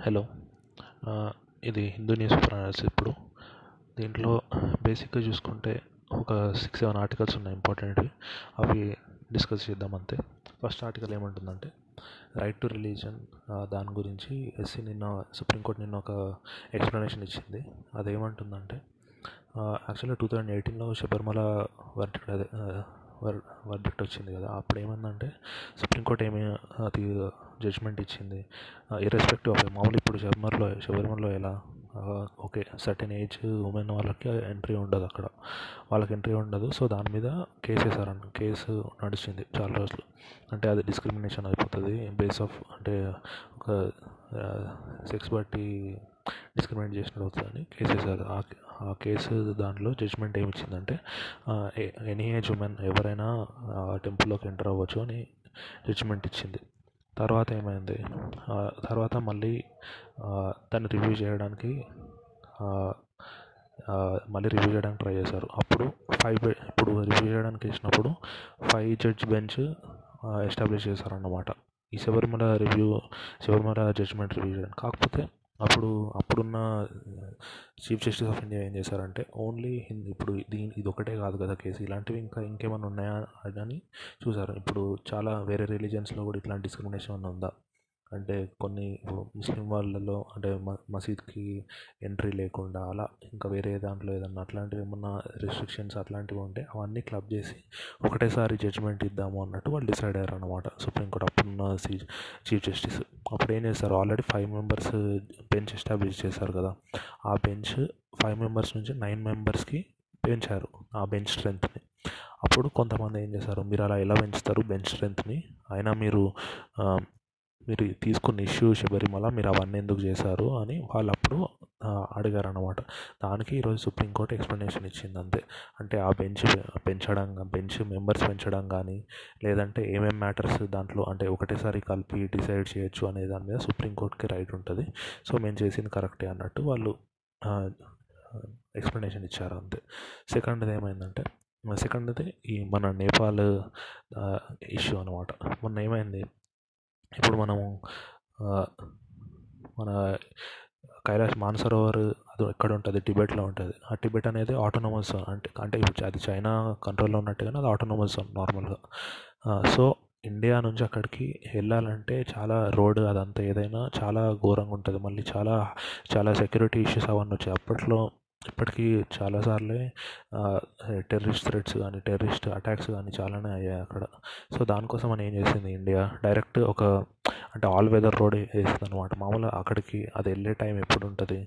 Hello. ఇది Hindu news paper ఇప్పుడు. దీంట్లో బేసిక్గా చూసుకుంటే ఒక సిక్స్ సెవెన్ ఆర్టికల్స్ ఉన్నాయి ఇంపార్టెంట్వి. అవి డిస్కస్ చేద్దాం అంతే. ఫస్ట్ ఆర్టికల్ ఏమంటుందంటే రైట్ టు రిలీజన్ దాని గురించి ఎస్సీ నిన్న సుప్రీంకోర్టు నిన్న ఒక ఎక్స్ప్లెనేషన్ ఇచ్చింది. అది ఏమంటుందంటే యాక్చువల్గా టూ థౌజండ్ ఎయిటీన్లో శబరిమల వర్డిక్ట్ అదే వర్డిక్ట్ వచ్చింది కదా. అప్పుడు ఏమైందంటే సుప్రీంకోర్టు ఏమి అది జడ్జ్మెంట్ ఇచ్చింది. ఇర్రెస్పెక్టివ్ ఆఫ్ మామూలు ఇప్పుడు శబరిమలలో శబరిమలలో ఎలా ఓకే సర్టెన్ ఏజ్ ఉమెన్ వాళ్ళకి ఎంట్రీ ఉండదు అక్కడ. వాళ్ళకి ఎంట్రీ ఉండదు. సో దాని మీద కేసు వేసారన్న కేసు నడిచింది చాలా రోజులు. అంటే అది డిస్క్రిమినేషన్ అయిపోతుంది. బేస్ ఆఫ్ అంటే ఒక సెక్స్ బట్టి డిస్క్రిమినేట్ చేసినట్టు అవుతుందని కేసు వేసారు ఆ కేసు దాంట్లో జడ్జ్మెంట్ ఏమిచ్చిందంటే ఎనీ ఏజ్ ఉమెన్ ఎవరైనా టెంపుల్లోకి ఎంటర్ అవ్వచ్చు అని జడ్జ్మెంట్ ఇచ్చింది. తర్వాత ఏమైంది? తర్వాత మళ్ళీ దాన్ని రివ్యూ చేయడానికి మళ్ళీ రివ్యూ చేయడానికి ట్రై చేశారు. అప్పుడు ఫైవ్ ఇప్పుడు రివ్యూ చేయడానికి ఇచ్చినప్పుడు ఫైవ్ జడ్జ్ బెంచ్ ఎస్టాబ్లిష్ చేశారన్నమాట. ఈ Sabarimala review Sabarimala judgement review చేయడానికి. కాకపోతే అప్పుడు అప్పుడున్న చీఫ్ జస్టిస్ ఆఫ్ ఇండియా ఏం చేశారంటే ఓన్లీ ఇప్పుడు దీని ఇది ఒకటే కాదు కదా కేసు. ఇలాంటివి ఇంకా ఇంకేమైనా ఉన్నాయా? అని చూసారు ఇప్పుడు చాలా వేరే రిలీజియన్స్లో కూడా ఇట్లాంటి డిస్క్రిమినేషన్ ఉందా? అంటే కొన్ని ముస్లిం వాళ్ళలో అంటే మసీద్కి ఎంట్రీ లేకుండా అలా ఇంకా వేరే దాంట్లో ఏదన్నా అట్లాంటివి ఏమన్నా రిస్ట్రిక్షన్స్ అట్లాంటివి ఉంటే అవన్నీ క్లబ్ చేసి ఒకటేసారి జడ్జ్మెంట్ ఇద్దాము అన్నట్టు వాళ్ళు డిసైడ్ అయ్యారు అనమాట సుప్రీంకోర్టు అప్పుడున్న చీఫ్ జస్టిస్. అప్పుడు ఏం చేస్తారు? Already five members bench establish చేశారు కదా. ఆ బెంచ్ ఫైవ్ మెంబర్స్ నుంచి నైన్ మెంబర్స్కి పెంచారు ఆ బెంచ్ స్ట్రెంత్ని. అప్పుడు కొంతమంది ఏం చేశారు? మీరు అలా ఎలా పెంచుతారు బెంచ్ స్ట్రెంత్ని? అయినా మీరు మీరు తీసుకున్న ఇష్యూ శబరిమల మీరు అవన్నీ ఎందుకు చేశారు అని వాళ్ళు అప్పుడు అడిగారు అనమాట దానికి ఈరోజు సుప్రీంకోర్టు ఎక్స్ప్లెనేషన్ ఇచ్చింది అంతే. అంటే ఆ బెంచ్ పెంచడం బెంచ్ మెంబర్స్ పెంచడం కానీ లేదంటే ఏమేమి మ్యాటర్స్ దాంట్లో అంటే ఒకటేసారి కలిపి డిసైడ్ చేయొచ్చు అనే దాని మీద సుప్రీంకోర్టుకి రైట్ ఉంటుంది. సో మేము చేసింది కరెక్టే అన్నట్టు వాళ్ళు ఎక్స్ప్లెనేషన్ ఇచ్చారు అంతే. సెకండ్ది ఏమైందంటే సెకండ్ది ఈ మన నేపాల్ ఇష్యూ అనమాట మొన్న ఏమైంది? ఇప్పుడు మనము మన కైలాష్ మానసరోవర్ అది ఎక్కడ ఉంటుంది టిబెట్లో ఉంటుంది. ఆ టిబెట్ అనేది ఆటోనమస్ జోన్ అంటే అంటే అది చైనా కంట్రోల్లో ఉన్నట్టుగానే అది ఆటోనమస్ జోన్ నార్మల్గా సో ఇండియా నుంచి అక్కడికి వెళ్ళాలంటే చాలా రోడ్ అదంతా ఏదైనా చాలా ఘోరంగా ఉంటుంది. మళ్ళీ చాలా చాలా సెక్యూరిటీ ఇష్యూస్ అవన్నీ వచ్చాయి. అప్పట్లో ఇప్పటికీ చాలాసార్లే టెర్రరిస్ట్ థ్రెట్స్ కానీ టెర్రరిస్ట్ అటాక్స్ కానీ చాలానే అయ్యాయి అక్కడ. సో దానికోసం అని ఏం చేసింది ఇండియా? డైరెక్ట్ ఒక అంటే ఆల్ వెదర్ రోడ్ వేస్తుంది అనమాట మామూలుగా అక్కడికి అది వెళ్ళే టైం ఎప్పుడు ఉంటుంది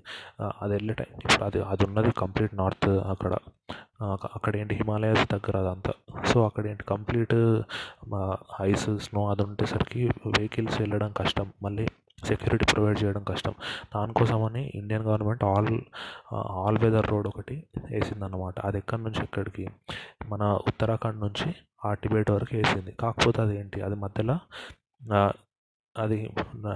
అది వెళ్ళే టైం ఇప్పుడు అది అది ఉన్నది కంప్లీట్ నార్త్ అక్కడ. అక్కడ ఏంటి హిమాలయాస్ దగ్గర అదంతా. సో అక్కడ ఏంటి కంప్లీట్ ఐస్ స్నో అది ఉండేసరికి వెహికల్స్ వెళ్ళడం కష్టం. మళ్ళీ సెక్యూరిటీ ప్రొవైడ్ చేయడం కష్టం. దానికోసమని Indian government all all weather road ఒకటి వేసిందన్నమాట. అది ఎక్కడి నుంచి? ఎక్కడికి? మన ఉత్తరాఖండ్ నుంచి ఆ టిబెట్ వరకు వేసింది. కాకపోతే అది ఏంటి అది మధ్యలో అది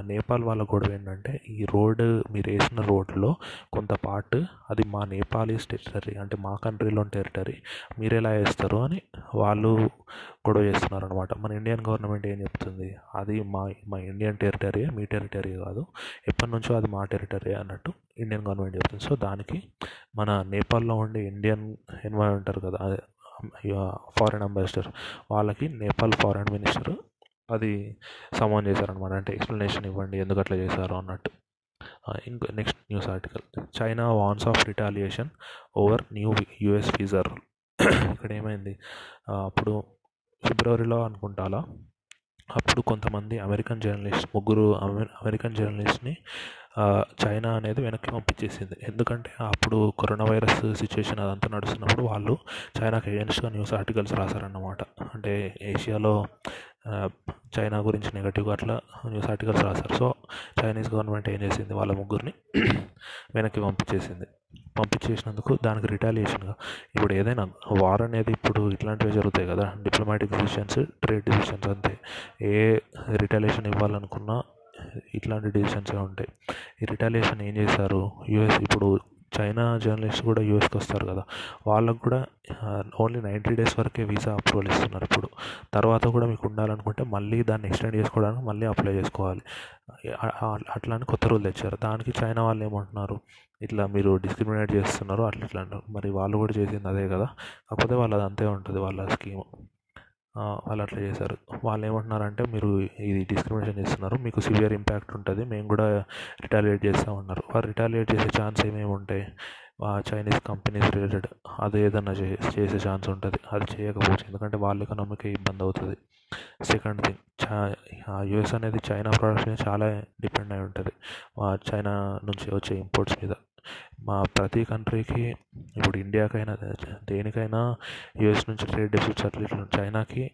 నేపాల్ వాళ్ళ గొడవ ఏంటంటే ఈ రోడ్ మీరు వేసిన రోడ్లో కొంత పార్ట్ అది మా నేపాలీస్ టెరిటరీ అంటే మా కంట్రీలోని టెరిటరీ మీరు ఎలా వేస్తారు అని వాళ్ళు గొడవ చేస్తున్నారు అనమాట మన ఇండియన్ గవర్నమెంట్ ఏం చెప్తుంది? అది మా మా ఇండియన్ టెరిటరీ మీ టెరిటరీ కాదు ఎప్పటి నుంచో అది మా టెరిటరీ అన్నట్టు ఇండియన్ గవర్నమెంట్ చెప్తుంది. సో దానికి మన నేపాల్లో ఉండే ఇండియన్ ఎన్వై ఉంటారు కదా అదే ఫారెన్ అంబాసిడర్ వాళ్ళకి నేపాల్ ఫారెన్ మినిస్టర్ అది సమాన్ చేశారనమాట అంటే ఎక్స్ప్లెనేషన్ ఇవ్వండి ఎందుకు అట్లా చేశారు అన్నట్టు. ఇంకో next news article China warns of retaliation over new US ఫీజర్ ఇక్కడ ఏమైంది అప్పుడు ఫిబ్రవరిలో అనుకుంటాలా అప్పుడు కొంతమంది అమెరికన్ జర్నలిస్ట్ ముగ్గురు అమెరికన్ జర్నలిస్ట్ని చైనా అనేది వెనక్కి పంపించేసింది. ఎందుకంటే అప్పుడు కరోనా వైరస్ సిచ్యువేషన్ అదంతా నడుస్తున్నప్పుడు వాళ్ళు చైనాకి అగేన్స్ట్గా న్యూస్ ఆర్టికల్స్ రాశారన్నమాట. అంటే ఏషియాలో చైనా గురించి నెగటివ్గా అట్లా న్యూస్ ఆర్టికల్స్ రాశారు. సో చైనీస్ గవర్నమెంట్ ఏం చేసింది? వాళ్ళ ముగ్గురిని వెనక్కి పంపించేసింది. పంపించేసినందుకు దానికి రిటాలియేషన్గా. ఇప్పుడు ఏదైనా వార్ అనేది ఇప్పుడు ఇట్లాంటివి జరుగుతాయి కదా. డిప్లొమాటిక్ డిసిషన్స్ ట్రేడ్ డిసిషన్స్ అంతే. ఏ రిటాలియేషన్ ఇవ్వాలనుకున్నా ఇట్లాంటి డిసిషన్సే ఉంటాయి. ఈ రిటాలియేషన్ ఏం చేశారు? యుఎస్ ఇప్పుడు చైనా జర్నలిస్ట్ కూడా యూఎస్కి వస్తారు కదా వాళ్ళకు కూడా ఓన్లీ నైంటీ డేస్ వరకే వీసా అప్రూవల్ ఇస్తున్నారు ఇప్పుడు. తర్వాత కూడా మీకు ఉండాలనుకుంటే మళ్ళీ దాన్ని ఎక్స్టెండ్ చేసుకోవడానికి మళ్ళీ అప్లై చేసుకోవాలి. అట్లా అని కొత్త రూల్ తెచ్చారు. దానికి చైనా వాళ్ళు ఏమంటున్నారు? ఇట్లా మీరు డిస్క్రిమినేట్ చేస్తున్నారు అట్లా ఇట్లా అంటారు మరి వాళ్ళు కూడా చేసింది అదే కదా కాకపోతే వాళ్ళది అంతే ఉంటుంది వాళ్ళ స్కీమ్. వాళ్ళు అట్లా చేశారు. వాళ్ళు ఏమంటున్నారంటే మీరు ఇది డిస్క్రిమినేషన్ చేస్తున్నారు. మీకు సివియర్ ఇంపాక్ట్ ఉంటుంది. మేము కూడా రిటాలియేట్ చేస్తామన్నారు. వారు రిటాలియేట్ చేసే ఛాన్స్ ఏమేమి ఉంటాయి చైనీస్ కంపెనీస్ రిలేటెడ్ అది ఏదన్నా చే చేసే ఛాన్స్ ఉంటుంది. అది చేయకపోవచ్చు. ఎందుకంటే వాళ్ళ ఎకనామీకి ఇబ్బంది అవుతుంది. సెకండ్ థింగ్ చా యుఎస్ అనేది చైనా ప్రోడక్ట్స్ మీద చాలా డిపెండ్ అయి ఉంటుంది. చైనా నుంచి వచ్చే ఇంపోర్ట్స్ మీద. మా ప్రతి కంట్రీకి ఇప్పుడు ఇండియాకైనా దేనికైనా యుఎస్ నుంచి ట్రేడ్ డెఫిసిట్స్ అట్లా ఇట్లా చైనాకి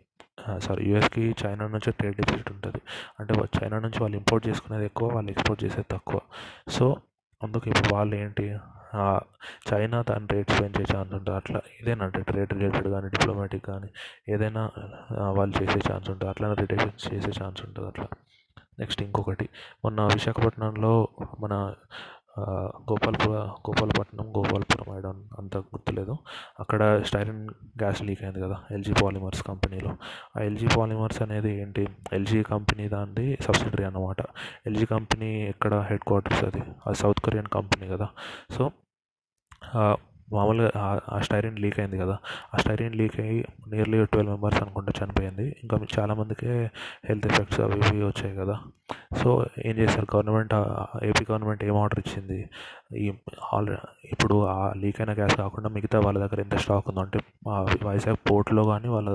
సారీ యుఎస్కి చైనా నుంచి ట్రేడ్ డెఫిసిట్ ఉంటుంది. అంటే చైనా నుంచి వాళ్ళు ఇంపోర్ట్ చేసుకునేది ఎక్కువ వాళ్ళు ఎక్స్పోర్ట్ చేసేది తక్కువ. సో అందుకు ఇప్పుడు వాళ్ళు ఏంటి చైనా దాని రేట్స్ పెంచే ఛాన్స్ ఉంటుంది అట్లా ఏదైనా ట్రేడ్ రిలేటెడ్ కానీ డిప్లొమాటిక్ కానీ ఏదైనా వాళ్ళు చేసే ఛాన్స్ ఉంటుంది అట్లనే రిటేషన్స్ చేసే ఛాన్స్ ఉంటుంది అట్లా. నెక్స్ట్ ఇంకొకటి మొన్న విశాఖపట్నంలో మన గోపాల్పుర గోపాలపట్నం గోపాలపురం ఐ డోంట్ అంత గుర్తులేదు. అక్కడ స్టైరిన్ గ్యాస్ లీక్ అయింది కదా ఎల్జీ పాలిమర్స్ కంపెనీలో. ఆ ఎల్జీ పాలిమర్స్ అనేది ఏంటి? ఎల్జీ కంపెనీ దానిది సబ్సిడరీ అన్నమాట. ఎల్జీ కంపెనీ ఎక్కడ హెడ్ క్వార్టర్స్ అది? అది సౌత్ కొరియన్ కంపెనీ కదా. సో మామూలుగా ఆ- స్టైరిన్ లీక్ అయింది కదా. ఆ స్టైరిన్ లీక్ అయ్యి నియర్లీ ట్వెల్వ్ మెంబర్స్ అనుకుంటా చనిపోయింది. ఇంకా చాలామందికి హెల్త్ ఎఫెక్ట్స్ అవి ఇవి వచ్చాయి కదా. సో ఏం చేశారు? గవర్నమెంట్ ఏపీ గవర్నమెంట్ ఏం ఆర్డర్ ఇచ్చింది? ఈ ఆల్ ఇప్పుడు ఆ లీక్ అయిన గ్యాస్ కాకుండా మిగతా వాళ్ళ దగ్గర ఎంత స్టాక్ ఉందో అంటే వైజాగ్ పోర్ట్లో కానీ వాళ్ళ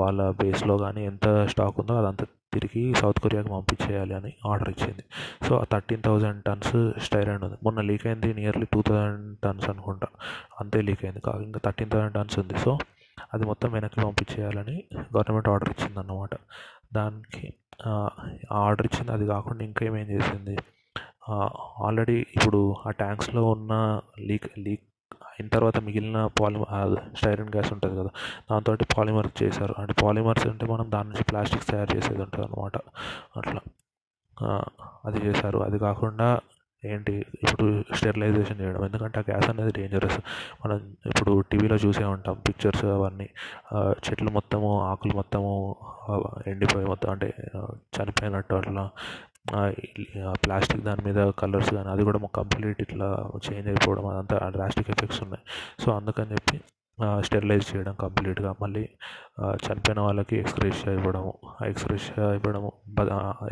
వాళ్ళ బేస్లో కానీ ఎంత స్టాక్ ఉందో అదంతా తిరిగి సౌత్ కొరియాకి పంపించేయాలి అని ఆర్డర్ ఇచ్చింది. So thirteen thousand tons styrene ఉంది. మొన్న లీక్ అయింది నియర్లీ టూ థౌజండ్ టన్స్ అనుకుంటా. అంతే లీక్ అయింది. కాదు ఇంకా థర్టీన్ థౌజండ్ టన్స్ ఉంది. సో అది మొత్తం వెనక్కి పంపించేయాలని గవర్నమెంట్ ఆర్డర్ ఇచ్చింది అన్నమాట దానికి ఆర్డర్ ఇచ్చింది. అది కాకుండా ఇంకా ఏమేం చేసింది? ఆల్రెడీ ఇప్పుడు ఆ ట్యాంక్స్లో ఉన్న లీక్ లీక్ అయిన తర్వాత మిగిలిన పాలిమర్ స్టైరన్ గ్యాస్ ఉంటుంది కదా దాంతో పాలిమర్ చేశారు. అంటే పాలిమర్స్ అంటే మనం దాని నుంచి ప్లాస్టిక్స్ తయారు చేసేది ఉంటుంది అనమాట అట్లా అది చేశారు. అది కాకుండా ఏంటి ఇప్పుడు స్టెరిలైజేషన్ చేయడం. ఎందుకంటే ఆ గ్యాస్ అనేది డేంజరస్. మనం ఇప్పుడు టీవీలో చూసే ఉంటాం పిక్చర్స్ అవన్నీ. చెట్లు మొత్తము ఆకులు మొత్తము ఎండిపోయి మొత్తం అంటే చనిపోయినట్టు అట్లా. ప్లాస్టిక్ దాని మీద కలర్స్ కానీ అది కూడా కంప్లీట్ ఇట్లా చేంజ్ అయిపోవడం అదంతా డ్రాస్టిక్ ఎఫెక్ట్స్ ఉన్నాయి. సో అందుకని చెప్పి స్టెరిలైజ్ చేయడం కంప్లీట్గా మళ్ళీ చనిపోయిన వాళ్ళకి ఎక్స్రేషియా ఇవ్వడము ఆ ఎక్స్రేషియా ఇవ్వడము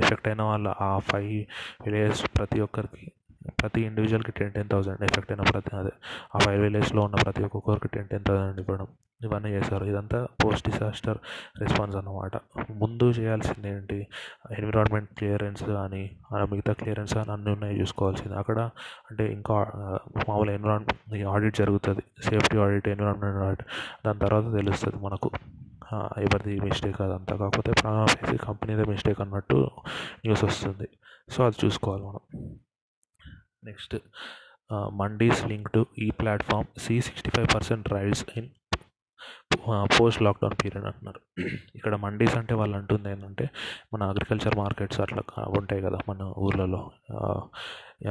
ఎఫెక్ట్ అయిన వాళ్ళ ఆ ఫైవ్ విలేజెస్ ప్రతి ఒక్కరికి ప్రతి ఇండివిజువల్కి టెన్ టెన్ థౌసండ్ ఎఫెక్ట్ అయిన ప్రతి అదే ఆ ఫైవ్ విలేజ్లో ఉన్న ప్రతి ఒక్కొక్కరికి టెన్ టెన్ థౌసండ్ ఇవ్వడం ఇవన్నీ చేశారు. ఇదంతా పోస్ట్ డిసాస్టర్ రెస్పాన్స్ అన్నమాట. ముందు చేయాల్సింది ఏంటి? ఎన్విరాన్మెంట్ క్లియరెన్స్ కానీ ఆ మిగతా క్లియరెన్స్ కానీ అన్నీ ఉన్నాయి చూసుకోవాల్సింది. అక్కడ అంటే ఇంకా మామూలు ఎన్విరాన్మెంట్ ఆడిట్ జరుగుతుంది. సేఫ్టీ ఆడిట్ ఎన్విరాన్మెంట్ ఆడిట్ దాని తర్వాత తెలుస్తుంది మనకు. ఎవరిది మిస్టేక్ అదంతా. కాకపోతే ప్రాణం కంపెనీదే మిస్టేక్ అన్నట్టు న్యూస్ వస్తుంది. సో అది చూసుకోవాలి మనం. నెక్స్ట్ మండీస్ లింక్ టు ఈ platform see sixty five percent rise in post lockdown period అంటున్నారు. ఇక్కడ మండీస్ అంటే వాళ్ళు అంటుంది ఏంటంటే మన అగ్రికల్చర్ మార్కెట్స్ అట్లా ఉంటాయి కదా మన ఊర్లలో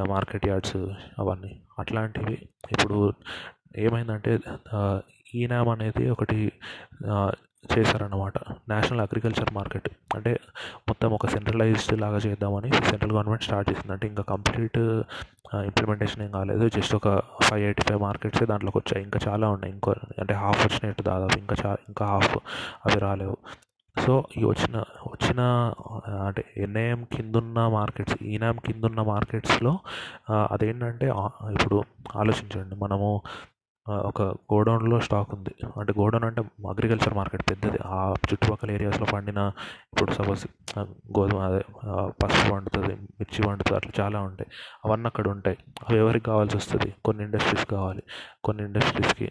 మార్కెట్ యార్డ్స్ అవన్నీ. అట్లాంటివి ఇప్పుడు ఏమైందంటే ఈనామ్ అనేది ఒకటి చేశారన్నమాట. National agriculture market. అంటే మొత్తం ఒక సెంట్రలైజ్డ్ లాగా చేద్దామని సెంట్రల్ గవర్నమెంట్ స్టార్ట్ చేసింది. అంటే ఇంకా కంప్లీట్ ఇంప్లిమెంటేషన్ ఏం కాలేదు. జస్ట్ ఒక ఫైవ్ ఎయిటీ ఫైవ్ మార్కెట్సే దాంట్లోకి వచ్చాయి. ఇంకా చాలా ఉన్నాయి. ఇంకో అంటే హాఫ్ వచ్చినట్టు దాదాపు. ఇంకా చా ఇంకా హాఫ్ అవి రాలేవు. సో ఈ వచ్చిన వచ్చిన అంటే ఎన్ఐఎం కిందున్న మార్కెట్స్ ఈనాం కిందున్న మార్కెట్స్లో అదేంటంటే ఇప్పుడు ఆలోచించండి. మనము ఒక గోడౌన్లో స్టాక్ ఉంది. అంటే గోడౌన్ అంటే అగ్రికల్చర్ మార్కెట్ పెద్దది. ఆ చుట్టుపక్కల ఏరియాస్లో పండిన ఇప్పుడు సపోజ్ గోధుమ అదే పసుపు పండుతుంది మిర్చి పండుతుంది అట్లా చాలా ఉంటాయి. అవన్నీ అక్కడ ఉంటాయి. అవి ఎవరికి కావాల్సి వస్తుంది? కొన్ని ఇండస్ట్రీస్ కావాలి. కొన్ని ఇండస్ట్రీస్కి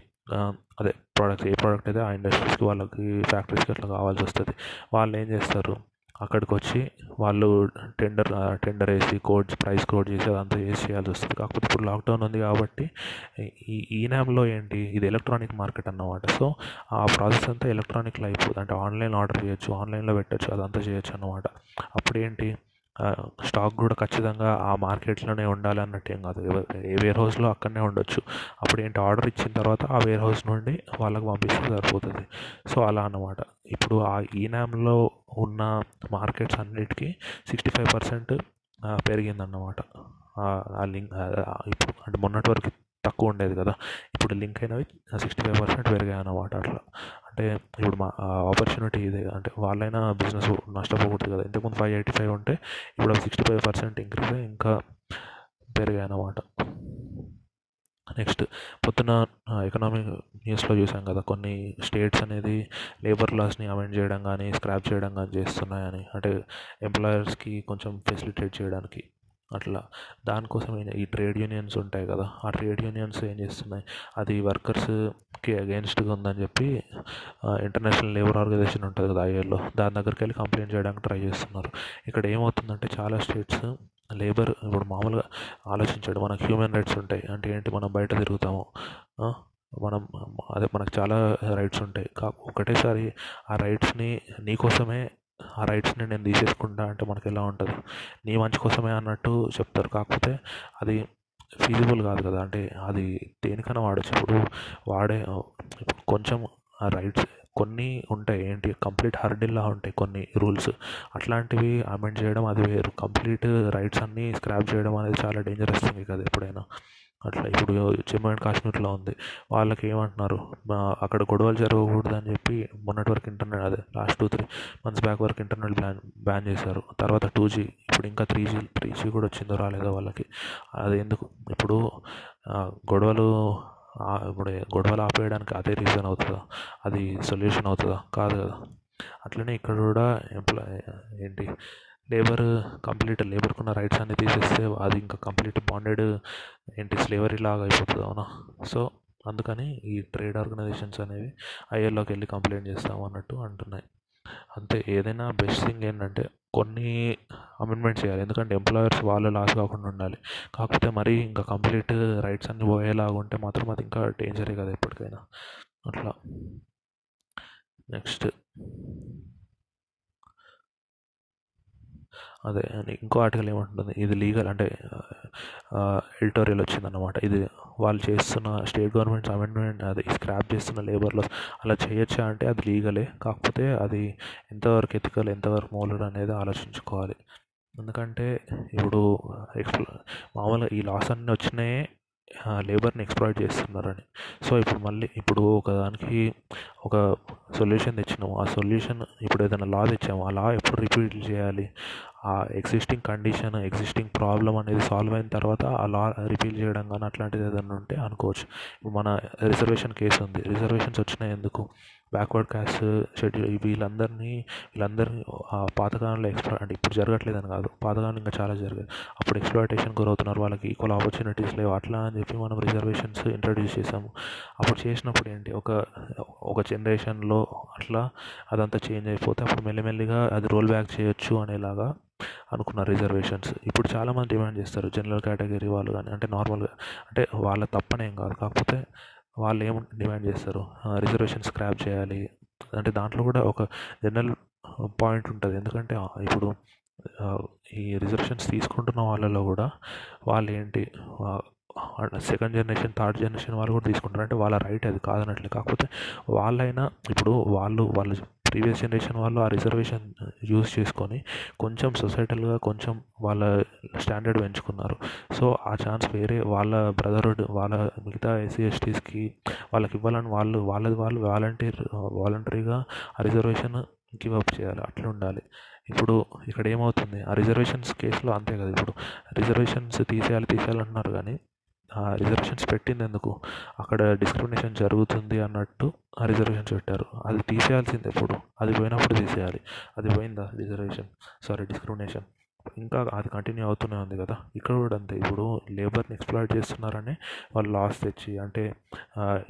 అదే ప్రోడక్ట్ ఏ ప్రోడక్ట్ అయితే ఆ ఇండస్ట్రీస్కి వాళ్ళకి ఫ్యాక్టరీస్కి అట్లా కావాల్సి వస్తుంది. వాళ్ళు ఏం చేస్తారు? అక్కడికి వచ్చి వాళ్ళు టెండర్ టెండర్ వేసి కోడ్స్ ప్రైస్ కోడ్ చేసి అదంతా చేసి చేయాల్సి వస్తుంది. కాకపోతే ఇప్పుడు లాక్డౌన్ ఉంది కాబట్టి ఈ ఈ నామ్లో ఏంటి? ఇది ఎలక్ట్రానిక్ మార్కెట్ అన్నమాట. సో ఆ ప్రాసెస్ అంతా ఎలక్ట్రానిక్లో అయిపోతుంది అంటే ఆన్లైన్ ఆర్డర్ చేయొచ్చు ఆన్లైన్లో పెట్టచ్చు అదంతా చేయొచ్చు అన్నమాట. అప్పుడు ఏంటి స్టాక్ కూడా ఖచ్చితంగా ఆ మార్కెట్లోనే ఉండాలి అన్నట్టు ఏం కాదు. ఏ వేర్ హౌస్లో అక్కడనే ఉండొచ్చు. అప్పుడు ఏంటి? ఆర్డర్ ఇచ్చిన తర్వాత ఆ వేర్ హౌస్ నుండి వాళ్ళకి పంపిస్తే సరిపోతుంది. సో అలా అన్నమాట. ఇప్పుడు ఆ ఈనామ్లో ఉన్న మార్కెట్స్ అన్నిటికీ సిక్స్టీ ఫైవ్ పర్సెంట్ పెరిగిందన్నమాట. ఆ లింక్ ఇప్పుడు అంటే మొన్నటి వరకు తక్కువ ఉండేది కదా. ఇప్పుడు లింక్ అయినవి సిక్స్టీ ఫైవ్ పర్సెంట్ పెరిగాయి అన్నమాట అట్లా. అంటే ఇప్పుడు మా ఆపర్చునిటీ ఇదే అంటే వాళ్ళైనా బిజినెస్ నష్టపోకూడదు కదా. ఇంతకుముందు ఫైవ్ ఎయిటీ ఫైవ్ ఉంటే ఇప్పుడు సిక్స్టీ ఫైవ్ పర్సెంట్ ఇంక్రీజ్ అయ్యి ఇంకా పెరిగాయి అన్నమాట నెక్స్ట్ పొద్దున ఎకనామిక్ న్యూస్లో చూసాం కదా. కొన్ని స్టేట్స్ అనేది లేబర్ లాస్ని అమెండ్ చేయడం కానీ స్క్రాప్ చేయడం కానీ చేస్తున్నాయని. అంటే ఎంప్లాయర్స్కి కొంచెం ఫెసిలిటేట్ చేయడానికి. అట్లా. దానికోసం ఈ- ఈ ట్రేడ్ యూనియన్స్ ఉంటాయి కదా ఆ ట్రేడ్ యూనియన్స్ ఏం చేస్తున్నాయి? అది వర్కర్స్కి అగెన్స్ట్గా ఉందని చెప్పి ఇంటర్నేషనల్ లేబర్ ఆర్గనైజేషన్ ఉంటుంది కదా ఐఏలో దాని దగ్గరికి వెళ్ళి కంప్లైంట్ చేయడానికి ట్రై చేస్తున్నారు. ఇక్కడ ఏమవుతుందంటే చాలా స్టేట్స్ లేబర్ ఇప్పుడు మామూలుగా ఆలోచించాడు మనకు హ్యూమన్ రైట్స్ ఉంటాయి. అంటే ఏంటి? మనం బయట తిరుగుతాము. మనం అదే మనకు చాలా రైట్స్ ఉంటాయి. కా ఒకటేసారి ఆ రైట్స్ని నీకోసమే ఆ రైట్స్ని నేను తీసేసుకుంటా అంటే మనకి ఎలా ఉంటుంది? నీ మంచి కోసమే అన్నట్టు చెప్తారు. కాకపోతే అది ఫీజిబుల్ కాదు కదా. అంటే అది దేనికైనా వాడచ్చు. ఇప్పుడు వాడే కొంచెం ఆ రైట్స్ కొన్ని ఉంటాయి. ఏంటి? కంప్లీట్ హర్డిల్లా ఉంటాయి కొన్ని రూల్స్ అట్లాంటివి అమెండ్ చేయడం అది వేరు. కంప్లీట్ రైట్స్ అన్నీ స్క్రాప్ చేయడం అనేది చాలా డేంజరస్ థింగ్ కదా ఎప్పుడైనా. అట్లా ఇప్పుడు జమ్మూ అండ్ కాశ్మీర్లో ఉంది. వాళ్ళకి ఏమంటున్నారు? అక్కడ గొడవలు జరగకూడదు అని చెప్పి మొన్నటి వరకు ఇంటర్నెట్ అదే last two three months back వరకు ఇంటర్నెట్ బ్యాన్ బ్యాన్ చేశారు. తర్వాత టూ జీ ఇప్పుడు ఇంకా త్రీ జీ త్రీ జీ కూడా వచ్చిందో రాలేదో వాళ్ళకి. అది ఎందుకు? ఇప్పుడు గొడవలు ఇప్పుడు గొడవలు ఆపేయడానికి అదే రీజన్ అవుతుందా? అది సొల్యూషన్ అవుతుందా? కాదు కదా. అట్లనే ఇక్కడ కూడా ఎంప్లాయ్ ఏంటి లేబర్ కంప్లీట్ లేబర్కి ఉన్న రైట్స్ అన్ని తీసేస్తే అది ఇంకా కంప్లీట్ బాండెడ్ ఏంటి స్లేవరీ లాగా అయిపోతుంది అవునా? సో అందుకని ఈ ట్రేడ్ ఆర్గనైజేషన్స్ అనేవి ఐఏలోకి వెళ్ళి కంప్లైంట్ చేస్తాము అన్నట్టు అంటున్నాయి. అంతే ఏదైనా బెస్ట్ థింగ్ ఏంటంటే కొన్ని అమెండ్మెంట్స్ చేయాలి. ఎందుకంటే ఎంప్లాయర్స్ వాళ్ళు లాస్ కాకుండా ఉండాలి. కాకపోతే మరీ ఇంకా కంప్లీట్ రైట్స్ అన్ని పోయేలాగా ఉంటే మాత్రం అది ఇంకా డేంజరే కదా ఎప్పటికైనా. అట్లా. నెక్స్ట్. అదే అని ఇంకో ఆర్టికల్ ఏమంటుంది? ఇది లీగల్ అంటే ఎడిటోరియల్ వచ్చిందన్నమాట. ఇది వాళ్ళు చేస్తున్న స్టేట్ గవర్నమెంట్స్ అమెండ్మెంట్ అది స్క్రాప్ చేస్తున్న లేబర్లో అలా చేయొచ్చా అంటే అది లీగలే. కాకపోతే అది ఎంతవరకు ఎథికల్ ఎంతవరకు మోలర్ అనేది ఆలోచించుకోవాలి. ఎందుకంటే ఇప్పుడు ఎక్స్ప్లో మామూలుగా ఈ లాస్ అన్నీ వచ్చినాయే లేబర్ని ఎక్స్ప్లాయిట్ చేస్తున్నారని. సో ఇప్పుడు మళ్ళీ ఇప్పుడు ఒక దానికి ఒక సొల్యూషన్ తెచ్చినాము ఆ సొల్యూషన్ ఇప్పుడు ఏదైనా లా తెచ్చాము? ఆ లా ఎప్పుడు రిపీట్ చేయాలి? ఆ ఎగ్జిస్టింగ్ కండిషన్ ఎగ్జిస్టింగ్ ప్రాబ్లం అనేది సాల్వ్ అయిన తర్వాత ఆ లా రిపీల్ చేయడం కానీ అట్లాంటిది ఏదైనా ఉంటే అనుకోవచ్చు. ఇప్పుడు మన రిజర్వేషన్ కేసు ఉంది. రిజర్వేషన్స్ వచ్చినాయి ఎందుకు? బ్యాక్వర్డ్ క్యాస్ట్ షెడ్యూల్ వీళ్ళందరినీ వీళ్ళందరినీ ఆ పాతకాలంలో ఎక్స్ప్లా అంటే ఇప్పుడు జరగట్లేదని కాదు పాతకాలం ఇంకా చాలా జరిగాయి. అప్పుడు ఎక్స్ప్లాయిటేషన్ గురవుతున్నారు వాళ్ళకి ఈక్వల్ ఆపర్చునిటీస్ లేవు. అట్లా అని చెప్పి మనం రిజర్వేషన్స్ ఇంట్రడ్యూస్ చేసాము అప్పుడు చేసినప్పుడు ఏంటి? ఒక ఒక జనరేషన్లో అట్లా అదంతా చేంజ్ అయిపోతే అప్పుడు మెల్లిమెల్లిగా అది రోల్ బ్యాక్ చేయొచ్చు అనేలాగా అనుకున్న రిజర్వేషన్స్. ఇప్పుడు చాలామంది డిమాండ్ చేస్తారు జనరల్ కేటగిరీ వాళ్ళు కానీ అంటే నార్మల్గా అంటే వాళ్ళ తప్పనేం కాదు. కాకపోతే వాళ్ళు ఏం డిమాండ్ చేస్తారు? రిజర్వేషన్ స్క్రాప్ చేయాలి. అంటే దాంట్లో కూడా ఒక జనరల్ పాయింట్ ఉంటుంది. ఎందుకంటే ఇప్పుడు ఈ రిజర్వేషన్స్ తీసుకుంటున్న వాళ్ళలో కూడా వాళ్ళు ఏంటి సెకండ్ జనరేషన్ థర్డ్ జనరేషన్ వాళ్ళు కూడా తీసుకుంటారు. అంటే వాళ్ళ రైట్ అది కాదనట్లే. కాకపోతే వాళ్ళైనా ఇప్పుడు వాళ్ళు వాళ్ళు ప్రీవియస్ జనరేషన్ వాళ్ళు ఆ రిజర్వేషన్ యూజ్ చేసుకొని కొంచెం సొసైటల్గా కొంచెం వాళ్ళ స్టాండర్డ్ పెంచుకున్నారు. సో ఆ ఛాన్స్ వేరే వాళ్ళ బ్రదర్హుడ్ వాళ్ళ మిగతా ఎస్సీ ఎస్టీస్కి వాళ్ళకి ఇవ్వాలని వాళ్ళు వాళ్ళది వాళ్ళు వాలంటీర్ వాలంటరీగా ఆ రిజర్వేషన్ గివ్ అప్ చేయాలి. అట్లా ఉండాలి. ఇప్పుడు ఇక్కడ ఏమవుతుంది? ఆ రిజర్వేషన్స్ కేసులో అంతే కదా. ఇప్పుడు రిజర్వేషన్స్ తీసేయాలి తీసేయాలి అంటున్నారు కానీ రిజర్వేషన్స్ పెట్టింది ఎందుకు అక్కడ డిస్క్రిమినేషన్ జరుగుతుంది అన్నట్టు ఆ రిజర్వేషన్స్ పెట్టారు. అది తీసేయాల్సింది ఎప్పుడు? అది పోయినప్పుడు తీసేయాలి. అది పోయిందా రిజర్వేషన్ సారీ డిస్క్రిమినేషన్ ఇంకా అది కంటిన్యూ అవుతూనే ఉంది కదా. ఇక్కడ కూడా అంతే. ఇప్పుడు లేబర్ని ఎక్స్ప్లాయిట్ చేస్తున్నారని వాళ్ళు లాస్ తెచ్చి అంటే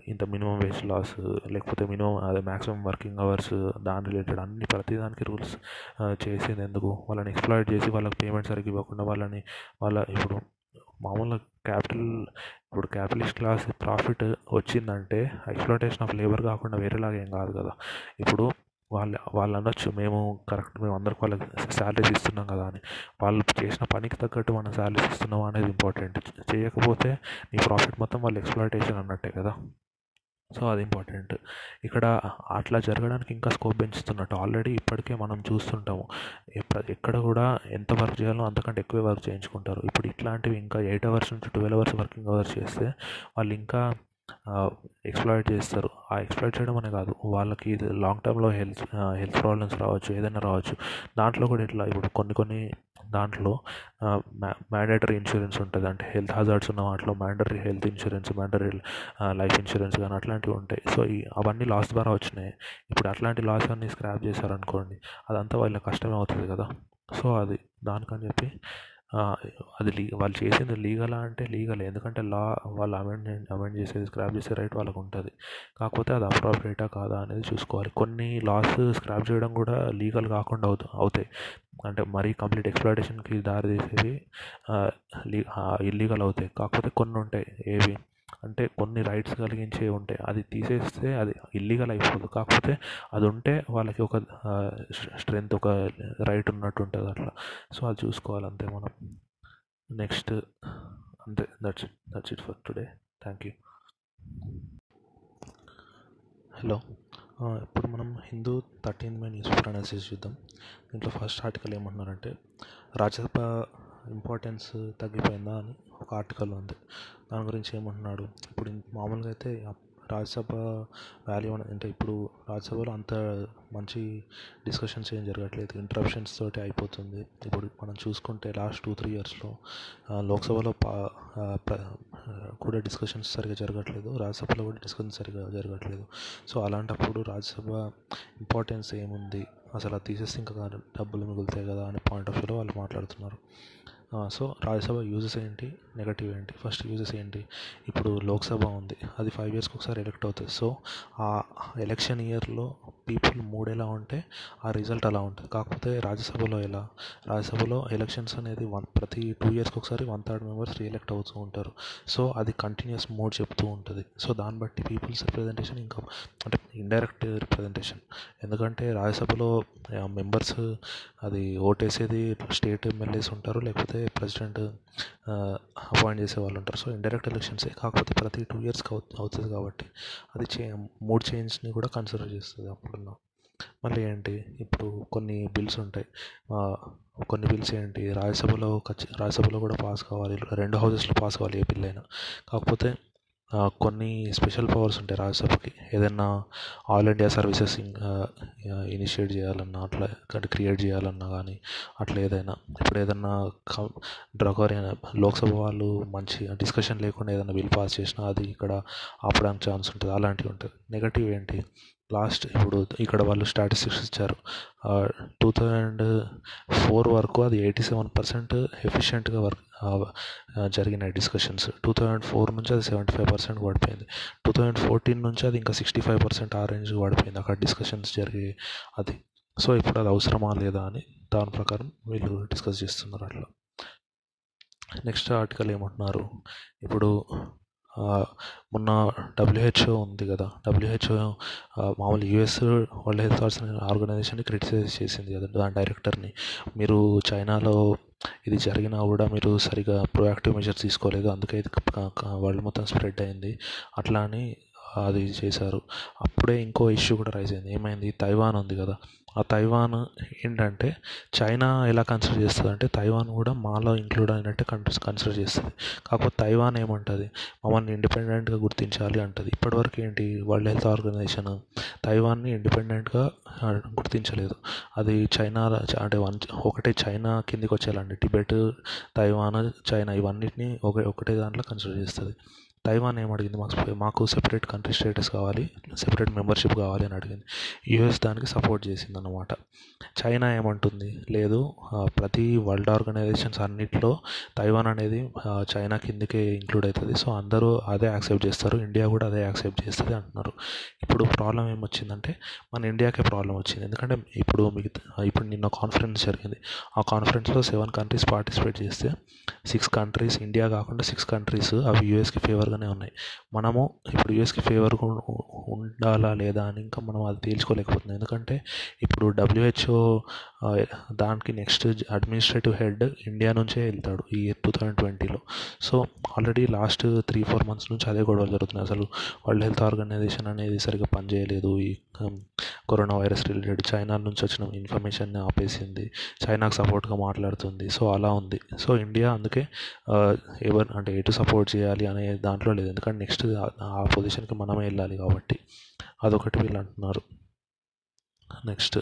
ఇంత మినిమం వేజ్ లాస్ లేకపోతే మినిమం అదే మ్యాక్సిమం వర్కింగ్ అవర్స్ దాని రిలేటెడ్ అన్ని ప్రతిదానికి రూల్స్ చేసింది ఎందుకు వాళ్ళని ఎక్స్ప్లాయిట్ చేసి వాళ్ళకి పేమెంట్ సరిగ్గా ఇవ్వకుండా వాళ్ళని వాళ్ళ ఇప్పుడు మామూలుగా క్యాపిటల్ ఇప్పుడు క్యాపిటలిస్ట్ క్లాస్ ప్రాఫిట్ వచ్చిందంటే ఎక్స్ప్లోటేషన్ ఆఫ్ లేబర్ కాకుండా వేరేలాగా ఏం కాదు కదా. ఇప్పుడు వాళ్ళు వాళ్ళు అనొచ్చు మేము కరెక్ట్ మేము అందరికి వాళ్ళకి శాలరీస్ ఇస్తున్నాం కదా అని. వాళ్ళు చేసిన పనికి తగ్గట్టు మనం శాలరీస్ ఇస్తున్నాం అనేది ఇంపార్టెంట్. చేయకపోతే నీ ప్రాఫిట్ మొత్తం వాళ్ళు ఎక్స్ప్లాయిటేషన్ అన్నట్టే కదా. సో అది ఇంపార్టెంట్. ఇక్కడ అట్లా జరగడానికి ఇంకా స్కోప్ పెంచుతున్నట్టు. ఆల్రెడీ ఇప్పటికే మనం చూస్తుంటాము. ఎక్కడ కూడా ఎంత వర్క్ చేయాలో అంతకంటే ఎక్కువ వర్క్ చేయించుకుంటారు. ఇప్పుడు ఇట్లాంటివి ఇంకా ఎయిట్ అవర్స్ నుంచి ట్వెల్వ్ అవర్స్ వర్కింగ్ అవర్స్ చేస్తే వాళ్ళు ఇంకా ఎక్స్ప్లాయిట్ చేస్తారు. ఆ ఎక్స్ప్లాయిట్ చేయడం అనే కాదు. వాళ్ళకి ఇది లాంగ్ టర్మ్లో హెల్త్ హెల్త్ ప్రాబ్లమ్స్ రావచ్చు ఏదైనా రావచ్చు. దాంట్లో కూడా ఇట్లా ఇప్పుడు కొన్ని కొన్ని దాంట్లో మ్యాండేటరీ ఇన్సూరెన్స్ ఉంటుంది. అంటే హెల్త్ హజార్డ్స్ ఉన్న వాటిలో mandatory health insurance mandatory life insurance కానీ అట్లాంటివి ఉంటాయి. సో ఈ అవన్నీ లాస్ ద్వారా వచ్చినాయి. ఇప్పుడు అట్లాంటి లాస్ అన్ని స్క్రాప్ చేశారనుకోండి అదంతా వాళ్ళ కష్టమే అవుతుంది కదా. సో అది దానికని చెప్పి అది లీ వాళ్ళు చేసింది లీగలా అంటే లీగలే. ఎందుకంటే లా వాళ్ళు అమెండ్ అమెండ్ చేసేది స్క్రాప్ చేసే రైట్ వాళ్ళకు ఉంటుంది కాకపోతే అది అప్రాప్రియేటా కాదా అనేది చూసుకోవాలి. కొన్ని లాస్ స్క్రాప్ చేయడం కూడా లీగల్ కాకుండా అవుతా అవుతాయి. అంటే మరీ కంప్లీట్ ఎక్స్ప్లాయిటేషన్కి దారి తీసేవి ఇల్లీగల్ అవుతాయి. కాకపోతే కొన్ని ఉంటాయి ఏవి? అంటే కొన్ని రైట్స్ కలిగించేవి ఉంటాయి అది తీసేస్తే అది ఇల్లీగల్ అయిపోదు. కాకపోతే అది ఉంటే వాళ్ళకి ఒక స్ట్రెంత్ ఒక రైట్ ఉన్నట్టు ఉంటుంది అట్లా. సో అది చూసుకోవాలి అంతే మనం. నెక్స్ట్ అంతే. That's it that's it for today thank you hello ఇప్పుడు మనం Hindu thirteen May newspaper analysis చూద్దాం. దీంట్లో ఫస్ట్ ఆర్టికల్ ఏమంటున్నారంటే రాజ్యసభ ఇంపార్టెన్స్ తగ్గిపోయిందా అని ఒక ఆర్టికల్ ఉంది. దాని గురించి ఏమంటున్నాడు? ఇప్పుడు మామూలుగా అయితే రాజ్యసభ వాల్యూ అంటే ఇప్పుడు రాజ్యసభలో అంత మంచి డిస్కషన్స్ ఏం జరగట్లేదు. ఇంటరప్షన్స్ తోటి అయిపోతుంది. ఇప్పుడు మనం చూసుకుంటే లాస్ట్ టూ త్రీ ఇయర్స్లో లోక్సభలో పా కూడా డిస్కషన్స్ సరిగా జరగట్లేదు. రాజ్యసభలో కూడా డిస్కషన్ సరిగా జరగట్లేదు. సో అలాంటప్పుడు రాజ్యసభ ఇంపార్టెన్స్ ఏముంది? అసలు తీసేస్తే ఇంకా డబ్బులు మిగులుతాయి కదా అనే పాయింట్ ఆఫ్ వ్యూలో వాళ్ళు మాట్లాడుతున్నారు. సో రాజ్యసభ యూజెస్ ఏంటి? నెగటివ్ ఏంటి? ఫస్ట్ యూజెస్ ఏంటి? ఇప్పుడు లోక్సభ ఉంది. అది ఫైవ్ ఇయర్స్కి ఒకసారి ఎలక్ట్ అవుతుంది. సో ఆ ఎలక్షన్ ఇయర్లో పీపుల్ మూడ్ ఎలా ఉంటే ఆ రిజల్ట్ అలా ఉంటుంది. కాకపోతే రాజ్యసభలో ఎలా? రాజ్యసభలో ఎలక్షన్స్ అనేది వన్ ప్రతి టూ ఇయర్స్కి ఒకసారి వన్ థర్డ్ మెంబర్స్ రీఎలెక్ట్ అవుతూ ఉంటారు. సో అది కంటిన్యూస్ మోడ్ చెప్తూ ఉంటుంది. సో దాన్ని బట్టి పీపుల్స్ రిప్రజెంటేషన్ ఇంకా అంటే ఇండైరెక్ట్ రిప్రజెంటేషన్ ఎందుకంటే రాజ్యసభలో మెంబర్స్ అది ఓటేసేది స్టేట్ ఎమ్మెల్యేస్ ఉంటారు. లేకపోతే ప్రెసిడెంట్ అపాయింట్ చేసే వాళ్ళు ఉంటారు. సో ఇండైరెక్ట్ ఎలక్షన్సే. కాకపోతే ప్రతి టూ ఇయర్స్కి అవు అవుతుంది కాబట్టి అది చే మూడ్ చేంజ్ని కూడా కన్సిడర్ చేస్తుంది అప్పుడున్న. మళ్ళీ ఏంటి? ఇప్పుడు కొన్ని బిల్స్ ఉంటాయి. కొన్ని బిల్స్ ఏంటి? రాజ్యసభలో ఖచ్చి రాజ్యసభలో కూడా పాస్ కావాలి. రెండు హౌసెస్లో పాస్ కావాలి ఏ బిల్ అయినా కాకపోతే కొన్ని స్పెషల్ పవర్స్ ఉంటాయి రాజ్యసభకి ఏదైనా ఆల్ ఇండియా సర్వీసెస్ ఇనిషియేట్ చేయాలన్నా అట్లా క్రియేట్ చేయాలన్నా కానీ అట్లా ఏదైనా. ఇప్పుడు ఏదైనా డ్రగ్ లోక్సభ వాళ్ళు మంచి డిస్కషన్ లేకుండా ఏదైనా బిల్ పాస్ చేసినా అది ఇక్కడ ఆపడానికి ఛాన్స్ ఉంటుంది. అలాంటివి ఉంటుంది నెగటివ్ ఏంటి? లాస్ట్ ఇప్పుడు ఇక్కడ వాళ్ళు స్టాటిస్టిక్స్ ఇచ్చారు. టూ థౌజండ్ ఫోర్ వరకు అది ఎయిటీ సెవెన్ పర్సెంట్ ఎఫిషియెంట్గా వర్క్ జరిగినాయి డిస్కషన్స్ టూ థౌజండ్ ఫోర్ నుంచి అది సెవెంటీ ఫైవ్ పర్సెంట్ పడిపోయింది. టూ థౌజండ్ ఫోర్టీన్ నుంచి అది ఇంకా సిక్స్టీ ఫైవ్ పర్సెంట్ ఆ రేంజ్కి పడిపోయింది అక్కడ డిస్కషన్స్ జరిగి అది. సో ఇప్పుడు అది అవసరమా లేదా అని దాని ప్రకారం వీళ్ళు డిస్కస్ చేస్తున్నారు అట్లా. నెక్స్ట్ ఆర్టికల్ ఏమంటున్నారు? ఇప్పుడు మొన్న డబ్ల్యూహెచ్ఓ ఉంది కదా. డబ్ల్యూహెచ్ఓ మామూలు యూఎస్ వరల్డ్ హెల్త్ ఆర్గనైజేషన్ని క్రిటిసైజ్ చేసింది కదా. దాని డైరెక్టర్ని మీరు చైనాలో ఇది జరిగినా కూడా మీరు సరిగా ప్రొయాక్టివ్ మెజర్స్ తీసుకోలేదు. అందుకే ఇది వరల్డ్ మొత్తం స్ప్రెడ్ అయింది. అట్లా అని అది చేశారు. అప్పుడే ఇంకో ఇష్యూ కూడా రైజ్ అయింది. ఏమైంది? తైవాన్ ఉంది కదా. ఆ తైవాన్ ఏంటంటే చైనా ఎలా కన్సిడర్ చేస్తుంది అంటే తైవాన్ కూడా మాలో ఇంక్లూడ్ అయినట్టే కంట్రీస్ కన్సిడర్ చేస్తుంది. కాకపోతే తైవాన్ ఏమంటుంది? మమ్మల్ని ఇండిపెండెంట్గా గుర్తించాలి అంటుంది. ఇప్పటివరకు ఏంటి వరల్డ్ హెల్త్ ఆర్గనైజేషన్ తైవాన్ని ఇండిపెండెంట్గా గుర్తించలేదు. అది చైనా అంటే వన్ ఒకటే చైనా కిందికి వచ్చేయాలండి. టిబెట్ తైవాన్ చైనా ఇవన్నిటిని ఒక ఒకటే దాంట్లో కన్సిడర్ చేస్తుంది. తైవాన్ ఏమడిగింది మాకు మాకు సెపరేట్ కంట్రీ స్టేటస్ కావాలి సెపరేట్ మెంబర్షిప్ కావాలి అని అడిగింది. యూఎస్ దానికి సపోర్ట్ చేసింది అనమాట చైనా ఏమంటుంది? లేదు ప్రతి వరల్డ్ ఆర్గనైజేషన్స్ అన్నిట్లో తైవాన్ అనేది చైనా కిందకే ఇంక్లూడ్ అవుతుంది సో అందరూ అదే యాక్సెప్ట్ చేస్తారు. ఇండియా కూడా అదే యాక్సెప్ట్ చేస్తుంది అంటున్నారు. ఇప్పుడు ప్రాబ్లం ఏమొచ్చిందంటే మన ఇండియాకే ప్రాబ్లం వచ్చింది. ఎందుకంటే ఇప్పుడు మిగతా ఇప్పుడు నిన్న కాన్ఫరెన్స్ జరిగింది. ఆ కాన్ఫరెన్స్లో సెవెన్ కంట్రీస్ పార్టిసిపేట్ చేస్తే సిక్స్ కంట్రీస్ ఇండియా కాకుండా సిక్స్ కంట్రీస్ అవి యూఎస్కి ఫేవర్ ఫేవర్గానే ఉన్నాయి. మనము ఇప్పుడు యూఎస్కి ఫేవర్గా ఉండాలా లేదా అని ఇంకా మనం అది తేల్చుకోలేకపోతున్నాం. ఎందుకంటే ఇప్పుడు డబ్ల్యూహెచ్ఓ దానికి నెక్స్ట్ అడ్మినిస్ట్రేటివ్ హెడ్ ఇండియా నుంచే వెళ్తాడు ఈ టూ థౌజండ్ ట్వంటీలో so already last three four months నుంచి అదే గొడవలు జరుగుతున్నాయి. అసలు వరల్డ్ హెల్త్ ఆర్గనైజేషన్ అనేది సరిగ్గా పనిచేయలేదు. ఈ కరోనా వైరస్ రిలేటెడ్ చైనా నుంచి వచ్చిన ఇన్ఫర్మేషన్ని ఆపేసింది. చైనాకు సపోర్ట్గా మాట్లాడుతుంది. సో అలా ఉంది. సో ఇండియా అందుకే ఎవరు అంటే ఎటు సపోర్ట్ చేయాలి అనే దాంట్లో లేదు. ఎందుకంటే నెక్స్ట్ ఆ పొజిషన్కి మనమే వెళ్ళాలి కాబట్టి. అదొకటి వీళ్ళు అంటున్నారు. నెక్స్ట్.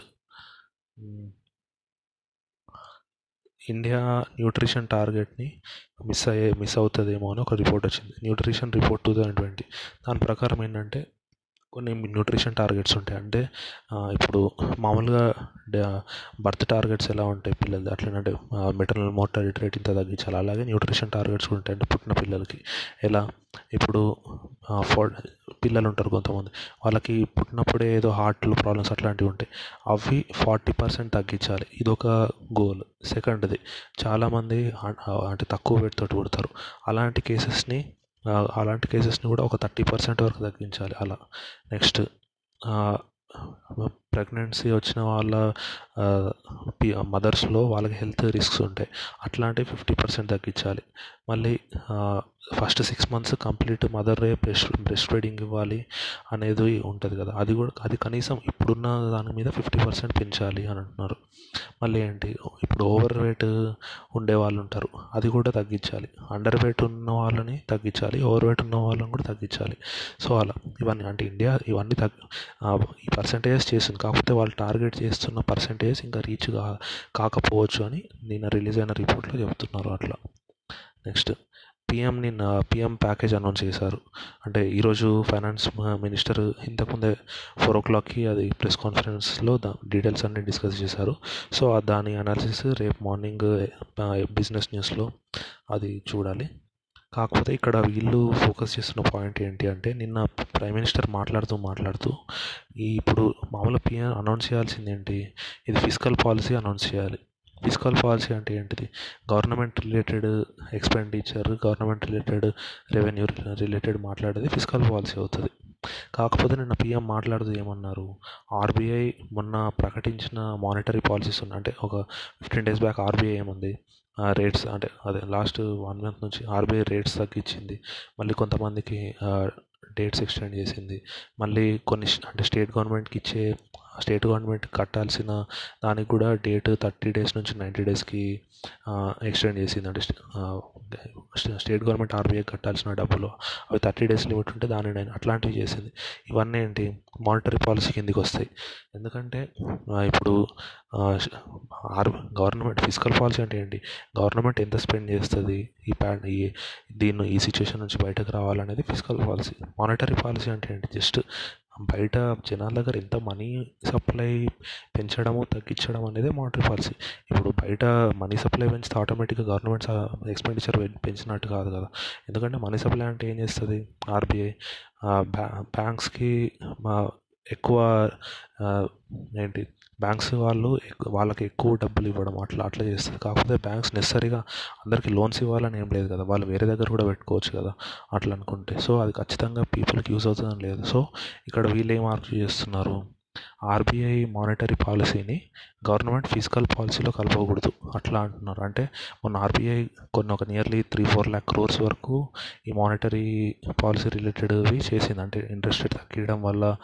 ఇండియా న్యూట్రిషన్ టార్గెట్ని మిస్ అయ్యే మిస్ అవుతుందేమో అని ఒక రిపోర్ట్ వచ్చింది. Nutrition report two thousand twenty. దాని ప్రకారం ఏంటంటే కొన్ని న్యూట్రిషన్ టార్గెట్స్ ఉంటాయి. అంటే ఇప్పుడు మామూలుగా బర్త్ టార్గెట్స్ ఎలా ఉంటాయి పిల్లలది? అట్లనంటే మెటర్నల్ మోర్టాలిటీ రేట్ ఇంత తగ్గించాలి? అలాగే న్యూట్రిషన్ టార్గెట్స్ ఉంటాయి. అంటే పుట్టిన పిల్లలకి ఎలా? ఇప్పుడు ఫో పిల్లలు ఉంటారు కొంతమంది. వాళ్ళకి పుట్టినప్పుడే ఏదో హార్ట్లో ప్రాబ్లమ్స్ అట్లాంటివి ఉంటాయి. అవి ఫార్టీ పర్సెంట్ తగ్గించాలి. ఇదొక గోల్. సెకండ్ది చాలామంది అంటే తక్కువ వెయిట్ తోటి పుడతారు. అలాంటి కేసెస్ని అలాంటి కేసెస్ని కూడా ఒక థర్టీ పర్సెంట్ వరకు తగ్గించాలి అలా. నెక్స్ట్ ప్రెగ్నెన్సీ వచ్చిన వాళ్ళ మదర్స్లో వాళ్ళకి హెల్త్ రిస్క్స్ ఉంటాయి. అట్లాంటివి ఫిఫ్టీ పర్సెంట్ తగ్గించాలి. మళ్ళీ ఫస్ట్ సిక్స్ మంత్స్ కంప్లీట్ మదరే బ్రెస్ట్ బ్రెస్ట్ ఫీడింగ్ ఇవ్వాలి అనేది ఉంటుంది కదా. అది కూడా అది కనీసం ఇప్పుడున్న దాని మీద ఫిఫ్టీ పర్సెంట్ పెంచాలి అని అంటున్నారు. మళ్ళీ ఏంటి? ఇప్పుడు ఓవర్ వెయిట్ ఉండే వాళ్ళు ఉంటారు. అది కూడా తగ్గించాలి. అండర్ వెయిట్ ఉన్న వాళ్ళని తగ్గించాలి. ఓవర్ వెయిట్ ఉన్న వాళ్ళని కూడా తగ్గించాలి. సో అలా ఇవన్నీ అంటే ఇండియా ఇవన్నీ తగ్గి ఈ పర్సంటేజ్ చేస్తుంది కాకపోతే వాళ్ళు టార్గెట్ చేస్తున్న పర్సంటేజ్ ఇంకా రీచ్ కా కాకపోవచ్చు అని నిన్న రిలీజ్ అయిన రిపోర్ట్లో చెప్తున్నారు అట్లా. నెక్స్ట్ పిఎం నిన్న పిఎం ప్యాకేజ్ అనౌన్స్ చేశారు. అంటే ఈరోజు ఫైనాన్స్ మినిస్టర్ ఇంతకుముందే ఫోర్ ఓ క్లాక్కి అది ప్రెస్ కాన్ఫరెన్స్లో దా డీటెయిల్స్ అన్ని డిస్కస్ చేశారు. సో దాని అనాలిసిస్ రేపు మార్నింగ్ బిజినెస్ న్యూస్లో అది చూడాలి. కాకపోతే ఇక్కడ వీళ్ళు ఫోకస్ చేస్తున్న పాయింట్ ఏంటి అంటే నిన్న ప్రైమ్ మినిస్టర్ మాట్లాడుతూ మాట్లాడుతూ ఈ ఇప్పుడు మామూలుగా పిఎం అనౌన్స్ చేయాల్సింది ఏంటి? ఇది ఫిజికల్ పాలసీ అనౌన్స్ చేయాలి. ఫిజికల్ పాలసీ అంటే ఏంటిది? Government related expenditure government related revenue related మాట్లాడేది ఫిజికల్ పాలసీ అవుతుంది. కాకపోతే నిన్న పిఎం మాట్లాడుతూ ఏమన్నారు? ఆర్బీఐ మొన్న ప్రకటించిన మానిటరీ పాలసీస్ ఉన్నాయి అంటే ఒక ఫిఫ్టీన్ డేస్ బ్యాక్ ఆర్బీఐ ఏముంది? రేట్స్ అంటే అదే లాస్ట్ వన్ మంత్ నుంచి ఆర్బీఐ రేట్స్ తగ్గించింది. మళ్ళీ కొంతమందికి డేట్స్ ఎక్స్టెండ్ చేసింది. మళ్ళీ కొన్ని అంటే స్టేట్ గవర్నమెంట్కి ఇచ్చే స్టేట్ గవర్నమెంట్ కట్టాల్సిన దానికి కూడా డేట్ థర్టీ డేస్ నుంచి నైంటీ డేస్కి ఎక్స్టెండ్ చేసింది అంటే స్టేట్ గవర్నమెంట్ ఆర్బీఐ కట్టాల్సిన డబ్బులు అవి థర్టీ డేస్ లిమిట్ ఉంటే దాన్ని నేను అట్లాంటివి చేసింది. ఇవన్నీ ఏంటి? మానిటరీ పాలసీ కిందికి వస్తాయి. ఎందుకంటే ఇప్పుడు ఆర్ గవర్నమెంట్ ఫిజికల్ పాలసీ అంటే ఏంటి? గవర్నమెంట్ ఎంత స్పెండ్ చేస్తుంది? ఈ ప్యా ఈ దీన్ని ఈ సిచ్యువేషన్ నుంచి బయటకు రావాలనేది ఫిజికల్ పాలసీ. మానిటరీ పాలసీ అంటే ఏంటి? జస్ట్ బయట జనాల దగ్గర ఎంత మనీ సప్లై పెంచడము తగ్గించడం అనేది మానిటరీ పాలసీ. ఇప్పుడు బయట మనీ సప్లై పెంచితే ఆటోమేటిక్గా గవర్నమెంట్ ఎక్స్పెండిచర్ పెంచినట్టు కాదు కదా. ఎందుకంటే మనీ సప్లై అంటే ఏం చేస్తుంది? ఆర్బీఐ బ్యా బ్యాంక్స్కి ఎక్కువ ఏంటి బ్యాంక్స్ వాళ్ళు వాళ్ళకి ఎక్కువ డబ్బులు ఇవ్వడం అట్లా అట్లా చేస్తారు. కాకపోతే బ్యాంక్స్ నెసరీగా అందరికీ లోన్స్ ఇవ్వాలని ఏం లేదు కదా. వాళ్ళు వేరే దగ్గర కూడా పెట్టుకోవచ్చు కదా అట్లా అనుకుంటే. సో అది ఖచ్చితంగా పీపుల్కి యూజ్ అవుతుందని లేదు. సో ఇక్కడ వీళ్ళు ఏం ఆర్గ్యూ చేస్తున్నారు? ఆర్బీఐ మానిటరీ పాలసీని గవర్నమెంట్ ఫిజికల్ పాలసీలో కలపకూడదు. అట్లా అంటున్నారు. అంటే మొన్న ఆర్బీఐ కొన్ని ఒక nearly three four lakh crores వరకు ఈ మానిటరీ పాలసీ రిలేటెడ్వి చేసింది. అంటే ఇంట్రెస్ట్ రేట్ తగ్గించడం వల్ల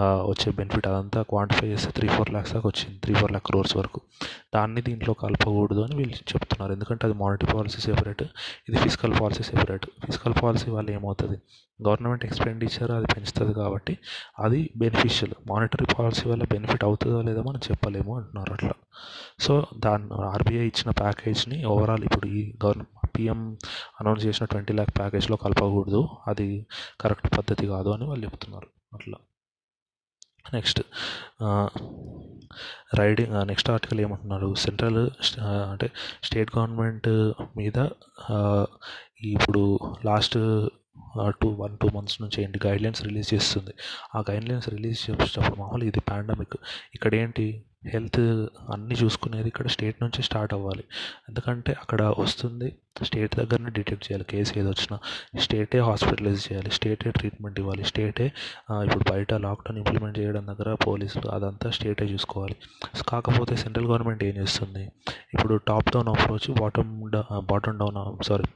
వచ్చే బెనిఫిట్ అదంతా క్వాంటిఫై చేస్తే త్రీ ఫోర్ ల్యాక్స్ దాకా వచ్చింది. త్రీ ఫోర్ ల్యాక్ క్రోర్స్ వరకు. దాన్ని దీంట్లో కలపకూడదు అని వీళ్ళు చెప్తున్నారు. ఎందుకంటే అది మానిటరీ పాలసీ సెపరేట్ ఇది physical policy separate physical policy వల్ల ఏమవుతుంది? గవర్నమెంట్ ఎక్స్పెండిచర్ అది పెంచుతుంది కాబట్టి అది బెనిఫిషియల్ మానిటరీ పాలసీ వల్ల బెనిఫిట్ అవుతుందో లేదో మనం చెప్పలేము అంటున్నారు అట్లా. సో దాని ఆర్బీఐ ఇచ్చిన ప్యాకేజ్ని ఓవరాల్ ఇప్పుడు ఈ గవర్నమెంట్ పిఎం అనౌన్స్ చేసిన ట్వంటీ ల్యాక్ ప్యాకేజ్లో కలపకూడదు. అది కరెక్ట్ పద్ధతి కాదు అని వాళ్ళు చెప్తున్నారు. అట్లా. నెక్స్ట్ రైడింగ్ నెక్స్ట్ ఆర్టికల్ ఏమంటున్నారు సెంట్రల్ అంటే స్టేట్ గవర్నమెంట్ మీద ఇప్పుడు last two one two months నుంచి ఏంటి గైడ్లైన్స్ రిలీజ్ చేస్తుంది. ఆ గైడ్లైన్స్ రిలీజ్ చేసేటప్పుడు మామూలు ఇది పాండమిక్ ఇక్కడ ఏంటి హెల్త్ అన్నీ చూసుకునేది ఇక్కడ స్టేట్ నుంచి స్టార్ట్ అవ్వాలి. ఎందుకంటే అక్కడ వస్తుంది స్టేట్ దగ్గరనే డిటెక్ట్ చేయాలి కేసు ఏది వచ్చినా. స్టేటే హాస్పిటలైజ్ చేయాలి స్టేటే ట్రీట్మెంట్ ఇవ్వాలి స్టేటే ఇప్పుడు బయట లాక్డౌన్ ఇంప్లిమెంట్ చేయడం దగ్గర పోలీసులు అదంతా స్టేటే చూసుకోవాలి. కాకపోతే సెంట్రల్ గవర్నమెంట్ ఏం చేస్తుంది? ఇప్పుడు top down approach bottom bottom down sorry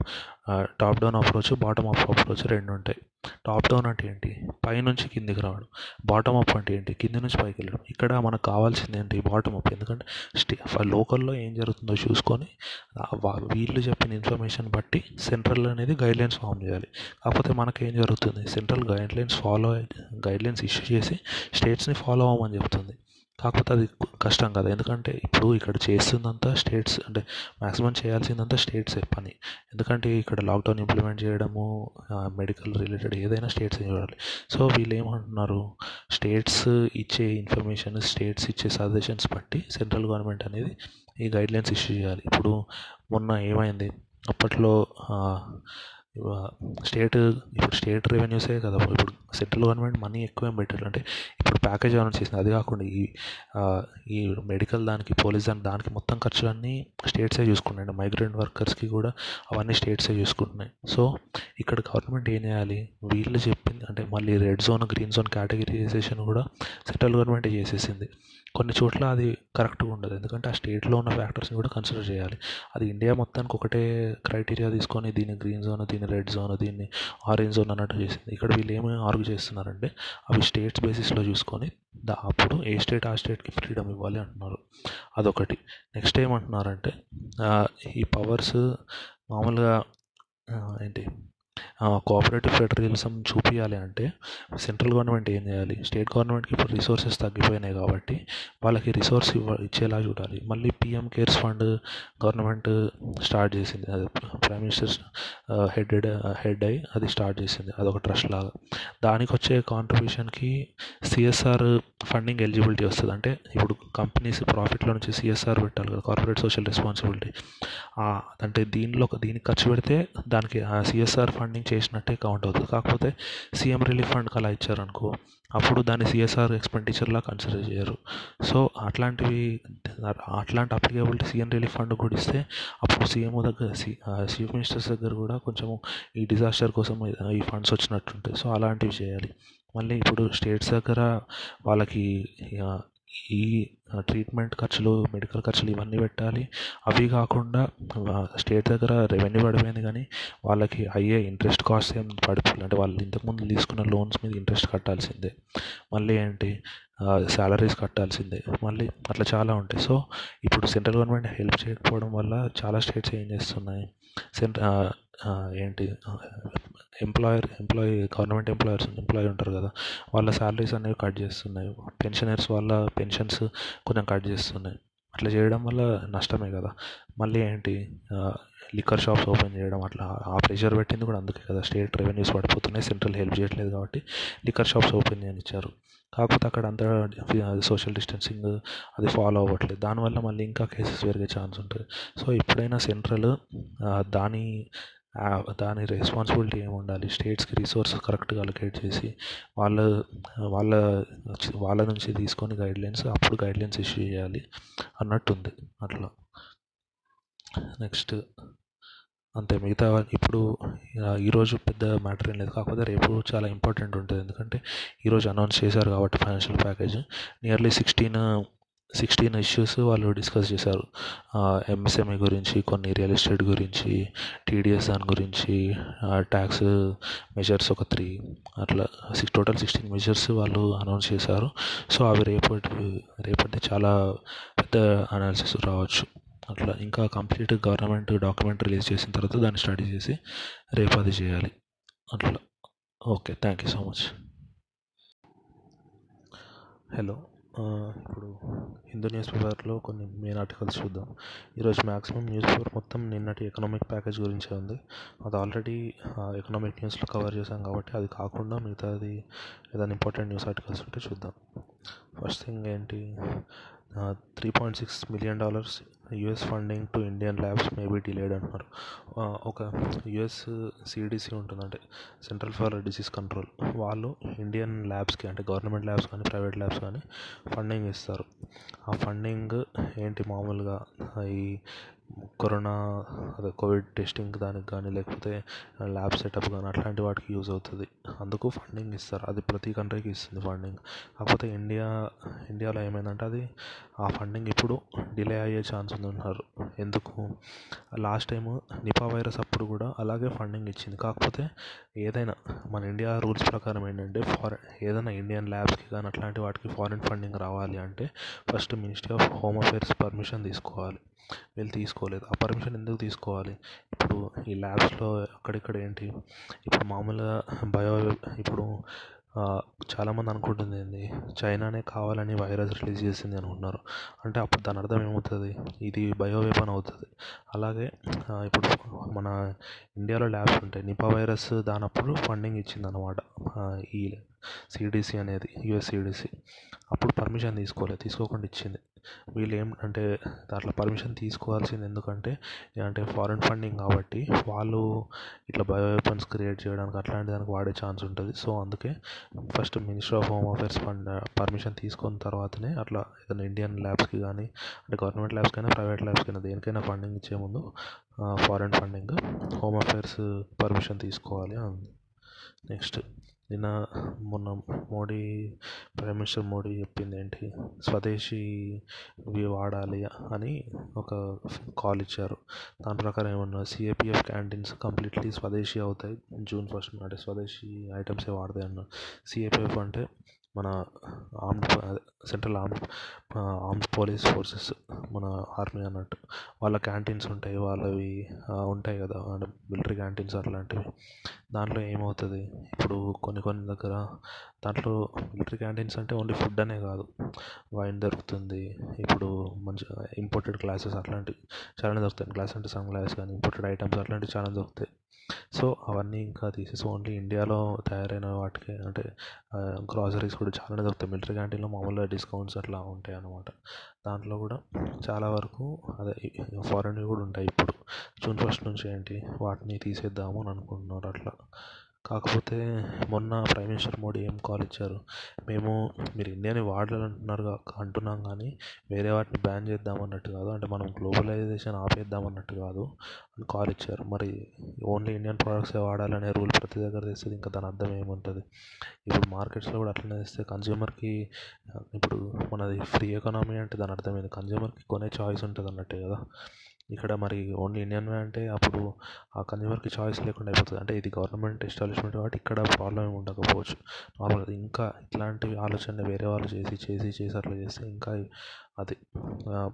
top down approach bottom up approach రెండు ఉంటాయి. టాప్ డౌన్ అంటే ఏంటి? పైనుంచి కిందికి రావడం. బాటమ్ అప్ అంటే ఏంటి? కింది నుంచి పైకి వెళ్ళడం. ఇక్కడ మనకు కావాల్సింది ఏంటి? బాటమ్ అప్ ఎందుకంటే స్టే లోకల్లో ఏం జరుగుతుందో చూసుకొని వీళ్ళు చెప్పిన ఇన్ఫర్మేషన్ బట్టి సెంట్రల్ అనేది గైడ్లైన్స్ ఫామ్ చేయాలి. కాకపోతే మనకేం జరుగుతుంది? Central guidelines follow guidelines issue చేసి స్టేట్స్ని ఫాలో అవ్వమని చెప్తుంది. కాకపోతే అది కష్టం కదా. ఎందుకంటే ఇప్పుడు ఇక్కడ చేస్తుందంతా స్టేట్స్ అంటే మ్యాక్సిమం చేయాల్సిందంతా స్టేట్సే పని. ఎందుకంటే ఇక్కడ లాక్డౌన్ ఇంప్లిమెంట్ చేయడము మెడికల్ రిలేటెడ్ ఏదైనా స్టేట్స్ చూడాలి. సో వీళ్ళు ఏమంటున్నారు స్టేట్స్ ఇచ్చే ఇన్ఫర్మేషన్ స్టేట్స్ ఇచ్చే సజెషన్స్ బట్టి సెంట్రల్ గవర్నమెంట్ అనేది ఈ గైడ్లైన్స్ ఇష్యూ చేయాలి. ఇప్పుడు మొన్న ఏమైంది? అప్పట్లో స్టేట్ ఇప్పుడు స్టేట్ రెవెన్యూసే కదా. ఇప్పుడు సెంట్రల్ గవర్నమెంట్ మనీ ఎక్కువ పెట్టారు అంటే ఇప్పుడు ప్యాకేజ్ అనౌన్స్ చేసింది అది కాకుండా ఈ ఈ మెడికల్ దానికి పోలీస్ దానికి దానికి మొత్తం ఖర్చులన్నీ స్టేట్సే చూసుకున్నాయి మైగ్రెంట్ వర్కర్స్కి కూడా అవన్నీ స్టేట్సే చూసుకుంటున్నాయి. సో ఇక్కడ గవర్నమెంట్ ఏం చేయాలి? వీళ్ళు చెప్పింది అంటే మళ్ళీ red zone green zone categorization కూడా సెంట్రల్ గవర్నమెంటే చేసేసింది. కొన్ని చోట్ల అది కరెక్ట్గా ఉండదు. ఎందుకంటే ఆ స్టేట్లో ఉన్న ఫ్యాక్టర్స్ని కూడా కన్సిడర్ చేయాలి. అది ఇండియా మొత్తానికి ఒకటే క్రైటీరియా తీసుకొని దీన్ని గ్రీన్ జోన్ దీన్ని రెడ్ జోన్ దీన్ని ఆరెంజ్ జోన్ అన్నట్టు చేసింది. ఇక్కడ వీళ్ళు ఏమి ఆర్గ్యూ చేస్తున్నారంటే అవి స్టేట్స్ బేసిస్లో చూసుకొని దా అప్పుడు ఏ స్టేట్ ఆ స్టేట్కి ఫ్రీడమ్ ఇవ్వాలి అంటున్నారు. అదొకటి. నెక్స్ట్ ఏమంటున్నారంటే ఈ పవర్స్ మామూలుగా ఏంటి కోఆపరేటివ్ ఫెడరలిజం చూపించాలి అంటే సెంట్రల్ గవర్నమెంట్ ఏం చేయాలి? స్టేట్ గవర్నమెంట్కి ఇప్పుడు రిసోర్సెస్ తగ్గిపోయినాయి కాబట్టి వాళ్ళకి రిసోర్స్ ఇవ్వ ఇచ్చేలా చూడాలి. మళ్ళీ PM cares fund government start చేసింది. అది ప్రైమ్ మినిస్టర్ హెడెడ్ హెడ్ అయ్యి అది స్టార్ట్ చేసింది. అదొక ట్రస్ట్ లాగా. దానికి వచ్చే కాంట్రిబ్యూషన్కి సిఎస్ఆర్ ఫండింగ్ ఎలిజిబిలిటీ వస్తుంది. అంటే ఇప్పుడు కంపెనీస్ ప్రాఫిట్లో నుంచి సిఎస్ఆర్ పెట్టాలి కదా కార్పొరేట్ సోషల్ రెస్పాన్సిబిలిటీ అంటే దీనిలో దీనికి ఖర్చు పెడితే దానికి సిఎస్ఆర్ ఫండ్ ఫండింగ్ చేసినట్టే కౌంట్ అవుతుంది. కాకపోతే సీఎం రిలీఫ్ ఫండ్కి అలా ఇచ్చారనుకో అప్పుడు దాన్ని సిఎస్ఆర్ ఎక్స్పెండిచర్లా కన్సిడర్ చేయరు. సో అట్లాంటివి అట్లాంటి అప్లికేబిలిటీ సీఎం రిలీఫ్ ఫండ్ కూడా ఇస్తే అప్పుడు సీఎం దగ్గర చీఫ్ మినిస్టర్స్ దగ్గర కూడా కొంచెం ఈ డిజాస్టర్ కోసం ఈ ఫండ్స్ వచ్చినట్టుంటాయి. సో అలాంటివి చేయాలి. మళ్ళీ ఇప్పుడు స్టేట్స్ దగ్గర వాళ్ళకి ఈ ట్రీట్మెంట్ ఖర్చులు మెడికల్ ఖర్చులు ఇవన్నీ పెట్టాలి. అవి కాకుండా స్టేట్ దగ్గర రెవెన్యూ పడిపోయింది కానీ వాళ్ళకి అయ్యే ఇంట్రెస్ట్ కాస్ట్ ఏం పడిపోలేదు అంటే వాళ్ళు ఇంతకుముందు తీసుకున్న లోన్స్ మీద ఇంట్రెస్ట్ కట్టాల్సిందే. మళ్ళీ ఏంటి? శాలరీస్ కట్టాల్సిందే. మళ్ళీ అట్లా చాలా ఉంటాయి. సో ఇప్పుడు సెంట్రల్ గవర్నమెంట్ హెల్ప్ చేయకపోవడం వల్ల చాలా స్టేట్స్ ఏం చేస్తున్నాయి? సెంట్ర ఏంటి? Employer employee government employers employee ఉంటారు కదా వాళ్ళ శాలరీస్ అనేవి కట్ చేస్తున్నాయి. పెన్షనర్స్ వాళ్ళ పెన్షన్స్ కొంచెం కట్ చేస్తున్నాయి. అట్లా చేయడం వల్ల నష్టమే కదా. మళ్ళీ ఏంటి? లిక్కర్ షాప్స్ ఓపెన్ చేయడం అట్లా ఆ ప్రెషర్ పెట్టింది కూడా అందుకే కదా. స్టేట్ రెవెన్యూస్ పడిపోతున్నాయి సెంట్రల్ హెల్ప్ చేయట్లేదు కాబట్టి లిక్కర్ షాప్స్ ఓపెన్ చేయనిచ్చారు. కాకపోతే అక్కడ అంతా సోషల్ డిస్టెన్సింగ్ అది ఫాలో అవ్వట్లేదు. దానివల్ల మళ్ళీ ఇంకా కేసెస్ పెరిగే ఛాన్స్ ఉంటుంది. సో ఎప్పుడైనా సెంట్రల్ దాని దాని రెస్పాన్సిబిలిటీ ఏమి ఉండాలి? స్టేట్స్కి రిసోర్స్ కరెక్ట్గా అలొకేట్ చేసి వాళ్ళ వాళ్ళ వాళ్ళ నుంచి తీసుకొని గైడ్లైన్స్ అప్పుడు గైడ్లైన్స్ ఇష్యూ చేయాలి అన్నట్టుంది. అట్లా. నెక్స్ట్ అంతే. మిగతా ఇప్పుడు ఈరోజు పెద్ద మ్యాటర్ ఏం లేదు. కాకపోతే రేపు చాలా ఇంపార్టెంట్ ఉంటుంది. ఎందుకంటే ఈరోజు అనౌన్స్ చేశారు కాబట్టి financial package nearly sixteen sixteen issues వాళ్ళు డిస్కస్ చేశారు. ఎంఎస్ఎంఈ గురించి కొన్ని రియల్ ఎస్టేట్ గురించి టీడీఎస్ దాని గురించి ట్యాక్స్ మెజర్స్ ఒక త్రీ అట్లా సిక్స్ టోటల్ సిక్స్టీన్ మెజర్స్ వాళ్ళు అనౌన్స్ చేశారు. సో అవి రేపటి రేపటి చాలా పెద్ద అనాలిసిస్ రావచ్చు. అట్లా ఇంకా కంప్లీట్ గవర్నమెంట్ డాక్యుమెంట్ రిలీజ్ చేసిన తర్వాత దాన్ని స్టడీ చేసి రేపు అది చేయాలి. అట్లా. Okay thank you so much hello ఇప్పుడు హిందూ న్యూస్ పేపర్లో కొన్ని మెయిన్ ఆర్టికల్స్ చూద్దాం. ఈరోజు మ్యాక్సిమం న్యూస్ పేపర్ మొత్తం నిన్నటి ఎకనామిక్ ప్యాకేజ్ గురించే ఉంది. అది ఆల్రెడీ ఎకనామిక్ న్యూస్లో కవర్ చేశాం కాబట్టి అది కాకుండా మిగతాది ఏదైనా ఇంపార్టెంట్ న్యూస్ ఆర్టికల్స్ ఉంటే చూద్దాం. ఫస్ట్ థింగ్ ఏంటి? Three point six million dollars US funding to Indian labs may be delayed అంటున్నారు. ఒక యుఎస్ సిడిసి ఉంటుంది అంటే సెంట్రల్ ఫర్ డిసీజ్ కంట్రోల్ వాళ్ళు ఇండియన్ ల్యాబ్స్కి అంటే గవర్నమెంట్ ల్యాబ్స్ కానీ ప్రైవేట్ ల్యాబ్స్ కానీ ఫండింగ్ ఇస్తారు. ఆ ఫండింగ్ ఏంటి మామూలుగా? ఈ కరోనా అదే కోవిడ్ టెస్టింగ్ దానికి కానీ లేకపోతే ల్యాబ్ సెటప్ కానీ అట్లాంటి వాటికి యూజ్ అవుతుంది. అందుకు ఫండింగ్ ఇస్తారు. అది ప్రతి కంట్రీకి ఇస్తుంది ఫండింగ్. కాకపోతే ఇండియా ఇండియాలో ఏమైందంటే అది ఆ ఫండింగ్ ఇప్పుడు డిలే అయ్యే ఛాన్స్ ఉందంటున్నారు ఎందుకు? లాస్ట్ టైము నిపా వైరస్ అప్పుడు కూడా అలాగే ఫండింగ్ ఇచ్చింది. కాకపోతే ఏదైనా మన ఇండియా రూల్స్ ప్రకారం ఏంటంటే ఫారెన్ ఏదైనా ఇండియన్ ల్యాబ్స్కి కానీ అట్లాంటి వాటికి ఫారెన్ ఫండింగ్ రావాలి అంటే first ministry of home affairs permission తీసుకోవాలి. వీళ్ళు తీసుకోలేదు. ఆ పర్మిషన్ ఎందుకు తీసుకోవాలి? ఇప్పుడు ఈ ల్యాబ్స్లో అక్కడిక్కడ ఏంటి? ఇప్పుడు మామూలుగా బయో ఇప్పుడు చాలామంది అనుకుంటుంది ఏంది? చైనానే కావాలని వైరస్ రిలీజ్ చేసింది అనుకుంటున్నారు. అంటే అప్పుడు దాని అర్థం ఏమవుతుంది? ఇది బయో వెపన్ అవుతుంది. అలాగే ఇప్పుడు మన ఇండియాలో ల్యాబ్స్ ఉంటాయి. నిపా వైరస్ దానప్పుడు ఫండింగ్ ఇచ్చింది అనమాట ఈ సిడిసి అనేది యుఎస్ సిడిసి అప్పుడు పర్మిషన్ తీసుకోలేదు తీసుకోకుండా ఇచ్చింది. వీళ్ళు ఏం అంటే దాంట్లో పర్మిషన్ తీసుకోవాల్సింది ఎందుకంటే అంటే ఫారెన్ ఫండింగ్ కాబట్టి వాళ్ళు ఇట్లా బయో వెపన్స్ క్రియేట్ చేయడానికి అట్లాంటి దానికి వాడే ఛాన్స్ ఉంటుంది. సో అందుకే first minister of home affairs fund permission తీసుకున్న తర్వాతనే అట్లా ఏదైనా ఇండియన్ ల్యాబ్స్కి కానీ అంటే గవర్నమెంట్ ల్యాబ్స్కి అయినా ప్రైవేట్ ల్యాబ్స్కి అయినా దేనికైనా ఫండింగ్ ఇచ్చే ముందు foreign funding home affairs permission తీసుకోవాలి. అని నెక్స్ట్. నిన్న మొన్న మోడీ ప్రైమ్ మినిస్టర్ మోడీ చెప్పింది ఏంటి స్వదేశీవి వాడాలి అని ఒక కాల్ ఇచ్చారు. దాని ప్రకారం ఏమన్నా సిఏపిఎఫ్ క్యాంటీన్స్ కంప్లీట్లీ స్వదేశీ అవుతాయి? జూన్ ఫస్ట్ నాటే స్వదేశీ ఐటమ్సే వాడతాయి అన్నారు. సిఏపిఎఫ్ అంటే మన armed central arm armed police forces మన ఆర్మీ అన్నట్టు. వాళ్ళ క్యాంటీన్స్ ఉంటాయి వాళ్ళవి ఉంటాయి కదా అంటే మిలిటరీ క్యాంటీన్స్ అట్లాంటివి. దాంట్లో ఏమవుతుంది? ఇప్పుడు కొన్ని కొన్ని దగ్గర దాంట్లో మిలిటరీ క్యాంటీన్స్ అంటే ఓన్లీ ఫుడ్ అనే కాదు. వైన్ దొరుకుతుంది ఇప్పుడు మంచిగా ఇంపోర్టెడ్ గ్లాసెస్ అట్లాంటివి. చాలానే దొరుకుతాయి. గ్లాస్ అంటే సన్ గ్లాస్ కానీ ఇంపోర్టెడ్ ఐటమ్స్ అట్లాంటివి చాలా దొరుకుతాయి. సో అవన్నీ ఇంకా తీసేసి ఓన్లీ ఇండియాలో తయారైన వాటికి అంటే గ్రాసరీస్ కూడా చాలానే దొరుకుతాయి. మిలిటరీ క్యాంటీన్లో మామూలుగా డిస్కౌంట్స్ అట్లా ఉంటాయి అన్నమాట. దాంట్లో కూడా చాలా వరకు అదే ఫారెన్వి కూడా ఉంటాయి ఇప్పుడు. జూన్ ఫస్ట్ నుంచి ఏంటి వాటిని తీసేద్దాము అని అనుకుంటున్నారు అట్లా. కాకపోతే మొన్న ప్రైమ్ మినిస్టర్ మోడీ ఏం కాల్ ఇచ్చారు? మేము మీరు ఇండియాని వాడాలంటున్నారు అంటున్నాం కానీ వేరే వాటిని బ్యాన్ చేద్దాం అన్నట్టు కాదు. అంటే మనం గ్లోబలైజేషన్ ఆపేద్దాం అన్నట్టు కాదు అని కాల్ ఇచ్చారు. మరి ఓన్లీ ఇండియన్ ప్రోడక్ట్సే వాడాలనే రూల్ ప్రతి దగ్గర తెస్తే ఇంకా దాని అర్థం ఏముంటుంది? ఇప్పుడు మార్కెట్స్లో కూడా అట్లనే తెస్తే కన్జ్యూమర్కి ఇప్పుడు మనది ఫ్రీ ఎకానమీ అంటే దాని అర్థం ఏంది? కన్జ్యూమర్కి కొనే చాయిస్ ఉంటుంది అన్నట్టే కదా. ఇక్కడ మరి ఓన్లీ ఇండియన్ అంటే అప్పుడు ఆ కన్స్యూమర్కి చాయిస్ లేకుండా అయిపోతుంది. అంటే ఇది గవర్నమెంట్ ఎస్టాబ్లిష్మెంట్ కాబట్టి ఇక్కడ ప్రాబ్లం ఏమి ఉండకపోవచ్చు నార్మల్గా ఇంకా ఇట్లాంటివి ఆలోచన వేరే వాళ్ళు చేసి చేసి చేసి అట్లా చేస్తే ఇంకా అది.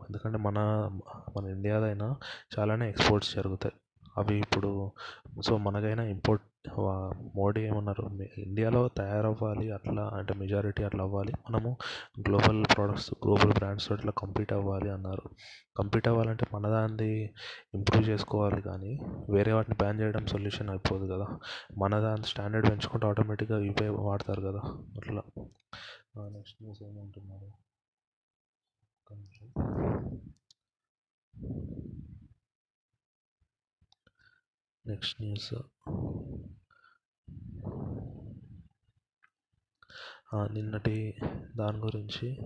ఎందుకంటే మన మన ఇండియాదైనా చాలానే ఎక్స్పోర్ట్స్ జరుగుతాయి. అవి ఇప్పుడు సో మనకైనా ఇంపోర్ట్ మోడీ ఏమన్నారు? ఇండియాలో తయారవ్వాలి అట్లా అంటే మెజారిటీ అట్లా అవ్వాలి. మనము గ్లోబల్ ప్రోడక్ట్స్ గ్లోబల్ బ్రాండ్స్ అట్లా కంపీట్ అవ్వాలి అన్నారు. కంపీట్ అవ్వాలంటే మన దాన్ని ఇంప్రూవ్ చేసుకోవాలి కానీ వేరే వాటిని బ్యాన్ చేయడం సొల్యూషన్ అయిపోదు కదా. మన దాని స్టాండర్డ్ పెంచుకుంటే ఆటోమేటిక్గా ఇవే వాడతారు కదా. అట్లా. నెక్స్ట్ న్యూస్ ఏమంటున్నారు? Next news. నిన్నటి దాని గురించి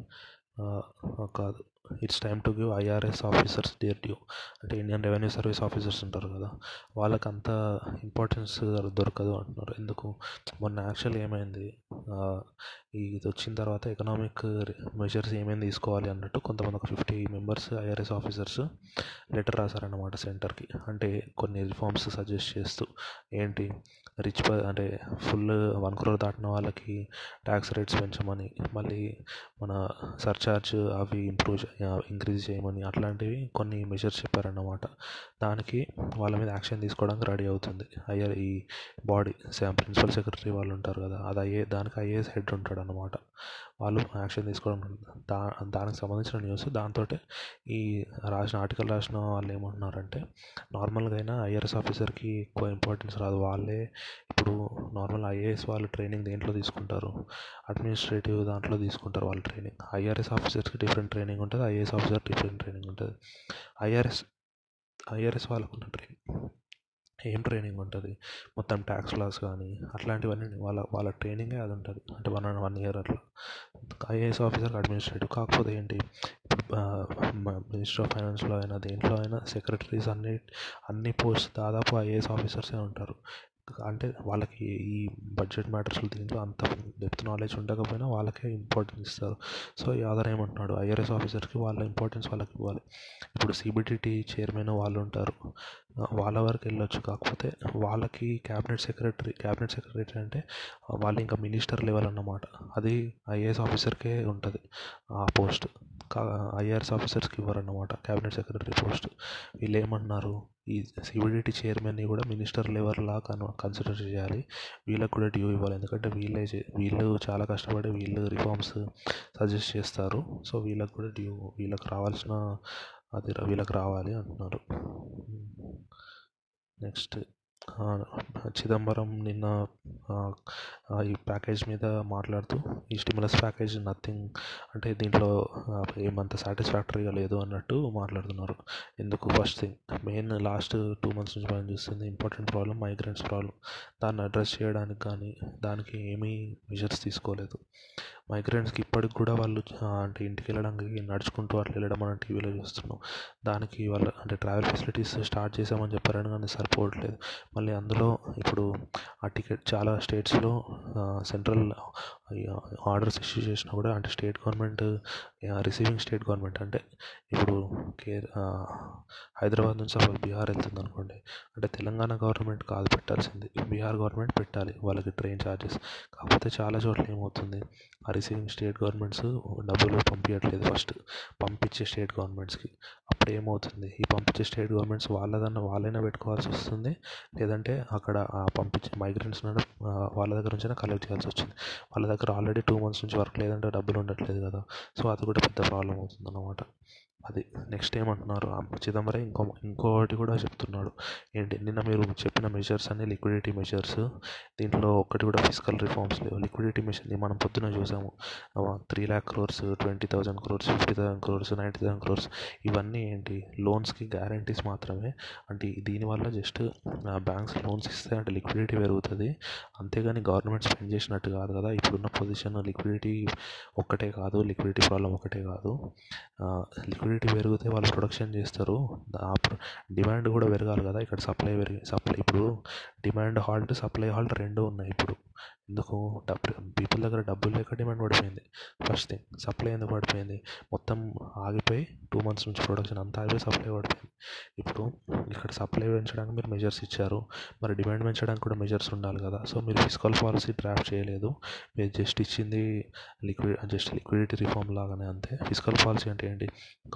కాదు. It's time to give IRS officers their due. అంటే ఇండియన్ రెవెన్యూ సర్వీస్ ఆఫీసర్స్ ఉంటారు కదా వాళ్ళకి అంత ఇంపార్టెన్స్ దొరకదు అంటున్నారు. ఎందుకు? మొన్న యాక్చువల్లీ ఏమైంది? ఇది వచ్చిన తర్వాత ఎకనామిక్ మెజర్స్ ఏమేమి తీసుకోవాలి అన్నట్టు కొంతమంది ఒక fifty members IRS officers letter రాశారన్నమాట సెంటర్కి. అంటే కొన్ని రిఫార్మ్స్ సజెస్ట్ చేస్తూ ఏంటి? రిచ్ అంటే ఫుల్ వన్ క్రోర్ దాటిన వాళ్ళకి ట్యాక్స్ రేట్స్ పెంచమని మళ్ళీ మన సర్చార్జ్ అవి ఇంప్రూవ్ ఇంక్రీజ్ చేయమని అట్లాంటివి కొన్ని మెజర్స్ చెప్పారన్నమాట. దానికి వాళ్ళ మీద యాక్షన్ తీసుకోవడానికి రెడీ అవుతుంది. అయ్యర్ ఈ బాడీ ప్రిన్సిపల్ సెక్రటరీ వాళ్ళు ఉంటారు కదా అది ఐఏ దానికి ఐఏఎస్ హెడ్ ఉంటాడు అన్నమాట వాళ్ళు యాక్షన్ తీసుకోవడం దా దానికి సంబంధించిన న్యూస్ దాంతో ఈ రాసిన ఆర్టికల్ రాసిన వాళ్ళు ఏమంటున్నారంటే నార్మల్గా అయినా ఐఆర్ఎస్ ఆఫీసర్కి ఎక్కువ ఇంపార్టెన్స్ రాదు. వాళ్ళే ఇప్పుడు నార్మల్ ఐఏఎస్ వాళ్ళు ట్రైనింగ్ దేంట్లో తీసుకుంటారు? అడ్మినిస్ట్రేటివ్ దాంట్లో తీసుకుంటారు వాళ్ళు ట్రైనింగ్. ఐఆర్ఎస్ ఆఫీసర్స్కి డిఫరెంట్ ట్రైనింగ్ ఉంటుంది. ఐఏఎస్ ఆఫీసర్ డిఫరెంట్ ట్రైనింగ్ ఉంటుంది. ఐఆర్ఎస్ ఐఆర్ఎస్ వాళ్ళకున్న ట్రైనింగ్. ఏం ట్రైనింగ్ ఉంటుంది? మొత్తం ట్యాక్స్ లాస్ కానీ అట్లాంటివన్నీ వాళ్ళ వాళ్ళ ట్రైనింగే అది ఉంటుంది అంటే వన్ అండ్ వన్ ఇయర్ అట్లా. ఐఏఎస్ ఆఫీసర్కి అడ్మినిస్ట్రేటివ్ కాకపోతే ఏంటి? ఇప్పుడు మినిస్టర్ ఆఫ్ ఫైనాన్స్లో అయినా దేంట్లో అయినా సెక్రటరీస్ అన్ని అన్ని పోస్ట్ దాదాపు ఐఏఎస్ ఆఫీసర్సే ఉంటారు. అంటే వాళ్ళకి ఈ బడ్జెట్ మ్యాటర్స్లో దీంట్లో అంత డెప్త్ నాలెడ్జ్ ఉండకపోయినా వాళ్ళకే ఇంపార్టెన్స్ ఇస్తారు. సో ఈ ఆధార్ ఏమంటున్నాడు? ఐఆర్ఎస్ ఆఫీసర్కి వాళ్ళ ఇంపార్టెన్స్ వాళ్ళకి ఇవ్వాలి. ఇప్పుడు సిబిటిటీ చైర్మన్ వాళ్ళు ఉంటారు. వాళ్ళ వరకు వెళ్ళొచ్చు. కాకపోతే వాళ్ళకి క్యాబినెట్ సెక్రటరీ క్యాబినెట్ సెక్రటరీ అంటే వాళ్ళు ఇంకా మినిస్టర్ లెవెల్ అన్నమాట. అది ఐఏఎస్ ఆఫీసర్కే ఉంటుంది ఆ పోస్ట్ కా ఐఆర్ఎస్ ఆఫీసర్స్కి ఇవ్వరు అన్నమాట క్యాబినెట్ సెక్రటరీ పోస్ట్ వీళ్ళు ఏమంటున్నారు ఈ సిబిడిటీ చైర్మన్ని కూడా మినిస్టర్ లెవెల్లా కన్ కన్సిడర్ చేయాలి. వీళ్ళకి కూడా డ్యూ ఇవ్వాలి. ఎందుకంటే వీళ్ళే వీళ్ళు చాలా కష్టపడి వీళ్ళు రిఫార్మ్స్ సజెస్ట్ చేస్తారు. సో వీళ్ళకి కూడా డ్యూ వీళ్ళకి రావాల్సిన అది వీళ్ళకి రావాలి అంటున్నారు. నెక్స్ట్ చిదంబరం నిన్న ఈ ప్యాకేజ్ మీద మాట్లాడుతూ ఈ స్టిమ్యులస్ ప్యాకేజ్ నథింగ్ అంటే దీంట్లో ఏమంత సాటిస్ఫాక్టరీగా లేదు అన్నట్టు మాట్లాడుతున్నారు. ఎందుకు? First thing main last two months నుంచి మనం చూస్తుంది ఇంపార్టెంట్ ప్రాబ్లం మైగ్రెంట్స్ ప్రాబ్లం దాన్ని అడ్రస్ చేయడానికి కానీ దానికి ఏమీ మెజర్స్ తీసుకోలేదు. మైగ్రెంట్స్కి ఇప్పటికి కూడా వాళ్ళు అంటే ఇంటికి వెళ్ళడానికి నడుచుకుంటూ అట్లా వెళ్ళడం మనం టీవీలో చూస్తున్నాం. దానికి వాళ్ళ అంటే ట్రావెల్ ఫెసిలిటీస్ స్టార్ట్ చేసామని చెప్పారని కానీ సరిపోవట్లేదు మళ్ళీ అందులో ఇప్పుడు ఆ టికెట్ చాలా స్టేట్స్లో సెంట్రల్ ఆర్డర్స్ ఇష్యూ చేసినా కూడా అంటే state government receiving state government అంటే ఇప్పుడు కేర్ హైదరాబాద్ నుంచి సపోజ్ బీహార్ వెళ్తుంది అనుకోండి అంటే తెలంగాణ గవర్నమెంట్ కాదు పెట్టాల్సింది. బీహార్ గవర్నమెంట్ పెట్టాలి వాళ్ళకి ట్రైన్ ఛార్జెస్ కాకపోతే చాలా చోట్ల ఏమవుతుంది ఆ రిసీవింగ్ స్టేట్ గవర్నమెంట్స్ డబ్బులు పంపించట్లేదు ఫస్ట్. పంపించే స్టేట్ గవర్నమెంట్స్కి. అప్పుడు ఏమవుతుంది ఈ పంపించే స్టేట్ గవర్నమెంట్స్ వాళ్ళదన్న వాళ్ళైనా పెట్టుకోవాల్సి వస్తుంది. లేదంటే అక్కడ పంపించే మైగ్రెంట్స్ వాళ్ళ దగ్గర నుంచైనా కలెక్ట్ చేయాల్సి వచ్చింది. వాళ్ళ దగ్గర ఆల్రెడీ టూ మంత్స్ నుంచి వర్క్ లేదంటే డబ్బులు ఉండట్లేదు కదా. సో అది కూడా పెద్ద ప్రాబ్లం అవుతుంది అన్నమాట అది నెక్స్ట్ ఏమంటున్నారు? చిదంబరం ఇంకో ఇంకోటి కూడా చెప్తున్నాడు. ఏంటి? నిన్న మీరు చెప్పిన మెజర్స్ అన్ని లిక్విడిటీ మెజర్స్ దీంట్లో ఒక్కటి కూడా ఫిజికల్ రిఫార్మ్స్ లేవు. లిక్విడిటీ మెషర్ని మనం పొద్దున చూసాము. Three lakh crores twenty thousand crores fifty thousand crores ninety thousand crores ఇవన్నీ ఏంటి? లోన్స్కి గ్యారంటీస్ మాత్రమే. అంటే దీనివల్ల జస్ట్ బ్యాంక్స్ లోన్స్ ఇస్తే అంటే లిక్విడిటీ పెరుగుతుంది. అంతేగాని గవర్నమెంట్ స్పెండ్ చేసినట్టు కాదు కదా. ఇప్పుడున్న పొజిషన్ లిక్విడిటీ ఒక్కటే కాదు. లిక్విడిటీ ప్రాబ్లం ఒకటే కాదు. లిక్విడిటీ పెరిగితే వాళ్ళు ప్రొడక్షన్ చేస్తారు. డిమాండ్ కూడా పెరగాలి కదా. ఇక్కడ సప్లై పెరిగి సప్లై ఇప్పుడు డిమాండ్ హాల్ట్ సప్లై హాల్ట్ రెండు ఉన్నాయి ఇప్పుడు. ఎందుకు? డబ్బు పీపుల్ దగ్గర డబ్బులు లేక డిమాండ్ పడిపోయింది. ఫస్ట్ థింగ్ సప్లై ఎందుకు పడిపోయింది? మొత్తం ఆగిపోయి టూ మంత్స్ నుంచి ప్రొడక్షన్ అంతా ఆగిపోయి సప్లై పడిపోయింది. ఇప్పుడు ఇక్కడ సప్లై పెంచడానికి మీరు మెజర్స్ ఇచ్చారు. మరి డిమాండ్ పెంచడానికి కూడా మెజర్స్ ఉండాలి కదా. సో మీరు ఫిజికల్ పాలసీ డ్రాఫ్ట్ చేయలేదు. మీరు జస్ట్ ఇచ్చింది లిక్విడ్ జస్ట్ లిక్విడిటీ రిఫార్మ్ లాగానే అంతే. ఫిజికల్ పాలసీ అంటే ఏంటి?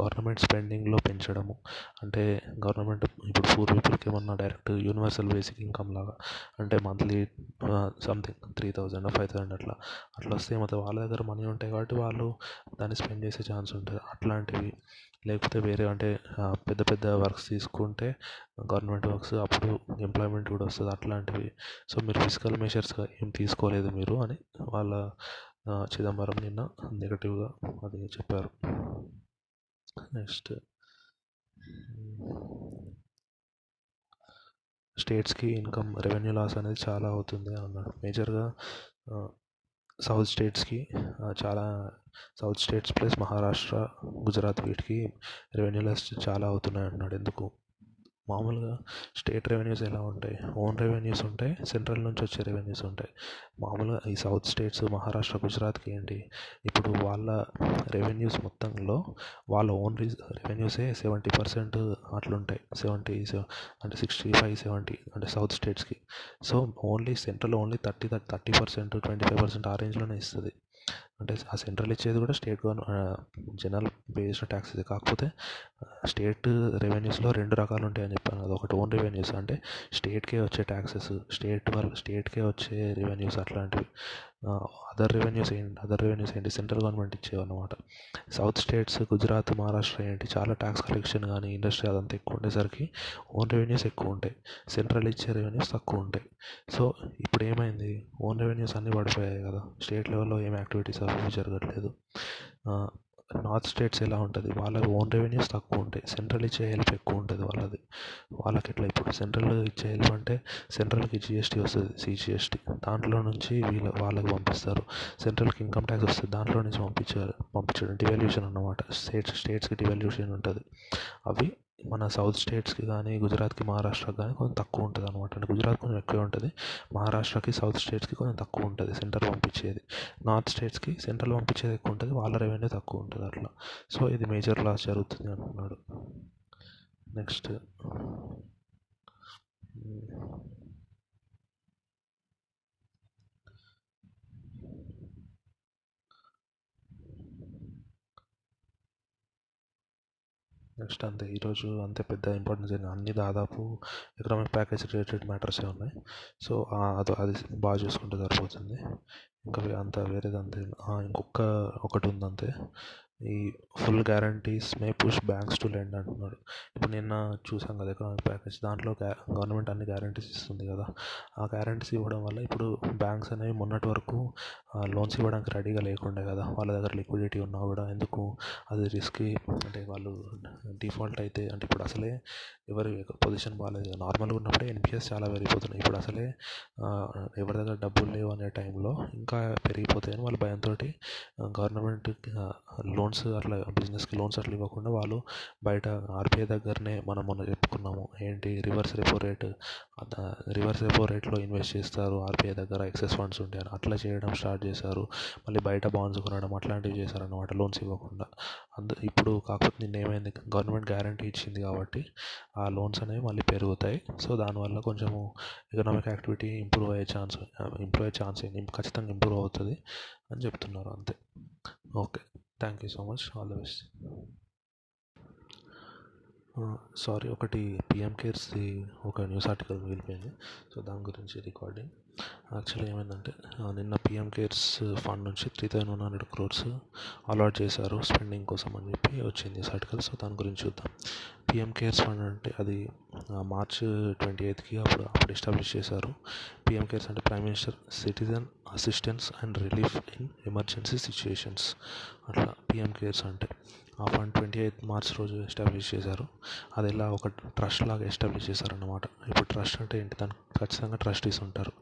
గవర్నమెంట్ స్పెండింగ్లో పెంచడము. అంటే గవర్నమెంట్ ఇప్పుడు పూర్ పీపుల్కి ఏమన్నా డైరెక్ట్ యూనివర్సల్ బేసిక్ ఇన్కమ్ లాగా. అంటే monthly something uh, three thousand five thousand అట్లా. అట్లా వస్తే ఏమవుతుంది? వాళ్ళ దగ్గర మనీ ఉంటాయి కాబట్టి వాళ్ళు దాన్ని స్పెండ్ చేసే ఛాన్స్ ఉంటుంది. అట్లాంటివి. లేకపోతే వేరే అంటే పెద్ద పెద్ద వర్క్స్ తీసుకుంటే గవర్నమెంట్ వర్క్స్ అప్పుడు ఎంప్లాయ్మెంట్ కూడా వస్తుంది. అట్లాంటివి. సో మీరు ఫిజికల్ మెషర్స్ ఏం తీసుకోలేదు మీరు అని వాళ్ళ చిదంబరం నిన్న నెగటివ్గా అది చెప్పారు. నెక్స్ట్. స్టేట్స్కి ఇన్కమ్ రెవెన్యూ లాస్ అనేది చాలా అవుతుంది అన్నాడు మేజర్గా సౌత్ స్టేట్స్కి చాలా south states plus Maharashtra Gujarat వీటికి రెవెన్యూ లాస్ చాలా అవుతున్నాయి అన్నాడు ఎందుకు? మామూలుగా స్టేట్ రెవెన్యూస్ ఎలా ఉంటాయి? ఓన్ రెవెన్యూస్ ఉంటాయి సెంట్రల్ నుంచి వచ్చే రెవెన్యూస్ ఉంటాయి. మామూలుగా ఈ సౌత్ స్టేట్స్ మహారాష్ట్ర గుజరాత్కి ఏంటి? ఇప్పుడు వాళ్ళ రెవెన్యూస్ మొత్తంలో వాళ్ళ ఓన్ రెవెన్యూసే సెవెంటీ పర్సెంట్ అట్లుంటాయి. సెవెంటీ అంటే సిక్స్టీ ఫైవ్ సెవెంటీ అంటే సౌత్ స్టేట్స్కి. So only central only thirty thirty percent twenty five percent ఆ రేంజ్లోనే ఇస్తుంది. అంటే ఆ సెంట్రల్ ఇచ్చేది కూడా స్టేట్ గవర్నమెంట్ జనరల్ పే చేసిన ట్యాక్స్ ఇది. కాకపోతే స్టేట్ రెవెన్యూస్లో రెండు రకాలు ఉంటాయని చెప్పాను. అది ఒకటి ఓన్ రెవెన్యూస్ అంటే స్టేట్కే వచ్చే ట్యాక్సెస్ స్టేట్ వాళ్ళ స్టేట్కే వచ్చే రెవెన్యూస్ అట్లాంటివి. అదర్ రెవెన్యూస్ ఏంటి అదర్ రెవెన్యూస్ ఏంటి? సెంట్రల్ గవర్నమెంట్ ఇచ్చేవన్నమాట. సౌత్ స్టేట్స్ గుజరాత్ మహారాష్ట్ర ఏంటి? చాలా ట్యాక్స్ కలెక్షన్ కానీ ఇండస్ట్రీ అదంతా ఎక్కువ ఉండేసరికి ఓన్ రెవెన్యూస్ ఎక్కువ ఉంటాయి. సెంట్రల్ ఇచ్చే రెవెన్యూస్ తక్కువ ఉంటాయి. సో ఇప్పుడు ఏమైంది? ఓన్ రెవెన్యూస్ అన్నీ పడిపోయాయి కదా. స్టేట్ లెవెల్లో ఏం యాక్టివిటీస్ అవి జరగట్లేదు. నార్త్ స్టేట్స్ ఎలా ఉంటుంది? వాళ్ళ ఓన్ రెవెన్యూస్ తక్కువ ఉంటాయి. సెంట్రల్ ఇచ్చే హెల్ప్ ఎక్కువ ఉంటుంది వాళ్ళది. వాళ్ళకి ఎట్లా ఇప్పుడు సెంట్రల్ ఇచ్చే హెల్ప్ అంటే సెంట్రల్కి జిఎస్టీ వస్తుంది సిజిఎస్టీ దాంట్లో నుంచి వీళ్ళ వాళ్ళకి పంపిస్తారు. సెంట్రల్కి ఇన్కమ్ ట్యాక్స్ వస్తుంది దాంట్లో నుంచి పంపించారు పంపించడం డివాల్యూషన్ అన్నమాట. స్టేట్స్ స్టేట్స్కి డివాల్యూషన్ ఉంటుంది. అవి మన సౌత్ స్టేట్స్కి కానీ గుజరాత్కి మహారాష్ట్రకి కానీ కొంచెం తక్కువ ఉంటుంది అనమాట అంటే గుజరాత్ కొంచెం ఎక్కువ ఉంటుంది. మహారాష్ట్రకి సౌత్ స్టేట్స్కి కొంచెం తక్కువ ఉంటుంది సెంట్రల్ పంపించేది. నార్త్ స్టేట్స్కి సెంట్రల్ పంపించేది ఎక్కువ ఉంటుంది. వాళ్ళ రెవెన్యూ తక్కువ ఉంటుంది అట్లా. సో ఇది మేజర్ లాస్ జరుగుతుంది అంటున్నాడు. నెక్స్ట్. నెక్స్ట్ అంతే ఈరోజు అంతే పెద్ద ఇంపార్టెన్స్ ఏం అన్నీ దాదాపు ఎకనామిక్ ప్యాకేజ్ రిలేటెడ్ మ్యాటర్సే ఉన్నాయి. సో అది అది బాగా చూసుకుంటే సరిపోతుంది. ఇంకా అంత వేరేది అంతే. ఇంకొక ఒకటి ఉంది అంతే ఈ full guarantees may push banks to lend అంటున్నాడు. ఇప్పుడు నిన్న చూసాం కదా ఎకనామిక్ ప్యాకేజ్. దాంట్లో గవర్నమెంట్ అన్ని గ్యారంటీస్ ఇస్తుంది కదా. ఆ గ్యారంటీస్ ఇవ్వడం వల్ల ఇప్పుడు బ్యాంక్స్ అనేవి మొన్నటి వరకు లోన్స్ ఇవ్వడానికి రెడీగా లేకుండే కదా. వాళ్ళ దగ్గర లిక్విడిటీ ఉన్నా కూడా ఎందుకు అది రిస్క్ అంటే వాళ్ళు డిఫాల్ట్ అయితే అంటే ఇప్పుడు అసలే ఎవరి పొజిషన్ బాగాలేదు నార్మల్గా ఉన్నప్పుడే ఎన్పిఎస్ చాలా పెరిగిపోతున్నాయి. ఇప్పుడు అసలే ఎవరి దగ్గర డబ్బులు లేవు అనే టైంలో ఇంకా పెరిగిపోతాయని వాళ్ళ భయంతో గవర్నమెంట్ లోన్ లోన్స్ అట్లా బిజినెస్కి లోన్స్ అట్లా ఇవ్వకుండా వాళ్ళు బయట ఆర్బీఐ దగ్గరనే మనం మొన్న చెప్పుకున్నాము. ఏంటి? Reverse repo rate. Reverse repo రేట్లో ఇన్వెస్ట్ చేస్తారు. ఆర్బీఐ దగ్గర ఎక్సెస్ ఫండ్స్ ఉంటాయి అని అట్లా చేయడం స్టార్ట్ చేశారు. మళ్ళీ బయట బాండ్స్ కొనడం అట్లాంటివి చేశారన్నమాట లోన్స్ ఇవ్వకుండా. అందు ఇప్పుడు కాకపోతే నిన్న ఏమైంది? గవర్నమెంట్ గ్యారంటీ ఇచ్చింది కాబట్టి ఆ లోన్స్ అనేవి మళ్ళీ పెరుగుతాయి. సో దానివల్ల కొంచెము ఎకనామిక్ యాక్టివిటీ ఇంప్రూవ్ అయ్యే ఛాన్స్ ఇంప్రూవ్ అయ్యే ఛాన్స్ ఖచ్చితంగా ఇంప్రూవ్ అవుతుంది అని చెప్తున్నారు అంతే. Okay. Thank you so much. All the best. Sorry ఒకటి పిఎం కేర్స్ది ఒక న్యూస్ ఆర్టికల్ మిగిలిపోయింది. సో దాని గురించి రికార్డింగ్ యాక్చువల్లీ ఏమైందంటే నిన్న పిఎం కేర్స్ ఫండ్ నుంచి three thousand one hundred crores allot చేశారు స్పెండింగ్ కోసం అని చెప్పి వచ్చింది సర్టికల్ ఆర్టికల్ సో దాని గురించి చూద్దాం. పిఎం కేర్స్ ఫండ్ అంటే అది మార్చ్ ట్వంటీ ఎయిత్కి అప్పుడు అప్పుడు ఎస్టాబ్లిష్ చేశారు. పిఎం కేర్స్ అంటే prime minister citizen assistance and relief in emergency situations అట్లా పిఎం కేర్స్ అంటే. ఆ ఫండ్ ట్వంటీ ఎయిత్ మార్చ్ రోజు ఎస్టాబ్లిష్ చేశారు. అది ఎలా ఒక ట్రస్ట్ లాగా ఎస్టాబ్లిష్ చేశారన్నమాట. ఇప్పుడు ట్రస్ట్ అంటే ఏంటి? దానికి ఖచ్చితంగా ట్రస్టీస్ ఉంటారు.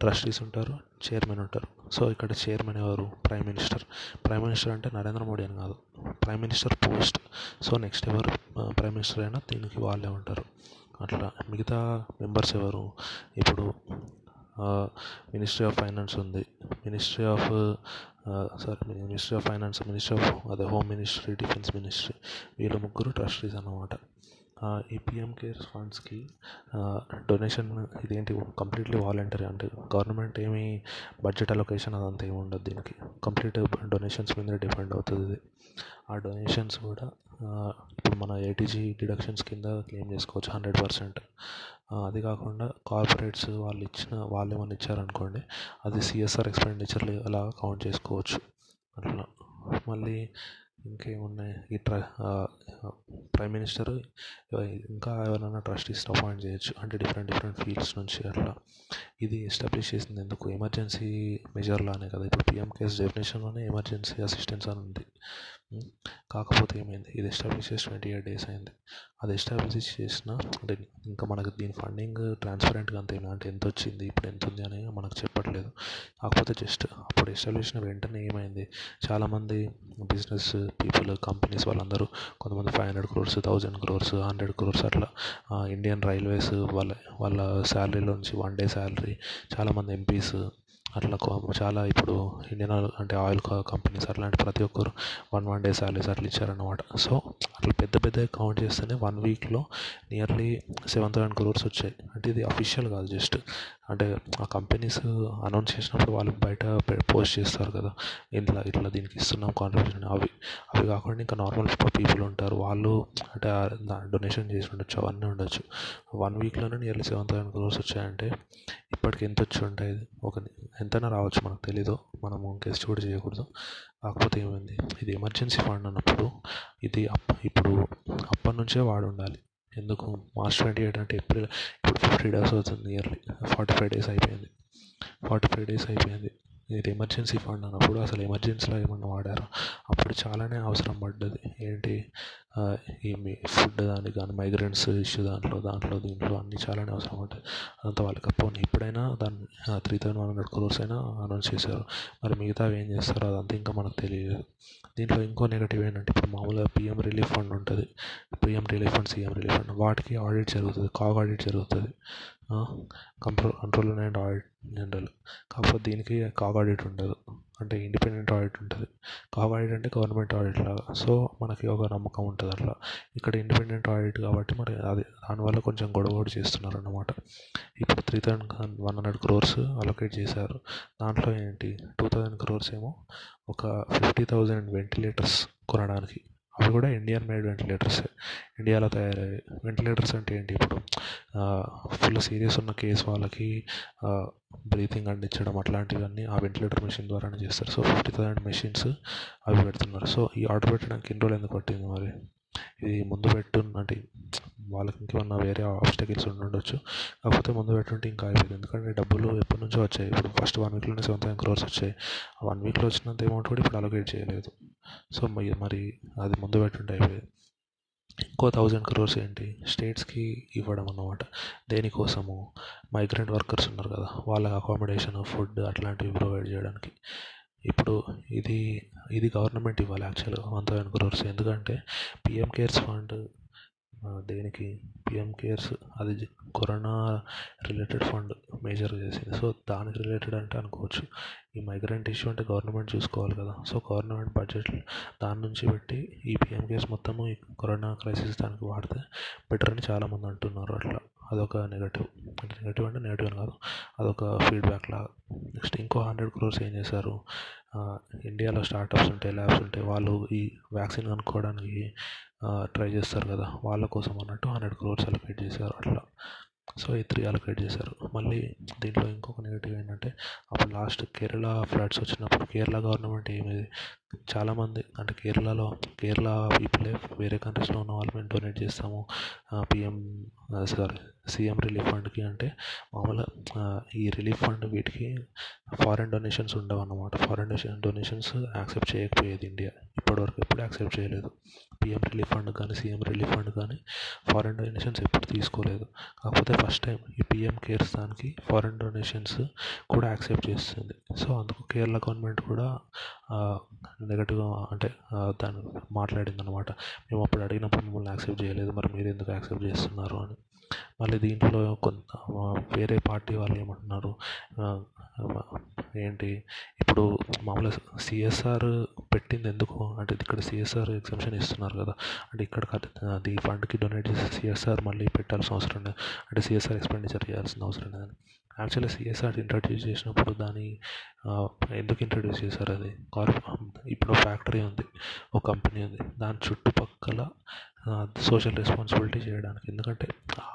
ట్రస్టీస్ ఉంటారు చైర్మన్ ఉంటారు. సో ఇక్కడ చైర్మన్ ఎవరు? Prime minister. ప్రైమ్ మినిస్టర్ అంటే నరేంద్ర మోడీ అని కాదు. Prime minister post. So next ఎవరు? ప్రైమ్ మినిస్టర్ అయినా దీనికి వాళ్ళే ఉంటారు. అట్లా మిగతా మెంబర్స్ ఎవరు? ఇప్పుడు మినిస్ట్రీ ఆఫ్ ఫైనాన్స్ ఉంది. Ministry of sorry ministry of finance ministry of అదే హోమ్ మినిస్ట్రీ డిఫెన్స్ మినిస్ట్రీ వీళ్ళు ముగ్గురు ట్రస్టీస్ అన్నమాట. ఈ పిఎం కేర్స్ ఫండ్స్కి డొనేషన్ ఇదేంటి కంప్లీట్లీ వాలంటరీ అంటే గవర్నమెంట్ ఏమి బడ్జెట్ అలొకేషన్ అదంతా ఏమి ఉండదు దీనికి. కంప్లీట్ డొనేషన్స్ మీద డిపెండ్ అవుతుంది ఇది. ఆ డొనేషన్స్ కూడా ఇప్పుడు మన ఏటీజీ డిడక్షన్స్ కింద క్లెయిమ్ చేసుకోవచ్చు హండ్రెడ్ పర్సెంట్ అది కాకుండా కార్పొరేట్స్ వాళ్ళు ఇచ్చిన వాళ్ళు ఏమైనా ఇచ్చారనుకోండి అది సిఎస్ఆర్ ఎక్స్పెండిచర్ అలా కౌంట్ చేసుకోవచ్చు. అట్లా. మళ్ళీ ఇంకేమున్నాయి? ఈ ట్ర ప్రైమ్ మినిస్టర్ ఇంకా ఎవరైనా ట్రస్టీస్ అపాయింట్ చేయొచ్చు. అంటే డిఫరెంట్ డిఫరెంట్ ఫీల్డ్స్ నుంచి అట్లా. ఇది ఎస్టాబ్లిష్ చేసింది ఎందుకు? ఎమర్జెన్సీ మెజర్లానే కదా. ఇప్పుడు పిఎం కేర్స్ డెఫినేషన్లోనే ఎమర్జెన్సీ అసిస్టెన్స్ అని ఉంది. కాకపోతే ఏమైంది? ఇది ఎస్టాబ్లిష్ చేసి ట్వంటీ ఎయిట్ డేస్ అయింది. అది ఎస్టాబ్లిష్ చేసిన అంటే ఇంకా మనకు దీని ఫండింగ్ ట్రాన్స్పరెంట్గా అంత అంటే ఎంత వచ్చింది? ఇప్పుడు ఎంత ఉంది అని మనకు చెప్పట్లేదు. కాకపోతే జస్ట్ అప్పుడు ఎస్టాబ్లిష్ చేసిన వెంటనే ఏమైంది? చాలామంది బిజినెస్ పీపుల్ కంపెనీస్ వాళ్ళందరూ కొంతమంది five hundred crores thousand crores hundred crores అట్లా ఇండియన్ రైల్వేస్ వాళ్ళ వాళ్ళ శాలరీలో నుంచి వన్ డే శాలరీ చాలామంది ఎంపీస్ అట్లా చాలా ఇప్పుడు ఇండియన్ ఆయిల్ అంటే ఆయిల్ కంపెనీస్ అట్లాంటి ప్రతి ఒక్కరు వన్ వన్ డే శాలరీస్ అట్లా ఇచ్చారన్నమాట. సో అట్లా పెద్ద పెద్దగా కౌంట్ చేస్తేనే వన్ వీక్లో నియర్లీ సెవెన్ థౌసండ్ క్రోర్స్ వచ్చాయి. అంటే ఇది అఫీషియల్ కాదు జస్ట్ అంటే ఆ కంపెనీస్ అనౌన్స్ చేసినప్పుడు వాళ్ళు బయట పోస్ట్ చేస్తారు కదా. ఇట్లా ఇట్లా దీనికి ఇస్తున్నాం కాంట్రిబ్యూషన్ అవి అవి కాకుండా ఇంకా నార్మల్ పీపుల్ ఉంటారు. వాళ్ళు అంటే డొనేషన్ చేసి ఉండొచ్చు అవన్నీ ఉండొచ్చు. వన్ వీక్లోనే నియర్లీ సెవెన్ థౌసండ్ క్రోర్స్ వచ్చాయంటే ఇప్పటికి ఎంత వచ్చి ఉంటాయి? ఒక ఎంతైనా రావచ్చు మనకు తెలీదు. మనము గెస్ట్ కూడా చేయకూడదు. కాకపోతే ఏమైంది? ఇది ఎమర్జెన్సీ ఫండ్ అన్నప్పుడు ఇది అప్ ఇప్పుడు అప్పటి నుంచే వాడి ఉండాలి ఎందుకు మార్చ్ ట్వంటీ ఎయిట్ అంటే ఏప్రిల్ ఇప్పుడు ఫిఫ్టీ డేస్ అవుతుంది ఇయర్లీ ఫార్టీ ఫైవ్ డేస్ అయిపోయింది. ఫార్టీ ఫైవ్ డేస్ అయిపోయింది. ఇది ఎమర్జెన్సీ ఫండ్ అన్నప్పుడు అసలు ఎమర్జెన్సీలో ఏమన్నా వాడారా? అప్పుడు చాలానే అవసరం పడ్డది. ఏంటి? ఈ ఫుడ్ దానికి కానీ మైగ్రెంట్స్ ఇష్యూ దాంట్లో దాంట్లో దీంట్లో అన్నీ చాలానే అవసరం ఉంటాయి. అదంతా వాళ్ళకి పోనీ ఇప్పుడైనా దాన్ని three thousand one hundred crores అయినా అనౌన్స్ చేశారు. మరి మిగతావి ఏం చేస్తారో అదంతా ఇంకా మనకు తెలియలేదు దీంట్లో ఇంకో నెగటివ్ ఏంటంటే ఇప్పుడు మామూలుగా పిఎం రిలీఫ్ ఫండ్ ఉంటుంది. PM relief fund CM relief fund వాటికి ఆడిట్ జరుగుతుంది కాగ్ ఆడిట్ జరుగుతుంది. Control control and audit general కాకపోతే దీనికి కాగ్ ఆడిట్ ఉండదు. అంటే ఇండిపెండెంట్ ఆడిట్ ఉంటుంది. కాగ్ ఆడిట్ అంటే గవర్నమెంట్ ఆడిట్ లాగా. సో మనకి ఒక నమ్మకం ఉంటుంది అట్లా. ఇక్కడ ఇండిపెండెంట్ ఆడిట్ కాబట్టి మరి అది దానివల్ల కొంచెం గొడవ కూడా చేస్తున్నారు అన్నమాట ఇప్పుడు three thousand one hundred crores allocate చేశారు. దాంట్లో ఏంటి? టూ థౌజండ్ క్రోర్స్ ఏమో ఒక ఫిఫ్టీ థౌజండ్ వెంటిలేటర్స్ కొనడానికి. అవి కూడా ఇండియన్ మేడ్ వెంటిలేటర్స్ ఇండియాలో తయారయ్యాయి వెంటిలేటర్స్ అంటే ఏంటి ఇప్పుడు? ఫుల్ సీరియస్ ఉన్న కేసు వాళ్ళకి బ్రీతింగ్ అందించడం అట్లాంటివన్నీ ఆ వెంటిలేటర్ మెషిన్ ద్వారానే చేస్తారు. సో ఫిఫ్టీ థౌసండ్ మెషిన్స్ అవి పెడుతున్నారు. సో ఈ ఆర్డర్ పెట్టడానికి ఎన్ని రోజులు ఎందుకు పట్టింది మరి? ఇది ముందు పెట్టు అంటే వాళ్ళకి ఇంకేమన్నా వేరే ఆబ్స్టకిల్స్ ఉండుండొచ్చు కాకపోతే ముందు పెట్టుంటే ఇంకా అయిపోయింది. ఎందుకంటే డబ్బులు ఎప్పటి నుంచో వచ్చాయి. ఇప్పుడు ఫస్ట్ వన్ వీక్లోనే సెవెన్ థౌసండ్ క్రోర్స్ వచ్చాయి. ఆ వన్ వీక్లో వచ్చినంత అమౌంట్ కూడా ఇప్పుడు అలొకేట్ చేయలేదు. సో మరి అది ముందు పెట్టుంటే అయిపోయేది. ఇంకో థౌజండ్ క్రోర్స్ ఏంటి? స్టేట్స్కి ఇవ్వడం అన్నమాట. దేనికోసము? మైగ్రెంట్ వర్కర్స్ ఉన్నారు కదా. వాళ్ళకి అకామిడేషన్ ఫుడ్ అట్లాంటివి ప్రొవైడ్ చేయడానికి. ఇప్పుడు ఇది ఇది గవర్నమెంట్ ఇవ్వాలి యాక్చువల్గా వన్ థౌసండ్ క్రోర్స్ ఎందుకంటే పిఎం కేర్స్ ఫండ్ దేనికి? PM cares. అది కరోనా రిలేటెడ్ ఫండ్ మేజర్గా చేసింది. సో దానికి రిలేటెడ్ అంటే అనుకోవచ్చు. ఈ మైగ్రెంట్ ఇష్యూ అంటే గవర్నమెంట్ చూసుకోవాలి కదా. సో గవర్నమెంట్ బడ్జెట్ దాని నుంచి పెట్టి ఈ పిఎం కేర్స్ మొత్తము ఈ కరోనా క్రైసిస్ దానికి వాడితే బెటర్ అని చాలామంది అంటున్నారు అట్లా. అదొక నెగటివ్. అంటే నెగటివ్ అంటే నెగటివ్ అని కాదు. అదొక ఫీడ్బ్యాక్ లాగా. నెక్స్ట్ ఇంకో హండ్రెడ్ క్రోర్స్ ఏం చేశారు? ఇండియాలో స్టార్టప్స్ ఉంటాయి ల్యాబ్స్ ఉంటాయి. వాళ్ళు ఈ వ్యాక్సిన్ కనుక్కోవడానికి ట్రై చేస్తారు కదా వాళ్ళ కోసం అన్నట్టు హండ్రెడ్ క్రోర్స్ అలొకేట్ చేశారు అట్లా. సో ఈ త్రీ అలొకేట్ చేశారు. మళ్ళీ దీంట్లో ఇంకొక నెగటివ్ ఏంటంటే అప్పుడు లాస్ట్ కేరళ ఫ్లడ్స్ వచ్చినప్పుడు కేరళ గవర్నమెంట్ ఏమి చాలామంది అంటే కేరళలో కేరళ పీపులే వేరే కంట్రీస్లో ఉన్న వాళ్ళు మేము డొనేట్ చేస్తాము. పిఎం సారీ సీఎం రిలీఫ్ ఫండ్కి అంటే మామూలుగా ఈ రిలీఫ్ ఫండ్ వీటికి ఫారెన్ డొనేషన్స్ ఉండవు అన్నమాట. ఫారెన్ డొనేషన్స్ యాక్సెప్ట్ చేయకపోయేది ఇండియా ఇప్పటివరకు ఎప్పుడు యాక్సెప్ట్ చేయలేదు. పిఎం రిలీఫ్ ఫండ్ కానీ సీఎం రిలీఫ్ ఫండ్ కానీ ఫారెన్ డొనేషన్స్ ఎప్పుడు తీసుకోలేదు. కాకపోతే ఫస్ట్ టైం ఈ పిఎం కేర్స్ దానికి ఫారెన్ డొనేషన్స్ కూడా యాక్సెప్ట్ చేస్తుంది. సో అందుకు కేరళ గవర్నమెంట్ కూడా నెగటివ్గా అంటే దాన్ని మాట్లాడింది అనమాట మేము అప్పుడు అడిగినప్పుడు మమ్మల్ని యాక్సెప్ట్ చేయలేదు మరి మీరు ఎందుకు యాక్సెప్ట్ చేస్తున్నారు అని. మళ్ళీ దీంట్లో కొంత వేరే పార్టీ వాళ్ళు ఏమంటున్నారు ఏంటి ఇప్పుడు మామూలుగా సిఎస్ఆర్ పెట్టింది ఎందుకు? అంటే ఇక్కడ సిఎస్ఆర్ ఎగ్జామ్షన్ ఇస్తున్నారు కదా అంటే ఇక్కడ అది ఫండ్కి డొనేట్ చేసి సిఎస్ఆర్ మళ్ళీ పెట్టాల్సిన అవసరం లేదు అంటే సిఎస్ఆర్ ఎక్స్పెండిచర్ చేయాల్సిన అవసరం లేదని. యాక్చువల్గా సిఎస్ఆర్ ఇంట్రడ్యూస్ చేసినప్పుడు దాని ఎందుకు ఇంట్రడ్యూస్ చేశారు అది? కార్పొ ఇప్పుడు ఫ్యాక్టరీ ఉంది ఒక కంపెనీ ఉంది. దాని చుట్టుపక్కల సోషల్ రెస్పాన్సిబిలిటీ చేయడానికి. ఎందుకంటే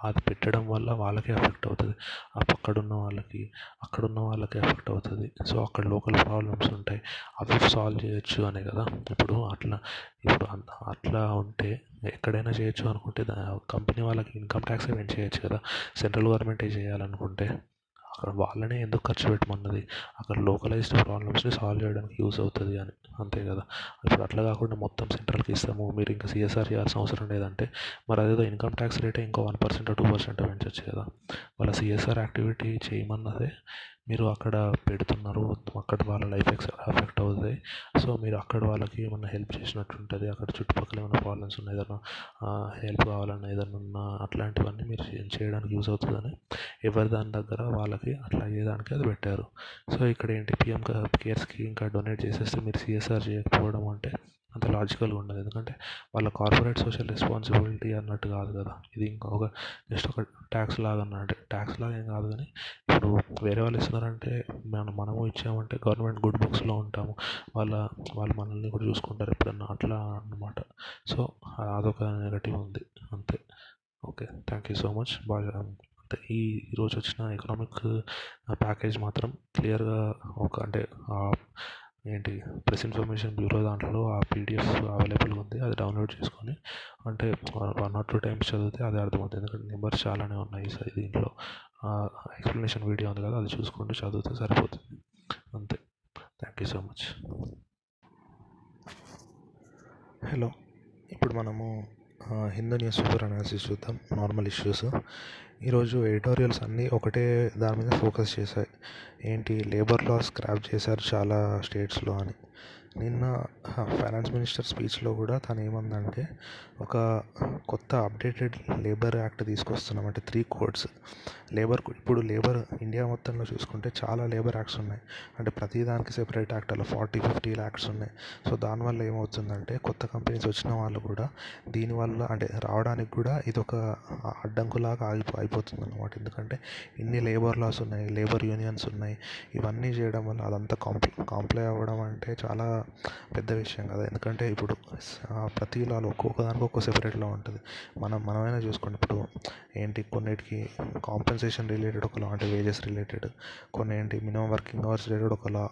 అది పెట్టడం వల్ల వాళ్ళకే ఎఫెక్ట్ అవుతుంది. ఆ పక్కడున్న వాళ్ళకి అక్కడున్న వాళ్ళకి ఎఫెక్ట్ అవుతుంది. సో అక్కడ లోకల్ ప్రాబ్లమ్స్ ఉంటాయి. అవి సాల్వ్ చేయొచ్చు అనే కదా. ఇప్పుడు అట్లా ఇప్పుడు అట్లా ఉంటే ఎక్కడైనా చేయొచ్చు అనుకుంటే కంపెనీ వాళ్ళకి ఇన్కమ్ ట్యాక్స్ ఏమైనా చేయొచ్చు కదా. సెంట్రల్ గవర్నమెంటే చేయాలనుకుంటే. అక్కడ వాళ్ళనే ఎందుకు ఖర్చు పెట్టమన్నది అక్కడ లోకలైజ్డ్ ప్రాబ్లమ్స్ని సాల్వ్ చేయడానికి యూస్ అవుతుంది అని. అంతే కదా. ఇప్పుడు అట్లా కాకుండా మొత్తం సెంట్రల్కి ఇస్తాము మీరు ఇంకా సిఎస్ఆర్ చేయాల్సిన అవసరం లేదంటే మరి అదేదో ఇన్కమ్ ట్యాక్స్ రేటే ఇంకో వన్ పర్సెంట్ టూ పర్సెంట్ పెంచవచ్చు కదా. వాళ్ళ సిఎస్ఆర్ యాక్టివిటీ చేయమన్నదే మీరు అక్కడ పెడుతున్నారు అక్కడ వాళ్ళ లైఫ్ ఎక్స్ ఎఫెక్ట్ అవుతుంది. సో మీరు అక్కడ వాళ్ళకి ఏమన్నా హెల్ప్ చేసినట్టు ఉంటుంది అక్కడ చుట్టుపక్కల ఏమైనా ప్రాబ్లమ్స్ ఉన్నా ఏదైనా హెల్ప్ కావాలన్నా ఏదైనా ఉన్నా అట్లాంటివన్నీ మీరు చేయడానికి యూస్ అవుతుందని ఎవరి దాని దగ్గర వాళ్ళకి అట్లా అయ్యేదానికి అది పెట్టారు. సో ఇక్కడ ఏంటి పిఎం కేర్స్కి ఇంకా డొనేట్ చేసేస్తే మీరు సిఎస్ఆర్ చేయకపోవడం అంటే అంత లాజికల్గా ఉండదు. ఎందుకంటే వాళ్ళ కార్పొరేట్ సోషల్ రెస్పాన్సిబిలిటీ అన్నట్టు కాదు కదా. ఇది ఇంకా ఒక జస్ట్ ఒక ట్యాక్స్ లాగా అన్నట్టు. ట్యాక్స్ లాగా ఏం కాదు కానీ ఇప్పుడు వేరే వాళ్ళు ఇస్తున్నారంటే మనం మనము ఇచ్చామంటే గవర్నమెంట్ గుడ్ బుక్స్లో ఉంటాము. వాళ్ళ వాళ్ళు మనల్ని కూడా చూసుకుంటారు ఎప్పుడన్నా అట్లా అన్నమాట. సో అదొక నెగటివ్ ఉంది. అంతే. Okay thank you so much బాగా ఈ ఈరోజు వచ్చిన ఎకనామిక్ ప్యాకేజ్ uh, మాత్రం క్లియర్గా ఒక అంటే ఏంటి? ప్రెస్ ఇన్ఫర్మేషన్ బ్యూరో దాంట్లో ఆ పీడిఎఫ్ అవైలబుల్గా ఉంది. అది డౌన్లోడ్ చేసుకొని అంటే వన్ ఆర్ టూ టైమ్స్ చదివితే అదే అర్థమవుతుంది. ఎందుకంటే నెంబర్స్ చాలానే ఉన్నాయి సార్ దీంట్లో. ఎక్స్ప్లెనేషన్ వీడియో ఉంది కదా అది చూసుకుంటూ చదివితే సరిపోతుంది. అంతే. Thank you so much. Hello. ఇప్పుడు మనము హిందూ న్యూస్ పేపర్ అనాలిసిస్ చూద్దాం. నార్మల్ ఇష్యూస్ ఈరోజు ఎడిటోరియల్స్ అన్నీ ఒకటే దాని మీద ఫోకస్ చేశాయి. ఏంటి లేబర్ లాస్ స్క్రాప్ చేశారు చాలా స్టేట్స్లో అని. నిన్న ఫైనాన్స్ మినిస్టర్ స్పీచ్లో కూడా తను ఏమందంటే ఒక కొత్త అప్డేటెడ్ లేబర్ యాక్ట్ తీసుకొస్తున్నాం. అంటే త్రీ కోడ్స్. లేబర్ ఇప్పుడు లేబర్ ఇండియా మొత్తంలో చూసుకుంటే చాలా లేబర్ యాక్ట్స్ ఉన్నాయి. అంటే ప్రతి దానికి సెపరేట్ యాక్ట్ అలా ఫార్టీ ఫిఫ్టీ యాక్ట్స్ ఉన్నాయి. సో దానివల్ల ఏమవుతుందంటే కొత్త కంపెనీస్ వచ్చిన వాళ్ళు కూడా దీనివల్ల అంటే రావడానికి కూడా ఇది ఒక అడ్డంకులాగా ఆగిపో అయిపోతుంది అనమాట ఎందుకంటే ఇన్ని లేబర్ లాస్ ఉన్నాయి లేబర్ యూనియన్స్ ఉన్నాయి. ఇవన్నీ చేయడం వల్ల అదంతా కాంప్లై కాంప్లై అవ్వడం అంటే చాలా పెద్ద విషయం కదా. ఎందుకంటే ఇప్పుడు ప్రతి లాలో ఒక్కొక్క దానికి ఒక్కో సెపరేట్ లా ఉంటుంది. మనం మనమైనా చూసుకోండి. ఇప్పుడు ఏంటి కొన్నిటికి కాంపెన్సేషన్ రిలేటెడ్ ఒక లా అంటే వేజెస్ రిలేటెడ్ కొన్ని ఏంటి మినిమం వర్కింగ్ అవర్స్ రిలేటెడ్ ఒక లా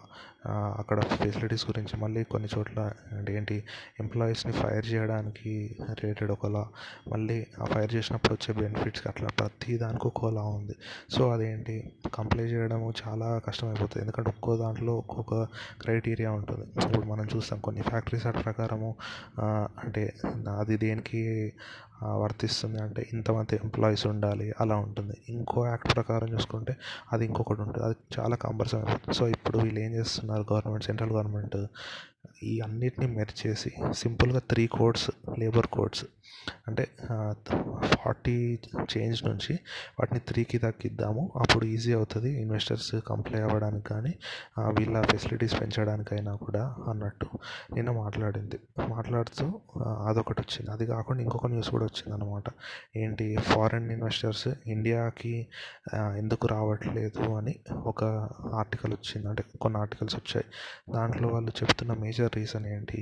అక్కడ ఫెసిలిటీస్ గురించి మళ్ళీ కొన్ని చోట్ల అంటే ఏంటి ఎంప్లాయీస్ని ఫైర్ చేయడానికి రిలేటెడ్ ఒక లా మళ్ళీ ఆ ఫైర్ చేసినప్పుడు వచ్చే బెనిఫిట్స్ అట్లా ప్రతి దానికి ఒక్కో లా ఉంది. సో అదేంటి కంప్లైంట్ చేయడం చాలా కష్టమైపోతుంది. ఎందుకంటే ఒక్కో దాంట్లో ఒక్కొక్క క్రైటీరియా ఉంటుంది. ఇప్పుడు మనం చూస్తాం కొన్ని ఫ్యాక్టరీస్ యాక్ట్ ప్రకారము అంటే అది దేనికి వర్తిస్తుంది అంటే ఇంతమంది ఎంప్లాయీస్ ఉండాలి అలా ఉంటుంది. ఇంకో యాక్ట్ ప్రకారం చూసుకుంటే అది ఇంకొకటి ఉంటుంది. అది చాలా కాంబర్సమ్ సో ఇప్పుడు వీళ్ళు ఏం చేస్తున్నారు? గవర్నమెంట్ సెంట్రల్ గవర్నమెంట్ ఈ అన్నిటిని మెర్జ్ చేసి సింపుల్గా త్రీ కోడ్స్ లేబర్ కోడ్స్ అంటే ఫార్టీ చేంజ్ నుంచి వాటిని త్రీకి తగ్గిద్దాము. అప్పుడు ఈజీ అవుతుంది ఇన్వెస్టర్స్ కంప్లై అవ్వడానికి కానీ వీళ్ళ ఫెసిలిటీస్ పెంచడానికైనా కూడా అన్నట్టు నిన్న మాట్లాడింది. మాట్లాడుతూ అదొకటి వచ్చింది. అది కాకుండా ఇంకొక న్యూస్ కూడా వచ్చింది అనమాట ఏంటి ఫారెన్ ఇన్వెస్టర్స్ ఇండియాకి ఎందుకు రావట్లేదు అని ఒక ఆర్టికల్ వచ్చింది. అంటే కొన్ని ఆర్టికల్స్ వచ్చాయి. దాంట్లో వాళ్ళు చెప్తున్న మేజర్ రీజన్ ఏంటి?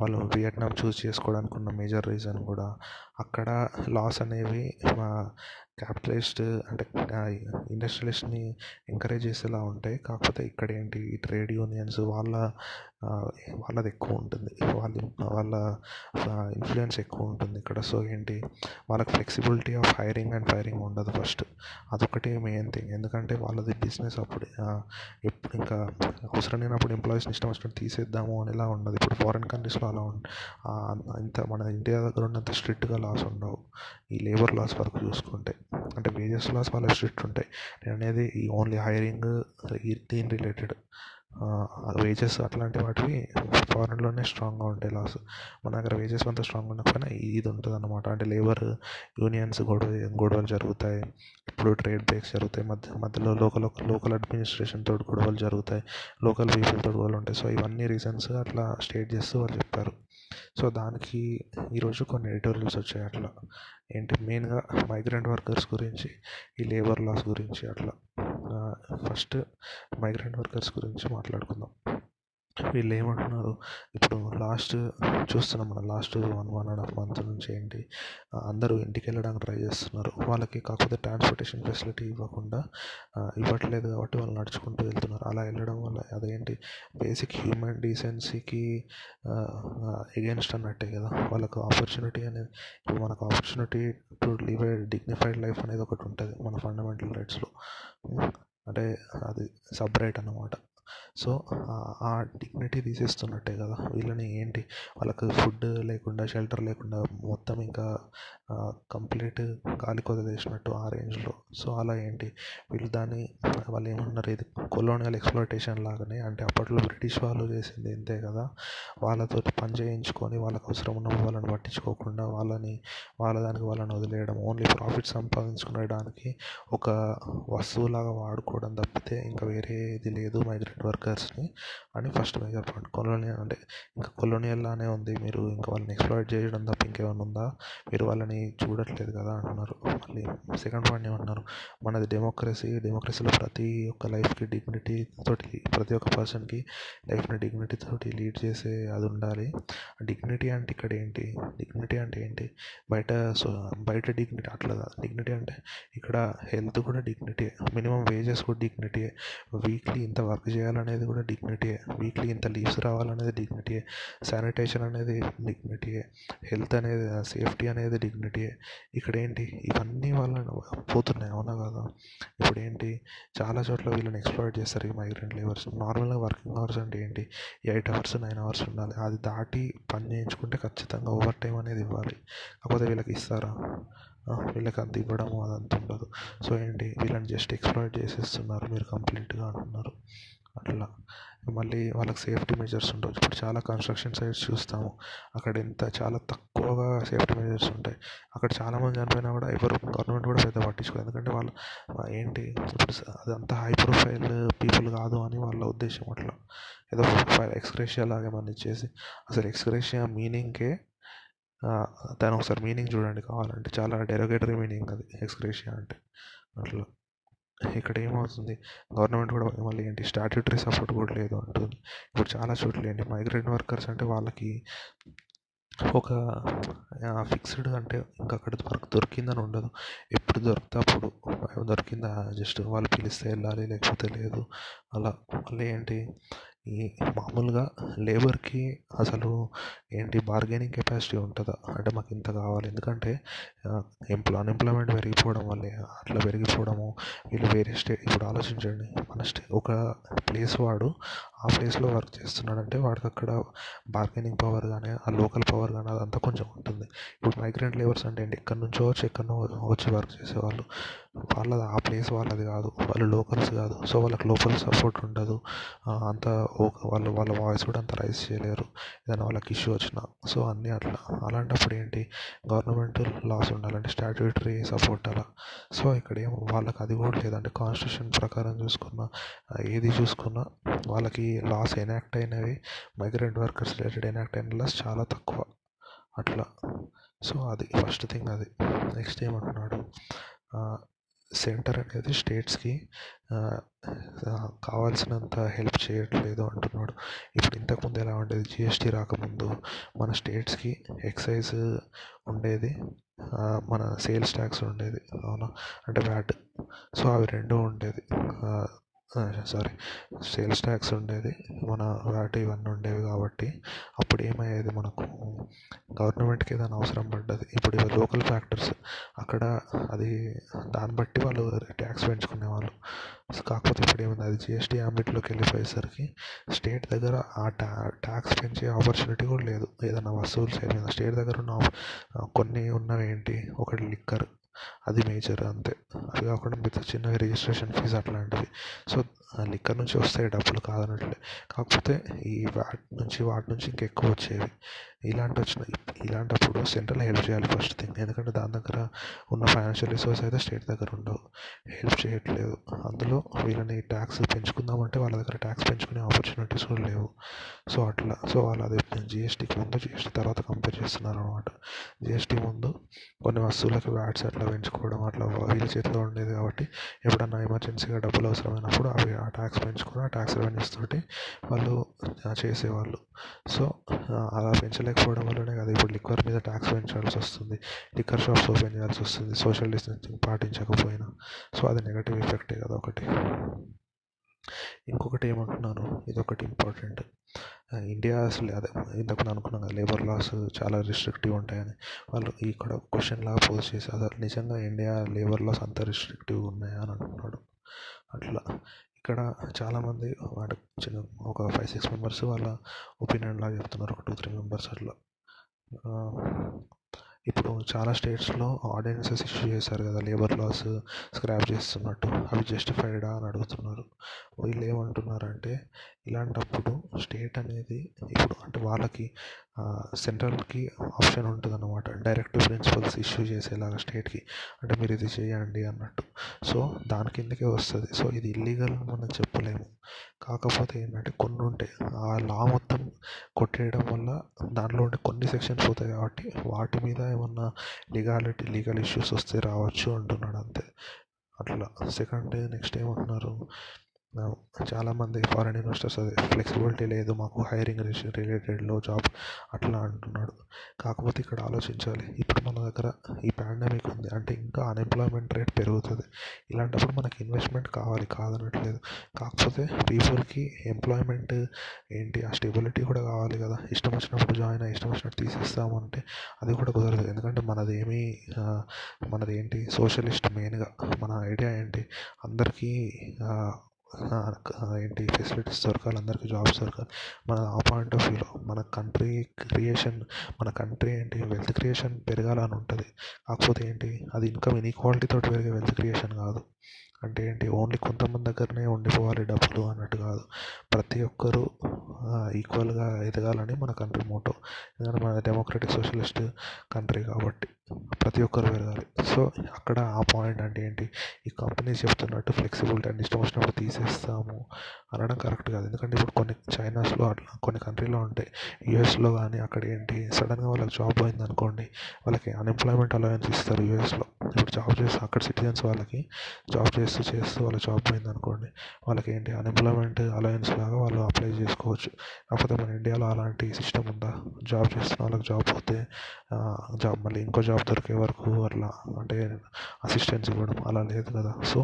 వాళ్ళు వియట్నాం చూస్ చేసుకోవడానికి ఉన్న మేజర్ రీజన్ కూడా थोड़ा అక్కడ లాస్ అనేవి క్యాపిటలిస్ట్ అంటే ఇండస్ట్రియలిస్ట్ని ఎంకరేజ్ చేసేలా ఉంటాయి. కాకపోతే ఇక్కడ ఏంటి ఈ ట్రేడ్ యూనియన్స్ వాళ్ళ వాళ్ళది ఎక్కువ ఉంటుంది. వాళ్ళ వాళ్ళ ఇన్ఫ్లుయెన్స్ ఎక్కువ ఉంటుంది ఇక్కడ. సో ఏంటి వాళ్ళకి flexibility of hiring and firing ఉండదు ఫస్ట్. అదొకటి మెయిన్ థింగ్. ఎందుకంటే వాళ్ళది బిజినెస్ అప్పుడు ఎప్పుడు ఇంకా అవసరం లేనప్పుడు ఎంప్లాయీస్ని ఇష్టం వచ్చినట్టు తీసేద్దాము అనేలా ఉండదు. ఇప్పుడు ఫారిన్ కంట్రీస్లో అలా ఇంత మన ఇండియా దగ్గర ఉన్నంత స్ట్రిక్ట్గా లాస్ ఉండవు. ఈ లేబర్ లాస్ వరకు చూసుకుంటే. అంటే వేజెస్ లాస్ వాళ్ళ స్ట్రిక్ట్ ఉంటాయి. నేను అనేది ఈ ఓన్లీ హైరింగ్ దీని రిలేటెడ్ వేజెస్ అట్లాంటి వాటివి ఫారెన్లోనే స్ట్రాంగ్గా ఉంటాయి లాస్. మన దగ్గర వేజెస్ అంత స్ట్రాంగ్ ఉండకపోయినా ఇది ఉంటుంది అనమాట అంటే లేబర్ యూనియన్స్ గొడవ గొడవలు జరుగుతాయి. ఇప్పుడు ట్రేడ్ బ్రేక్స్ జరుగుతాయి. మధ్య మధ్యలో లోకల్ లోకల్ అడ్మినిస్ట్రేషన్ తోటి గొడవలు జరుగుతాయి. లోకల్ పీపుల్ తోటి గొడవలు ఉంటాయి. సో ఇవన్నీ రీజన్స్ అట్లా స్టేట్ చేస్తూ వాళ్ళు చెప్పారు. సో దానికి ఈరోజు కొన్ని ఎడిటోరియల్స్ వచ్చాయి అట్లా. ఏంటి మెయిన్గా మైగ్రెంట్ వర్కర్స్ గురించి ఈ లేబర్ లాస్ గురించి అట్లా. ఫస్ట్ మైగ్రెంట్ వర్కర్స్ గురించి మాట్లాడుకుందాం. వీళ్ళు ఏమంటున్నారు ఇప్పుడు లాస్ట్ చూస్తున్నాం మనం last one one and half month నుంచి ఏంటి అందరూ ఇంటికి వెళ్ళడానికి ట్రై చేస్తున్నారు. వాళ్ళకి కాకపోతే ట్రాన్స్పోర్టేషన్ ఫెసిలిటీ ఇవ్వకుండా ఇవ్వట్లేదు కాబట్టి వాళ్ళు నడుచుకుంటూ వెళ్తున్నారు. అలా వెళ్ళడం వల్ల అదేంటి బేసిక్ హ్యూమన్ డీసెన్సీకి ఎగెన్స్ట్ అన్నట్టే కదా. వాళ్ళకు ఆపర్చునిటీ అనేది ఇప్పుడు మనకు opportunity to live a dignified life అనేది ఒకటి ఉంటుంది మన ఫండమెంటల్ రైట్స్లో అంటే అది సపరేట్ అన్నమాట. సో ఆ డిగ్నిటీ తీసేస్తున్నట్టే కదా. వీళ్ళని ఏంటి? వాళ్ళకి ఫుడ్ లేకుండా షెల్టర్ లేకుండా మొత్తం ఇంకా కంప్లీట్ గాలి కొదిలేసినట్టు ఆ రేంజ్లో సో అలా ఏంటి? వీళ్ళు దాన్ని వాళ్ళు ఏమన్నారు? ఇది కొలోనియల్ ఎక్స్ప్లోటేషన్ లాగానే. అంటే అప్పట్లో బ్రిటిష్ వాళ్ళు చేసింది ఇంతే కదా. వాళ్ళతో పని చేయించుకొని వాళ్ళకి అవసరం ఉన్న వాళ్ళని పట్టించుకోకుండా వాళ్ళని వాళ్ళ దానికి వాళ్ళని వదిలేయడం ఓన్లీ ప్రాఫిట్ సంపాదించుకునేడానికి ఒక వస్తువులాగా వాడుకోవడం తప్పితే ఇంకా వేరేది లేదు మైగ్రెంట్ వర్కర్స్ని అని ఫస్ట్ మేజర్ పాయింట్ కొలోనియల్ అంటే ఇంకా కొలోనియల్ లానే ఉంది. మీరు ఇంకా వాళ్ళని ఎక్స్ప్లాయిట్ చేయడం తప్ప ఇంకేమైనా ఉందా? మీరు వాళ్ళని చూడట్లేదు కదా అంటున్నారు. మళ్ళీ సెకండ్ పాయింట్ ఏమంటున్నారు? మనది డెమోక్రసీ. డెమోక్రసీలో ప్రతి ఒక్క లైఫ్కి డిగ్నిటీ తోటి ప్రతి ఒక్క పర్సన్కి లైఫ్ని డిగ్నిటీ తోటి లీడ్ చేసే అది ఉండాలి. డిగ్నిటీ అంటే ఇక్కడ ఏంటి? డిగ్నిటీ అంటే ఏంటి? బయట సో బయట డిగ్నిటీ అట్లా కాదు. డిగ్నిటీ అంటే ఇక్కడ హెల్త్ కూడా డిగ్నిటీ. మినిమం వేజెస్ కూడా డిగ్నిటీ. వీక్లీ ఇంత వర్క్ చేయాలనే అనేది కూడా డిగ్నిటీయే వీక్లీ ఇంత లీవ్స్ రావాలనేది డిగ్నిటీయే శానిటేషన్ అనేది డిగ్నిటీయే హెల్త్ అనేది సేఫ్టీ అనేది డిగ్నిటీయే ఇక్కడ ఏంటి ఇవన్నీ వాళ్ళని పోతున్నాయి అవునా కదా? ఇప్పుడు ఏంటి చాలా చోట్ల వీళ్ళని ఎక్స్ప్లోర్ చేస్తారు ఈ మైగ్రెంట్ లేబర్స్ నార్మల్గా వర్కింగ్ అవర్స్ అంటే ఏంటి? ఎయిట్ అవర్స్ నైన్ అవర్స్ ఉండాలి. అది దాటి పని చేయించుకుంటే ఖచ్చితంగా ఓవర్ టైం అనేది ఇవ్వాలి. కాకపోతే వీళ్ళకి ఇస్తారా? వీళ్ళకి అంత ఇవ్వడము అదంతా ఉండదు. సో ఏంటి? వీళ్ళని జస్ట్ ఎక్స్ప్లోర్ చేసేస్తున్నారు. మీరు కంప్లీట్గా అంటున్నారు. అట్లా. మళ్ళీ వాళ్ళకి సేఫ్టీ మెజర్స్ ఉండవు ఇప్పుడు చాలా కన్స్ట్రక్షన్ సైట్స్ చూస్తాము. అక్కడ ఎంత చాలా తక్కువగా సేఫ్టీ మెజర్స్ ఉంటాయి. అక్కడ చాలామంది చనిపోయినా కూడా ఎవరు గవర్నమెంట్ కూడా పెద్ద పట్టించుకోదు. ఎందుకంటే వాళ్ళు ఏంటి ఇప్పుడు అదంతా హై ప్రొఫైల్ పీపుల్ కాదు అని వాళ్ళ ఉద్దేశం అట్లా. ఏదో ఎక్స్గ్రేషియా లాగా ఏమన్నా ఇచ్చేసి అసలు ఎక్స్గ్రేషియా మీనింగ్కే దాని ఒకసారి మీనింగ్ చూడండి కావాలంటే. చాలా డెరోగేటరీ మీనింగ్ అది ఎక్స్గ్రేషియా అంటే. అట్లా. ఇక్కడ ఏమవుతుంది? గవర్నమెంట్ కూడా మళ్ళీ ఏంటి? స్టాట్యూటరీ సపోర్ట్ కూడా లేదు అంటుంది. ఇప్పుడు చాలా చోట్ల ఏంటి? మైగ్రెంట్ వర్కర్స్ అంటే వాళ్ళకి ఒక ఫిక్స్డ్ అంటే ఇంకా అక్కడ వర్క్ దొరికిందని ఉండదు. ఎప్పుడు దొరికితే అప్పుడు దొరికిందా? జస్ట్ వాళ్ళు పిలిస్తే వెళ్ళాలి లేకపోతే లేదు. అలా మళ్ళీ ఏంటి? ఈ మామూలుగా లేబర్కి అసలు ఏంటి బార్గెనింగ్ కెపాసిటీ ఉంటుందా? అంటే మాకు ఇంత కావాలి. ఎందుకంటే ఎంప్లా అన్ఎంప్లాయ్మెంట్ పెరిగిపోవడం వల్లే అట్లా పెరిగిపోవడము వీళ్ళు వేరే స్టేట్ ఇప్పుడు ఆలోచించండి. మన స్టే ఒక ప్లేస్ వాడు ఆ ప్లేస్లో వర్క్ చేస్తున్నాడంటే వాడికి అక్కడ బార్గెనింగ్ పవర్ కానీ ఆ లోకల్ పవర్ కానీ అదంతా కొంచెం ఉంటుంది. ఇప్పుడు మైగ్రెంట్ లేబర్స్ అంటే ఏంటి? ఎక్కడి నుంచో వచ్చి ఎక్కడో వచ్చి వర్క్ చేసేవాళ్ళు. వాళ్ళది ఆ ప్లేస్ వాళ్ళది కాదు వాళ్ళు లోకల్స్ కాదు. సో వాళ్ళకి లోకల్ సపోర్ట్ ఉండదు. అంత వాళ్ళు వాళ్ళ వాయిస్ కూడా అంత రైజ్ చేయలేరు. ఏదైనా వాళ్ళకి ఇష్యూ వచ్చినా. సో అన్నీ అట్లా. అలాంటప్పుడు ఏంటి? గవర్నమెంట్ లాస్ ఉండాలంటే స్టాట్యూటరీ సపోర్ట్ అలా. సో ఇక్కడ ఏమో వాళ్ళకి అది కూడా లేదంటే కాన్స్టిట్యూషన్ ప్రకారం చూసుకున్న ఏది చూసుకున్నా వాళ్ళకి లాస్ ఎనాక్ట్ అయినవి మైగ్రెంట్ వర్కర్స్ రిలేటెడ్ ఎనాక్ట్ అయిన లాస్ చాలా తక్కువ. అట్లా. సో అది ఫస్ట్ థింగ్ అది. నెక్స్ట్ ఏమంటున్నాడు? సెంటర్ అనేది స్టేట్స్కి కావాల్సినంత హెల్ప్ చేయట్లేదు అంటున్నాడు. ఇప్పుడు ఇంతకుముందు ఎలా ఉండేది? జిఎస్టీ రాకముందు మన స్టేట్స్కి ఎక్సైజ్ ఉండేది మన సేల్స్ ట్యాక్స్ ఉండేది అవునా? అంటే వ్యాట్ సో అవి రెండు ఉండేది. సారీ. సేల్స్ ట్యాక్స్ ఉండేది మన వ్యాట్ ఇవన్నీ ఉండేవి కాబట్టి అప్పుడు ఏమయ్యేది మనకు? గవర్నమెంట్కి ఏదైనా అవసరం పడ్డది. ఇప్పుడు ఇవి లోకల్ ఫ్యాక్టర్స్. అక్కడ అది దాన్ని బట్టి వాళ్ళు ట్యాక్స్ పెంచుకునేవాళ్ళు. కాకపోతే ఇప్పుడు ఏమైంది? అది జిఎస్టీ ఆంబిట్లోకి వెళ్ళిపోయేసరికి స్టేట్ దగ్గర ఆ ట్యా ట్యాక్స్ పెంచే ఆపర్చునిటీ కూడా లేదు. ఏదైనా వస్తువులు సైడ్ మీద. స్టేట్ దగ్గర ఉన్న కొన్ని ఉన్నవి ఏంటి? ఒకటి లిక్కర్. అది మేజర్ అంతే. అది కాకుండా మిగతా చిన్నవి రిజిస్ట్రేషన్ ఫీజు అట్లాంటివి. సో లిక్కర్ నుంచి వస్తాయి డబ్బులు కాదనట్లే. కాకపోతే ఈ వ్యాట్ నుంచి వాటి నుంచి ఇంకా ఎక్కువ వచ్చేవి. ఇలాంటి వచ్చిన ఇలాంటప్పుడు సెంట్రల్ హెల్ప్ చేయాలి ఫస్ట్ థింగ్ ఎందుకంటే దాని దగ్గర ఉన్న ఫైనాన్షియల్ రిసోర్స్ అయితే స్టేట్ దగ్గర ఉండవు. హెల్ప్ చేయట్లేదు. అందులో వీళ్ళని ట్యాక్స్ పెంచుకుందామంటే వాళ్ళ దగ్గర ట్యాక్స్ పెంచుకునే ఆపర్చునిటీస్ కూడా లేవు. సో అట్లా. సో వాళ్ళు అది జిఎస్టీకి ముందు జిఎస్టీ తర్వాత కంపేర్ చేస్తున్నారు అనమాట జిఎస్టీ ముందు కొన్ని వస్తువులకి వ్యాట్స్ అట్లా పెంచుకోవడం అట్లా వీళ్ళ చేతిలో ఉండేది కాబట్టి ఎప్పుడన్నా ఎమర్జెన్సీగా డబ్బులు అవసరమైనప్పుడు అవి ఆ ట్యాక్స్ పెంచుకుని ఆ ట్యాక్స్ రెవెన్యూస్ తోటి వాళ్ళు చేసేవాళ్ళు. సో అలా లేకపోవడం వల్లనే కదా ఇప్పుడు లిక్కర్ మీద ట్యాక్స్ పెంచాల్సి వస్తుంది లిక్కర్ షాప్స్ ఓపెన్ చేయాల్సి వస్తుంది సోషల్ డిస్టెన్సింగ్ పాటించకపోయినా. సో అది నెగటివ్ ఎఫెక్టే కదా ఒకటి. ఇంకొకటి ఏమంటున్నాను ఇది ఒకటి ఇంపార్టెంట్ ఇండియా అసలు అదే ఇంతకు అనుకున్నాం కదా లేబర్ లాస్ చాలా రిస్ట్రిక్టివ్ ఉంటాయని. వాళ్ళు ఇక్కడ క్వశ్చన్ లాగా పోస్ట్ చేసి అసలు నిజంగా ఇండియా లేబర్ లాస్ అంత రిస్ట్రిక్టివ్ ఉన్నాయా అని అంటున్నాడు. అట్లా. ఇక్కడ చాలామంది వాటి చిన్న ఒక ఫైవ్ సిక్స్ మెంబర్స్ వాళ్ళ ఒపీనియన్ లాగా చెప్తున్నారు. ఒక టూ త్రీ మెంబర్స్ అట్లా. ఇప్పుడు చాలా స్టేట్స్లో ఆర్డినెన్సెస్ ఇష్యూ చేశారు కదా. లేబర్ లాస్ స్క్రాప్ చేస్తున్నట్టు అవి జస్టిఫైడా అని అడుగుతున్నారు. వీళ్ళు ఏమంటున్నారంటే ఇలాంటప్పుడు స్టేట్ అనేది ఇప్పుడు అంటే వాళ్ళకి సెంట్రల్కి ఆప్షన్ ఉంటుంది అన్నమాట డైరెక్ట్ ప్రిన్సిపల్స్ ఇష్యూ చేసేలాగా స్టేట్కి. అంటే మీరు ఇది చేయండి అన్నట్టు. సో దాని కిందకే వస్తుంది? సో ఇది ఇల్లీగల్ అని మనం చెప్పలేము. కాకపోతే ఏంటంటే కొన్ని ఉంటాయి ఆ లా మొత్తం కొట్టేయడం వల్ల దాంట్లో ఉండే కొన్ని సెక్షన్స్ పోతాయి కాబట్టి వాటి మీద ఏమన్నా లీగాలిటీ లీగల్ ఇష్యూస్ వస్తే రావచ్చు అంటున్నాడు అంతే. అట్లా. సెకండ్ నెక్స్ట్ ఏమంటున్నారు? చాలామంది ఫారెన్ ఇన్వెస్టర్స్ అదే ఫ్లెక్సిబిలిటీ లేదు మాకు హైరింగ్ రిలేటెడ్లో జాబ్ అట్లా అంటున్నాడు. కాకపోతే ఇక్కడ ఆలోచించాలి ఇప్పుడు మన దగ్గర ఈ పాండమిక్ ఉంది అంటే ఇంకా అన్ఎంప్లాయ్మెంట్ రేట్ పెరుగుతుంది. ఇలాంటప్పుడు మనకి ఇన్వెస్ట్మెంట్ కావాలి కాదనట్లేదు. కాకపోతే పీపుల్కి ఎంప్లాయ్మెంట్ ఏంటి? ఆ స్టెబిలిటీ కూడా కావాలి కదా. ఇష్టం వచ్చినప్పుడు జాయిన్ అయ్యి ఇష్టం వచ్చినట్టు తీసేస్తాము అంటే అది కూడా కుదరదు. ఎందుకంటే మనది ఏమీ మనది ఏంటి సోషలిస్ట్ మెయిన్గా మన ఐడియా ఏంటి? అందరికీ ఏంటి ఫెసిలిటీస్ దొరకాలి అందరికీ జాబ్స్ దొరకాలి. మన ఆ పాయింట్ ఆఫ్ వ్యూలో మన కంట్రీ క్రియేషన్ మన కంట్రీ ఏంటి వెల్త్ క్రియేషన్ పెరగాలని ఉంటుంది. కాకపోతే ఏంటి అది ఇన్కమ్ ఇన్ఈక్వాలిటీతో పెరిగే వెల్త్ క్రియేషన్ కాదు. అంటే ఏంటి? ఓన్లీ కొంతమంది దగ్గరనే ఉండిపోవాలి డబ్బులు అన్నట్టు కాదు. ప్రతి ఒక్కరూ ఈక్వల్గా ఎదగాలని మన కంట్రీ మోటో ఎందుకంటే మన డెమోక్రటిక్ సోషలిస్ట్ కంట్రీ కాబట్టి ప్రతి ఒక్కరు పెరగాలి సో అక్కడ ఆ పాయింట్ అంటే ఏంటి? ఈ కంపెనీస్ చెప్తున్నట్టు ఫ్లెక్సిబిలిటీ అండ్ ఇష్టం వచ్చినప్పుడు తీసేస్తాము అనడం కరెక్ట్ కాదు. ఎందుకంటే ఇప్పుడు కొన్ని చైనాస్లో అట్లా కొన్ని కంట్రీలో ఉంటాయి. యూఎస్లో కానీ అక్కడ ఏంటి? సడన్గా వాళ్ళకి జాబ్ పోయింది అనుకోండి వాళ్ళకి అన్ఎంప్లాయ్మెంట్ అలవెన్స్ ఇస్తారు యూఎస్లో ఇప్పుడు జాబ్ చేస్తే అక్కడ సిటిజన్స్ వాళ్ళకి జాబ్ చేస్తూ చేస్తూ వాళ్ళ జాబ్ పోయింది అనుకోండి వాళ్ళకి ఏంటి అన్ఎంప్లాయ్మెంట్ అలయన్స్ లాగా వాళ్ళు అప్లై చేసుకోవచ్చు. కాకపోతే మన ఇండియాలో అలాంటి సిస్టమ్ ఉందా? జాబ్ చేస్తున్న వాళ్ళకి జాబ్ పోతే జాబ్ మళ్ళీ ఇంకో జాబ్ దొరికే వరకు అట్లా అంటే అసిస్టెన్స్ ఇవ్వడం అలా లేదు కదా. సో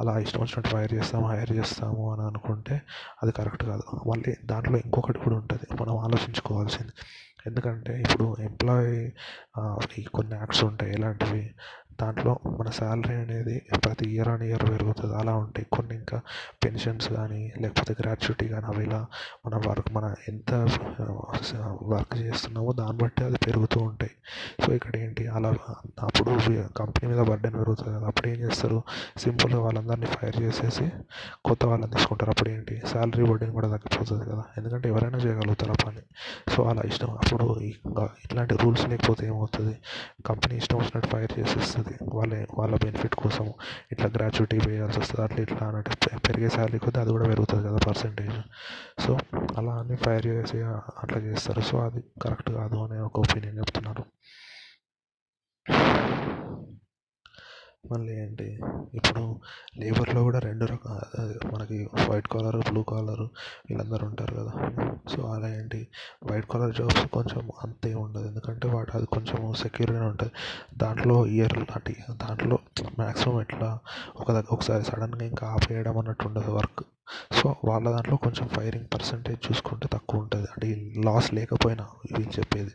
అలా ఇష్టం వచ్చినట్టు హైర్ చేస్తాము హైర్ చేస్తాము అని అనుకుంటే అది కరెక్ట్ కాదు. మళ్ళీ దాంట్లో ఇంకొకటి కూడా ఉంటుంది మనం ఆలోచించుకోవాల్సింది. ఎందుకంటే ఇప్పుడు ఎంప్లాయీ కొన్ని యాక్ట్స్ ఉంటాయి ఎలాంటివి? దాంట్లో మన శాలరీ అనేది ప్రతి ఇయర్ ఆన్ ఇయర్ పెరుగుతుంది. అలా ఉంటాయి. కొన్ని ఇంకా పెన్షన్స్ కానీ లేకపోతే గ్రాట్యుటీ కానీ అవి ఇలా మన వర్క్ మన ఎంత వర్క్ చేస్తున్నామో దాన్ని బట్టి అది పెరుగుతూ ఉంటాయి. సో ఇక్కడ ఏంటి? అలా అప్పుడు కంపెనీ మీద బర్డెన్ పెరుగుతుంది కదా. అప్పుడు ఏం చేస్తారు? సింపుల్గా వాళ్ళందరినీ ఫైర్ చేసేసి కొత్త వాళ్ళని తీసుకుంటారు. అప్పుడు ఏంటి? శాలరీ బర్డెన్ కూడా తగ్గిపోతుంది కదా. ఎందుకంటే ఎవరైనా చేయగలుగుతారు ఆ పని. సో అలా ఇష్టం. అప్పుడు ఇట్లాంటి రూల్స్ లేకపోతే ఏమవుతుంది? కంపెనీ ఇష్టం వచ్చినట్టు ఫైర్ చేసేస్తుంది. వాళ్ళ వాళ్ళ బెనిఫిట్ కోసం ఇట్లా గ్రాట్యుటీ వేయాల్సి వస్తుంది అట్లా ఇట్లా అన్నట్టు పెరిగే శాలరీ కొద్దీ అది కూడా పెరుగుతుంది కదా పర్సంటేజ్ సో అలా అని ఫైర్ చేసి అట్లా చేస్తారు. సో అది కరెక్ట్ కాదు అనే ఒక ఒపీనియన్ చెప్తున్నారు. మళ్ళీ ఏంటి? ఇప్పుడు లేబర్లో కూడా రెండు రకాల మనకి వైట్ కాలర్ బ్లూ కాలర్ వీళ్ళందరూ ఉంటారు కదా. సో అలా ఏంటి? వైట్ కాలర్ జాబ్స్ కొంచెం అంతే ఉండదు. ఎందుకంటే వాటి అది కొంచెం సెక్యూర్గా ఉంటుంది. దాంట్లో ఇయర్ దాటి దాంట్లో మ్యాక్సిమం ఎట్లా? ఒక ఒకసారి సడన్గా ఇంకా ఆపేయడం అన్నట్టు ఉండదు వర్క్. సో వాళ్ళ దాంట్లో కొంచెం ఫైరింగ్ పర్సంటేజ్ చూసుకుంటే తక్కువ ఉంటుంది. అంటే లాస్ లేకపోయినా వీళ్ళు చెప్పేది.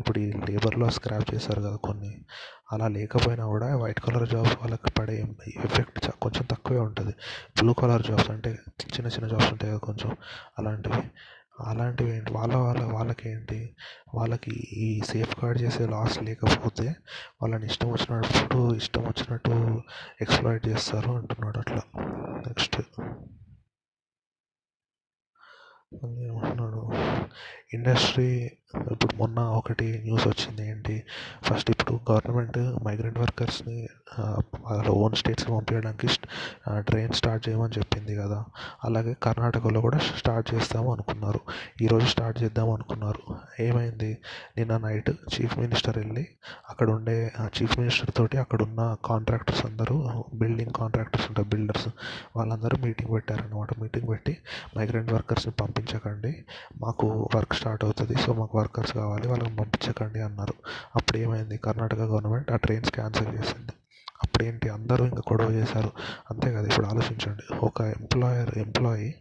ఇప్పుడు ఈ లేబర్లో స్క్రాప్ చేస్తారు కదా కొన్ని. అలా లేకపోయినా కూడా వైట్ కలర్ జాబ్స్ వాళ్ళకి పడే ఎఫెక్ట్ కొంచెం తక్కువే ఉంటుంది. బ్లూ కలర్ జాబ్స్ అంటే చిన్న చిన్న జాబ్స్ ఉంటాయి కదా కొంచెం అలాంటివి. అలాంటివి ఏంటి? వాళ్ళ వాళ్ళ వాళ్ళకి ఏంటి వాళ్ళకి ఈ సేఫ్ గార్డ్ చేసే లాస్ లేకపోతే వాళ్ళని ఇష్టం వచ్చినప్పుడు ఇష్టం వచ్చినట్టు ఎక్స్ప్లాయిట్ చేస్తారు అంటున్నాడు అట్లా. నెక్స్ట్. ఏమంటున్నాడు ఇండస్ట్రీ ఇప్పుడు మొన్న ఒకటి న్యూస్ వచ్చింది ఏంటి? ఫస్ట్ ఇప్పుడు గవర్నమెంట్ మైగ్రెంట్ వర్కర్స్ని వాళ్ళ ఓన్ స్టేట్స్కి పంపించడానికి ట్రైన్ స్టార్ట్ చేయమని చెప్పింది కదా. అలాగే కర్ణాటకలో కూడా స్టార్ట్ చేస్తాము అనుకున్నారు. ఈరోజు స్టార్ట్ చేద్దాం అనుకున్నారు. ఏమైంది? నిన్న నైట్ చీఫ్ మినిస్టర్ వెళ్ళి అక్కడ ఉండే చీఫ్ మినిస్టర్ తోటి అక్కడ ఉన్న కాంట్రాక్టర్స్ అందరూ బిల్డింగ్ కాంట్రాక్టర్స్ ఉంటారు బిల్డర్స్ వాళ్ళందరూ మీటింగ్ పెట్టారనమాట మీటింగ్ పెట్టి మైగ్రెంట్ వర్కర్స్ని పంపించకండి. మాకు వర్క్ స్టార్ట్ అవుతుంది. సో మాకు వర్కర్స్ కావాలి వాళ్ళని పంపించకండి అన్నారు. అప్పుడు ఏమైంది? కర్ణాటక గవర్నమెంట్ ఆ ట్రైన్స్ క్యాన్సిల్ చేసింది. అప్పుడు ఏంటి అందరూ ఇంకా గొడవ చేశారు. అంతే కదా ఇప్పుడు ఆలోచించండి. ఒక ఎంప్లాయర్ ఎంప్లాయీ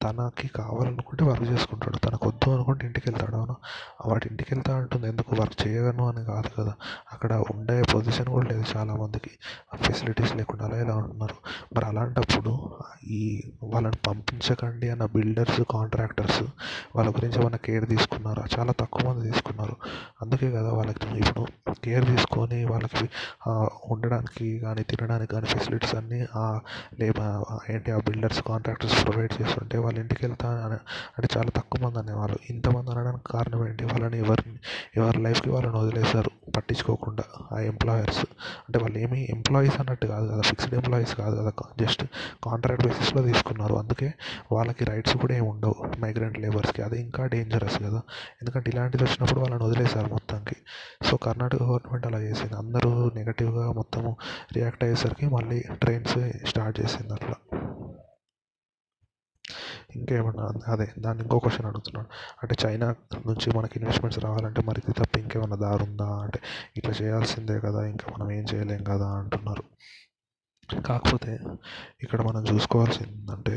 తనకి కావాలనుకుంటే వర్క్ చేసుకుంటాడు. తనకు వద్దు అనుకుంటే ఇంటికి వెళ్తాడు అవును? వాడు ఇంటికి వెళ్తా అంటుంది. ఎందుకు వర్క్ చేయను అని కాదు కదా. అక్కడ ఉండే పొజిషన్ కూడా లేదు చాలామందికి. ఫెసిలిటీస్ లేకుండా అలా ఇలా ఉంటున్నారు? మరి అలాంటప్పుడు ఈ వాళ్ళని పంపించకండి అన్న బిల్డర్స్ కాంట్రాక్టర్స్ వాళ్ళ గురించి ఏమైనా కేర్ తీసుకున్నారా? చాలా తక్కువ మంది తీసుకున్నారు. అందుకే కదా వాళ్ళకి ఇప్పుడు కేర్ తీసుకొని వాళ్ళకి ఉండడానికి కానీ తినడానికి కానీ ఫెసిలిటీస్ అన్నీ లేబర్ ఏంటి ఆ బిల్డర్స్ కాంట్రాక్టర్స్ ప్రొవైడ్ చేస్తుంటే వాళ్ళ ఇంటికి వెళ్తా అంటే చాలా తక్కువ మంది అనేవాళ్ళు. ఇంతమంది అనడానికి కారణం ఏంటి? వాళ్ళని ఎవరిని ఎవరి లైఫ్కి వాళ్ళని వదిలేశారు? పట్టించుకోకుండా ఆ ఎంప్లాయర్స్ అంటే వాళ్ళు ఏమి ఎంప్లాయీస్ అన్నట్టు కాదు కదా ఫిక్స్డ్ ఎంప్లాయీస్ కాదు కదా జస్ట్ కాంట్రాక్ట్ బేసిస్లో తీసుకున్నారు. అందుకే వాళ్ళకి రైట్స్ కూడా ఏమి ఉండవు మైగ్రెంట్ లేబర్స్కి అది ఇంకా డేంజరస్ కదా. ఎందుకంటే ఇలాంటిది వచ్చినప్పుడు వాళ్ళని వదిలేశారు మొత్తానికి. సో కర్ణాటక గవర్నమెంట్ అలా చేసింది. అందరూ నెగటివ్గా మొత్తము రియాక్ట్ అయ్యేసరికి మళ్ళీ ట్రైన్స్ స్టార్ట్ చేసింది అట్లా. ఇంకేమన్నా అదే దాన్ని ఇంకో క్వశ్చన్ అడుగుతున్నాడు అంటే చైనా నుంచి మనకి ఇన్వెస్ట్మెంట్స్ రావాలంటే మరి ఇది తప్ప ఇంకేమన్నా దారి ఉందా అంటే ఇట్లా చేయాల్సిందే కదా ఇంకా మనం ఏం చేయలేం కదా అంటున్నారు. కాకపోతే ఇక్కడ మనం చూసుకోవాల్సింది ఏంటంటే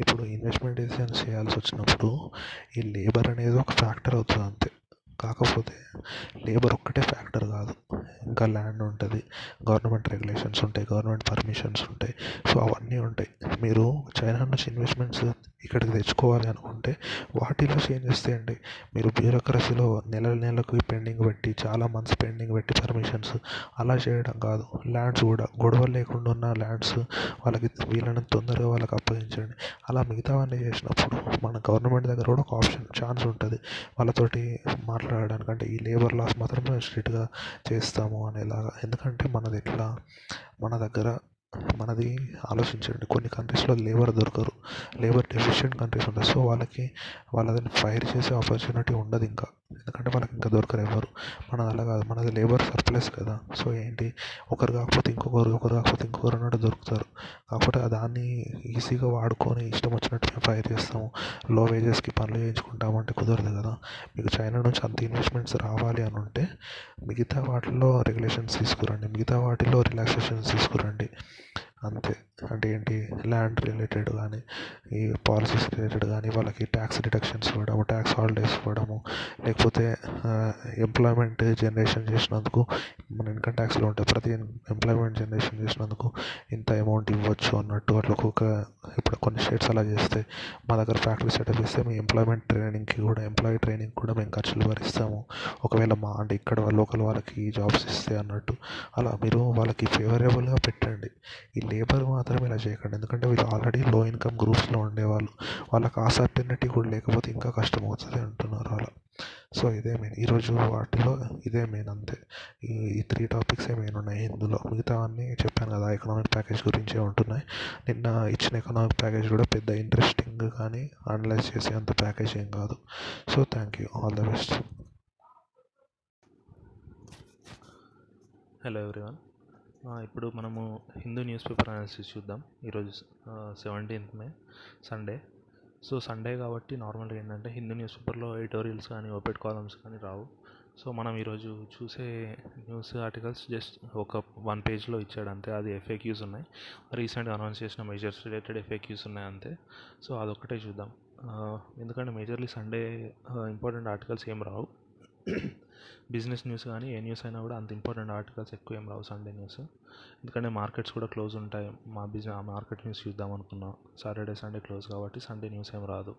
ఇప్పుడు ఇన్వెస్ట్మెంట్ డిసిషన్స్ చేయాల్సి వచ్చినప్పుడు ఈ లేబర్ అనేది ఒక ఫ్యాక్టర్ అవుతుంది అంతే. కాకపోతే లేబర్ ఒక్కటే ఫ్యాక్టర్ కాదు. ఇంకా ల్యాండ్ ఉంటుంది గవర్నమెంట్ రెగ్యులేషన్స్ ఉంటాయి గవర్నమెంట్ పర్మిషన్స్ ఉంటాయి. సో అవన్నీ ఉంటాయి. మీరు చైనా నుంచి ఇన్వెస్ట్మెంట్స్ ఇక్కడికి తెచ్చుకోవాలి అనుకుంటే వాటిలో చేంజెస్ చేయండి మీరు బ్యూరోక్రసీలో నెల నెలకు పెండింగ్ పెట్టి చాలా మంత్స్ పెండింగ్ పెట్టి పర్మిషన్స్ అలా చేయడం కాదు. ల్యాండ్స్ కూడా గొడవలు లేకుండా ఉన్న ల్యాండ్స్ వాళ్ళకి వీళ్ళని తొందరగా వాళ్ళకి అప్పగించండి. అలా మిగతావన్నీ చేసినప్పుడు మన గవర్నమెంట్ దగ్గర కూడా ఒక ఆప్షన్ ఛాన్స్ ఉంటుంది. వాళ్ళతోటి మాట్లాడడానికి అంటే ఈ లేబర్ లాస్ మాత్రమే స్ట్రిక్ట్గా చేస్తాము అనేలాగా. ఎందుకంటే మనది ఎట్లా? మన దగ్గర మనది ఆలోచించండి. కొన్ని కంట్రీస్లో లేబర్ దొరకరు. లేబర్ డెఫిషియెంట్ కంట్రీస్ ఉంటాయి. సో వాళ్ళకి వాళ్ళని ఫైర్ చేసే ఆపర్చునిటీ ఉండదు ఇంకా. ఎందుకంటే వాళ్ళకి ఇంకా దొరకరు ఎవరు. మనది అలా కాదు. మనది లేబర్ సర్ప్లస్ కదా. సో ఏంటి? ఒకరు కాకపోతే ఇంకొకరు ఒకరు కాకపోతే ఇంకొకరు అన్నట్టు దొరుకుతారు. కాకపోతే దాన్ని ఈజీగా వాడుకొని ఇష్టం వచ్చినట్టు మేము ఫైర్ చేస్తాము. లో వేజెస్కి పనులు చేయించుకుంటాము అంటే కుదరదు కదా. మీకు చైనా నుంచి అంత ఇన్వెస్ట్మెంట్స్ రావాలి అని ఉంటే మిగతా వాటిల్లో రెగ్యులేషన్స్ తీసుకురండి. మిగతా వాటిల్లో రిలాక్సేషన్స్ తీసుకురండి. అంతే. అంటే ఏంటి ల్యాండ్ రిలేటెడ్ కానీ ఈ పాలసీస్ రిలేటెడ్ కానీ వాళ్ళకి ట్యాక్స్ డిడక్షన్స్ ఇవ్వడము ట్యాక్స్ హాలిడేస్ ఇవ్వడము లేకపోతే ఎంప్లాయ్మెంట్ జనరేషన్ చేసినందుకు మన ఇన్కమ్ ట్యాక్స్లో ఉంటాయి ప్రతి ఎంప్లాయ్మెంట్ జనరేషన్ చేసినందుకు ఇంత అమౌంట్ ఇవ్వచ్చు అన్నట్టు అట్లా ఒక్కొక్క ఇప్పుడు కొన్ని స్టేట్స్ అలా చేస్తే మా దగ్గర ఫ్యాక్టరీ సెటప్ చేస్తే మీ ఎంప్లాయ్మెంట్ ట్రైనింగ్కి కూడా ఎంప్లాయీ ట్రైనింగ్ కూడా మేము ఖర్చులు భరిస్తాము. ఒకవేళ మా అంటే ఇక్కడ లోకల్ వాళ్ళకి జాబ్స్ ఇస్తే అన్నట్టు అలా మీరు వాళ్ళకి ఫేవరబుల్గా పెట్టండి. ఈ లేబర్ మాత్రం ఇలా చేయకండి. ఎందుకంటే వీళ్ళు ఆల్రెడీ లో ఇన్కమ్ గ్రూప్స్లో ఉండేవాళ్ళు. వాళ్ళకి ఆ సర్టెనిటీ కూడా లేకపోతే ఇంకా కష్టం అవుతుంది అంటున్నారు అలా. సో ఇదే మెయిన్ ఈరోజు వాటిలో ఇదే మెయిన్ అంతే. ఈ త్రీ టాపిక్స్ మెయిన్ ఉన్నాయి. ఇందులో మిగతా అన్నీ చెప్పాను కదా ఎకనామిక్ ప్యాకేజ్ గురించే ఉంటున్నాయి. నిన్న ఇచ్చిన ఎకనామిక్ ప్యాకేజ్ కూడా పెద్ద ఇంట్రెస్టింగ్ కానీ అనలైజ్ చేసే అంత ప్యాకేజ్ ఏం కాదు. So thank you all the best hello everyone ఇప్పుడు మనము హిందూ న్యూస్ పేపర్ అనాలిసిస్ చూద్దాం. ఈరోజు seventeenth May Sunday so Sunday కాబట్టి నార్మల్గా ఏంటంటే హిందూ న్యూస్ పేపర్లో ఎడిటోరియల్స్ కానీ ఓపెడ్ కాలమ్స్ కానీ రావు. సో మనం ఈరోజు చూసే న్యూస్ ఆర్టికల్స్ జస్ట్ ఒక వన్ పేజ్లో ఇచ్చాడు అంతే. అది ఎఫ్ఏక్యూస్ ఉన్నాయి. రీసెంట్గా అనౌన్స్ చేసిన మెజర్స్ రిలేటెడ్ ఎఫ్ఏక్యూస్ ఉన్నాయి అంతే. సో అదొక్కటే చూద్దాం. ఎందుకంటే మేజర్లీ సండే ఇంపార్టెంట్ ఆర్టికల్స్ ఏం రావు. బిజినెస్ న్యూస్ కానీ ఏ న్యూస్ అయినా కూడా అంత ఇంపార్టెంట్ ఆర్టికల్స్ ఎక్కువ ఏం రావు సండే న్యూస్. ఎందుకంటే మార్కెట్స్ కూడా క్లోజ్ ఉంటాయి. మా బిజినెస్ మార్కెట్ న్యూస్ చూద్దాం అనుకున్నాం. సాటర్డే సండే క్లోజ్ కాబట్టి సండే న్యూస్ ఏం రాదు.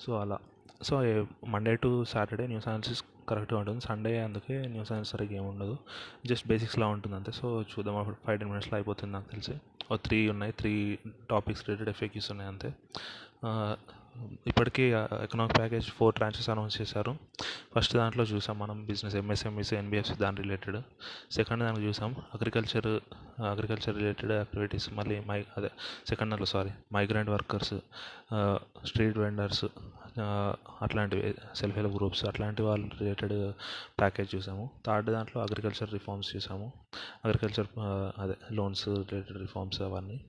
సో అలా. So Monday to Saturday news analysis కరెక్ట్గా ఉంటుంది. సండే అందుకే న్యూస్ అనాలిసిస్ సరిగ్గా ఏమి ఉండదు. జస్ట్ బేసిక్స్లా ఉంటుంది అంతే. సో చూద్దాం. అప్పుడు ఫైవ్ టెన్ మినిట్స్లో అయిపోతుంది నాకు తెలిసి. ఓ త్రీ ఉన్నాయి. త్రీ టాపిక్స్ రిలేటెడ్ ఎఫెక్యూస్ ఉన్నాయి అంతే. ఇప్పటికీ economic package four tranches announce చేశారు. ఫస్ట్ దాంట్లో చూసాం మనం బిజినెస్ ఎంఎస్ఎంఈస్ ఎన్బిఎఫ్సి దాని రిలేటెడ్ సెకండ్ దానికి చూసాం అగ్రికల్చర్ అగ్రికల్చర్ రిలేటెడ్ యాక్టివిటీస్ మళ్ళీ మై అదే సెకండ్ దాంట్లో sorry migrant workers street vendors అట్లాంటివి సెల్ఫ్ హెల్ప్ గ్రూప్స్ అట్లాంటి వాళ్ళ రిలేటెడ్ ప్యాకేజ్ చూసాము. థర్డ్ దాంట్లో అగ్రికల్చర్ రిఫార్మ్స్ చూసాము. అగ్రికల్చర్ అదే లోన్స్ రిలేటెడ్ రిఫార్మ్స్ అవన్నీ.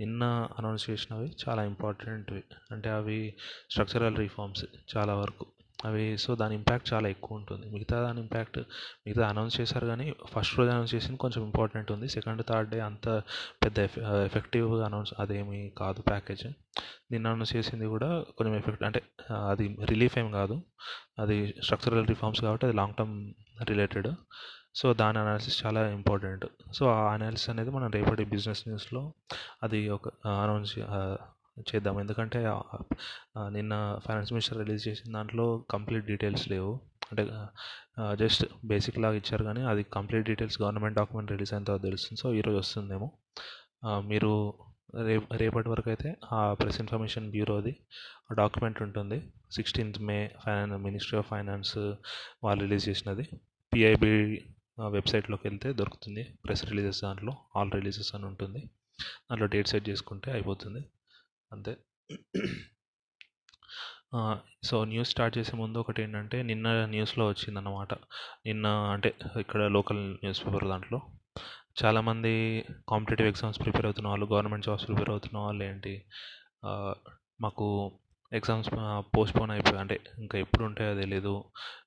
నిన్న అనౌన్స్ చేసినవి చాలా ఇంపార్టెంట్వి అంటే అవి స్ట్రక్చరల్ రిఫార్మ్స్ చాలా వరకు. అవి సో దాని ఇంపాక్ట్ చాలా ఎక్కువ ఉంటుంది. మిగతా దాని ఇంపాక్ట్ మిగతా అనౌన్స్ చేశారు కానీ ఫస్ట్ రోజు అనౌన్స్ చేసింది కొంచెం ఇంపార్టెంట్ ఉంది. సెకండ్ థర్డ్ డే అంత పెద్ద ఎఫెక్టివ్గా అనౌన్స్ అదేమి కాదు ప్యాకేజ్ నిన్న అనౌన్స్ చేసింది కూడా కొంచెం ఎఫెక్ట్ అంటే అది రిలీఫ్ ఏం కాదు. అది స్ట్రక్చరల్ రిఫార్మ్స్ కాబట్టి అది లాంగ్ టర్మ్ రిలేటెడ్ సో దాని అనాలిసిస్ చాలా ఇంపార్టెంట్ సో ఆ అనాలిసిస్ అనేది మనం రేపటి బిజినెస్ న్యూస్లో అది ఒక అనౌన్స్ చేద్దాం. ఎందుకంటే నిన్న ఫైనాన్స్ మినిస్టర్ రిలీజ్ చేసిన దాంట్లో కంప్లీట్ డీటెయిల్స్ లేవు. అంటే జస్ట్ బేసిక్ లాగా ఇచ్చారు కానీ అది complete details government document release అయిన తర్వాత తెలుస్తుంది. సో ఈరోజు వస్తుందేమో. మీరు రేపు రేపటి వరకు అయితే ఆ ప్రెస్ ఇన్ఫర్మేషన్ బ్యూరోది డాక్యుమెంట్ ఉంటుంది. Sixteenth May finance ministry of finance వాళ్ళు రిలీజ్ చేసినది. పిఐబి వెబ్సైట్లోకి వెళ్తే దొరుకుతుంది. ప్రెస్ రిలీజెస్ దాంట్లో ఆల్ రిలీజెస్ అని ఉంటుంది. దాంట్లో డేట్ సెట్ చేసుకుంటే అయిపోతుంది. అంతే. సో న్యూస్ స్టార్ట్ చేసే ముందు ఒకటి ఏంటంటే నిన్న న్యూస్లో వచ్చిందన్నమాట. నిన్న అంటే ఇక్కడ లోకల్ న్యూస్ పేపర్ దాంట్లో. చాలామంది కాంపిటేటివ్ ఎగ్జామ్స్ ప్రిపేర్ అవుతున్న వాళ్ళు గవర్నమెంట్ జాబ్స్ ప్రిపేర్ అవుతున్న వాళ్ళు ఏంటి మాకు ఎగ్జామ్స్ పోస్ట్పోన్ అయిపోయి అంటే ఇంకా ఎప్పుడు ఉంటాయో తెలియదు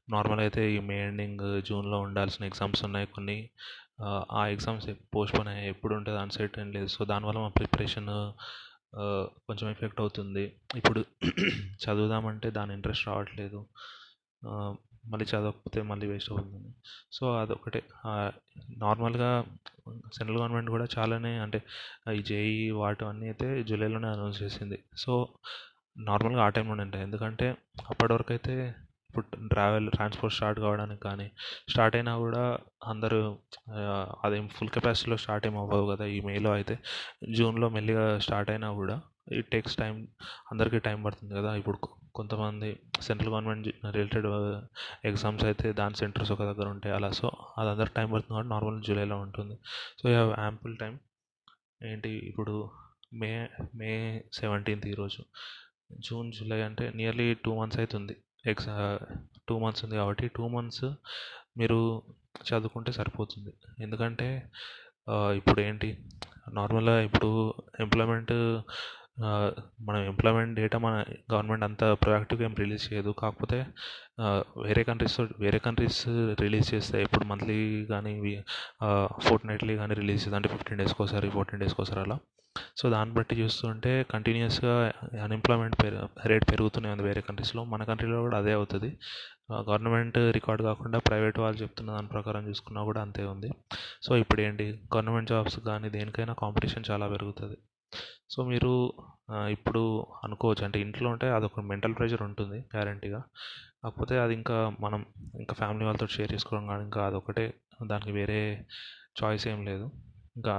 నార్మల్ అయితే ఈ మే ఎండింగ్ జూన్లో ఉండాల్సిన ఎగ్జామ్స్ ఉన్నాయి కొన్ని. ఆ ఎగ్జామ్స్ పోస్ట్పోన్ అయ్యాయి ఎప్పుడు ఉంటుంది అన్సర్టన్ లేదు. సో దానివల్ల మా ప్రిపరేషన్ కొంచెం ఎఫెక్ట్ అవుతుంది. ఇప్పుడు చదువుదామంటే దాని ఇంట్రెస్ట్ రావట్లేదు. మళ్ళీ చదవకపోతే మళ్ళీ వేస్ట్ అవుతుంది. సో అదొకటే నార్మల్గా సెంట్రల్ గవర్నమెంట్ కూడా చాలానే అంటే ఈ జేఈ వాటి అన్నీ అయితే జూలైలోనే అనౌన్స్ చేసింది. సో నార్మల్గా ఆ టైంలోనే ఉంటాయి. ఎందుకంటే అప్పటి వరకు అయితే ఇప్పుడు ట్రావెల్ ట్రాన్స్పోర్ట్ స్టార్ట్ కావడానికి కానీ స్టార్ట్ అయినా కూడా అందరూ అదేం ఫుల్ కెపాసిటీలో స్టార్ట్ ఏం అవ్వవు కదా ఈ మేలో అయితే. జూన్లో మెల్లిగా స్టార్ట్ అయినా కూడా ఇట్ టేక్స్ టైం అందరికీ టైం పడుతుంది కదా. ఇప్పుడు కొంతమంది సెంట్రల్ గవర్నమెంట్ రిలేటెడ్ ఎగ్జామ్స్ అయితే దాని సెంటర్స్ ఒక దగ్గర ఉంటాయి అలా. సో అది అందరికి టైం పడుతుంది కాబట్టి నార్మల్ జూలైలో ఉంటుంది. So you have ample time ఏంటి ఇప్పుడు మే మే సెవెంటీన్త్ ఈరోజు. జూన్ జూలై అంటే నియర్లీ టూ మంత్స్ అవుతుంది ఎగ్జా టూ మంత్స్ ఉంది కాబట్టి టూ మంత్స్ మీరు చదువుకుంటే సరిపోతుంది. ఎందుకంటే ఇప్పుడు ఏంటి నార్మల్గా ఇప్పుడు ఎంప్లాయ్మెంట్ మన ఎంప్లాయ్మెంట్ డేటా మన గవర్నమెంట్ అంత ప్రొయాక్టివ్గా ఏం రిలీజ్ చేయదు. కాకపోతే వేరే కంట్రీస్ వేరే కంట్రీస్ రిలీజ్ చేస్తే ఇప్పుడు మంత్లీ కానీ ఫోర్ట్ నైట్లీ కానీ రిలీజ్ చేస్తుంది అంటే ఫిఫ్టీన్ డేస్కి ఒకసారి ఫోర్టీన్ డేస్కి ఒకసారి అలా. సో దాన్ని బట్టి చూస్తుంటే కంటిన్యూస్గా అన్ఎంప్లాయ్మెంట్ పెరు రేట్ పెరుగుతూనే ఉంది వేరే కంట్రీస్లో మన కంట్రీలో కూడా అదే అవుతుంది. గవర్నమెంట్ రికార్డ్ కాకుండా ప్రైవేట్ వాళ్ళు చెప్తున్న దాని ప్రకారం చూసుకున్నా కూడా అంతే ఉంది. సో ఇప్పుడు ఏంటి గవర్నమెంట్ జాబ్స్ కానీ దేనికైనా కాంపిటీషన్ చాలా పెరుగుతుంది. సో మీరు ఇప్పుడు అనుకోవచ్చు. అంటే ఇంట్లో ఉంటే అదొక మెంటల్ ప్రెషర్ ఉంటుంది గ్యారంటీగా కాకపోతే అది ఇంకా మనం ఇంకా ఫ్యామిలీ వాళ్ళతో షేర్ చేసుకోవడం కానీ ఇంకా అదొకటే. దానికి వేరే చాయిస్ ఏం లేదు. ఇంకా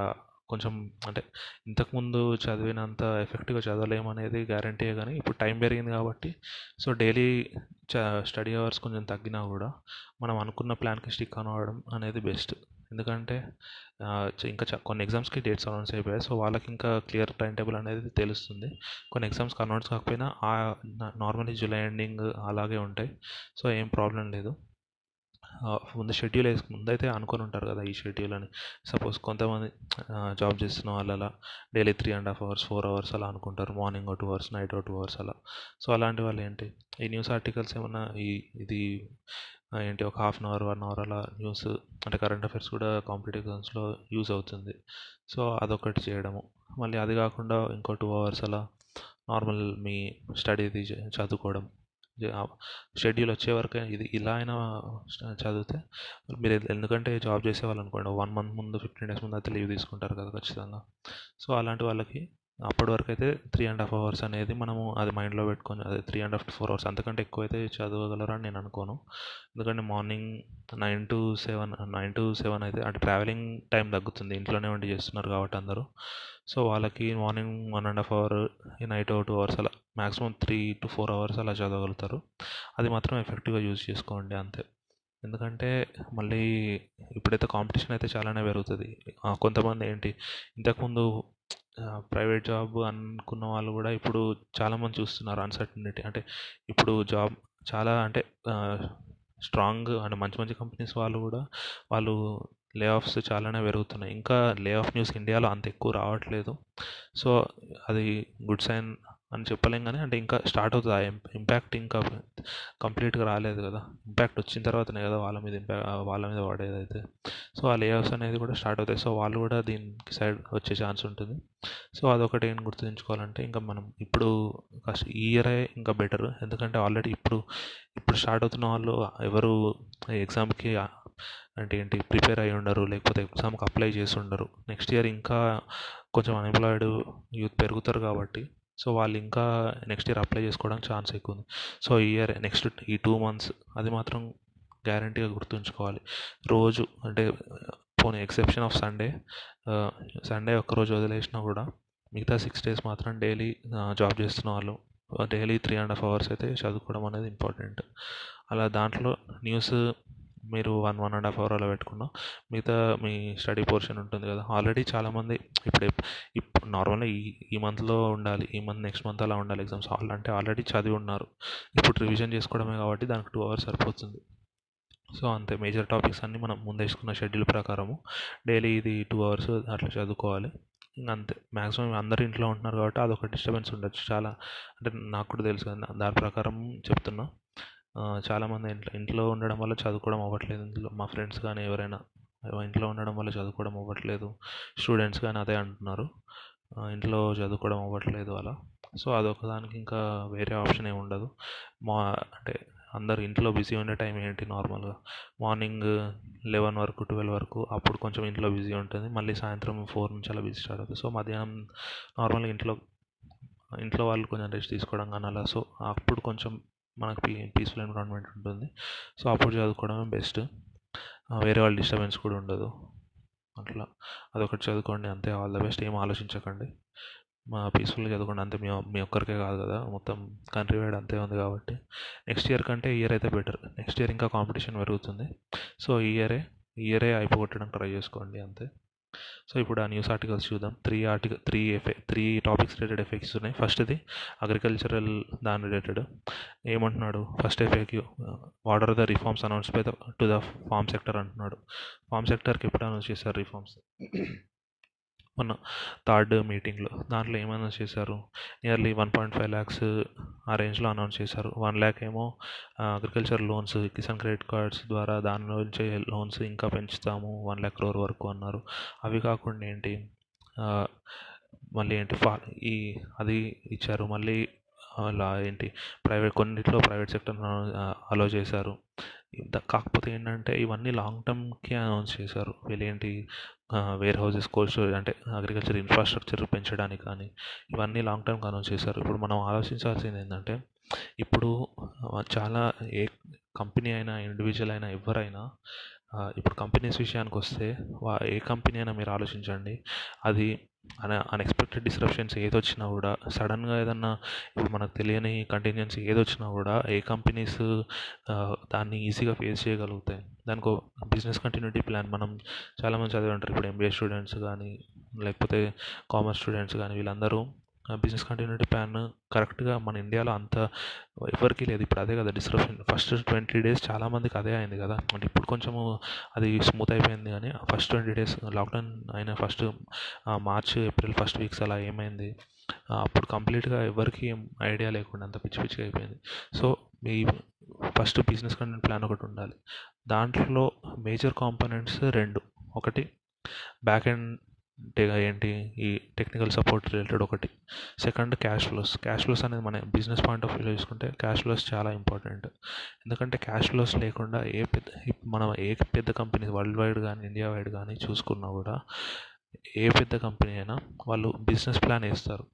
కొంచెం అంటే ఇంతకుముందు చదివినంత ఎఫెక్టివ్గా చదవలేము అనేది గ్యారంటీయే కానీ ఇప్పుడు టైం పెరిగింది కాబట్టి సో డైలీ చ స్టడీ అవర్స్ కొంచెం తగ్గినా కూడా మనం అనుకున్న ప్లాన్కి స్టిక్ అనవడం అవ్వడం అనేది బెస్ట్. ఎందుకంటే ఇంకా కొన్ని ఎగ్జామ్స్కి డేట్స్ అనౌన్స్ అయిపోయాయి. సో వాళ్ళకి ఇంకా క్లియర్ టైం టేబుల్ అనేది తెలుస్తుంది. కొన్ని ఎగ్జామ్స్కి అనౌన్స్ కాకపోయినా నార్మల్లీ జూలై ఎండింగ్ అలాగే ఉంటాయి. సో ఏం ప్రాబ్లం లేదు. ముందు షెడ్యూల్ వేసుకు ముందైతే అనుకొని ఉంటారు కదా ఈ షెడ్యూల్ అని. సపోజ్ కొంతమంది జాబ్ చేస్తున్న వాళ్ళు అలా daily three and half hours four hours అలా అనుకుంటారు. Morning two hours night two hours అలా. సో అలాంటి వాళ్ళు ఏంటి? ఈ న్యూస్ ఆర్టికల్స్ ఏమన్నా ఈ ఇది ఏంటి? ఒక half an hour one hour అలా న్యూస్ అంటే కరెంట్ అఫైర్స్ కూడా కాంపిటేటివ్ ఎగ్జామ్స్లో యూజ్ అవుతుంది. సో అదొకటి చేయడము. మళ్ళీ అది కాకుండా ఇంకో టూ అవర్స్ అలా నార్మల్ మీ స్టడీది చదువుకోవడం. షెడ్యూల్ వచ్చే వరకు ఇది ఇలా అయినా చదివితే మీరు ఎందుకంటే జాబ్ చేసేవాళ్ళు అనుకోండి వన్ మంత్ ముందు ఫిఫ్టీన్ డేస్ ముందు అయితే లీవ్ తీసుకుంటారు కదా ఖచ్చితంగా. సో అలాంటి వాళ్ళకి అప్పటి వరకు అయితే త్రీ అండ్ హాఫ్ అవర్స్ అనేది మనము అది మైండ్లో పెట్టుకొని అదే three and half four hours అంతకంటే ఎక్కువ అయితే చదవగలరని నేను అనుకోను. ఎందుకంటే morning nine to seven nine to seven అయితే అంటే ట్రావెలింగ్ టైం తగ్గుతుంది. ఇంట్లోనే ఉండి చేస్తున్నారు కాబట్టి అందరూ. సో వాళ్ళకి morning one and half hour night two hours అలా maximum three to four hours అలా చదవగలుగుతారు. అది మాత్రం ఎఫెక్టివ్గా యూజ్ చేసుకోండి అంతే. ఎందుకంటే మళ్ళీ ఇప్పుడైతే కాంపిటీషన్ అయితే చాలానే పెరుగుతుంది. కొంతమంది ఏంటి ఇంతకుముందు ప్రైవేట్ జాబ్ అనుకున్న వాళ్ళు కూడా ఇప్పుడు చాలామంది చూస్తున్నారు అన్సర్టనిటీ అంటే ఇప్పుడు జాబ్ చాలా అంటే స్ట్రాంగ్ అంటే మంచి మంచి కంపెనీస్ వాళ్ళు కూడా వాళ్ళు లే ఆఫ్స్ చాలానే పెరుగుతున్నాయి. ఇంకా లే ఆఫ్ న్యూస్ ఇండియాలో అంత ఎక్కువ రావట్లేదు. సో అది గుడ్ సైన్ అని చెప్పలేం కానీ అంటే ఇంకా స్టార్ట్ అవుతుంది. ఆ ఇంపాక్ట్ ఇంకా కంప్లీట్గా రాలేదు కదా. ఇంపాక్ట్ వచ్చిన తర్వాతనే కదా వాళ్ళ మీద ఇంపాక్ట్ వాళ్ళ మీద పడేది అయితే. సో ఆ లేఆఫ్స్ అనేది కూడా స్టార్ట్ అవుతాయి. సో వాళ్ళు కూడా దీనికి సైడ్ వచ్చే ఛాన్స్ ఉంటుంది. సో అదొకటి ఏం గుర్తుంచుకోవాలంటే ఇంకా మనం ఇప్పుడు ఫస్ట్ ఈ ఇయరే ఇంకా బెటర్ ఎందుకంటే ఆల్రెడీ ఇప్పుడు ఇప్పుడు స్టార్ట్ అవుతున్న వాళ్ళు ఎవరు ఎగ్జామ్కి అంటే ఏంటి ప్రిపేర్ అయ్యి ఉండరు. లేకపోతే ఎగ్జామ్కి అప్లై చేసి ఉండరు. నెక్స్ట్ ఇయర్ ఇంకా కొంచెం అన్ఎంప్లాయిడ్ యూత్ పెరుగుతారు కాబట్టి సో వాళ్ళు ఇంకా నెక్స్ట్ ఇయర్ అప్లై చేసుకోవడానికి ఛాన్స్ ఎక్కువ ఉంది సో ఈ ఇయర్ నెక్స్ట్ ఈ టూ మంత్స్ అది మాత్రం గ్యారంటీగా గుర్తుంచుకోవాలి. రోజు అంటే పోనీ ఎక్సెప్షన్ ఆఫ్ సండే సండే ఒక్కరోజు వదిలేసినా కూడా మిగతా సిక్స్ డేస్ మాత్రం డైలీ జాబ్ చేస్తున్న వాళ్ళు daily three and half hours అయితే చదువుకోవడం అనేది ఇంపార్టెంట్. అలా దాంట్లో న్యూస్ మీరు one one and half hour అలా పెట్టుకున్నా మిగతా మీ స్టడీ పోర్షన్ ఉంటుంది కదా. ఆల్రెడీ చాలామంది ఇప్పుడు ఇప్పుడు నార్మల్గా ఈ ఈ మంత్లో ఉండాలి ఈ మంత్ నెక్స్ట్ మంత్ అలా ఉండాలి ఎగ్జామ్స్ అంటే ఆల్రెడీ చదివి ఉన్నారు. ఇప్పుడు రివిజన్ చేసుకోవడమే కాబట్టి దానికి టూ అవర్స్ సరిపోతుంది. సో అంతే. మేజర్ టాపిక్స్ అన్నీ మనం ముందేసుకున్న షెడ్యూల్ ప్రకారము. డైలీ ఇది టూ అవర్స్ అట్లా చదువుకోవాలి. అంతే. మ్యాక్సిమం అందరు ఇంట్లో ఉంటున్నారు కాబట్టి అదొక డిస్టర్బెన్స్ ఉండొచ్చు. చాలా అంటే నాకు కూడా తెలుసు కదా దాని ప్రకారం చెప్తున్నా. చాలామంది ఇంట్లో ఇంట్లో ఉండడం వల్ల చదువుకోవడం అవ్వట్లేదు. ఇంట్లో మా ఫ్రెండ్స్ కానీ ఎవరైనా ఇంట్లో ఉండడం వల్ల చదువుకోవడం అవ్వట్లేదు. స్టూడెంట్స్ కానీ అదే అంటున్నారు. ఇంట్లో చదువుకోవడం అవ్వట్లేదు అలా. సో అదొక దానికి ఇంకా వేరే ఆప్షన్ ఏమి ఉండదు. మా అంటే అందరు ఇంట్లో బిజీ ఉండే టైం ఏంటి నార్మల్గా? మార్నింగ్ లెవెన్ వరకు ట్వెల్వ్ వరకు అప్పుడు కొంచెం ఇంట్లో బిజీ ఉంటుంది. మళ్ళీ సాయంత్రం ఫోర్ నుంచి అలా బిజీ స్టార్ట్ అవుతుంది. సో మధ్యాహ్నం నార్మల్గా ఇంట్లో ఇంట్లో వాళ్ళు కొంచెం రెస్ట్ తీసుకోవడం కానీ అలా. సో అప్పుడు కొంచెం మనకు పీ పీస్ఫుల్ ఎన్విరాన్మెంట్ ఉంటుంది. సో అప్పుడు చదువుకోవడమే బెస్ట్ వేరే వాళ్ళ డిస్టర్బెన్స్ కూడా ఉండదు. అట్లా. అదొకటి చదువుకోండి అంతే. All the best. ఏం ఆలోచించకండి. మా పీస్ఫుల్గా చదువుకోండి. అంతే. మీ మీ ఒక్కరికే కాదు కదా. మొత్తం కంట్రీ వైడ్ అంతే ఉంది కాబట్టి. నెక్స్ట్ ఇయర్ కంటే ఇయర్ అయితే బెటర్ నెక్స్ట్ ఇయర్ ఇంకా కాంపిటీషన్ పెరుగుతుంది. సో ఈ ఇయరే ఇయరే అయిపోగొట్టడానికి ట్రై చేసుకోండి అంతే. సో ఇప్పుడు ఆ న్యూస్ ఆర్టికల్స్ చూద్దాం. త్రీ ఆర్టికల్ త్రీ ఎఫె త్రీ టాపిక్స్ రిలేటెడ్ ఎఫెక్ట్స్ ఉన్నాయి. ఫస్ట్ది అగ్రికల్చరల్ దాని రిలేటెడ్. ఏమంటున్నాడు? First FAQ what are the reforms announce by the to the farm sector అంటున్నాడు. ఫార్మ్ సెక్టర్కి ఎప్పుడు అనౌన్స్ చేశారు రిఫార్మ్స్? మొన్న థర్డ్ మీటింగ్లో దాంట్లో ఏం అనౌన్స్ చేశారు? Nearly one point five lakhs ఆ రేంజ్లో అనౌన్స్ చేశారు. వన్ ల్యాక్ ఏమో agriculture loans Kisan credit cards ద్వారా దానిలో నుంచి లోన్స్ ఇంకా పెంచుతాము వన్ ల్యాక్ క్రోర్ వరకు అన్నారు. అవి కాకుండా ఏంటి? మళ్ళీ ఏంటి? ఫా ఈ అది ఇచ్చారు. మళ్ళీ అలా ఏంటి? ప్రైవేట్ కొన్నిట్లో ప్రైవేట్ సెక్టర్ అలో చేశారు. కాకపోతే ఏంటంటే ఇవన్నీ లాంగ్ టర్మ్కి అనౌన్స్ చేశారు. వీళ్ళేంటి? వేర్ హౌసెస్ కోల్డ్ స్టోరేజ్ అంటే అగ్రికల్చర్ ఇన్ఫ్రాస్ట్రక్చర్ పెంచడానికి కానీ ఇవన్నీ లాంగ్ టర్మ్ అనౌన్స్ చేశారు. ఇప్పుడు మనం ఆలోచించాల్సింది ఏంటంటే ఇప్పుడు చాలా ఏ కంపెనీ అయినా ఇండివిజువల్ అయినా ఎవరైనా ఇప్పుడు కంపెనీస్ విషయానికి వస్తే ఏ కంపెనీ అయినా మీరు ఆలోచించండి. అది అన్ అన్ఎక్స్పెక్టెడ్ డిస్రప్షన్స్ ఏది వచ్చినా కూడా సడన్గా ఏదన్నా ఇప్పుడు మనకు తెలియని కంటిన్యూన్సీ ఏది వచ్చినా కూడా ఏ కంపెనీస్ దాన్ని ఈజీగా ఫేస్ చేయగలుగుతాయి. దానికి బిజినెస్ కంటిన్యూటీ ప్లాన్ మనం చాలామంది చదివి ఉంటారు. ఇప్పుడు ఎంబీఏ స్టూడెంట్స్ కానీ లేకపోతే కామర్స్ స్టూడెంట్స్ కానీ వీళ్ళందరూ బిజినెస్ కంటిన్యూటీ ప్లాన్ కరెక్ట్గా మన ఇండియాలో అంత ఎవరికీ లేదు. ఇప్పుడు అదే కదా డిస్క్రిప్షన్ ఫస్ట్ ట్వంటీ డేస్ చాలామందికి అదే అయింది కదా. అంటే ఇప్పుడు కొంచెము అది స్మూత్ అయిపోయింది కానీ ఫస్ట్ ట్వంటీ డేస్ లాక్డౌన్ అయిన first March April first weeks అలా ఏమైంది. అప్పుడు కంప్లీట్గా ఎవరికి ఏం ఐడియా లేకుండా అంత పిచ్చి పిచ్చిగా అయిపోయింది. సో మీ ఫస్ట్ బిజినెస్ కంటెంట్ ప్లాన్ ఒకటి ఉండాలి. దాంట్లో మేజర్ కాంపోనెంట్స్ రెండు. ఒకటి బ్యాక్ అంటే ఏంటి? ఈ టెక్నికల్ సపోర్ట్ రిలేటెడ్ ఒకటి. Second cash flows cash flows అనేది మన బిజినెస్ పాయింట్ ఆఫ్ వ్యూలో చూసుకుంటే క్యాష్ ఫ్లోస్ చాలా ఇంపార్టెంట్ ఎందుకంటే క్యాష్ ఫ్లోస్ లేకుండా ఏ పెద్ద మనం ఏ పెద్ద కంపెనీ వరల్డ్ వైడ్ కానీ ఇండియా వైడ్ కానీ చూసుకున్నా కూడా ఏ పెద్ద కంపెనీ అయినా వాళ్ళు బిజినెస్ ప్లాన్ వేస్తారు.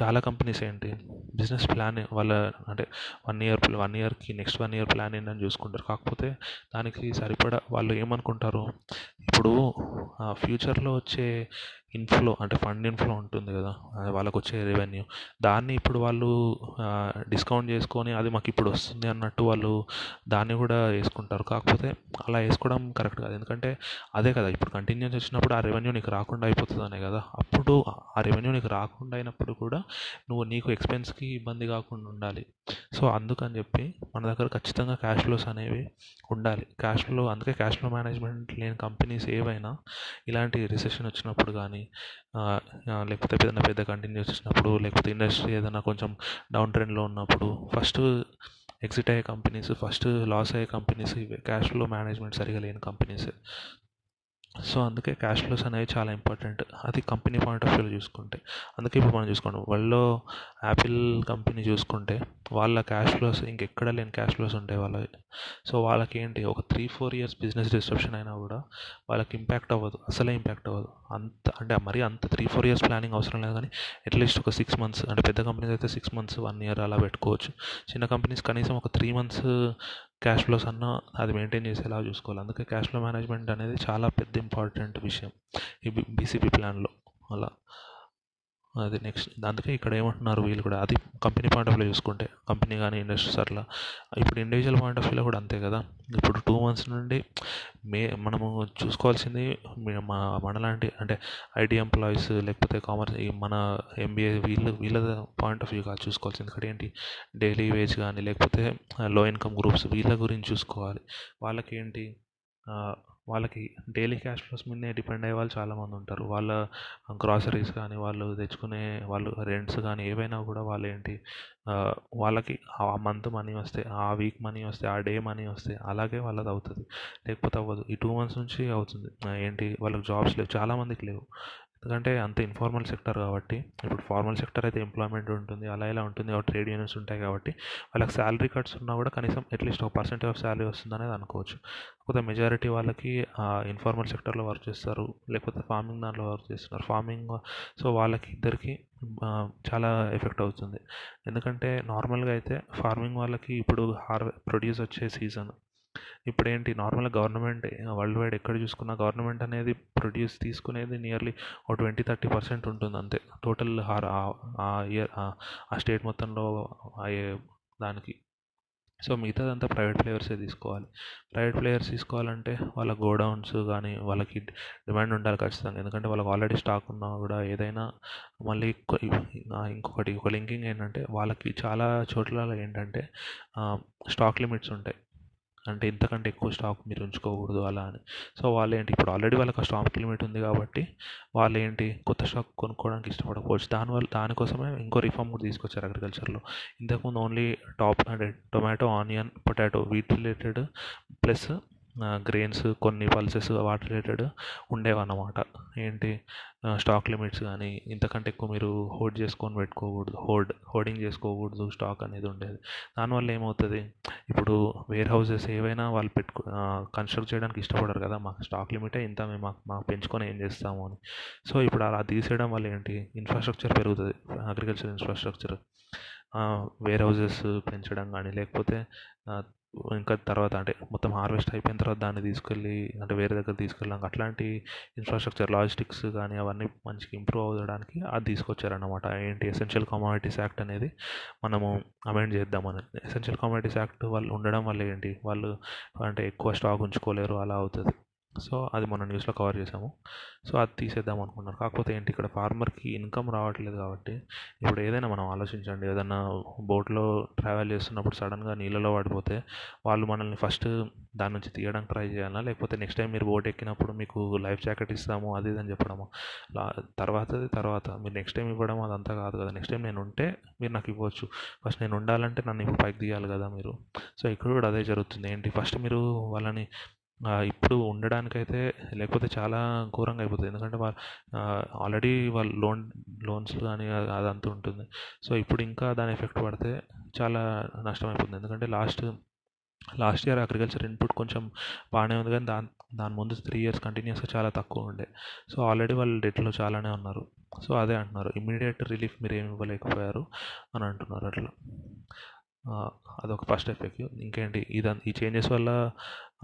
చాలా కంపెనీస్ ఏంటి? బిజినెస్ ప్లాన్ వాళ్ళ అంటే వన్ ఇయర్ వన్ ఇయర్కి నెక్స్ట్ వన్ ఇయర్ ప్లాన్ ఏంటని చూసుకుంటారు. కాకపోతే దానికి సరిపడా వాళ్ళు ఏమనుకుంటారు? ఇప్పుడు ఫ్యూచర్లో వచ్చే ఇన్ఫ్లో అంటే ఫండ్ ఇన్ఫ్లో ఉంటుంది కదా వాళ్ళకు వచ్చే రెవెన్యూ. దాన్ని ఇప్పుడు వాళ్ళు డిస్కౌంట్ చేసుకొని అది మాకు ఇప్పుడు వస్తుంది అన్నట్టు వాళ్ళు దాన్ని కూడా వేసుకుంటారు. కాకపోతే అలా వేసుకోవడం కరెక్ట్ కాదు. ఎందుకంటే అదే కదా ఇప్పుడు కంటిన్యూస్ వచ్చినప్పుడు ఆ రెవెన్యూ నీకు రాకుండా అయిపోతుందనే కదా. అప్పుడు ఆ రెవెన్యూ నీకు రాకుండా అయినప్పుడు కూడా నువ్వు నీకు ఎక్స్పెన్స్కి ఇబ్బంది కాకుండా ఉండాలి. సో అందుకని చెప్పి మన దగ్గర ఖచ్చితంగా క్యాష్ ఫ్లోస్ అనేవి ఉండాలి. క్యాష్ ఫ్లో అందుకే క్యాష్ ఫ్లో మేనేజ్మెంట్ లేని కంపెనీస్ ఏవైనా ఇలాంటి రిసెషన్ వచ్చినప్పుడు కానీ లేకపోతే ఏదైనా పెద్ద కంటిన్యూస్ వచ్చినప్పుడు లేకపోతే ఇండస్ట్రీ ఏదైనా కొంచెం డౌన్ ట్రెండ్లో ఉన్నప్పుడు ఫస్ట్ ఎగ్జిట్ అయ్యే కంపెనీస్ ఫస్ట్ లాస్ అయ్యే కంపెనీస్ ఇవే క్యాష్ ఫ్లో మేనేజ్మెంట్ సరిగా లేని కంపెనీస్ సో అందుకే క్యాష్ ఫ్లోస్ అనేవి చాలా ఇంపార్టెంట్ అది కంపెనీ పాయింట్ ఆఫ్ వ్యూలో చూసుకుంటే. అందుకే ఇప్పుడు మనం చూసుకోండి. వరల్డ్లో యాపిల్ కంపెనీ చూసుకుంటే వాళ్ళ క్యాష్ ఫ్లోస్ ఇంకెక్కడ లేని క్యాష్ ఫ్లోస్ ఉంటాయి వాళ్ళవి సో వాళ్ళకి ఏంటి ఒక three four years business disruption అయినా కూడా వాళ్ళకి ఇంపాక్ట్ అవ్వదు. అసలే ఇంపాక్ట్ అవ్వదు. అంత అంటే మరీ అంత త్రీ ఫోర్ ఇయర్స్ ప్లానింగ్ అవసరం లేదు కానీ అట్లీస్ట్ ఒక సిక్స్ మంత్స్ అంటే పెద్ద కంపెనీస్ అయితే సిక్స్ మంత్స్ వన్ ఇయర్ అలా పెట్టుకోవచ్చు. చిన్న కంపెనీస్ కనీసం ఒక త్రీ మంత్స్ క్యాష్ ఫ్లోస్ అన్న అది మెయింటైన్ చేసేలా చూసుకోవాలి. అందుకే క్యాష్ ఫ్లో మేనేజ్మెంట్ అనేది చాలా పెద్ద ఇంపార్టెంట్ విషయం. ఈ బీసీపీ ప్లాన్లో అలా. అది నెక్స్ట్ అందుకే ఇక్కడ ఏమంటున్నారు వీళ్ళు కూడా అది కంపెనీ పాయింట్ ఆఫ్ వ్యూ చూసుకుంటే కంపెనీ కానీ ఇండస్ట్రీస్ అట్లా ఇప్పుడు ఇండివిజువల్ పాయింట్ ఆఫ్ వ్యూలో కూడా అంతే కదా. ఇప్పుడు టూ మంత్స్ నుండి మే మనము చూసుకోవాల్సింది మా మనలాంటి అంటే ఐటీ ఎంప్లాయీస్ లేకపోతే కామర్స్ మన ఎంబీఏ వీళ్ళు వీళ్ళ పాయింట్ ఆఫ్ వ్యూ కాదు చూసుకోవాల్సింది. ఇక్కడ ఏంటి? డైలీ వేజ్ కానీ లేకపోతే లో ఇన్కమ్ గ్రూప్స్ వీళ్ళ గురించి చూసుకోవాలి. వాళ్ళకి ఏంటి వాళ్ళకి డైలీ క్యాష్ ఫ్లోస్ మీదనే డిపెండ్ అయ్యే వాళ్ళు చాలామంది ఉంటారు. వాళ్ళ గ్రాసరీస్ కానీ వాళ్ళు తెచ్చుకునే వాళ్ళు రెంట్స్ కానీ ఏవైనా కూడా వాళ్ళు ఏంటి వాళ్ళకి ఆ మంత్ మనీ వస్తే ఆ వీక్ మనీ వస్తే ఆ డే మనీ వస్తే అలాగే వాళ్ళది అవుతుంది. లేకపోతే అవ్వదు. ఈ టూ మంత్స్ నుంచి అవుతుంది. ఏంటి వాళ్ళకి జాబ్స్ లేవు. చాలామందికి లేవు. ఎందుకంటే అంత ఇన్ఫార్మల్ సెక్టర్ కాబట్టి ఇప్పుడు ఫార్మల్ సెక్టర్ అయితే ఎంప్లాయ్మెంట్ ఉంటుంది అలా ఇలా ఉంటుంది కాబట్టి ట్రేడ్ యూనియన్స్ ఉంటాయి కాబట్టి వాళ్ళకి శాలరీ కట్స్ ఉన్నా కూడా కనీసం అట్లీస్ట్ ఒక పర్సెంటేజ్ ఆఫ్ శాలరీ వస్తుంది అనేది అనుకోవచ్చు. కాకపోతే మెజారిటీ వాళ్ళకి ఇన్ఫార్మల్ సెక్టర్లో వర్క్ చేస్తారు లేకపోతే ఫార్మింగ్ దాంట్లో వర్క్ చేస్తున్నారు. ఫార్మింగ్ సో వాళ్ళకి ఇద్దరికి చాలా ఎఫెక్ట్ అవుతుంది. ఎందుకంటే నార్మల్గా అయితే ఫార్మింగ్ వాళ్ళకి ఇప్పుడు హార్వె ప్రొడ్యూస్ వచ్చే సీజన్ ఇప్పుడు ఏంటి నార్మల్గా గవర్నమెంట్ వరల్డ్ వైడ్ ఎక్కడ చూసుకున్నా గవర్నమెంట్ అనేది ప్రొడ్యూస్ తీసుకునేది నియర్లీ ఒక ట్వంటీ థర్టీ పర్సెంట్ ఉంటుంది అంతే టోటల్ హార్ ఆ ఇయర్ ఆ స్టేట్ మొత్తంలో అయ్యే దానికి. సో మిగతాదంతా ప్రైవేట్ ప్లేయర్సే తీసుకోవాలి. ప్రైవేట్ ప్లేయర్స్ తీసుకోవాలంటే వాళ్ళ గోడౌన్స్ కానీ వాళ్ళకి డిమాండ్ ఉండాలి ఖచ్చితంగా. ఎందుకంటే వాళ్ళకి ఆల్రెడీ స్టాక్ ఉన్నా కూడా ఏదైనా మళ్ళీ ఇంకొకటి ఒక లింకింగ్ ఏంటంటే వాళ్ళకి చాలా చోట్ల ఏంటంటే స్టాక్ లిమిట్స్ ఉంటాయి. అంటే ఇంతకంటే ఎక్కువ స్టాక్ మీరు ఉంచుకోకూడదు అలా అని. సో వాళ్ళు ఏంటి ఇప్పుడు ఆల్రెడీ వాళ్ళకి ఆ స్టాక్ లిమిట్ ఉంది కాబట్టి వాళ్ళు ఏంటి కొత్త స్టాక్ కొనుక్కోవడానికి ఇష్టపడకపోవచ్చు. దానివల్ల దానికోసమే ఇంకో రిఫార్మ్ కూడా తీసుకొచ్చారు అగ్రికల్చర్లో ఇంతకుముందు ఓన్లీ టాప్ అంటే టొమాటో ఆనియన్ పొటాటో వీటి రిలేటెడ్ ప్లస్ గ్రెయిన్స్ కొన్ని పల్సెస్ వాటి రిలేటెడ్ ఉండేవన్నమాట. ఏంటి? స్టాక్ లిమిట్స్ కానీ ఇంతకంటే ఎక్కువ మీరు హోల్డ్ చేసుకొని పెట్టుకోకూడదు. హోల్డ్ హోల్డింగ్ చేసుకోకూడదు. స్టాక్ అనేది ఉండేది. దానివల్ల ఏమవుతుంది? ఇప్పుడు వేర్ హౌసెస్ ఏవైనా వాళ్ళు పెట్టుకో కన్స్ట్రక్ట్ చేయడానికి ఇష్టపడరు కదా. మాకు స్టాక్ లిమిటే ఇంత మేము మాకు మాకు పెంచుకొని ఏం చేస్తాము అని. సో ఇప్పుడు అలా తీసేయడం వల్ల ఏంటి? ఇన్ఫ్రాస్ట్రక్చర్ పెరుగుతుంది. అగ్రికల్చర్ ఇన్ఫ్రాస్ట్రక్చర్ వేర్ హౌజెస్ పెంచడం కానీ లేకపోతే ఇంకా తర్వాత అంటే మొత్తం హార్వెస్ట్ అయిపోయిన తర్వాత దాన్ని తీసుకెళ్ళి అంటే వేరే దగ్గర తీసుకెళ్ళడం అట్లాంటి ఇన్ఫ్రాస్ట్రక్చర్ లాజిస్టిక్స్ కానీ అవన్నీ మంచిగా ఇంప్రూవ్ అవ్వడానికి అది తీసుకొచ్చారన్నమాట. ఏంటి? ఎసెన్షియల్ కమాడిటీస్ యాక్ట్ అనేది మనము అమెండ్ చేద్దామని ఎసెన్షియల్ కమ్యూనిటీస్ యాక్ట్ వాళ్ళు ఉండడం వల్ల ఏంటి? వాళ్ళు అంటే ఎక్కువ స్టాక్ ఉంచుకోలేరు అలా అవుతుంది. సో అది మొన్న న్యూస్లో కవర్ చేసాము సో అది తీసేద్దాం అనుకున్నారు. కాకపోతే ఏంటి ఇక్కడ ఫార్మర్కి ఇన్కమ్ రావట్లేదు కాబట్టి ఇప్పుడు ఏదైనా మనం ఆలోచించండి. ఏదైనా బోట్లో ట్రావెల్ చేస్తున్నప్పుడు సడన్గా నీళ్ళలో పడిపోతే వాళ్ళు మనల్ని ఫస్ట్ దాని నుంచి తీయడానికి ట్రై చేయాలా? లేకపోతే నెక్స్ట్ టైం మీరు బోట్ ఎక్కినప్పుడు మీకు లైఫ్ జాకెట్ ఇస్తాము అది ఇది అని చెప్పడము? తర్వాతది తర్వాత. మీరు నెక్స్ట్ టైం ఇవ్వడం అదంతా కాదు కదా. నెక్స్ట్ టైం నేను ఉంటే మీరు నాకు ఇవ్వచ్చు. ఫస్ట్ నేను ఉండాలంటే నన్ను ఇప్పుడు పైకి తీయాలి కదా మీరు. సో ఇక్కడ కూడా అదే జరుగుతుంది. ఏంటి ఫస్ట్ మీరు వాళ్ళని ఇప్పుడు ఉండడానికైతే లేకపోతే చాలా ఘోరంగా అయిపోతుంది. ఎందుకంటే వాళ్ళు ఆల్రెడీ వాళ్ళు లోన్ లోన్స్ కానీ అదంతా ఉంటుంది. సో ఇప్పుడు ఇంకా దాని ఎఫెక్ట్ పడితే చాలా నష్టం అయిపోతుంది ఎందుకంటే last last year agriculture input కొంచెం బాగానే ఉంది కానీ దాని దాని ముందు త్రీ ఇయర్స్ కంటిన్యూస్గా చాలా తక్కువ ఉండే. సో ఆల్రెడీ వాళ్ళు డెట్లో చాలానే ఉన్నారు. సో అదే అంటున్నారు. ఇమ్మీడియట్ రిలీఫ్ మీరు ఏమి ఇవ్వలేకపోయారు అని అంటున్నారు అట్లా. అదొక ఫస్ట్ ఎఫెక్ట్ ఇంకేంటి? ఇదంతా ఈ చేంజెస్ వల్ల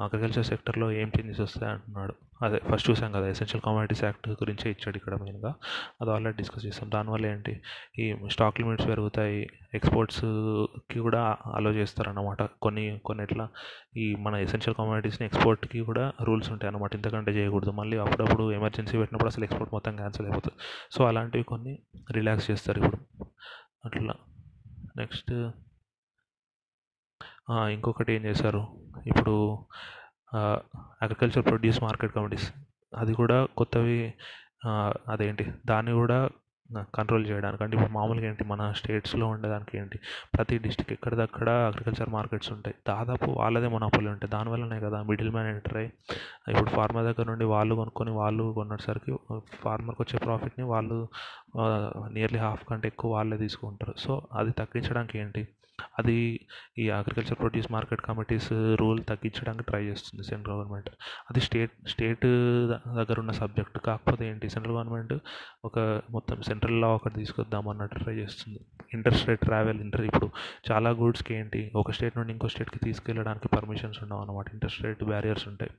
అగ్రికల్చర్ సెక్టర్లో ఏం చేంజెస్ వస్తాయి అంటున్నాడు. అదే ఫస్ట్ చూసాం కదా ఎసెన్షియల్ కమాడిటీస్ యాక్ట్ గురించే ఇచ్చాడు ఇక్కడ మెయిన్గా. అది ఆల్రెడీ డిస్కస్ చేస్తాం దానివల్ల ఏంటి? ఈ స్టాక్ లిమిట్స్ పెరుగుతాయి ఎక్స్పోర్ట్స్కి కూడా అలో చేస్తారన్నమాట. కొన్ని కొన్నిట్లా ఈ మన ఎసెన్షియల్ కమాడిటీస్ని ఎక్స్పోర్ట్కి కూడా రూల్స్ ఉంటాయి అన్నమాట. ఇంతకంటే చేయకూడదు. మళ్ళీ అప్పుడప్పుడు ఎమర్జెన్సీ పెట్టినప్పుడు అసలు ఎక్స్పోర్ట్ మొత్తం క్యాన్సిల్ అయిపోతుంది. సో అలాంటివి కొన్ని రిలాక్స్ చేస్తారు ఇప్పుడు. అట్లా. నెక్స్ట్ ఇంకొకటి ఏం చేశారు? ఇప్పుడు అగ్రికల్చర్ ప్రొడ్యూస్ మార్కెట్ కమిటీస్ అది కూడా కొత్తవి అదేంటి? దాన్ని కూడా కంట్రోల్ చేయడానికి. అంటే ఇప్పుడు మామూలుగా ఏంటి? మన స్టేట్స్లో ఉండేదానికి ఏంటి? ప్రతి డిస్టిక్ ఎక్కడిదక్కడ అగ్రికల్చర్ మార్కెట్స్ ఉంటాయి. దాదాపు వాళ్ళదే మొనాపొలి ఉంటాయి దానివల్లనే కదా మిడిల్ మ్యాన్ ఎంటర్ అయ్యి ఇప్పుడు ఫార్మర్ దగ్గర నుండి వాళ్ళు కొనుక్కొని వాళ్ళు కొన్నసరికి ఫార్మర్కి వచ్చే ప్రాఫిట్ని వాళ్ళు నియర్లీ హాఫ్ కంటే ఎక్కువ వాళ్ళే తీసుకుంటారు. సో అది తగ్గించడానికి ఏంటి? అది ఈ agriculture produce market committees rule తగ్గించడానికి ట్రై చేస్తుంది సెంట్రల్ గవర్నమెంట్ అది స్టేట్ స్టేట్ uh, దగ్గర ఉన్న సబ్జెక్ట్ కాకపోతే ఏంటి? సెంట్రల్ గవర్నమెంట్ ఒక మొత్తం సెంట్రల్ లా ఒకటి తీసుకొద్దాం అన్నట్టు ట్రై చేస్తుంది. ఇంటర్ స్టేట్ ట్రావెల్ ఇంటర్ ఇప్పుడు చాలా గూడ్స్కి ఏంటి? ఒక స్టేట్ నుండి ఇంకో స్టేట్కి తీసుకెళ్ళడానికి పర్మిషన్స్ ఉండవు అనమాట ఇంటర్ స్టేట్ బ్యారియర్స్ ఉంటాయి.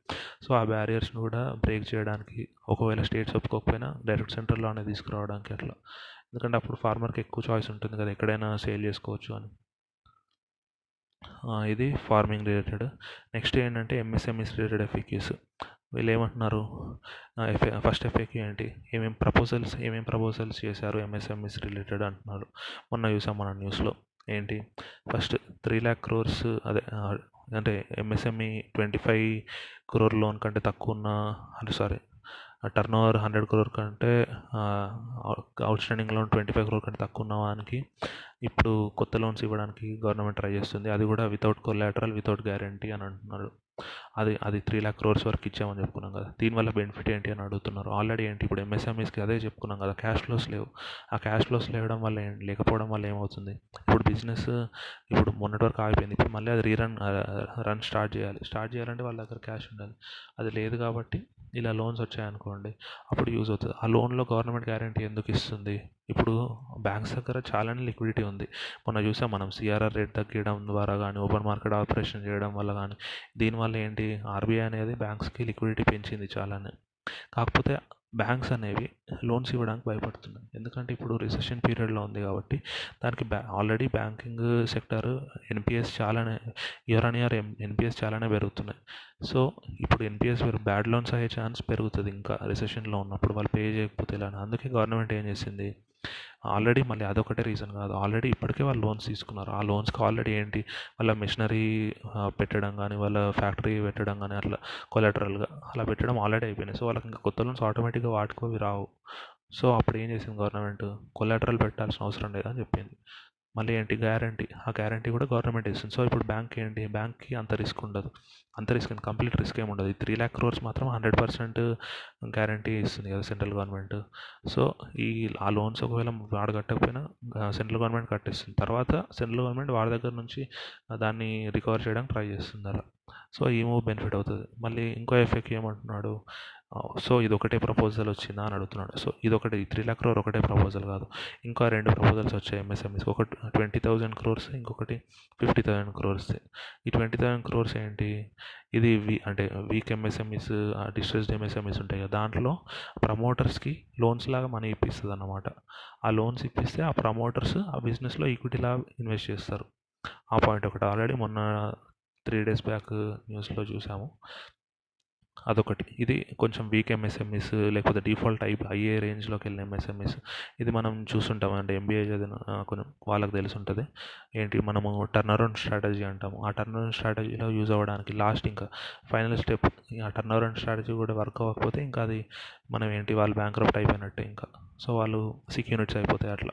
సో ఆ బ్యారియర్స్ని కూడా బ్రేక్ చేయడానికి ఒకవేళ స్టేట్స్ ఒప్పుకోకపోయినా డైరెక్ట్ సెంట్రల్లోనే తీసుకురావడానికి అట్లా. ఎందుకంటే అప్పుడు ఫార్మర్కి ఎక్కువ చాయిస్ ఉంటుంది కదా ఎక్కడైనా సేల్ చేసుకోవచ్చు అని. ఇది ఫార్మింగ్ రిలేటెడ్ నెక్స్ట్ ఏంటంటే ఎంఎస్ఎంఈస్ రిలేటెడ్ ఎఫ్ఏక్యూస్ వీళ్ళు ఏమంటున్నారు? ఎఫ్ఏ ఫస్ట్ ఎఫ్ఏక్యూ ఏంటి? ఏమేమి ప్రపోజల్స్ ఏమేమి ప్రపోజల్స్ చేశారు ఎంఎస్ఎంఈస్ రిలేటెడ్ అంటున్నారు. మొన్న చూసాం మన న్యూస్లో ఏంటి? ఫస్ట్ త్రీ ల్యాక్ క్రోర్స్ అదే అంటే MSME twenty five crore loan కంటే తక్కువ ఉన్న అంటే sorry turnover hundred crore కంటే outstanding loan twenty five crore కంటే తక్కువ ఉన్న వానికి ఇప్పుడు కొత్త లోన్స్ ఇవ్వడానికి గవర్నమెంట్ ట్రై చేస్తుంది. అది కూడా వితౌట్ కొలాటరల్ వితౌట్ గ్యారంటీ అని అంటున్నారు. అది అది త్రీ ల్యాక్ క్రోర్స్ వరకు ఇచ్చామని చెప్పుకున్నాం కదా. దీనివల్ల బెనిఫిట్ ఏంటి అని అడుగుతున్నారు. ఆల్రెడీ ఏంటి? ఇప్పుడు ఎంఎస్ఎంఈస్కి అదే చెప్పుకున్నాం కదా. క్యాష్ ఫ్లోస్ లేవు. ఆ క్యాష్ ఫ్లోస్ లేవడం వల్ల ఏం లేకపోవడం వల్ల ఏమవుతుంది? ఇప్పుడు బిజినెస్ ఇప్పుడు మొన్నటి వరకు ఆగిపోయింది. ఇప్పుడు మళ్ళీ అది రీరన్ రన్ స్టార్ట్ చేయాలి. స్టార్ట్ చేయాలంటే వాళ్ళ దగ్గర క్యాష్ ఉండాలి. అది లేదు కాబట్టి ఇలా లోన్స్ వచ్చాయనుకోండి అప్పుడు యూజ్ అవుతుంది. ఆ లోన్లో గవర్నమెంట్ గ్యారంటీ ఎందుకు ఇస్తుంది? ఇప్పుడు బ్యాంక్స్ దగ్గర చాలానే లిక్విడిటీ ఉంది. మొన్న చూసాం మనం సిఆర్ఆర్ రేట్ తగ్గడం ద్వారా కానీ ఓపెన్ మార్కెట్ ఆపరేషన్ చేయడం వల్ల కానీ దీనివల్ల ఏంటి? ఆర్బీఐ అనేది బ్యాంక్స్కి లిక్విడిటీ పెంచింది చాలానే. కాకపోతే బ్యాంక్స్ అనేవి లోన్స్ ఇవ్వడానికి భయపడుతున్నాయి. ఎందుకంటే ఇప్పుడు రిసెషన్ పీరియడ్లో ఉంది కాబట్టి దానికి బ్యా ఆల్రెడీ బ్యాంకింగ్ సెక్టర్ ఎన్పిఎస్ చాలానే ఇయర్ ఆన్ ఇయర్ ఎన్పిఎస్ చాలానే పెరుగుతున్నాయి. సో ఇప్పుడు ఎన్పిఎస్ బ్యాడ్ లోన్స్ అయ్యే ఛాన్స్ పెరుగుతుంది ఇంకా రిసెషన్లో ఉన్నప్పుడు వాళ్ళు పే చేయకపోతే ఇలా అందుకే గవర్నమెంట్ ఏం చేసింది? ఆల్రెడీ మళ్ళీ అదొకటే రీజన్ కాదు. ఆల్రెడీ ఇప్పటికే వాళ్ళు లోన్స్ తీసుకున్నారు. ఆ లోన్స్కి ఆల్రెడీ ఏంటి? వాళ్ళ మిషనరీ పెట్టడం కానీ వాళ్ళ ఫ్యాక్టరీ పెట్టడం కానీ అట్లా కొలాటరల్గా అలా పెట్టడం ఆల్రెడీ అయిపోయినాయి. సో వాళ్ళకి ఇంకా కొత్త లోన్స్ ఆటోమేటిక్గా వాడుకోవి రావు. సో అప్పుడు ఏం చేసింది గవర్నమెంట్? కొలాటరల్ పెట్టాల్సిన అవసరం లేదని చెప్పింది. మళ్ళీ ఏంటి గ్యారంటీ ఆ గ్యారంటీ కూడా గవర్నమెంట్ ఇస్తుంది. సో ఇప్పుడు బ్యాంక్ ఏంటి? బ్యాంక్కి అంత రిస్క్ ఉండదు. అంత రిస్క్ కంప్లీట్ రిస్క్ ఏమి ఉండదు. ఈ త్రీ ల్యాక్ క్రోర్స్ మాత్రం హండ్రెడ్ పర్సెంట్ గ్యారంటీ ఇస్తుంది కదా సెంట్రల్ గవర్నమెంట్ సో ఈ ఆ లోన్స్ ఒకవేళ వాడు కట్టకపోయినా సెంట్రల్ గవర్నమెంట్ కట్టేస్తుంది. తర్వాత సెంట్రల్ గవర్నమెంట్ వాడి దగ్గర నుంచి దాన్ని రికవర్ చేయడానికి ట్రై చేస్తుంది అలా. సో ఈ మూవ్ బెనిఫిట్ అవుతుంది. మళ్ళీ ఇంకో ఎఫెక్ట్ ఏమంటున్నాడు? సో ఇది ఒకటే ప్రపోజల్ వచ్చిందా అని అడుగుతున్నాడు. సో ఇది ఒకటి త్రీ ల్యాక్ క్రోర్ ఒకటే ప్రపోజల్ కాదు. ఇంకా రెండు ప్రపోజల్స్ వచ్చాయి ఎంఎస్ఎంఈస్ ఒకటి ట్వంటీ థౌజండ్ క్రోర్స్ ఇంకొకటి ఫిఫ్టీ థౌజండ్ క్రోర్స్ ఈ ట్వంటీ థౌజండ్ క్రోర్స్ ఏంటి? ఇది వీ అంటే వీక్ ఎంఎస్ఎంఈస్ డిస్ట్రెస్డ్ ఎంఎస్ఎంఈస్ ఉంటాయి కదా. దాంట్లో ప్రమోటర్స్కి లోన్స్ లాగా మనీ ఇప్పిస్తుంది అన్నమాట ఆ లోన్స్ ఇప్పిస్తే ఆ ప్రమోటర్స్ ఆ బిజినెస్లో ఈక్విటీలా ఇన్వెస్ట్ చేస్తారు. ఆ పాయింట్ ఒకటి. ఆల్రెడీ మొన్న త్రీ డేస్ బ్యాక్ న్యూస్లో చూసాము. అదొకటి. ఇది కొంచెం వీక్ ఎంఎస్ఎంఈస్ లేకపోతే డిఫాల్ట్ టైప్ అయ్యే రేంజ్లోకి వెళ్ళిన ఎంఎస్ఎంఈస్ ఇది మనం చూస్తుంటాం అంటే ఎంబీఏ చదివిన కొంచెం వాళ్ళకి తెలిసి ఉంటుంది ఏంటి? మనము టర్న్ అరౌండ్ స్ట్రాటజీ అంటాము. ఆ టర్న్ అరౌండ్ స్ట్రాటజీలో యూజ్ అవ్వడానికి లాస్ట్ ఇంకా ఫైనల్ స్టెప్ ఆ టర్న్ అరౌండ్ స్ట్రాటజీ కూడా వర్క్ అవ్వకపోతే ఇంకా అది మనం ఏంటి? వాళ్ళు బ్యాంక్ అయిపోయినట్టే ఇంకా. సో వాళ్ళు సిక్ యూనిట్స్ అయిపోతాయి అట్లా.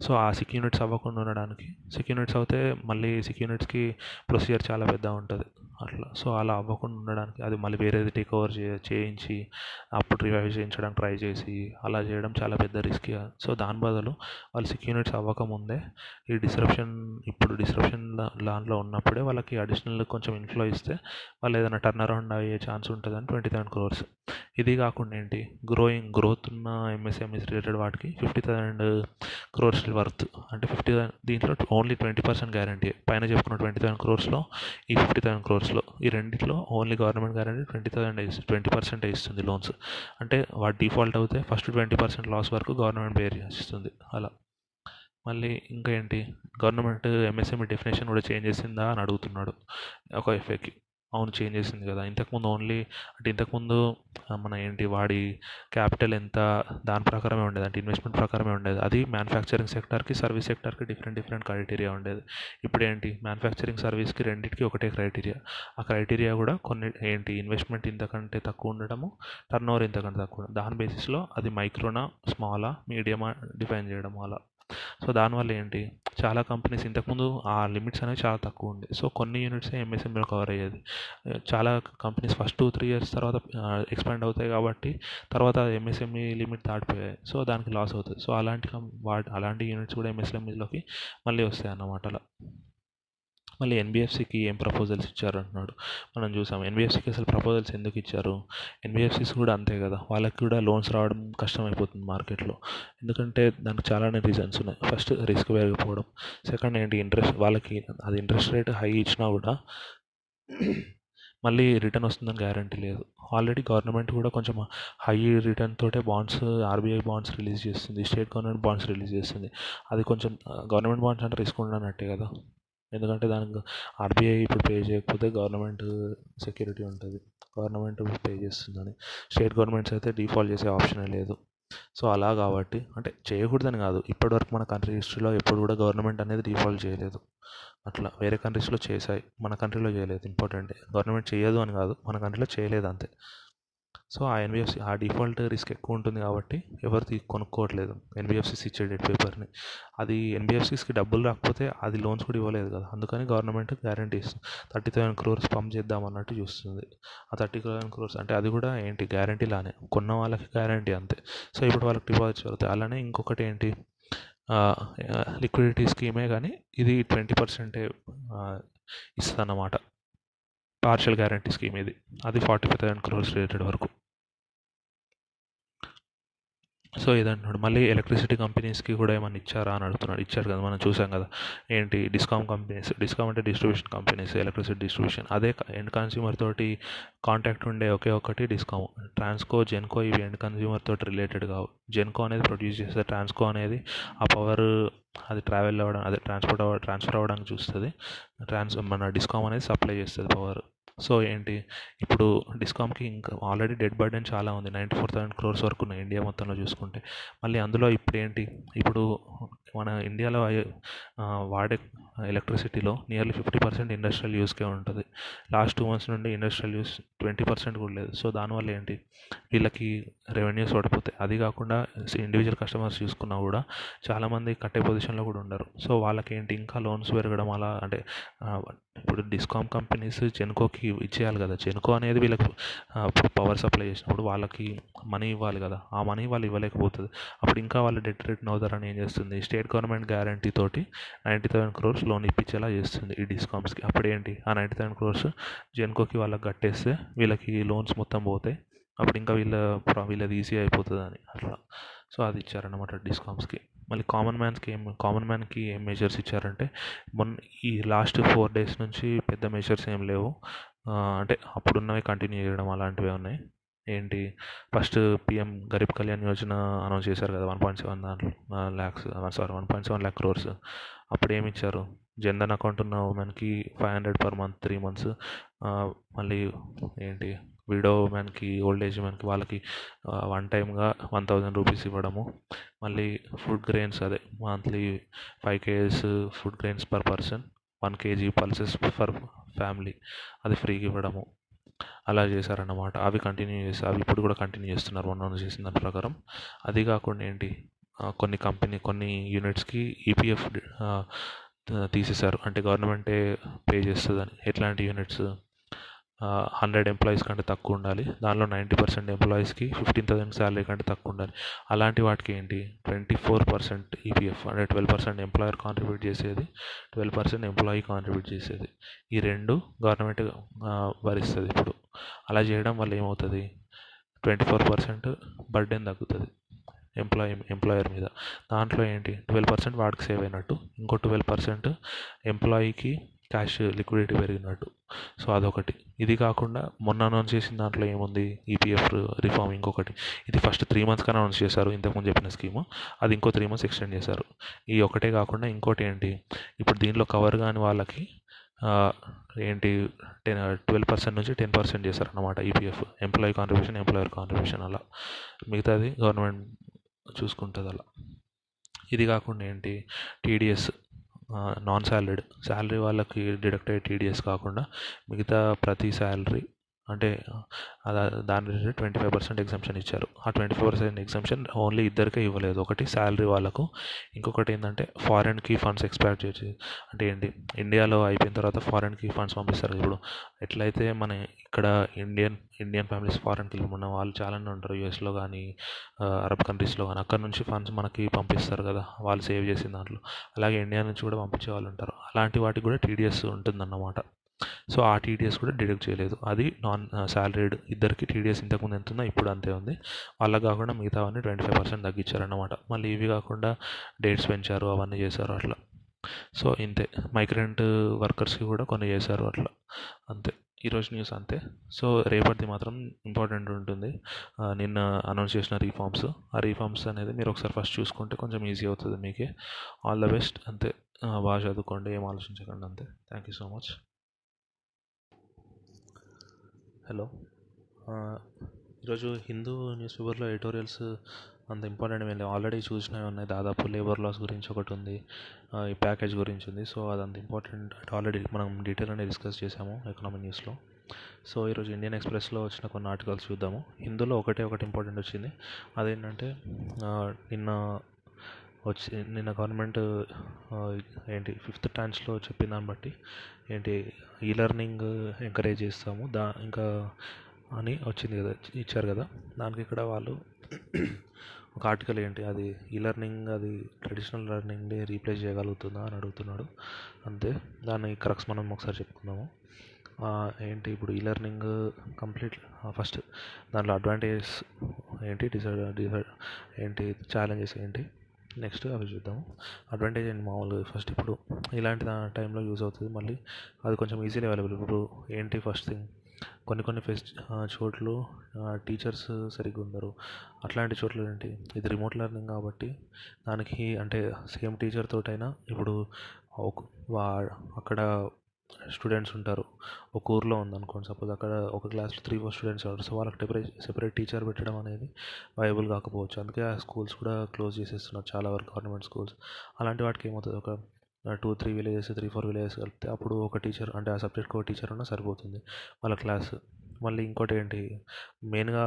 సో ఆ సిక్ యూనిట్స్ అవ్వకుండా ఉండడానికి సిక్ యూనిట్స్ అయితే మళ్ళీ సిక్ యూనిట్స్కి ప్రొసీజర్ చాలా పెద్ద ఉంటుంది. అట్లా. సో అలా అవ్వకుండా ఉండడానికి అది మళ్ళీ వేరేది టేక్ ఓవర్ చే చేయించి అప్పుడు రివైవ్ చేయించడానికి ట్రై చేసి అలా చేయడం చాలా పెద్ద రిస్క్. సో దాని బదులు వాళ్ళు సిక్ యూనిట్స్ అవ్వకముందే ఈ డిస్రప్షన్ ఇప్పుడు డిస్రప్షన్ దాంట్లో ఉన్నప్పుడే వాళ్ళకి అడిషనల్ కొంచెం ఇన్ఫ్లో ఇస్తే వాళ్ళు ఏదైనా టర్న్ అరౌండ్ అయ్యే ఛాన్స్ ఉంటుందని ట్వంటీ థౌసండ్ క్రోర్స్ ఇది కాకుండా ఏంటి? గ్రోయింగ్ గ్రోత్ ఉన్న ఎంఎస్ఎంఈస్ రిలేటెడ్ వాటికి ఫిఫ్టీ థౌసండ్ క్రోర్స్ వర్త్ అంటే ఫిఫ్టీ దీంట్లో ఓన్లీ ట్వంటీ పర్సెంట్ గ్యారంటీ పైన చెప్పుకున్న ట్వంటీ థౌసండ్ క్రోర్స్లో ఈ ఫిఫ్టీ థౌసండ్ క్రోర్స్ లోన్స్లో. ఈ రెండిట్లో only government guarantee twenty thousand twenty percent ఇస్తుంది లోన్స్. అంటే వాటి డిఫాల్ట్ అవుతే ఫస్ట్ ట్వంటీ పర్సెంట్ లాస్ వరకు గవర్నమెంట్ బేర్ చేస్తుంది అలా. మళ్ళీ ఇంకా ఏంటి? గవర్నమెంట్ ఎంఎస్ఎంఈ డెఫినేషన్ కూడా చేంజ్ చేసిందా అని అడుగుతున్నాడు ఒక ఎఫ్ఏకి. అవును చేంజ్ చేసింది కదా. ఇంతకుముందు ఓన్లీ అంటే ఇంతకుముందు మన ఏంటి వాడి క్యాపిటల్ ఎంత దాని ప్రకారమే ఉండేది. అంటే ఇన్వెస్ట్మెంట్ ప్రకారమే ఉండేది. అది మ్యానుఫ్యాక్చరింగ్ సెక్టర్కి సర్వీస్ సెక్టర్కి డిఫరెంట్ డిఫరెంట్ క్రైటీరియా ఉండేది. ఇప్పుడు ఏంటి? మ్యానుఫ్యాక్చరింగ్ సర్వీస్కి రెండింటికి ఒకటే క్రైటీరియా. ఆ క్రైటీరియా కూడా కొన్ని ఏంటి? ఇన్వెస్ట్మెంట్ ఇంతకంటే తక్కువ ఉండడము టర్న్ ఓవర్ ఇంతకంటే తక్కువ దాని బేసిస్లో అది మైక్రోనా స్మాలా మీడియమా డిఫైన్ చేయడం అలా. సో దానివల్ల ఏంటి? చాలా కంపెనీస్ ఇంతకుముందు ఆ లిమిట్స్ అనేవి చాలా తక్కువ ఉండే. సో కొన్ని యూనిట్సే ఎంఎస్ఎంఈలో కవర్ అయ్యేది. చాలా companies first two three years తర్వాత ఎక్స్పాండ్ అవుతాయి కాబట్టి తర్వాత ఎంఎస్ఎంఈ లిమిట్ దాటిపోయాయి. సో దానికి లాస్ అవుతుంది. సో అలాంటి కం వాటి అలాంటి యూనిట్స్ కూడా ఎంఎస్ఎంఈలోకి మళ్ళీ వస్తాయి అన్నమాట అలా. మళ్ళీ ఎన్బిఎఫ్సికి ఏం ప్రపోజల్స్ ఇచ్చారు అంటున్నాడు మనం చూసాం ఎన్బిఎఫ్సికి అసలు ప్రపోజల్స్ ఎందుకు ఇచ్చారు? ఎన్బిఎఫ్సిస్ కూడా అంతే కదా వాళ్ళకి కూడా లోన్స్ రావడం కష్టమైపోతుంది మార్కెట్లో. ఎందుకంటే దానికి చాలానే రీజన్స్ ఉన్నాయి. ఫస్ట్ రిస్క్ పెరిగిపోవడం. సెకండ్ ఏంటి ఇంట్రెస్ట్ వాళ్ళకి అది ఇంట్రెస్ట్ రేట్ హై ఇచ్చినా కూడా మళ్ళీ రిటర్న్ వస్తుందని గ్యారంటీ లేదు. ఆల్రెడీ గవర్నమెంట్ కూడా కొంచెం హై రిటర్న్ తోటే బాండ్స్ ఆర్బీఐ బాండ్స్ రిలీజ్ చేస్తుంది స్టేట్ గవర్నమెంట్ బాండ్స్ రిలీజ్ చేస్తుంది. అది కొంచెం గవర్నమెంట్ బాండ్స్ అంటే రిస్క్ ఉండనట్టే కదా. ఎందుకంటే దానికి ఆర్బీఐ ఇప్పుడు పే చేయకపోతే గవర్నమెంట్ సెక్యూరిటీ ఉంటుంది. గవర్నమెంట్ పే చేస్తుందని. స్టేట్ గవర్నమెంట్స్ అయితే డిఫాల్ట్ చేసే ఆప్షనే లేదు. సో అలా కాబట్టి అంటే చేయకూడదని కాదు. ఇప్పటివరకు మన కంట్రీ హిస్టరీలో ఎప్పుడు కూడా గవర్నమెంట్ అనేది డిఫాల్ట్ చేయలేదు. అట్లా వేరే కంట్రీస్లో చేశాయి. మన కంట్రీలో చేయలేదు. ఇంపార్టెంట్. గవర్నమెంట్ చేయదు అని కాదు. మన కంట్రీలో చేయలేదు అంతే. సో ఆ ఎన్బిఎఫ్సి ఆ డిఫాల్ట్ రిస్క్ ఎక్కువ ఉంటుంది కాబట్టి ఎవరు కొనుక్కోవట్లేదు ఎన్బిఎఫ్సిస్ ఇచ్చే డెట్ పేపర్ని. అది ఎన్బిఎఫ్సిస్కి డబ్బులు రాకపోతే అది లోన్స్ కూడా ఇవ్వలేదు కదా. అందుకని గవర్నమెంట్ గ్యారంటీ ఇస్తుంది. థర్టీ థౌసండ్ క్రోర్స్ పంప్ చేద్దాం అన్నట్టు చూస్తుంది. ఆ థర్టీ థౌసండ్ క్రోర్స్ అంటే అది కూడా ఏంటి? గ్యారంటీ లానే. కొన్న వాళ్ళకి గ్యారంటీ అంతే. సో ఇప్పుడు వాళ్ళకి డిపాజిట్స్ అవుతాయి అలానే ఇంకొకటి ఏంటి? లిక్విడిటీ స్కీమే కానీ ఇది ట్వంటీ పర్సెంటే ఇస్తుంది అన్నమాట పార్షియల్ గ్యారంటీ స్కీమ్ ఇది. అది forty five thousand crores related వరకు. సో ఇదంటున్నాడు మళ్ళీ ఎలక్ట్రిసిటీ కంపెనీస్కి కూడా ఏమన్నా ఇచ్చారా అని అడుగుతున్నాడు ఇచ్చారు కదా మనం చూసాం కదా. ఏంటి డిస్కామ్ కంపెనీస్ డిస్కామ్ అంటే డిస్ట్రిబ్యూషన్ కంపెనీస్ ఎలక్ట్రిసిటీ డిస్ట్రిబ్యూషన్ అదే ఎండ్ కన్స్యూమర్ తోటి కాంటాక్ట్ ఉండే ఒకే ఒకటి డిస్కామ్ ట్రాన్స్కో జెన్కో ఇవి ఎండ్ కన్స్యూమర్ తోటి రిలేటెడ్ కావు. జెన్కో అనేది ప్రొడ్యూస్ చేస్తే ట్రాన్స్కో అనేది ఆ పవర్ అది ట్రావెల్ అవ్వడం అదే ట్రాన్స్పోర్ట్ అవ్వ ట్రాన్స్ఫర్ అవ్వడానికి చూస్తుంది. ట్రాన్స్ మన డిస్కామ్ అనేది సప్లై చేస్తుంది పవర్ సో ఏంటి? ఇప్పుడు డిస్కామ్కి ఇంకా ఆల్రెడీ డెడ్ బర్డెన్ చాలా ఉంది. నైంటీ ఫోర్ థౌసండ్ క్రోర్స్ వరకు ఉన్నాయి ఇండియా మొత్తంలో చూసుకుంటే. మళ్ళీ అందులో ఇప్పుడు ఏంటి ఇప్పుడు మన ఇండియాలో వాడే ఎలక్ట్రిసిటీలో నియర్లీ ఫిఫ్టీ పర్సెంట్ ఇండస్ట్రియల్ యూస్కే ఉంటుంది. లాస్ట్ టూ మంత్స్ నుండి ఇండస్ట్రియల్ యూస్ ట్వంటీ పర్సెంట్ కూడా లేదు. సో దానివల్ల ఏంటి? వీళ్ళకి రెవెన్యూస్ ఓడిపోతాయి అది కాకుండా ఇండివిజువల్ కస్టమర్స్ చూసుకున్నా కూడా చాలామంది కట్టే పొజిషన్లో కూడా ఉండరు. సో వాళ్ళకి ఏంటి ఇంకా లోన్స్ పెరగడం అలా అంటే ఇప్పుడు డిస్కామ్ కంపెనీస్ జెన్కోకి ఇచ్చేయాలి కదా. జెన్కో అనేది వీళ్ళకి పవర్ సప్లై చేసినప్పుడు వాళ్ళకి మనీ ఇవ్వాలి కదా. ఆ మనీ వాళ్ళు ఇవ్వలేకపోతుంది అప్పుడు ఇంకా వాళ్ళు డెట్ రిటర్న్ అవుతారని ఏం చేస్తుంది? స్టేట్ గవర్నమెంట్ గ్యారంటీ తోటి నైంటీ థౌసండ్ క్రోర్స్ లోన్ ఇప్పించేలా చేస్తుంది ఈ డిస్కామ్స్కి అప్పుడు ఏంటి ఆ నైంటీ థౌసండ్ క్రోర్స్ జెన్కోకి వాళ్ళకి కట్టేస్తే వీళ్ళకి లోన్స్ మొత్తం పోతాయి. అప్పుడు ఇంకా వీళ్ళ వీళ్ళది ఈజీ అయిపోతుంది అని అట్లా. సో అది ఇచ్చారన్నమాట డిస్కామ్స్కి మళ్ళీ కామన్ మ్యాన్స్కి ఏం కామన్ మ్యాన్కి ఏం మెజర్స్ ఇచ్చారంటే మొన్న ఈ లాస్ట్ ఫోర్ డేస్ నుంచి పెద్ద మెజర్స్ ఏం లేవు. అంటే అప్పుడున్నవి కంటిన్యూ చేయడం అలాంటివి ఉన్నాయి. ఏంటి? First PM Garib Kalyan Yojana announce చేశారు కదా వన్ పాయింట్ సెవెన్ దాంట్లో lakhs sorry one point seven lakh crores అప్పుడు ఏమి ఇచ్చారు? జన్ధన్ అకౌంట్ ఉన్న ఉమెన్కి five hundred per month three months మళ్ళీ ఏంటి? విడో మ్యాన్కి ఓల్డ్ ఏజ్ మ్యాన్కి వాళ్ళకి వన్ టైమ్గా వన్ థౌజండ్ రూపీస్ ఇవ్వడము. మళ్ళీ ఫుడ్ గ్రెయిన్స్ అదే monthly five kgs food grains per person one kg pulses for family అది ఫ్రీగా ఇవ్వడము. అలా చేశారన్నమాట. అవి కంటిన్యూ చేసి అవి ఇప్పుడు కూడా కంటిన్యూ చేస్తున్నారు వన్ వన్ చేసిన దాని ప్రకారం. అది కాకుండా ఏంటి కొన్ని కంపెనీ కొన్ని యూనిట్స్కి ఈపీఎఫ్ తీసేశారు. అంటే గవర్నమెంటే పే చేస్తుందని ఎట్లాంటి యూనిట్స్ హండ్రెడ్ ఎంప్లాయీస్ కంటే తక్కువ ఉండాలి. దానిలో నైంటీ పర్సెంట్ ఎంప్లాయీస్కి ఫిఫ్టీన్ థౌసండ్ శాలరీ కంటే తక్కువ ఉండాలి. అలాంటి వాటికి ఏంటి? ట్వంటీ ఫోర్ పర్సెంట్ ఈపీఎఫ్ అంటే ట్వెల్వ్ పర్సెంట్ ఎంప్లాయర్ కాంట్రిబ్యూట్ చేసేది ట్వెల్వ్ పర్సెంట్ ఎంప్లాయీ కాంట్రిబ్యూట్ చేసేది. ఈ రెండు గవర్నమెంట్ భరిస్తుంది ఇప్పుడు. అలా చేయడం వల్ల ఏమవుతుంది? ట్వంటీ ఫోర్ పర్సెంట్ బర్డెన్ తగ్గుతుంది ఎంప్లాయీ ఎంప్లాయర్ మీద. దాంట్లో ఏంటి? ట్వెల్వ్ పర్సెంట్ వాడికి సేవ్ అయినట్టు. ఇంకో ట్వెల్వ్ పర్సెంట్ ఎంప్లాయీకి క్యాష్ లిక్విడిటీ పెరిగినట్టు. సో అదొకటి. ఇది కాకుండా మొన్న అనౌన్స్ చేసిన దాంట్లో ఏముంది? ఈపీఎఫ్ రిఫార్మ్ ఇంకొకటి. ఇది ఫస్ట్ త్రీ మంత్స్ కానీ అనౌన్స్ చేశారు ఇంతకుముందు చెప్పిన స్కీమ్. అది ఇంకో త్రీ మంత్స్ ఎక్స్టెండ్ చేశారు. ఈ ఒకటే కాకుండా ఇంకోటి ఏంటి? ఇప్పుడు దీనిలో కవర్ కాని వాళ్ళకి ఏంటి టెన్ ట్వెల్వ్ పర్సెంట్ నుంచి టెన్ పర్సెంట్ చేశారన్నమాట EPF employee contribution employer contribution అలా. మిగతాది గవర్నమెంట్ చూసుకుంటుంది అలా ఇది కాకుండా ఏంటి? టీడీఎస్ నాన్ సాలరీడ్ శాలరీ వాళ్ళకి డిడక్ట్ అయ్యే టీడీఎస్ కాకుండా మిగతా ప్రతి శాలరీ అంటే అలా దాని ట్వంటీ ఫైవ్ పర్సెంట్ ఎగ్జామ్షన్ ఇచ్చారు. ఆ twenty five percent exemption only ఇద్దరికే ఇవ్వలేదు. ఒకటి శాలరీ వాళ్ళకు ఇంకొకటి ఏంటంటే ఫారెన్కి ఫండ్స్ ఎక్స్పాక్ట్ చేసి అంటే ఏంటి ఇండియాలో అయిపోయిన తర్వాత ఫారెన్కి ఫండ్స్ పంపిస్తారు. ఇప్పుడు ఎట్లయితే మన ఇక్కడ ఇండియన్ ఇండియన్ ఫ్యామిలీస్ ఫారెన్కి వెళ్ళిపోయిన వాళ్ళు చాలానే ఉంటారు. యూఎస్లో కానీ అరబ్ కంట్రీస్లో కానీ. అక్కడ నుంచి ఫండ్స్ మనకి పంపిస్తారు కదా వాళ్ళు సేవ్ చేసిన దాంట్లో. అలాగే ఇండియా నుంచి కూడా పంపించే వాళ్ళు ఉంటారు. అలాంటి వాటికి కూడా టీడీఎస్ ఉంటుందన్నమాట. సో ఆ టీడీఎస్ కూడా డిడక్ట్ చేయలేదు. అది నాన్ శాలరీడ్ ఇద్దరికి టీడీఎస్ ఇంతకుముందు ఎంత ఉందో ఇప్పుడు అంతే ఉంది. వాళ్ళకి కాకుండా మిగతావన్నీ ట్వంటీ ఫైవ్ పర్సెంట్ తగ్గించారన్నమాట. మళ్ళీ ఇవి కాకుండా డేట్స్ పెంచారు అవన్నీ చేశారు అట్లా. సో ఇంతే. మైగ్రెంట్ వర్కర్స్కి కూడా కొన్ని చేశారు అట్లా. అంతే. ఈరోజు న్యూస్ అంతే. సో రేపటిది మాత్రం ఇంపార్టెంట్ ఉంటుంది. నిన్న అనౌన్స్ చేసిన రీఫార్మ్స్. ఆ రీఫార్మ్స్ అనేది మీరు ఒకసారి ఫస్ట్ చూసుకుంటే కొంచెం ఈజీ అవుతుంది మీకే. All the best. అంతే. బాగా చదువుకోండి. ఏం ఆలోచించకండి. అంతే. Thank you so much. Hello. ఈరోజు హిందూ న్యూస్ పేపర్లో ఎడిటోరియల్స్ అంత ఇంపార్టెంట్ ఏం లేవు. ఆల్రెడీ చూసినవి ఉన్నాయి. దాదాపు లేబర్ లాస్ గురించి ఒకటి ఉంది. ఈ ప్యాకేజ్ గురించి ఉంది. సో అది అంత ఇంపార్టెంట్ ఆల్రెడీ మనం డీటెయిల్ అనేది డిస్కస్ చేసాము ఎకనామిక్ న్యూస్లో. సో ఈరోజు ఇండియన్ ఎక్స్ప్రెస్లో వచ్చిన కొన్ని ఆర్టికల్స్ చూద్దాము. ఇందులో ఒకటే ఒకటి ఇంపార్టెంట్ వచ్చింది. అదేంటంటే నిన్న వచ్చి నిన్న గవర్నమెంట్ ఏంటి ఫిఫ్త్ ట్రాన్స్లో చెప్పిన దాన్ని బట్టి ఏంటి ఈ లెర్నింగ్ ఎంకరేజ్ చేస్తాము. దా ఇంకా అని వచ్చింది కదా ఇచ్చారు కదా. దానికి ఇక్కడ వాళ్ళు ఒక ఆర్టికల్ ఏంటి అది ఈ లెర్నింగ్ అది ట్రెడిషనల్ లెర్నింగ్ని రీప్లేస్ చేయగలుగుతుందా అని అడుగుతున్నాడు. అంతే దాన్ని కరెక్ట్స్ మనం ఒకసారి చెప్పుకుందాము. ఏంటి ఇప్పుడు ఈ లెర్నింగ్ కంప్లీట్ ఫస్ట్ దాంట్లో అడ్వాంటేజెస్ ఏంటి డిసైడ్ డిసైడ్ ఏంటి ఛాలెంజెస్ ఏంటి? నెక్స్ట్ అవి చూద్దాము అడ్వాంటేజ్ అండ్ మామూలుగా? ఫస్ట్ ఇప్పుడు ఇలాంటి టైంలో యూజ్ అవుతుంది. మళ్ళీ అది కొంచెం ఈజీలీ అవైలబుల్ ఇప్పుడు ఏంటి ఫస్ట్ థింగ్ కొన్ని కొన్ని ఫెస్ట్ చోట్లు టీచర్స్ సరిగ్గా ఉండరు. అట్లాంటి చోట్ల ఏంటి? ఇది రిమోట్ లెర్నింగ్ కాబట్టి దానికి అంటే సేమ్ టీచర్ తోటైనా ఇప్పుడు వా అక్కడ స్టూడెంట్స్ ఉంటారు. ఒక ఊర్లో ఉందనుకోండి సపోజ్ అక్కడ ఒక క్లాస్లో త్రీ ఫోర్ స్టూడెంట్స్ ఉంటారు సో వాళ్ళకి సెపరేట్ సెపరేట్ టీచర్ పెట్టడం అనేది వైబుల్ కాకపోవచ్చు. అందుకే ఆ స్కూల్స్ కూడా క్లోజ్ చేసేస్తున్నారు చాలా వరకు గవర్నమెంట్ స్కూల్స్ అలాంటి వాటికి ఏమవుతుంది? ఒక two three villages three four villages కలిపితే అప్పుడు ఒక టీచర్ అంటే ఆ సబ్జెక్ట్కి ఒక టీచర్ ఉన్నా సరిపోతుంది వాళ్ళ క్లాస్ మళ్ళీ ఇంకోటి ఏంటి? మెయిన్గా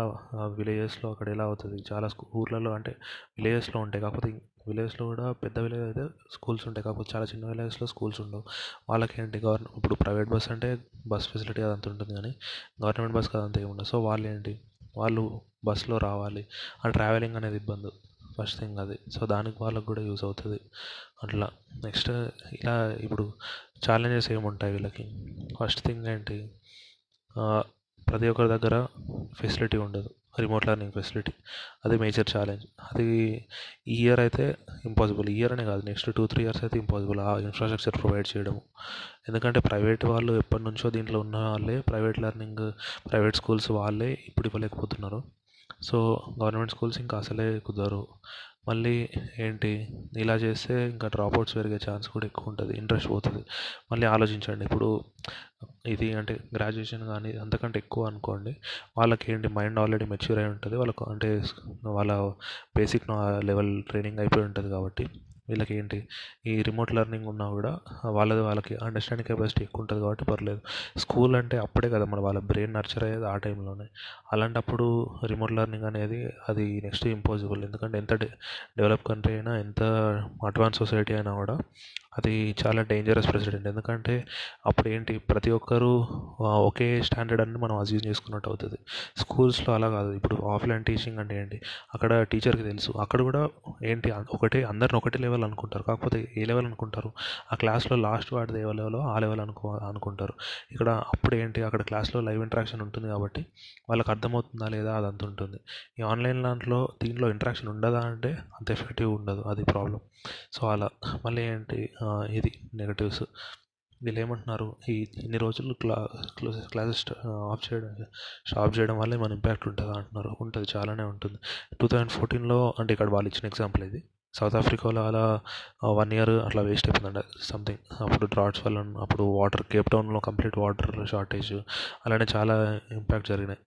విలేజెస్లో అక్కడ ఎలా అవుతుంది? చాలా స్కూ ఊర్లలో అంటే విలేజెస్లో ఉంటాయి. కాకపోతే విలేజ్లో కూడా పెద్ద విలేజ్ అయితే స్కూల్స్ ఉంటాయి. కాకపోతే చాలా చిన్న విలేజెస్లో స్కూల్స్ ఉండవు. వాళ్ళకి ఏంటి ఇప్పుడు ప్రైవేట్ బస్ అంటే బస్ ఫెసిలిటీ అదంతా ఉంటుంది కానీ గవర్నమెంట్ బస్ అదంతా ఏమి ఉండదు. సో వాళ్ళు ఏంటి వాళ్ళు బస్సులో రావాలి. ఆ ట్రావెలింగ్ అనేది ఇబ్బంది. ఫస్ట్ థింగ్ అది. సో దానికి వాళ్ళకి కూడా యూస్ అవుతుంది. అట్లా. నెక్స్ట్ ఇలా ఇప్పుడు ఛాలెంజెస్ ఏముంటాయి వీళ్ళకి? ఫస్ట్ థింగ్ ఏంటి? ప్రతి ఒక్కరి దగ్గర ఫెసిలిటీ ఉండదు. రిమోట్ లెర్నింగ్ ఫెసిలిటీ అది మేజర్ ఛాలెంజ్ అది ఈ ఇయర్ అయితే ఇంపాసిబుల్ ఈ ఇయర్ అనే కాదు నెక్స్ట్ టూ త్రీ ఇయర్స్ అయితే ఇంపాసిబుల్ ఆ ఇన్ఫ్రాస్ట్రక్చర్ ప్రొవైడ్ చేయడం ఎందుకంటే ప్రైవేట్ వాళ్ళు ఎప్పటి నుంచో దీంట్లో ఉన్న వాళ్ళే ప్రైవేట్ లెర్నింగ్ ప్రైవేట్ స్కూల్స్ వాళ్ళే ఇప్పుడు ఇవ్వలేకపోతున్నారు. సో గవర్నమెంట్ స్కూల్స్ ఇంకా అసలే కుదరవు. మళ్ళీ ఏంటి? ఇలా చేస్తే ఇంకా డ్రాప్అవుట్స్ పెరిగే ఛాన్స్ కూడా ఎక్కువ ఉంటుంది ఇంట్రెస్ట్ పోతుంది. మళ్ళీ ఆలోచించండి. ఇప్పుడు ఇది అంటే గ్రాడ్యుయేషన్ కానీ అంతకంటే ఎక్కువ అనుకోండి వాళ్ళకి ఏంటి మైండ్ ఆల్రెడీ మెచ్యూర్ అయి ఉంటుంది. వాళ్ళకు అంటే వాళ్ళ బేసిక్ లెవెల్ ట్రైనింగ్ అయిపోయి ఉంటుంది కాబట్టి. వీళ్ళకి ఏంటి ఈ రిమోట్ లెర్నింగ్ ఉన్నా కూడా వాళ్ళది వాళ్ళకి అండర్స్టాండింగ్ కెపాసిటీ ఎక్కువ ఉంటుంది కాబట్టి పర్లేదు. స్కూల్ అంటే అప్పుడే కదా మన వాళ్ళ బ్రెయిన్ నర్చర్ అయ్యేది ఆ టైంలోనే. అలాంటప్పుడు రిమోట్ లెర్నింగ్ అనేది అది నెక్స్ట్ ఇంపాసిబుల్. ఎందుకంటే ఎంత డెవలప్ కంట్రీ అయినా ఎంత అడ్వాన్స్ సొసైటీ అయినా కూడా అది చాలా డేంజరస్ ప్రెసిడెంట్ ఎందుకంటే అప్పుడు ఏంటి ప్రతి ఒక్కరూ ఒకే స్టాండర్డ్ అని మనం అజ్యూమ్ చేసుకున్నట్టు అవుతుంది. స్కూల్స్లో అలా కాదు. ఇప్పుడు ఆఫ్లైన్ టీచింగ్ అంటే ఏంటి అక్కడ టీచర్కి తెలుసు. అక్కడ కూడా ఏంటి ఒకటే అందరిని ఒకటే లెవెల్ అనుకుంటారు. కాకపోతే ఏ లెవెల్ అనుకుంటారు? ఆ క్లాస్లో లాస్ట్ వాడిది ఏ లెవెలో ఆ లెవెల్ అనుకో అనుకుంటారు. ఇక్కడ అప్పుడు ఏంటి అక్కడ క్లాస్లో లైవ్ ఇంటరాక్షన్ ఉంటుంది కాబట్టి వాళ్ళకి అర్థమవుతుందా లేదా అది అంత ఉంటుంది. ఈ ఆన్లైన్ దాంట్లో దీంట్లో ఇంటరాక్షన్ ఉండదా అంటే అంత ఎఫెక్టివ్ ఉండదు. అది ప్రాబ్లం సో అలా. మళ్ళీ ఏంటి ఇది నెగటివ్స్ వీళ్ళు ఏమంటున్నారు ఈ ఇన్ని రోజులు క్లా క్లాసెస్ ఆఫ్ చేయడం స్టాప్ చేయడం వల్ల ఏమైనా ఇంపాక్ట్ ఉంటుందా అంటున్నారు. ఉంటుంది చాలానే ఉంటుంది. టూ థౌజండ్ ఫోర్టీన్లో అంటే ఇక్కడ వాళ్ళు ఇచ్చిన ఎగ్జాంపుల్ ఇది. సౌత్ ఆఫ్రికాలో అలా వన్ ఇయర్ అట్లా వేస్ట్ అయిపోయిందంట. సంథింగ్ అప్పుడు డ్రాట్స్ వల్ల అప్పుడు వాటర్ కేప్ టౌన్లో కంప్లీట్ వాటర్ షార్టేజ్ అలానే చాలా ఇంపాక్ట్ జరిగినాయి.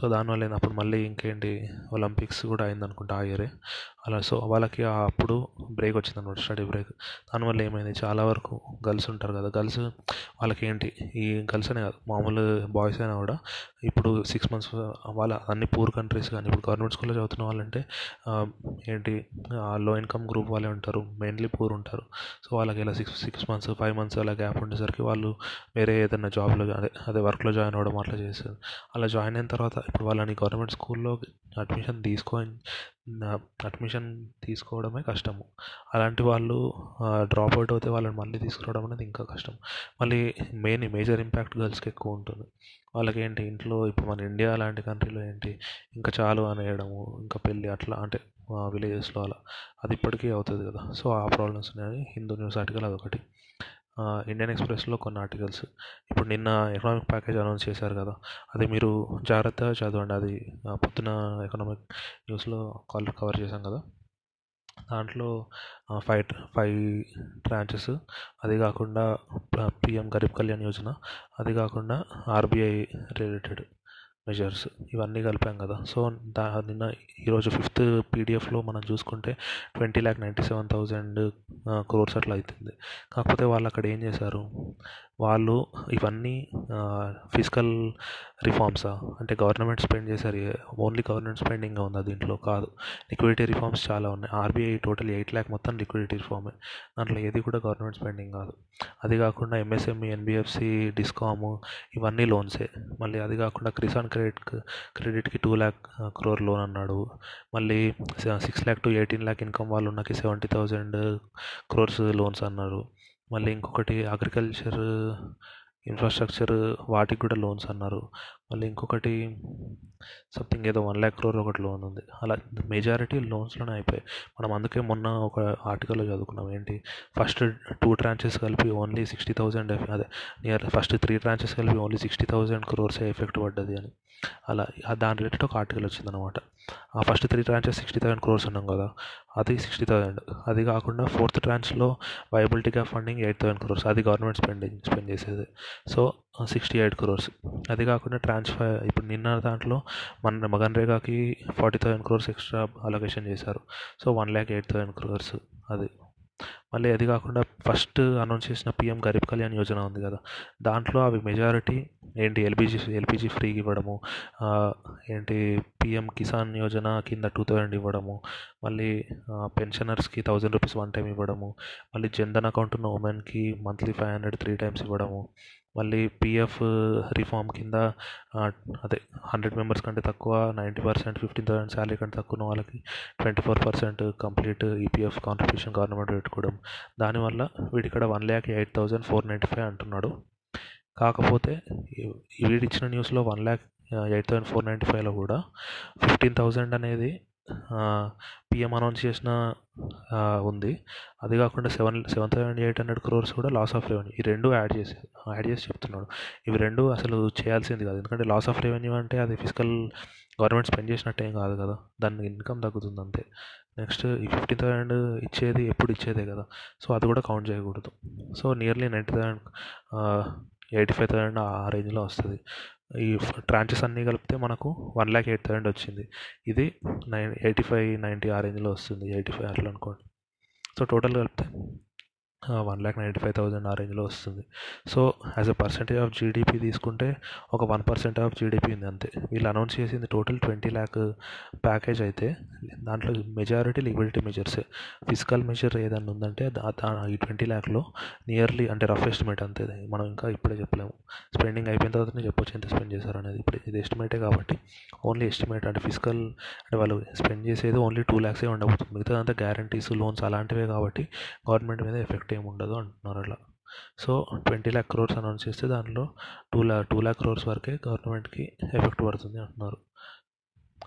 సో దానివల్ల అప్పుడు మళ్ళీ ఇంకేంటి? ఒలింపిక్స్ కూడా అయిందనుకుంటా ఆ ఇయరే అలా సో వాళ్ళకి అప్పుడు బ్రేక్ వచ్చింది అనమాట స్టడీ బ్రేక్. దానివల్ల ఏమైంది? చాలా వరకు గర్ల్స్ ఉంటారు కదా గర్ల్స్ వాళ్ళకి ఏంటి ఈ గర్ల్స్ అనే కాదు మామూలు బాయ్స్ అయినా కూడా ఇప్పుడు సిక్స్ మంత్స్ వాళ్ళ అన్ని పూర్ కంట్రీస్ కానీ ఇప్పుడు గవర్నమెంట్ స్కూల్లో చదువుతున్న వాళ్ళంటే ఏంటి? లో ఇన్కమ్ గ్రూప్ వాళ్ళే ఉంటారు మెయిన్లీ పూర్ ఉంటారు. సో వాళ్ళకి ఇలా six six months five months అలా గ్యాప్ ఉండేసరికి వాళ్ళు వేరే ఏదైనా జాబ్లో అదే అదే వర్క్లో జాయిన్ అవ్వడం అట్లా చేస్తారు అలా జాయిన్ అయిన తర్వాత ఇప్పుడు వాళ్ళని గవర్నమెంట్ స్కూల్లో అడ్మిషన్ తీసుకొని అడ్మిషన్ తీసుకోవడమే కష్టము. అలాంటి వాళ్ళు డ్రాప్ అవుట్ అవుతే వాళ్ళని మళ్ళీ తీసుకురావడం అనేది ఇంకా కష్టం. మళ్ళీ మెయిన్ మేజర్ ఇంపాక్ట్ గర్ల్స్కి ఎక్కువ ఉంటుంది. వాళ్ళకి ఏంటి ఇంట్లో ఇప్పుడు మన ఇండియా లాంటి కంట్రీలో ఏంటి ఇంకా చాలు అనేయడము ఇంకా పెళ్ళి అట్లా అంటే విలేజెస్లో అలా. అది ఇప్పటికీ అవుతుంది కదా. సో ఆ ప్రాబ్లమ్స్ ఉన్నాయని హిందూ న్యూస్ ఆర్టికల్ అదొకటి. ఇండియన్ ఎక్స్ప్రెస్లో కొన్ని ఆర్టికల్స్ ఇప్పుడు నిన్న ఎకనామిక్ ప్యాకేజ్ అనౌన్స్ చేశారు కదా అది మీరు జాగ్రత్తగా చదవండి. అది పొద్దున ఎకనామిక్ న్యూస్లో కాల్ కవర్ చేశాం కదా. దాంట్లో ఫైవ్ ఫైవ్ ట్రాంచెస్ అది కాకుండా పిఎం గరీబ్ కళ్యాణ్ యోజన అది కాకుండా ఆర్బీఐ రిలేటెడ్ మెజర్స్ ఇవన్నీ కలిపాం కదా. సో దా నిన్న ఈరోజు ఫిఫ్త్ పీడిఎఫ్లో మనం చూసుకుంటే twenty lakh ninety seven thousand crores అట్లా అవుతుంది కాకపోతే వాళ్ళు అక్కడ ఏం చేశారు? వాళ్ళు ఇవన్నీ ఫిజికల్ రిఫార్మ్సా అంటే గవర్నమెంట్ స్పెండ్ చేశారు ఓన్లీ గవర్నమెంట్ స్పెండింగ్ ఉందా దీంట్లో? కాదు. లిక్విడిటీ రిఫార్మ్స్ చాలా ఉన్నాయి. ఆర్బీఐ టోటల్ ఎయిట్ ల్యాక్ మొత్తం లిక్విడిటీ రిఫార్మే దాంట్లో ఏది కూడా గవర్నమెంట్ స్పెండింగ్ కాదు. అది కాకుండా ఎంఎస్ఎంఈ ఎన్బిఎఫ్సి డిస్కామ్ ఇవన్నీ లోన్సే మళ్ళీ అది కాకుండా క్రిసాన్ క్రెడిట్ క్రెడిట్కి టూ ల్యాక్ క్రోర్ లోన్ అన్నాడు. మళ్ళీ six lakh to eighteen lakh income వాళ్ళు ఉన్నకి సెవెంటీ థౌజండ్ క్రోర్స్ లోన్స్ అన్నారు. మళ్ళీ ఇంకొకటి అగ్రికల్చర్ ఇన్ఫ్రాస్ట్రక్చర్ వాటికి కూడా లోన్స్ అన్నారు. మళ్ళీ ఇంకొకటి సంథింగ్ ఏదో వన్ ల్యాక్ క్రోర్ ఒకటి లోన్ ఉంది. అలా మెజారిటీ లోన్స్లోనే అయిపోయాయి. మనం అందుకే మొన్న ఒక ఆర్టికల్లో చదువుకున్నాం. ఏంటి? ఫస్ట్ టూ ట్రాంచెస్ కలిపి ఓన్లీ సిక్స్టీ థౌజండ్ అదే నియర్ ఫస్ట్ త్రీ ట్రాంచెస్ కలిపి ఓన్లీ సిక్స్టీ థౌజండ్ క్రోర్సే ఎఫెక్ట్ పడ్డది అని. అలా దాని రిలేటెడ్ ఒక ఆర్టికల్ వచ్చిందనమాట ఆ first three tranches sixty thousand crores ఉన్నాం కదా అది సిక్స్టీ థౌసండ్ అది కాకుండా fourth ట్రాంచ్లో viability funding eight thousand crores అది గవర్నమెంట్ స్పెండింగ్ స్పెండ్ చేసేది. సో సిక్స్టీ ఎయిట్ క్రోర్స్ అది కాకుండా ట్రాన్స్ఫర్ ఇప్పుడు నిన్న దాంట్లో మన మగన్రేగాకి forty thousand crores extra allocation చేశారు. So one lakh eight thousand crores అది. మళ్ళీ అది కాకుండా ఫస్ట్ అనౌన్స్ చేసిన పిఎం గరీబ్ కళ్యాణ్ యోజన ఉంది కదా. దాంట్లో అవి మెజారిటీ ఏంటి ఎల్పిజి ఎల్పిజి ఫ్రీగా ఇవ్వడము ఏంటి పిఎం కిసాన్ యోజన కింద టూ థౌజండ్ ఇవ్వడము మళ్ళీ పెన్షనర్స్కి థౌజండ్ రూపీస్ వన్ టైం ఇవ్వడము మళ్ళీ జన్ధన్ అకౌంట్ ఉన్న ఉమెన్కి monthly five hundred three times ఇవ్వడము మళ్ళీ పిఎఫ్ రిఫార్మ్ కింద అదే హండ్రెడ్ మెంబర్స్ కంటే తక్కువ ninety percent fifteen thousand salary కంటే తక్కువ ఉన్న వాళ్ళకి twenty four percent complete EPF contribution government పెట్టుకోవడం. దానివల్ల వీడిక్కడ one lakh eight thousand four ninety five అంటున్నాడు. కాకపోతే వీడిచ్చిన న్యూస్లో one lakh eight thousand four ninety ఫైవ్లో కూడా ఫిఫ్టీన్ థౌజండ్ అనేది పిఎం అనౌన్స్ చేసిన ఉంది. అది కాకుండా seven seven thousand eight hundred crores కూడా లాస్ ఆఫ్ రెవెన్యూ ఈ రెండు యాడ్ చేసి యాడ్ చేసి చెప్తున్నాడు. ఇవి రెండు అసలు చేయాల్సింది కాదు. ఎందుకంటే లాస్ ఆఫ్ రెవెన్యూ అంటే అది ఫిజికల్ గవర్నమెంట్ స్పెండ్ చేసినట్టు ఏం కాదు కదా. దాని ఇన్కమ్ తగ్గుతుంది అంతే. నెక్స్ట్ ఈ ఫిఫ్టీ థౌసండ్ ఇచ్చేది ఎప్పుడు ఇచ్చేదే కదా. సో అది కూడా కౌంట్ చేయకూడదు. So nearly ninety thousand eighty five thousand ఆ రేంజ్లో వస్తుంది. ఈ ట్రాంచెస్ అన్నీ కలిపితే మనకు వన్ ల్యాక్ ఎయిట్ థౌసండ్ వచ్చింది. ఇది నైన్ ఎయిటీ ఫైవ్ నైంటీ ఆ రేంజ్లో వస్తుంది ఎయిటీ ఫైవ్ అట్లా అనుకోండి. సో టోటల్ కలిపితే one lakh ninety five thousand ఆ రేంజ్లో వస్తుంది. So as a percentage of GDP తీసుకుంటే ఒక వన్ పర్సెంట్ ఆఫ్ జీడిపి ఉంది అంతే. వీళ్ళు అనౌన్స్ చేసింది టోటల్ ట్వంటీ ల్యాక్ ప్యాకేజ్ అయితే దాంట్లో మెజారిటీ లిక్విడిటీ మెజర్సే. ఫిజికల్ మెజర్ ఏదన్నా ఉందంటే ఈ ట్వంటీ ల్యాక్లో నియర్లీ అంటే రఫ్ ఎస్టిమేట్ అంతే. మనం ఇంకా ఇప్పుడే చెప్పలేము. స్పెండింగ్ అయిపోయిన తర్వాతనే చెప్పొచ్చు ఎంత స్పెండ్ చేశారు అనేది. ఇప్పుడు ఇది ఎస్టిమేటే కాబట్టి ఓన్లీ ఎస్టిమేట్ అంటే ఫిజికల్ అంటే వాళ్ళు స్పెండ్ చేసేది ఓన్లీ టూ ల్యాక్సే ఉండబోతుంది. మిగతాదంతా గ్యారంటీస్ లోన్స్ అలాంటివే కాబట్టి గవర్నమెంట్ మీద ఎఫెక్ట్ ఏమి ఉండదు అంటున్నారు అలా. So twenty lakh crores announce చేస్తే దాంట్లో టూ ల్యాక్ టూ ల్యాక్ క్రోర్స్ వరకే గవర్నమెంట్కి ఎఫెక్ట్ పడుతుంది అంటున్నారు.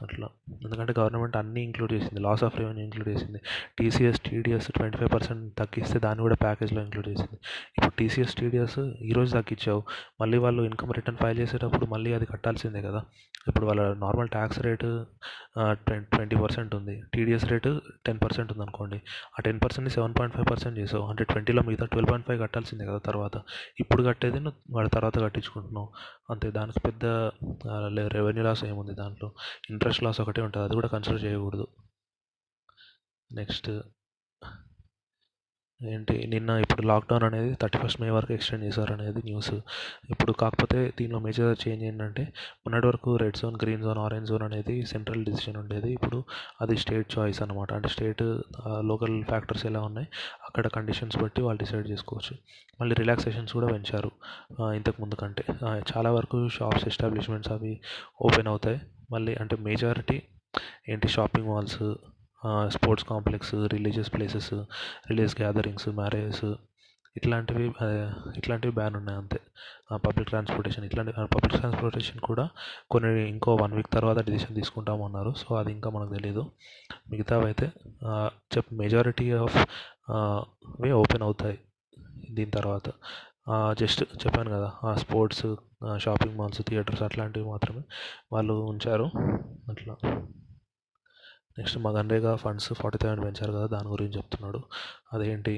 అట్లా. ఎందుకంటే గవర్నమెంట్ అన్నీ ఇంక్లూడ్ చేసింది. లాస్ ఆఫ్ రెవెన్యూ ఇంక్లూడ్ చేసింది. TCS TDS twenty five percent తగ్గిస్తే దాన్ని కూడా ప్యాకేజ్లో ఇంక్లూడ్ చేసింది. ఇప్పుడు టీసీఎస్ టీడీఎస్ ఈరోజు తగ్గించావు. మళ్ళీ వాళ్ళు ఇన్కమ్ రిటర్న్ ఫైల్ చేసేటప్పుడు మళ్ళీ అది కట్టాల్సిందే కదా. ఇప్పుడు వాళ్ళ normal tax rate twenty percent ఉంది. టీడీఎస్ రేటు టెన్ పర్సెంట్ ఉంది అనుకోండి ఆ టెన్ పర్సెంట్ని సెవెన్ పాయింట్ ఫైవ్ పర్సెంట్ చేసావు. అంటే ట్వంటీలో మిగతా ట్వెల్వ్ పాయింట్ ఫైవ్ కట్టాల్సిందే కదా తర్వాత. ఇప్పుడు కట్టేది నువ్వు వాడి తర్వాత కట్టించుకుంటున్నావు. అంతే. దానికి పెద్ద రెవెన్యూ లాస్ ఏముంది దాంట్లో? ఇంట్రెస్ట్ లాస్ ఒకటి ఉంటుంది అది కూడా కన్సిడర్ చేయకూడదు. నెక్స్ట్ ఏంటి నిన్న ఇప్పుడు లాక్డౌన్ అనేది థర్టీ ఫస్ట్ మే వరకు ఎక్స్టెండ్ చేశారు అనేది న్యూస్ ఇప్పుడు కాకపోతే దీనిలో మేజర్ చేంజ్ ఏంటంటే మొన్నటి వరకు red zone green zone orange zone అనేది సెంట్రల్ డిసిషన్ ఉండేది. ఇప్పుడు అది స్టేట్ చాయిస్ అనమాట అంటే స్టేట్ లోకల్ ఫ్యాక్టర్స్ ఎలా ఉన్నాయి అక్కడ కండిషన్స్ బట్టి వాళ్ళు డిసైడ్ చేసుకోవచ్చు. మళ్ళీ రిలాక్సేషన్స్ కూడా పెంచారు ఇంతకు ముందు కంటే. చాలా వరకు షాప్స్ ఎస్టాబ్లిష్మెంట్స్ అవి ఓపెన్ అవుతాయి. మళ్ళీ అంటే మెజారిటీ ఏంటి shopping malls sports complex religious places religious gatherings marriages ఇట్లాంటివి ఇట్లాంటివి బ్యాన్ ఉన్నాయి అంతే. పబ్లిక్ ట్రాన్స్పోర్టేషన్ ఇట్లాంటి పబ్లిక్ ట్రాన్స్పోర్టేషన్ కూడా కొన్ని ఇంకో వన్ వీక్ తర్వాత డిసిషన్ తీసుకుంటామన్నారు సో అది ఇంకా మనకు తెలియదు మిగతావైతే చెప్ మెజారిటీ ఆఫ్ వే ఓపెన్ అవుతాయి దీని తర్వాత. జస్ట్ చెప్పాను కదా స్పోర్ట్స్ షాపింగ్ మాల్స్ థియేటర్స్ అట్లాంటివి మాత్రమే వాళ్ళు ఉంచారు. అట్లా. నెక్స్ట్ మా గండ్రేగా ఫండ్స్ ఫార్టీ థౌసండ్ పెంచారు కదా దాని గురించి చెప్తున్నాడు. అదేంటి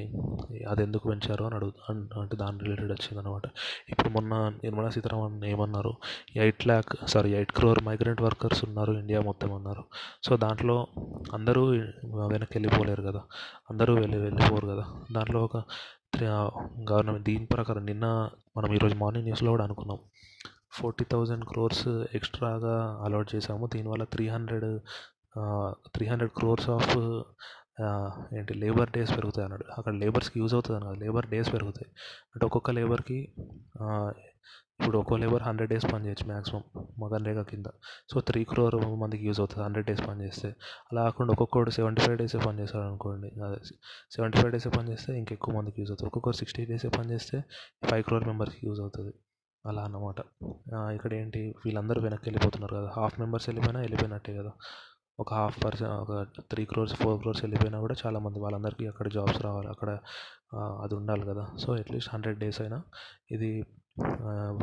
అది ఎందుకు పెంచారు అని అడుగు అంటే దాని రిలేటెడ్ వచ్చింది అనమాట ఇప్పుడు మొన్న నిర్మలా సీతారామన్ ఏమన్నారు eight lakh sorry eight crore migrant workers ఉన్నారు ఇండియా మొత్తం అన్నారు. సో దాంట్లో అందరూ వెనక్కి వెళ్ళిపోలేరు కదా అందరూ వెళ్ళి వెళ్ళిపోరు కదా. దాంట్లో ఒక గవర్నమెంట్ దీని ప్రకారం నిన్న మనం ఈరోజు మార్నింగ్ న్యూస్లో కూడా అనుకున్నాం. ఫోర్టీ థౌజండ్ క్రోర్స్ ఎక్స్ట్రాగా అలాట్ చేశాము. దీనివల్ల three hundred three hundred crores of ఏంటి లేబర్ డేస్ పెరుగుతాయి అన్నాడు. అక్కడ లేబర్స్కి యూజ్ అవుతుంది అన్నాడు లేబర్ డేస్ పెరుగుతాయి. అంటే ఒక్కొక్క లేబర్కి ఇప్పుడు ఒక్కో లేబర్ హండ్రెడ్ డేస్ పని చేయొచ్చు మ్యాక్సిమం మగన్రేగా కింద. సో త్రీ క్రోర్ మందికి యూజ్ అవుతుంది హండ్రెడ్ డేస్ పని చేస్తే. అలా కాకుండా ఒక్కొక్కడు సెవెంటీ ఫైవ్ డేసే పని చేస్తాడు అనుకోండి. అదే సెవెంటీ ఫైవ్ డేసే పని చేస్తే ఇంకెక్కువ మందికి యూజ్ అవుతుంది. ఒక్కొక్కరు సిక్స్టీ డేసే పని చేస్తే ఫైవ్ క్రోర్ మెంబర్స్కి యూజ్ అవుతుంది. అలా అన్నమాట. ఇక్కడ ఏంటి వీళ్ళందరూ వెనక్కి వెళ్ళిపోతున్నారు కదా. హాఫ్ మెంబర్స్ వెళ్ళిపోయినా వెళ్ళిపోయినట్టే కదా. ఒక హాఫ్ పర్సెంట్ ఒక త్రీ క్రోర్స్ ఫోర్ క్రోర్స్ వెళ్ళిపోయినా కూడా చాలామంది వాళ్ళందరికీ అక్కడ జాబ్స్ రావాలి. అక్కడ అది ఉండాలి కదా. సో అట్లీస్ట్ హండ్రెడ్ డేస్ అయినా ఇది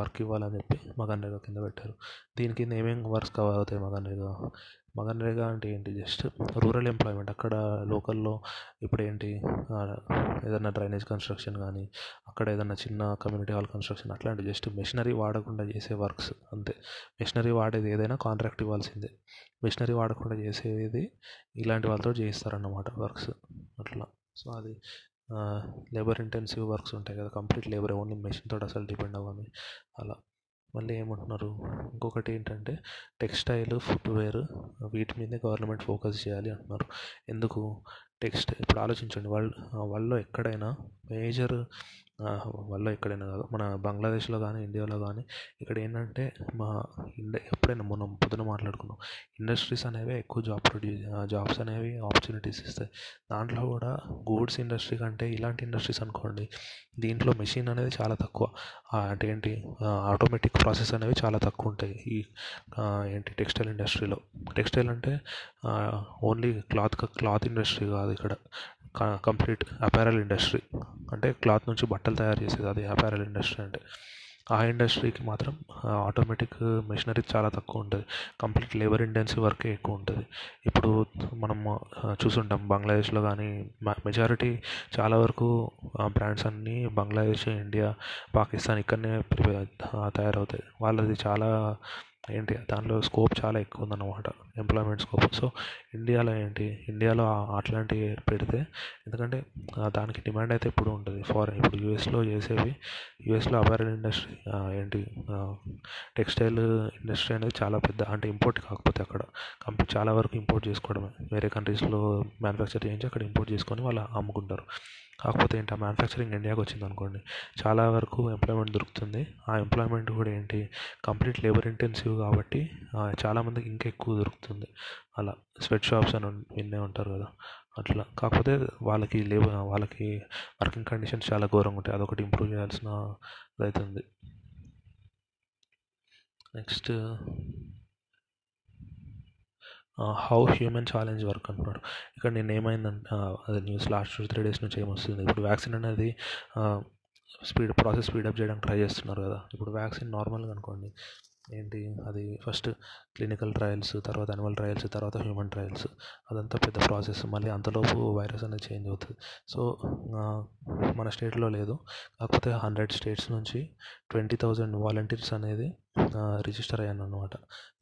వర్క్ ఇవ్వాలని చెప్పి మగన్రేగా కింద పెట్టారు. దీని కింద ఏమేమి వర్క్స్ కవర్ అవుతాయి మగన్రేగా మగన్రేగా అంటే ఏంటి? Just rural employment. అక్కడ లోకల్లో ఇప్పుడు ఏంటి? ఏదైనా డ్రైనేజ్ కన్స్ట్రక్షన్ కానీ అక్కడ ఏదైనా చిన్న కమ్యూనిటీ హాల్ కన్స్ట్రక్షన్ అట్లాంటి జస్ట్ మెషినరీ వాడకుండా చేసే వర్క్స్ అంతే. మెషినరీ వాడేది ఏదైనా కాంట్రాక్ట్ ఇవ్వాల్సిందే. మెషినరీ వాడకుండా చేసేది ఇలాంటి వాళ్ళతో చేయిస్తారన్నమాట వర్క్స్ అట్లా. సో అది లేబర్ ఇంటెన్సివ్ వర్క్స్ ఉంటాయి కదా కంప్లీట్ లేబర్ ఓన్లీ మెషిన్తో అసలు డిపెండ్ అవ్వాలి అలా. మళ్ళీ ఏమంటున్నారు? ఇంకొకటి ఏంటంటే టెక్స్టైల్ ఫుట్వేర్ వీటి మీదే గవర్నమెంట్ ఫోకస్ చేయాలి అంటున్నారు. ఎందుకు? టెక్స్ట్ ఇప్పుడు ఆలోచించండి వరల్డ్ వరల్డ్లో ఎక్కడైనా మేజర్ వల్ల ఎక్కడైనా కాదు. మన బంగ్లాదేశ్లో కానీ ఇండియాలో కానీ ఇక్కడ ఏంటంటే మా ఎప్పుడైనా మనం పొద్దున మాట్లాడుకున్నాం. ఇండస్ట్రీస్ అనేవి ఎక్కువ జాబ్ ప్రొడ్యూస్ జాబ్స్ అనేవి ఆపర్చునిటీస్ ఇస్తాయి. దాంట్లో కూడా గూడ్స్ ఇండస్ట్రీ కంటే ఇలాంటి ఇండస్ట్రీస్ అనుకోండి దీంట్లో మెషిన్ అనేది చాలా తక్కువ. అంటే ఏంటి ఆటోమేటిక్ ప్రాసెస్ అనేవి చాలా తక్కువ ఉంటాయి ఈ ఏంటి టెక్స్టైల్ ఇండస్ట్రీలో. టెక్స్టైల్ అంటే ఓన్లీ క్లాత్ క్లాత్ ఇండస్ట్రీ కాదు ఇక్కడ. కంప్లీట్ అపారల్ ఇండస్ట్రీ అంటే క్లాత్ నుంచి బట్టలు తయారు చేసేది అది అపారల్ ఇండస్ట్రీ అంటే. ఆ ఇండస్ట్రీకి మాత్రం ఆటోమేటిక్ మెషినరీ చాలా తక్కువ ఉంటుంది. కంప్లీట్ లేబర్ ఇంటెన్సివ్ వర్కే ఎక్కువ ఉంటుంది. ఇప్పుడు మనం చూసుంటాం బంగ్లాదేశ్లో కానీ మెజారిటీ చాలా వరకు బ్రాండ్స్ అన్నీ బంగ్లాదేశ్ ఇండియా పాకిస్తాన్ ఇక్కడనే తయారవుతాయి. వాళ్ళది చాలా ఏంటి దానిలో స్కోప్ చాలా ఎక్కువ ఉందన్నమాట. ఎంప్లాయ్మెంట్ స్కోప్ సో ఇండియాలో ఏంటి? ఇండియాలో అట్లాంటివి పెడితే ఎందుకంటే దానికి డిమాండ్ అయితే ఇప్పుడు ఉంటుంది. ఫారెన్ ఇప్పుడు యూఎస్లో చేసేవి యూఎస్లో అపారల్ ఇండస్ట్రీ ఏంటి టెక్స్టైల్ ఇండస్ట్రీ అనేది చాలా పెద్ద అంటే ఇంపోర్ట్ కాకపోతే అక్కడ కంపెనీ చాలా వరకు ఇంపోర్ట్ చేసుకోవడమే. వేరే కంట్రీస్లో మ్యానుఫ్యాక్చర్ చేయించి అక్కడ ఇంపోర్ట్ చేసుకొని వాళ్ళు అమ్ముకుంటారు. కాకపోతే ఏంటి ఆ మ్యానుఫ్యాక్చరింగ్ ఇండియాకి వచ్చింది అనుకోండి చాలా వరకు ఎంప్లాయ్మెంట్ దొరుకుతుంది. ఆ ఎంప్లాయ్మెంట్ కూడా ఏంటి కంప్లీట్ లేబర్ ఇంటెన్సివ్ కాబట్టి చాలామందికి ఇంకా ఎక్కువ దొరుకుతుంది. అలా స్వెట్ షాప్స్ అని విన్నే ఉంటారు కదా అట్లా. కాకపోతే వాళ్ళకి లేబర్ వాళ్ళకి వర్కింగ్ కండిషన్స్ చాలా ఘోరంగా ఉంటాయి. అదొకటి ఇంప్రూవ్ చేయాల్సిన అవుతుంది next how human challenge work అంటున్నాడు. ఇక్కడ నేను ఏమైందంటే అదే news last two three days నుంచి ఏమొస్తుంది? ఇప్పుడు వ్యాక్సిన్ అనేది స్పీడ్ ప్రాసెస్ స్పీడప్ చేయడానికి ట్రై చేస్తున్నారు కదా. ఇప్పుడు వ్యాక్సిన్ నార్మల్గా అనుకోండి ఏంటి? అది ఫస్ట్ క్లినికల్ ట్రయల్స్ తర్వాత అనిమల్ ట్రయల్స్ తర్వాత హ్యూమన్ ట్రయల్స్. అదంతా పెద్ద ప్రాసెస్. మళ్ళీ అంతలోపు వైరస్ అనేది చేంజ్ అవుతుంది. సో మన స్టేట్లో లేదు. కాకపోతే హండ్రెడ్ స్టేట్స్ నుంచి ట్వంటీ థౌజండ్ వాలంటీర్స్ అనేది రిజిస్టర్ అయ్యాను అనమాట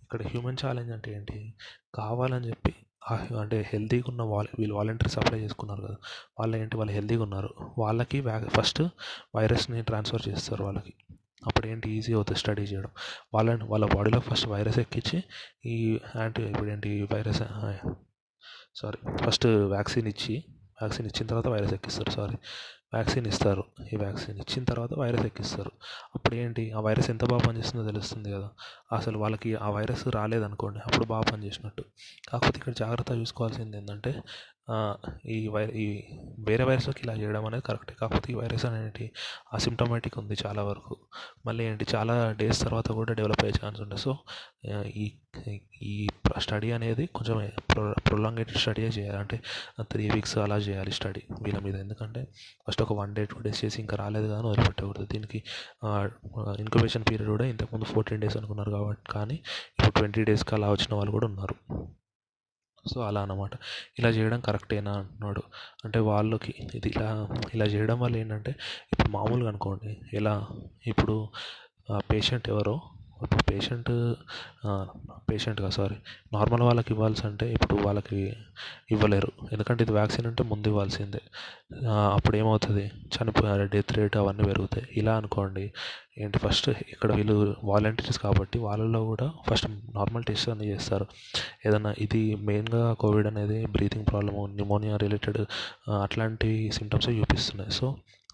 ఇక్కడ హ్యూమన్ ఛాలెంజ్ అంటే ఏంటి? కావాలని చెప్పి అంటే హెల్తీగా ఉన్న వాల్ వీళ్ళు వాలంటీర్స్ అప్లై చేసుకున్నారు కదా. వాళ్ళు ఏంటి వాళ్ళు హెల్తీగా ఉన్నారు వాళ్ళకి వ్యా ఫస్ట్ వైరస్ని ట్రాన్స్ఫర్ చేస్తారు వాళ్ళకి. అప్పుడు ఏంటి ఈజీ అవుతుంది స్టడీ చేయడం. వాళ్ళని వాళ్ళ బాడీలో ఫస్ట్ వైరస్ ఎక్కించి ఈ యాంటీ ఇప్పుడు ఏంటి వైరస్ సారీ ఫస్ట్ వ్యాక్సిన్ ఇచ్చి వ్యాక్సిన్ ఇచ్చిన తర్వాత వైరస్ ఎక్కిస్తారు సారీ వ్యాక్సిన్ ఇస్తారు ఈ వ్యాక్సిన్ ఇచ్చిన తర్వాత వైరస్ ఎక్కిస్తారు. అప్పుడు ఏంటి ఆ వైరస్ ఎంత బాగా పనిచేస్తుందో తెలుస్తుంది కదా. అసలు వాళ్ళకి ఆ వైరస్ రాలేదనుకోండి అప్పుడు బాగా పనిచేసినట్టు. కాకపోతే ఇక్కడ జాగ్రత్త చూసుకోవాల్సింది ఏంటంటే ఈ వై ఈ వేరే వైరస్లోకి ఇలా చేయడం అనేది కరెక్ట్. కాకపోతే ఈ వైరస్ అనేది అసిమ్టమాటిక్ ఉంది చాలా వరకు. మళ్ళీ ఏంటి చాలా డేస్ తర్వాత కూడా డెవలప్ అయ్యే ఛాన్స్ ఉంటుంది. సో ఈ ఈ స్టడీ అనేది కొంచెం ప్రొలాంగేటెడ్ స్టడీయే చేయాలి. అంటే త్రీ వీక్స్ అలా చేయాలి స్టడీ వీళ్ళ మీద. ఎందుకంటే ఫస్ట్ ఒక వన్ డే టూ డేస్ చేసి ఇంకా రాలేదు కానీ వదిలిపెట్టకూడదు. దీనికి ఇన్క్యుబేషన్ పీరియడ్ కూడా ఇంతకుముందు ఫోర్టీన్ డేస్ అనుకున్నారు కాబట్టి కానీ ఇప్పుడు ట్వంటీ డేస్కి అలా వచ్చిన వాళ్ళు కూడా ఉన్నారు. సో అలా అనమాట ఇలా చేయడం కరెక్టేనా అంటున్నాడు అంటే వాళ్ళకి ఇది ఇలా ఇలా చేయడం వల్ల ఏంటంటే ఇప్పుడు మామూలుగా అనుకోండి ఎలా ఇప్పుడు పేషెంట్ ఎవరో ఇప్పుడు పేషెంట్ పేషెంట్గా సారీ. నార్మల్ వాళ్ళకి ఇవ్వాల్సి అంటే ఇప్పుడు వాళ్ళకి ఇవ్వలేరు. ఎందుకంటే ఇది వ్యాక్సిన్ అంటే ముందు ఇవ్వాల్సిందే. అప్పుడు ఏమవుతుంది చనిపోయే డెత్ రేట్ అవన్నీ పెరుగుతాయి. ఇలా అనుకోండి ఏంటి ఫస్ట్ ఇక్కడ వీళ్ళు వాలంటీర్స్ కాబట్టి వాళ్ళలో కూడా ఫస్ట్ నార్మల్ టెస్ట్ అన్నీ చేస్తారు. ఏదన్నా ఇది మెయిన్గా కోవిడ్ అనేది బ్రీతింగ్ ప్రాబ్లము న్యూమోనియా రిలేటెడ్ అట్లాంటి సిమ్టమ్స్ చూపిస్తున్నాయి. సో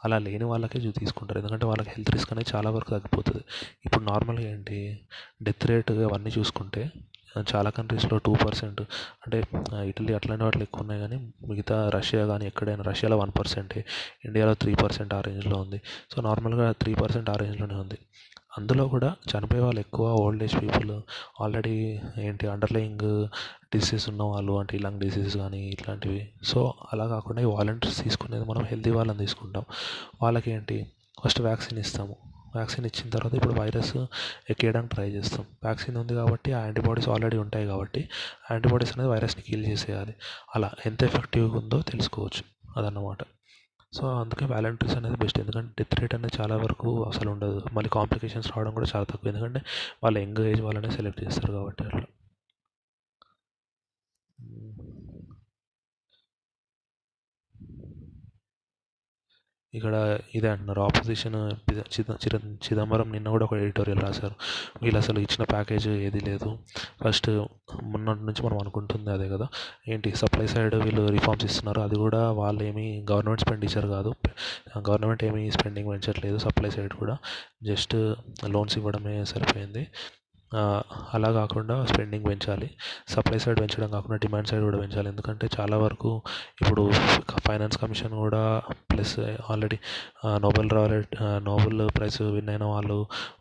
అలా లేని వాళ్ళకే తీసుకుంటారు. ఎందుకంటే వాళ్ళకి హెల్త్ రిస్క్ అనేది చాలా వరకు తగ్గిపోతుంది. ఇప్పుడు నార్మల్గా ఏంటి డెత్ రేట్ అవన్నీ చూసుకుంటే చాలా కంట్రీస్లో టూ పర్సెంట్ అంటే ఇటలీ అట్లాంటి వాటిలో ఎక్కువ ఉన్నాయి కానీ మిగతా రష్యా కానీ ఎక్కడైనా రష్యాలో వన్ పర్సెంటే ఇండియాలో త్రీ పర్సెంట్ ఆ రేంజ్లో ఉంది. సో నార్మల్గా త్రీ పర్సెంట్ ఆ రేంజ్లోనే ఉంది. అందులో కూడా చనిపోయే వాళ్ళు ఎక్కువ ఓల్డ్ ఏజ్ పీపుల్ ఆల్రెడీ ఏంటి అండర్లయింగ్ డిసీజ్ ఉన్న వాళ్ళు అంటే లంగ్ డిసీజ్ కానీ ఇట్లాంటివి. సో అలా కాకుండా ఈ వాలంటీర్స్ తీసుకునేది మనం హెల్తీ వాళ్ళని తీసుకుంటాం. వాళ్ళకి ఏంటి ఫస్ట్ వ్యాక్సిన్ ఇస్తాము. వ్యాక్సిన్ ఇచ్చిన తర్వాత ఇప్పుడు వైరస్ ఎక్కేయడానికి ట్రై చేస్తాం. వ్యాక్సిన్ ఉంది కాబట్టి ఆ యాంటీబాడీస్ ఆల్రెడీ ఉంటాయి కాబట్టి యాంటీబాడీస్ అనేది వైరస్ని కిల్ చేసేయాలి. అలా ఎంత ఎఫెక్టివ్గా ఉందో తెలుసుకోవచ్చు. అదన్నమాట. సో అందుకే వాలంటీర్స్ అనేది బెస్ట్. ఎందుకంటే డెత్ రేట్ అనేది చాలా వరకు అసలు ఉండదు. మళ్ళీ కాంప్లికేషన్స్ రావడం కూడా చాలా తక్కువ. ఎందుకంటే వాళ్ళు యంగ్ ఏజ్ వాళ్ళనే సెలెక్ట్ చేస్తారు కాబట్టి అట్లా. ఇక్కడ ఇదే అంటున్నారు. ఆపోజిషన్ చిదంబరం నిన్న కూడా ఒక ఎడిటోరియల్ రాశారు. వీళ్ళు అసలు ఇచ్చిన ప్యాకేజ్ ఏది లేదు. ఫస్ట్ మొన్నటి నుంచి మనం అనుకుంటుంది అదే కదా. ఏంటి? సప్లై సైడ్ వీళ్ళు రిఫార్మ్స్ ఇస్తున్నారు. అది కూడా వాళ్ళు ఏమీ గవర్నమెంట్ స్పెండిచర్ కాదు. గవర్నమెంట్ ఏమీ స్పెండింగ్ పెంచట్లేదు సప్లై సైడ్ కూడా. జస్ట్ లోన్స్ ఇవ్వడమే సరిపోయింది. అలా కాకుండా స్పెండింగ్ పెంచాలి. సప్లై సైడ్ పెంచడం కాకుండా డిమాండ్ సైడ్ కూడా పెంచాలి. ఎందుకంటే చాలా వరకు ఇప్పుడు ఫైనాన్స్ కమిషన్ కూడా plus already Nobel రాలెట్ Nobel prize win అయిన వాళ్ళు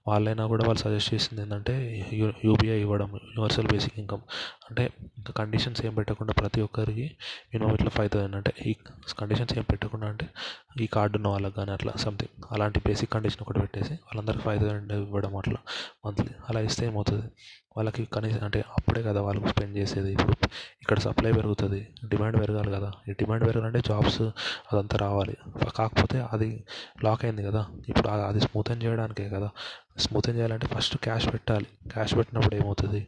వాళ్ళైనా కూడా వాళ్ళు సజెస్ట్ చేసింది ఏంటంటే యూ యూబీఐ ఇవ్వడం యూనివర్సల్ బేసిక్ ఇన్కమ్ అంటే ఇంకా కండిషన్స్ ఏం పెట్టకుండా ప్రతి ఒక్కరికి మినిమం ఇట్లా ఫైవ్ థౌసండ్ అంటే ఈ కండిషన్స్ ఏం పెట్టకుండా అంటే ఈ కార్డు ఉన్న వాళ్ళకి కానీ అట్లా సంథింగ్ అలాంటి బేసిక్ కండిషన్ ఒకటి పెట్టేసి వాళ్ళందరికీ ఫైవ్ థౌసండ్ ఇవ్వడం అట్లా మంత్లీ అలా ఇస్తే ఏమవుతుంది? వాళ్ళకి కనీసం అంటే అప్పుడే కదా వాళ్ళు స్పెండ్ చేసేది. ఇప్పుడు ఇక్కడ సప్లై పెరుగుతుంది డిమాండ్ పెరగాలి కదా. ఈ డిమాండ్ పెరగాలంటే జాబ్స్ అదంతా రావాలి. కాకపోతే అది లాక్ అయింది కదా. ఇప్పుడు అది స్మూతన్ చేయడానికే కదా. స్మూతింగ్ చేయాలంటే ఫస్ట్ క్యాష్ పెట్టాలి. క్యాష్ పెట్టినప్పుడు ఏమవుతుంది?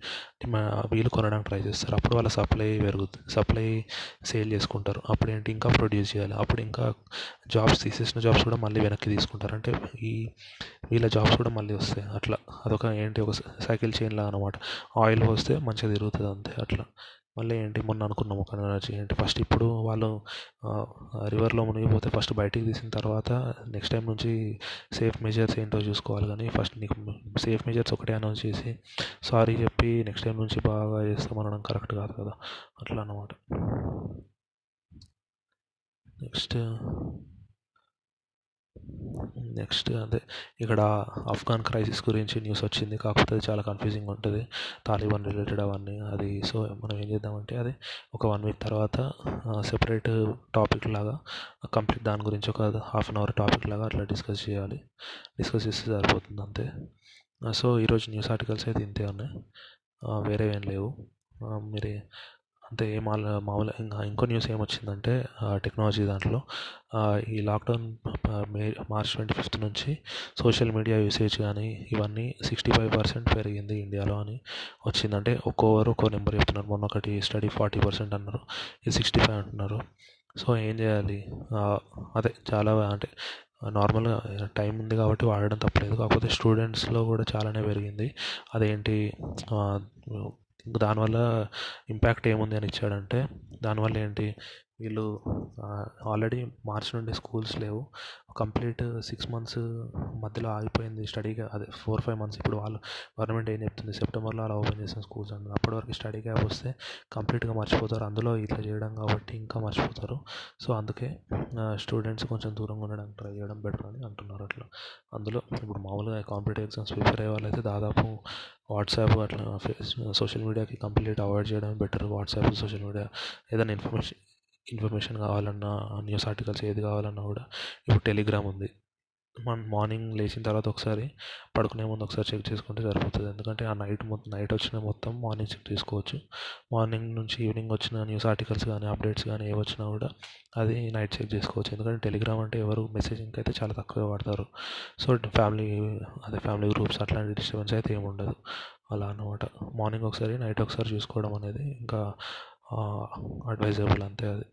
వీళ్ళు కొనడానికి ట్రై చేస్తారు. అప్పుడు వాళ్ళ సప్లై పెరుగుతుంది. సప్లై సేల్ చేసుకుంటారు. అప్పుడు ఏంటి? ఇంకా ప్రొడ్యూస్ చేయాలి. అప్పుడు ఇంకా జాబ్స్ తీసేసిన జాబ్స్ కూడా మళ్ళీ వెనక్కి తీసుకుంటారు. అంటే ఈ వీళ్ళ జాబ్స్ కూడా మళ్ళీ వస్తాయి. అట్లా. అదొక ఏంటి? ఒక సైకిల్ చైన్లా అనమాట ఆయిల్ పోస్తే మంచిగా తిరుగుతుంది అంతే. అట్లా. మళ్ళీ ఏంటి మొన్న అనుకున్నాం ఒక ఎనర్జీ ఏంటి ఫస్ట్ ఇప్పుడు వాళ్ళు రివర్లో మునిగిపోతే ఫస్ట్ బయటికి తీసిన తర్వాత నెక్స్ట్ టైం నుంచి సేఫ్ మెజర్స్ ఏంటో చూసుకోవాలి కానీ ఫస్ట్ నీకు సేఫ్ మెజర్స్ ఒకటే అనౌన్స్ చేసి సారీ చెప్పి నెక్స్ట్ టైం నుంచి బాగా చేస్తాం అనడం కరెక్ట్ కాదు కదా అట్లా అన్నమాట. నెక్స్ట్ నెక్స్ట్ అదే ఇక్కడ ఆఫ్ఘన్ క్రైసిస్ గురించి న్యూస్ వచ్చింది. కాకపోతే అది చాలా కన్ఫ్యూజింగ్ ఉంటుంది. తాలిబాన్ రిలేటెడ్ అవన్నీ. అది సో మనం ఏం చేద్దామంటే అది ఒక వన్ వీక్ తర్వాత సెపరేట్ టాపిక్ లాగా కంప్లీట్ దాని గురించి ఒక హాఫ్ అన్ అవర్ టాపిక్ లాగా అట్లా డిస్కస్ చేయాలి. డిస్కస్ చేస్తే సరిపోతుంది అంతే. సో ఈరోజు న్యూస్ ఆర్టికల్స్ అయితే ఇంతే ఉన్నాయి. వేరేవేం లేవు. మీరు అంతే మామూలు మామూలు ఇంకా ఇంకో న్యూస్ ఏమొచ్చిందంటే టెక్నాలజీ దాంట్లో ఈ lockdown May March twenty fifth నుంచి సోషల్ మీడియా యూసేజ్ కానీ ఇవన్నీ సిక్స్టీ ఫైవ్ పర్సెంట్ పెరిగింది ఇండియాలో అని వచ్చిందంటే ఒక్కొక్కరు ఒక్కో నెంబర్ చెప్తున్నారు. మొన్న ఒకటి స్టడీ ఫార్టీ పర్సెంట్ అన్నారు ఇది సిక్స్టీ ఫైవ్ అంటున్నారు. సో ఏం చేయాలి? అదే చాలా అంటే నార్మల్గా టైం ఉంది కాబట్టి వాడడం తప్పలేదు. కాకపోతే స్టూడెంట్స్లో కూడా చాలానే పెరిగింది. అదేంటి? దానివల్ల ఇంపాక్ట్ ఏముంది అని ఇచ్చాడంటే దానివల్ల ఏంటి? వీళ్ళు ఆల్రెడీ మార్చి నుండి స్కూల్స్ లేవు. కంప్లీట్ సిక్స్ మంత్స్ మధ్యలో ఆగిపోయింది స్టడీగా అదే ఫోర్ ఫైవ్ మంత్స్. ఇప్పుడు వాళ్ళు గవర్నమెంట్ ఏం చెప్తుంది? సెప్టెంబర్లో అలా ఓపెన్ చేసిన స్కూల్స్ అంటుంది అప్పటి వరకు స్టడీ గ్యాప్ వస్తే కంప్లీట్గా మర్చిపోతారు. అందులో ఇట్లా చేయడం కాబట్టి ఇంకా మర్చిపోతారు. సో అందుకే స్టూడెంట్స్ కొంచెం దూరంగా ఉండడానికి ట్రై చేయడం బెటర్ అని అంటున్నారు అట్లా. అందులో ఇప్పుడు మామూలుగా కాంపిటేటివ్ ఎగ్జామ్స్ ప్రిపేర్ అయ్యే వాళ్ళైతే దాదాపు వాట్సాప్ అట్లా సోషల్ మీడియాకి కంప్లీట్ అవాయిడ్ చేయడం బెటర్. వాట్సాప్ సోషల్ మీడియా ఏదైనా ఇన్ఫర్మేషన్ ఇన్ఫర్మేషన్ కావాలన్నా న్యూస్ ఆర్టికల్స్ ఏది కావాలన్నా కూడా ఇప్పుడు టెలిగ్రామ్ ఉంది. మనం మార్నింగ్ లేచిన తర్వాత ఒకసారి పడుకునే ముందు ఒకసారి చెక్ చేసుకుంటే సరిపోతుంది. ఎందుకంటే ఆ నైట్ మొత్తం నైట్ వచ్చిన మొత్తం మార్నింగ్ చెక్ చేసుకోవచ్చు. మార్నింగ్ నుంచి ఈవినింగ్ వచ్చిన న్యూస్ ఆర్టికల్స్ కానీ అప్డేట్స్ కానీ ఏవి వచ్చినా కూడా అది నైట్ చెక్ చేసుకోవచ్చు. ఎందుకంటే టెలిగ్రామ్ అంటే ఎవరు మెసేజింగ్ అయితే చాలా తక్కువ వాడతారు. సో ఫ్యామిలీ అదే ఫ్యామిలీ గ్రూప్స్ అట్లాంటి డిస్టర్బెన్స్ అయితే ఏమి ఉండదు. అలా అన్నమాట. మార్నింగ్ ఒకసారి నైట్ ఒకసారి చూసుకోవడం అనేది ఇంకా అడ్వైజబుల్ అంతే అది.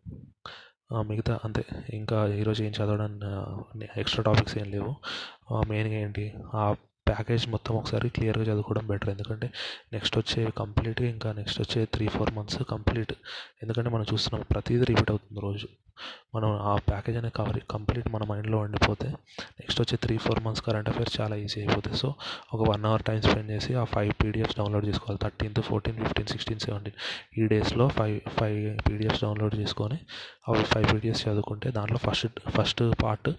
మిగతా అంతే. ఇంకా ఈరోజు ఏం చదవడం ఎక్స్ట్రా టాపిక్స్ ఏం లేవు. మెయిన్గా ఏంటి ఆ ప్యాకేజ్ మొత్తం ఒకసారి క్లియర్గా చదువుకోవడం బెటర్ ఎందుకంటే నెక్స్ట్ వచ్చే కంప్లీట్గా ఇంకా నెక్స్ట్ వచ్చే త్రీ ఫోర్ మంత్స్ కంప్లీట్ ఎందుకంటే మనం చూస్తున్నాం ప్రతిదీ రిపీట్ అవుతుంది రోజు. మనం ఆ ప్యాకేజ్ అనేది కవర్ కంప్లీట్ మన మైండ్లో ఉండిపోతే నెక్స్ట్ వచ్చే three four months current affairs చాలా ఈజీ అయిపోతాయి. సో ఒక వన్ అవర్ టైం స్పెండ్ చేసి ఆ ఫైవ్ పీడిఎఫ్స్ డౌన్లోడ్ చేసుకోవాలి. Thirteenth fourteen fifteen sixteen seventeen ఈ డేస్లో ఫైవ్ ఫైవ్ పీడిఎఫ్స్ డౌన్లోడ్ చేసుకొని అవి ఫైవ్ పీడిఎఫ్స్ చదువుకుంటే దాంట్లో first first part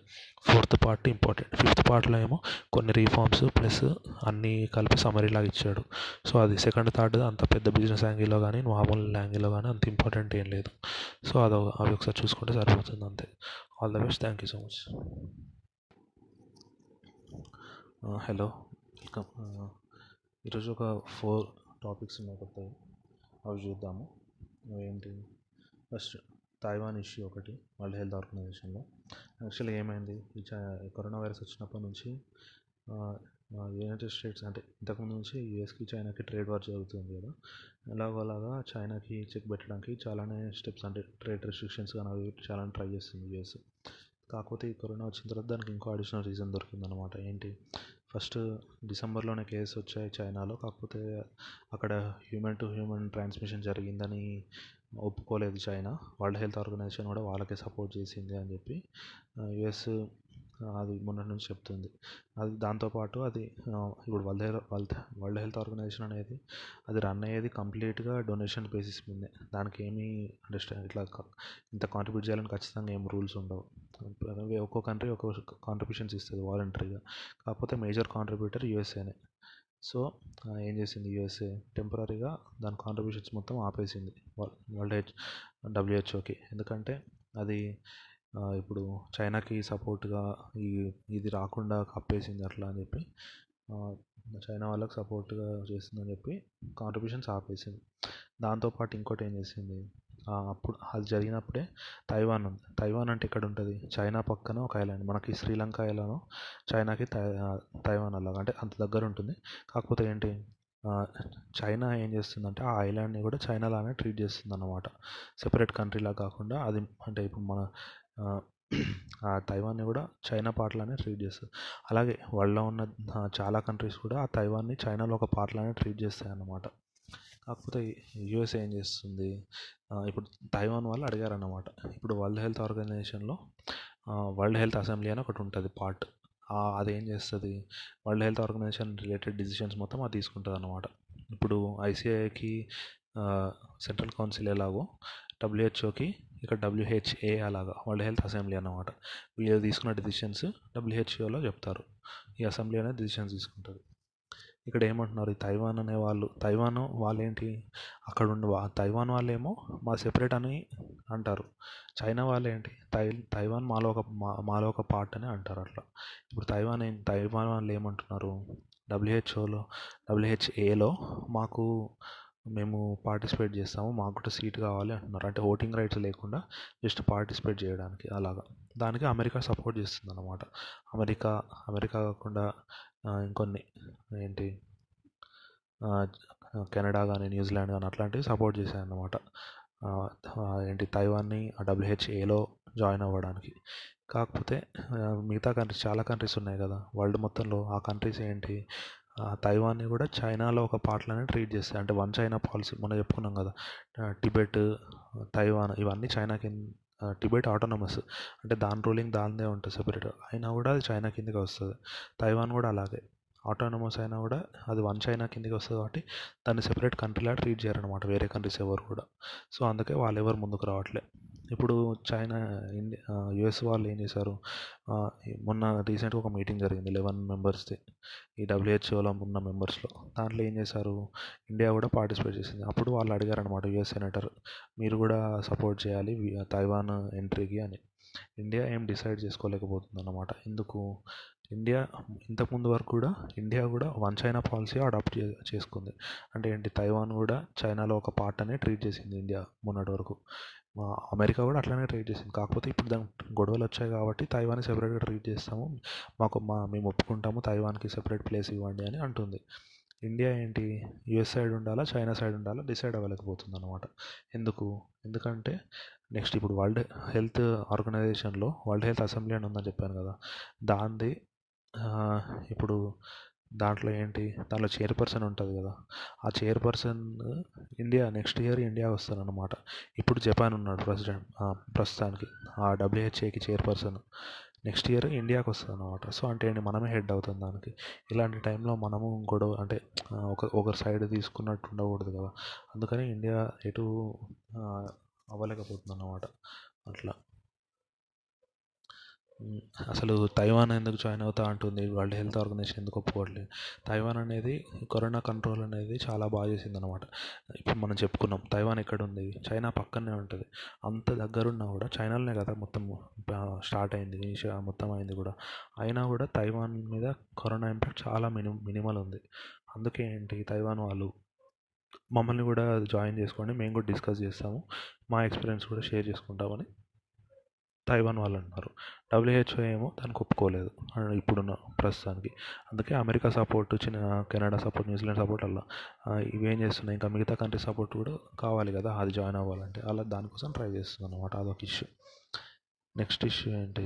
fourth part important fifth పార్ట్లో ఏమో కొన్ని రీఫార్మ్స్ ప్లస్ అన్నీ కలిపి సమరీ లాగా ఇచ్చాడు. సో అది సెకండ్ థర్డ్ అంత పెద్ద బిజినెస్ యాంగిల్లో కానీ మామూలు యాంగిల్లో కానీ అంత ఇంపార్టెంట్ ఏం లేదు. సో అది అవి ఒకసారి చూసుకుంటే సరిపోతుంది అంతే. All the best thank you so much hello welcome ఈరోజు ఒక ఫోర్ టాపిక్స్ ఉన్నాయి కొత్తవి అవి చూద్దాము. ఏంటి ఫస్ట్ తైవాన్ ఇష్యూ ఒకటి వరల్డ్ హెల్త్ ఆర్గనైజేషన్లో యాక్చువల్లీ ఏమైంది? ఈ కరోనా వైరస్ వచ్చినప్పటి నుంచి uh, యునైటెడ్ స్టేట్స్ అంటే ఇంతకుముందు నుంచి యూఎస్కి చైనాకి ట్రేడ్ వార్ జరుగుతుంది కదా. ఎలాగోలాగా చైనాకి చెక్ పెట్టడానికి చాలానే స్టెప్స్ అంటే ట్రేడ్ రెస్ట్రిక్షన్స్ కానీ అవి చాలా ట్రై చేస్తుంది యూఎస్ కాకపోతే ఈ కరోనా వచ్చిన తర్వాత దానికి ఇంకో అడిషనల్ రీజన్ దొరికిందనమాట ఏంటి? ఫస్ట్ డిసెంబర్లోనే కేసు వచ్చాయి చైనాలో కాకపోతే అక్కడ హ్యూమన్ టు హ్యూమన్ ట్రాన్స్మిషన్ జరిగిందని ఒప్పుకోలేదు చైనా వరల్డ్ హెల్త్ ఆర్గనైజేషన్ కూడా వాళ్ళకే సపోర్ట్ చేసింది అని చెప్పి యుఎస్ అది మొన్నటి నుంచి చెప్తుంది. అది దాంతోపాటు అది ఇప్పుడు world health world health organization అనేది అది రన్ అయ్యేది కంప్లీట్గా డొనేషన్ బేసిస్ మీదే. దానికి ఏమీ అంటే ఇట్లా ఇంత కాంట్రిబ్యూట్ చేయాలని ఖచ్చితంగా ఏం రూల్స్ ఉండవు. ఒక్కో కంట్రీ ఒక్కో కాంట్రిబ్యూషన్స్ ఇస్తుంది వాలంటరీగా. కాకపోతే మేజర్ కాంట్రిబ్యూటర్ యూఎస్ఏనే. సో ఏం చేసింది యూఎస్ఏ? టెంపరీగా దాని కాంట్రిబ్యూషన్స్ మొత్తం ఆపేసింది వరల్డ్ హెచ్ డబ్ల్యూహెచ్ఓకి. ఎందుకంటే అది ఇప్పుడు చైనాకి సపోర్ట్గా ఈ ఇది రాకుండా కప్పేసింది అట్లా అని చెప్పి చైనా వాళ్ళకి సపోర్ట్గా చేస్తుందని చెప్పి కాంట్రిబ్యూషన్స్ ఆపేసింది. దాంతోపాటు ఇంకోటి ఏం చేసింది? అప్పుడు అది జరిగినప్పుడే తైవాన్ ఉంది. తైవాన్ అంటే ఎక్కడ ఉంటుంది చైనా పక్కన ఒక ఐలాండ్. మనకి శ్రీలంక ఎలానో చైనాకి తై తైవాన్ అలాగా. అంటే అంత దగ్గర ఉంటుంది. కాకపోతే ఏంటి? చైనా ఏం చేస్తుందంటే ఆ ఐలాండ్ని కూడా చైనా లానే ట్రీట్ చేస్తుంది అన్నమాట సెపరేట్ కంట్రీలా కాకుండా అది అంటే ఇప్పుడు మన ఆ తైవాన్ని కూడా చైనా పార్ట్లానే ట్రీట్ చేస్తుంది. అలాగే వరల్డ్లో ఉన్న చాలా కంట్రీస్ కూడా ఆ తైవాన్ని చైనాలో ఒక పార్ట్ లానే ట్రీట్ చేస్తాయి అన్నమాట కాకపోతే యూఎస్ ఏం చేస్తుంది? ఇప్పుడు తైవాన్ వాళ్ళు అడిగారన్నమాట. ఇప్పుడు వరల్డ్ హెల్త్ ఆర్గనైజేషన్లో వరల్డ్ హెల్త్ అసెంబ్లీ అని ఒకటి ఉంటుంది పార్ట్. అది ఏం చేస్తుంది? World health organization related decisions మొత్తం అది తీసుకుంటుంది అనమాట ఇప్పుడు ఐసీఐకి సెంట్రల్ కౌన్సిల్ ఎలాగో డబ్ల్యూహెచ్ఓకి ఇక్కడ డబ్ల్యూహెచ్ఏ అలాగా వరల్డ్ హెల్త్ అసెంబ్లీ అన్నమాట. వీళ్ళు తీసుకున్న డిసిషన్స్ డబ్ల్యూహెచ్ఓలో చెప్తారు. ఈ అసెంబ్లీ అనేది డిసిషన్స్ తీసుకుంటుంది ఇక్కడ ఏమంటున్నారు? ఈ తైవాన్ అనే వాళ్ళు తైవాన్ వాళ్ళేంటి? అక్కడ ఉండి తైవాన్ వాళ్ళేమో మా సెపరేట్ అని అంటారు. చైనా వాళ్ళు ఏంటి తై తైవాన్ మాలో ఒక మాలో ఒక పార్ట్ అని అంటారు అట్లా. ఇప్పుడు తైవాన్ ఏం తైవాన్ వాళ్ళు ఏమంటున్నారు? డబ్ల్యూహెచ్ఓలో డబ్ల్యూహెచ్ఏలో మాకు మేము పార్టిసిపేట్ చేస్తాము. మాకు కూడా సీట్ కావాలి అంటున్నారు. అంటే ఓటింగ్ రైట్స్ లేకుండా జస్ట్ పార్టిసిపేట్ చేయడానికి అలాగా. దానికి అమెరికా సపోర్ట్ చేస్తుంది అన్నమాట అమెరికా అమెరికా కాకుండా ఇంకొన్ని ఏంటి? కెనడా కానీ న్యూజిలాండ్ కానీ అట్లాంటివి సపోర్ట్ చేశాయి అన్నమాట ఏంటి? తైవాన్ని డబ్ల్యూహెచ్ఏలో జాయిన్ అవ్వడానికి. కాకపోతే మిగతా కంట్రీస్ చాలా కంట్రీస్ ఉన్నాయి కదా. వరల్డ్ మొత్తంలో ఆ కంట్రీస్ ఏంటి? తైవాన్ని కూడా చైనాలో ఒక పార్ట్లానే ట్రీట్ చేస్తాయి. అంటే వన్ చైనా పాలసీ మొన్న చెప్పుకున్నాం కదా. టిబెట్ తైవాన్ ఇవన్నీ చైనా కింద టిబెట్ ఆటోనమస్. అంటే దాని రూలింగ్ దానిదే ఉంటుంది సెపరేట్. అయినా కూడా అది చైనా కిందకి వస్తుంది. తైవాన్ కూడా అలాగే. ఆటోనమస్ అయినా కూడా అది వన్ చైనా కిందకి వస్తుంది కాబట్టి దాన్ని సెపరేట్ కంట్రీలా ట్రీట్ చేయరనమాట వేరే కంట్రీస్ ఎవరు కూడా. సో అందుకే వాళ్ళు ఎవరు ముందుకు రావట్లే. ఇప్పుడు చైనా ఇండియా యుఎస్ వాళ్ళు ఏం చేశారు? మొన్న రీసెంట్గా ఒక మీటింగ్ జరిగింది లెవెన్ మెంబర్స్ది ఈ డబ్ల్యూహెచ్ఓలో ఉన్న మెంబర్స్లో దాంట్లో ఏం చేశారు? ఇండియా కూడా పార్టిసిపేట్ చేసింది. అప్పుడు వాళ్ళు అడిగారు అనమాట యుఎస్ సెనేటర్ మీరు కూడా సపోర్ట్ చేయాలి తైవాన్ ఎంట్రీకి అని. ఇండియా ఏం డిసైడ్ చేసుకోలేకపోతుంది అన్నమాట ఎందుకు ఇండియా ఇంతకుముందు వరకు కూడా ఇండియా కూడా వన్ చైనా పాలసీ అడాప్ట్ చేసుకుంది. అంటే ఏంటి? తైవాన్ కూడా చైనాలో ఒక పార్ట్ అనే ట్రీట్ చేసింది ఇండియా మొన్నటి వరకు. అమెరికా కూడా అట్లనే ట్రీట్ చేసింది. కాకపోతే ఇప్పుడు దాని గొడవలు వచ్చాయి కాబట్టి తైవాన్ని సెపరేట్గా ట్రీట్ చేస్తాము. మాకు మా మేము ఒప్పుకుంటాము తైవాన్కి సెపరేట్ ప్లేస్ ఇవ్వండి అని అంటుంది. ఇండియా ఏంటి? యుఎస్ సైడ్ ఉండాలా? చైనా సైడ్ ఉండాలా? డిసైడ్ అవ్వలేకపోతుంది అనమాట ఎందుకు? ఎందుకంటే నెక్స్ట్ ఇప్పుడు వరల్డ్ హెల్త్ ఆర్గనైజేషన్లో వరల్డ్ హెల్త్ అసెంబ్లీ అని ఉందని చెప్పాను కదా. దానిది ఇప్పుడు దాంట్లో ఏంటి? దాంట్లో చైర్పర్సన్ ఉంటుంది కదా. ఆ chairperson India next year India వస్తారనమాట ఇప్పుడు జపాన్ ఉన్నాడు ప్రెసిడెంట్ ప్రస్తుతానికి. ఆ డబ్ల్యూహెచ్ఏకి చైర్పర్సన్. నెక్స్ట్ ఇయర్ ఇండియాకి వస్తుంది అనమాట సో అంటే ఏంటి? మనమే హెడ్ అవుతుంది దానికి. ఇలాంటి టైంలో మనము గొడవ అంటే ఒక ఒకరి సైడ్ తీసుకున్నట్టు ఉండకూడదు కదా. అందుకని ఇండియా ఎటు అవ్వలేకపోతుంది అన్నమాట అట్లా. అసలు తైవాన్ ఎందుకు జాయిన్ అవుతా అంటుంది వరల్డ్ హెల్త్ ఆర్గనైజేషన్ ఎందుకు ఒప్పుకోవట్లేదు. తైవాన్ అనేది కరోనా కంట్రోల్ అనేది చాలా బాగా చేసింది అనమాట ఇప్పుడు మనం చెప్పుకున్నాం తైవాన్ ఎక్కడ ఉంది చైనా పక్కనే ఉంటుంది. అంత దగ్గరున్నా కూడా చైనాలోనే కదా మొత్తం స్టార్ట్ అయింది మొత్తం అయింది కూడా. అయినా కూడా తైవాన్ మీద కరోనా ఇంపాక్ట్ చాలా మినిమ మినిమల్ ఉంది. అందుకే ఏంటి తైవాన్ వాళ్ళు మమ్మల్ని కూడా జాయిన్ చేసుకోండి మేము కూడా డిస్కస్ చేస్తాము. మా ఎక్స్పీరియన్స్ కూడా షేర్ చేసుకుంటామని తైవాన్ వాళ్ళు అంటున్నారు డబ్ల్యూహెచ్ఓ ఏమో దానికి ఒప్పుకోలేదు. ఇప్పుడున్న ప్రస్తుతానికి. అందుకే అమెరికా సపోర్ట్ చిన్న Canada support New Zealand support అలా ఇవేం చేస్తున్నాయి? ఇంకా మిగతా కంట్రీ సపోర్ట్ కూడా కావాలి కదా అది జాయిన్ అవ్వాలంటే. అలా దానికోసం ట్రై చేస్తుంది అనమాట అదొక ఇష్యూ. నెక్స్ట్ ఇష్యూ ఏంటి?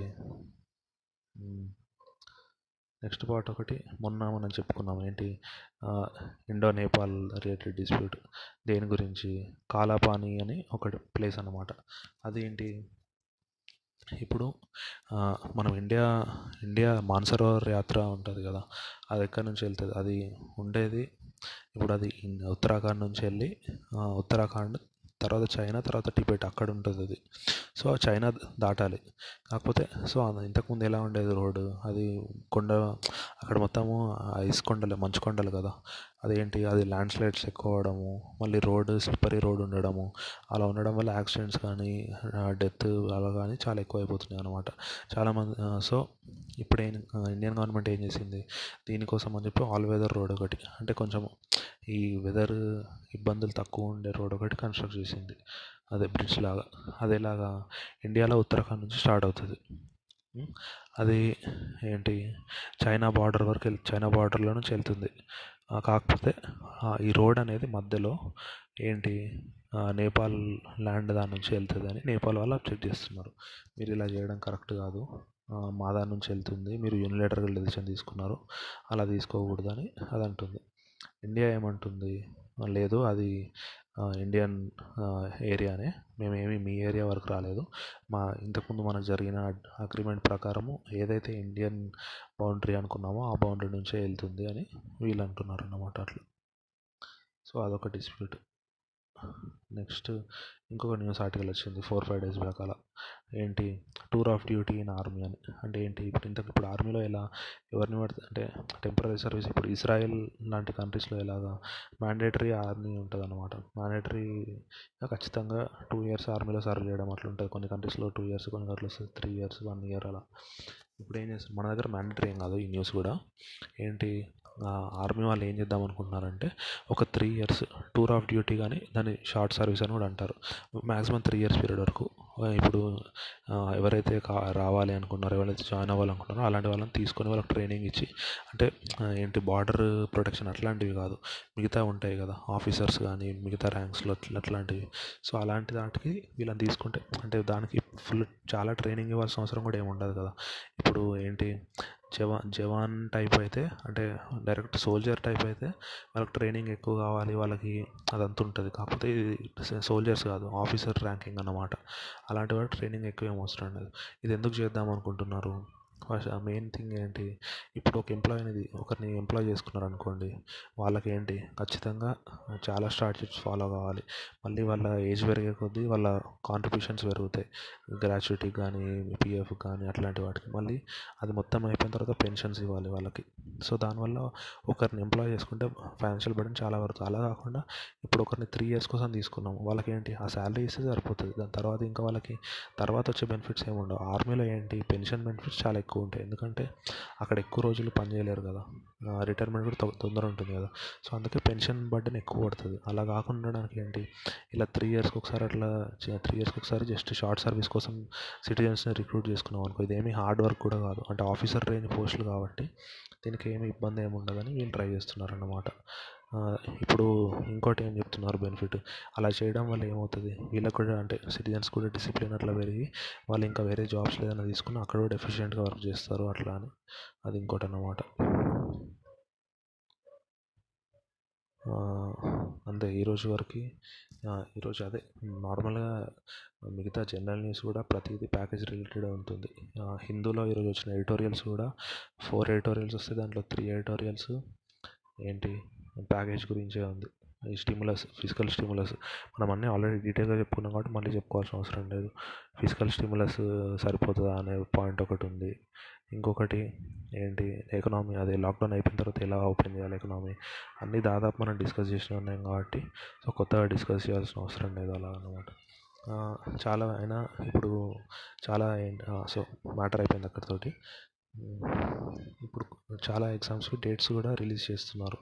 నెక్స్ట్ పార్ట్ ఒకటి. మొన్న మనం చెప్పుకున్నాం ఏంటి? ఇండో నేపాల్ రిలేటెడ్ డిస్ప్యూట్ దేని గురించి? కాలాపాని అని ఒకటి ప్లేస్ అనమాట అదేంటి? ఇప్పుడు మనం ఇండియా ఇండియా మానసరోవర్ యాత్ర ఉంటుంది కదా అది ఎక్కడి నుంచి వెళ్తుంది? అది ఉండేది ఇప్పుడు అది ఉత్తరాఖండ్ నుంచి వెళ్ళి ఉత్తరాఖండ్ తర్వాత చైనా తర్వాత టిబెట్ అక్కడ ఉంటుంది అది. సో చైనా దాటాలి. కాకపోతే సో ఇంతకుముందు ఎలా ఉండేది రోడ్డు? అది కొండ అక్కడ మొత్తము ఐస్ కొండలు మంచు కొండలు కదా. అదేంటి? అది ల్యాండ్ స్లైడ్స్ ఎక్కువ అవడము మళ్ళీ రోడ్డు స్లిప్పరీ రోడ్ ఉండడము అలా ఉండడం వల్ల యాక్సిడెంట్స్ కానీ డెత్ అలా కానీ చాలా ఎక్కువ అయిపోతున్నాయి అనమాట చాలామంది సో ఇప్పుడు ఇండియన్ గవర్నమెంట్ ఏం చేసింది? దీనికోసం అని చెప్పి ఆల్ వెదర్ రోడ్ ఒకటి అంటే కొంచెం ఈ వెదర్ ఇబ్బందులు తక్కువ ఉండే రోడ్ ఒకటి కన్స్ట్రక్ట్ చేసింది. అదే బ్రిడ్జ్ లాగా అదేలాగా ఇండియాలో ఉత్తరాఖండ్ నుంచి స్టార్ట్ అవుతుంది. అది ఏంటి? చైనా బార్డర్ వరకు వెళ్ చైనా బార్డర్లో నుంచి వెళ్తుంది. కాకపోతే ఈ రోడ్ అనేది మధ్యలో ఏంటి నేపాల్ ల్యాండ్ దాని నుంచి వెళ్తుందని నేపాల్ వాళ్ళు అబ్జెక్ట్ చేస్తున్నారు. మీరు ఇలా చేయడం కరెక్ట్ కాదు. మా దాని నుంచి వెళ్తుంది. మీరు యూనిలేటర్గా డెసిషన్ తీసుకున్నారు. అలా తీసుకోకూడదని అది అంటుంది ఇండియా ఏమంటుంది? లేదు అది ఇండియన్ ఏరియానే మేమేమి మీ ఏరియా వరకు రాలేదు. మా ఇంతకుముందు మనకు జరిగిన అగ్రిమెంట్ ప్రకారము ఏదైతే ఇండియన్ బౌండరీ అనుకున్నామో ఆ బౌండరీ నుంచే వెళ్తుంది అని వీళ్ళు అంటున్నారు అన్నమాట అట్లా. సో అదొక డిస్ప్యూట్ నెక్స్ట్ ఇంకొక న్యూస్ ఆర్టికల్ వచ్చింది ఫోర్ ఫైవ్ డేస్ బ్యాక్ అలా. ఏంటి? Tour of duty in army అని. అంటే ఏంటి? ఇప్పుడు ఇంతకు ఇప్పుడు ఆర్మీలో ఎలా ఎవరిని పడితే అంటే టెంపరీ సర్వీస్ ఇప్పుడు ఇజ్రాయెల్ లాంటి కంట్రీస్లో ఎలాగా మ్యాండేటరీ ఆర్మీ ఉంటుంది అనమాట మ్యాండేటరీ ఖచ్చితంగా టూ ఇయర్స్ ఆర్మీలో సర్వ్ చేయడం అట్లా ఉంటుంది. కొన్ని కంట్రీస్లో టూ ఇయర్స్ కొన్ని కంట్రీస్లో త్రీ ఇయర్స్ వన్ ఇయర్ అలా. ఇప్పుడు ఏం చేస్తారు? మన దగ్గర మ్యాండేటరీ ఏం కాదు ఈ న్యూస్ కూడా. ఏంటి? ఆర్మీ వాళ్ళు ఏం చేద్దాం అనుకుంటున్నారంటే ఒక three years tour of duty కానీ దాన్ని షార్ట్ సర్వీస్ అని కూడా అంటారు. మ్యాక్సిమం త్రీ ఇయర్స్ పీరియడ్ వరకు. ఇప్పుడు ఎవరైతే కా రావాలి అనుకున్నారో ఎవరైతే జాయిన్ అవ్వాలి అలాంటి వాళ్ళని తీసుకొని వాళ్ళకి ట్రైనింగ్ ఇచ్చి అంటే ఏంటి బార్డర్ ప్రొటెక్షన్ అట్లాంటివి కాదు. మిగతా ఉంటాయి కదా ఆఫీసర్స్ కానీ మిగతా ర్యాంక్స్లో అట్లాంటివి. సో అలాంటి దాటికి వీళ్ళని తీసుకుంటే అంటే దానికి ఫుల్ చాలా ట్రైనింగ్ ఇవ్వాల్సిన అవసరం కూడా ఏమి ఉండదు కదా. ఇప్పుడు ఏంటి జవాన్ జవాన్ టైప్ అయితే అంటే డైరెక్ట్ సోల్జర్ టైప్ అయితే వాళ్ళకి ట్రైనింగ్ ఎక్కువ కావాలి వాళ్ళకి అదంతా ఉంటుంది. కాకపోతే ఇది సోల్జర్స్ కాదు ఆఫీసర్ ర్యాంకింగ్ అన్నమాట. అలాంటి వాళ్ళు ట్రైనింగ్ ఎక్కువ ఏం అవసరం లేదు. ఇది ఎందుకు చేద్దాం అనుకుంటున్నారు? ఫస్ట్ మెయిన్ థింగ్ ఏంటి? ఇప్పుడు ఒక ఎంప్లాయ్ అనేది ఒకరిని ఎంప్లాయ్ చేసుకున్నారు అనుకోండి వాళ్ళకి ఏంటి ఖచ్చితంగా చాలా స్ట్రాటజీస్ ఫాలో కావాలి. మళ్ళీ వాళ్ళ ఏజ్ పెరిగే కొద్దీ వాళ్ళ కాంట్రిబ్యూషన్స్ పెరుగుతాయి. గ్రాట్యుటీ కానీ పిఎఫ్ కానీ అట్లాంటి వాటికి. మళ్ళీ అది మొత్తం అయిపోయిన తర్వాత పెన్షన్స్ ఇవ్వాలి వాళ్ళకి. సో దానివల్ల ఒకరిని ఎంప్లాయ్ చేసుకుంటే ఫైనాన్షియల్ బర్డెన్ చాలా వరకు అలా కాకుండా ఇప్పుడు ఒకరిని త్రీ ఇయర్స్ కోసం తీసుకున్నాం వాళ్ళకి ఏంటి ఆ శాలరీ ఇస్తే సరిపోతుంది. దాని తర్వాత ఇంకా వాళ్ళకి తర్వాత వచ్చే బెనిఫిట్స్ ఏమి ఉండవు ఆర్మీలో ఏంటి? పెన్షన్ బెనిఫిట్స్ చాలా ఎక్కువ ఉంటాయి. ఎందుకంటే అక్కడ ఎక్కువ రోజులు పని చేయలేరు కదా. రిటైర్మెంట్ కూడా తొందర ఉంటుంది కదా. సో అందుకే పెన్షన్ బర్డెన్ ఎక్కువ పడుతుంది. అలా కాకుండా ఉండడానికి ఏంటి? ఇలా త్రీ ఇయర్స్కి ఒకసారి అట్లా త్రీ ఇయర్స్కి ఒకసారి జస్ట్ షార్ట్ సర్వీస్ కోసం సిటిజన్స్ని రిక్రూట్ చేసుకున్నాం అనుకో ఇదేమీ హార్డ్ వర్క్ కూడా కాదు. అంటే ఆఫీసర్ రేంజ్ పోస్టులు కాబట్టి దీనికి ఏమి ఇబ్బంది ఏమి ఉండదని వీళ్ళు ట్రై చేస్తున్నారు అన్నమాట ఇప్పుడు ఇంకోటి ఏం చెప్తున్నారు బెనిఫిట్? అలా చేయడం వల్ల ఏమవుతుంది? వీళ్ళకి కూడా అంటే సిటిజన్స్ కూడా డిసిప్లిన్ అట్లా పెరిగి వాళ్ళు ఇంకా వేరే జాబ్స్ ఏదైనా తీసుకుని అక్కడ కూడా ఎఫిషియెంట్గా వర్క్ చేస్తారు అట్లా అని. అది ఇంకోటి అన్నమాట. అంతే ఈరోజు వరకు ఈరోజు అదే నార్మల్గా మిగతా జనరల్ న్యూస్ కూడా ప్రతిదీ ప్యాకేజ్ రిలేటెడ్ ఉంటుంది. హిందూలో ఈరోజు వచ్చిన ఎడిటోరియల్స్ కూడా ఫోర్ ఎడిటోరియల్స్ వస్తే దాంట్లో త్రీ ఎడిటోరియల్స్ ఏంటి? ప్యాకేజ్ గురించే ఉంది. ఈ స్టిములస్ ఫిజికల్ స్టిములస్ మనం అన్నీ ఆల్రెడీ డీటెయిల్గా చెప్పుకున్నాం కాబట్టి మళ్ళీ చెప్పుకోవాల్సిన అవసరం లేదు. ఫిజికల్ స్టిములస్ సరిపోతుందా అనే పాయింట్ ఒకటి ఉంది. ఇంకొకటి ఏంటి? ఎకనామీ అదే లాక్డౌన్ అయిపోయిన తర్వాత ఎలా ఓపెన్ చేయాలి ఎకనామీ? అన్నీ దాదాపు మనం డిస్కస్ చేసి ఉన్నాం కాబట్టి సో కొత్తగా డిస్కస్ చేయాల్సిన అవసరం లేదు అలా అనమాట చాలా అయినా ఇప్పుడు చాలా సో మ్యాటర్ అయిపోయింది అక్కడితోటి. ఇప్పుడు చాలా ఎగ్జామ్స్కి డేట్స్ కూడా రిలీజ్ చేస్తున్నారు.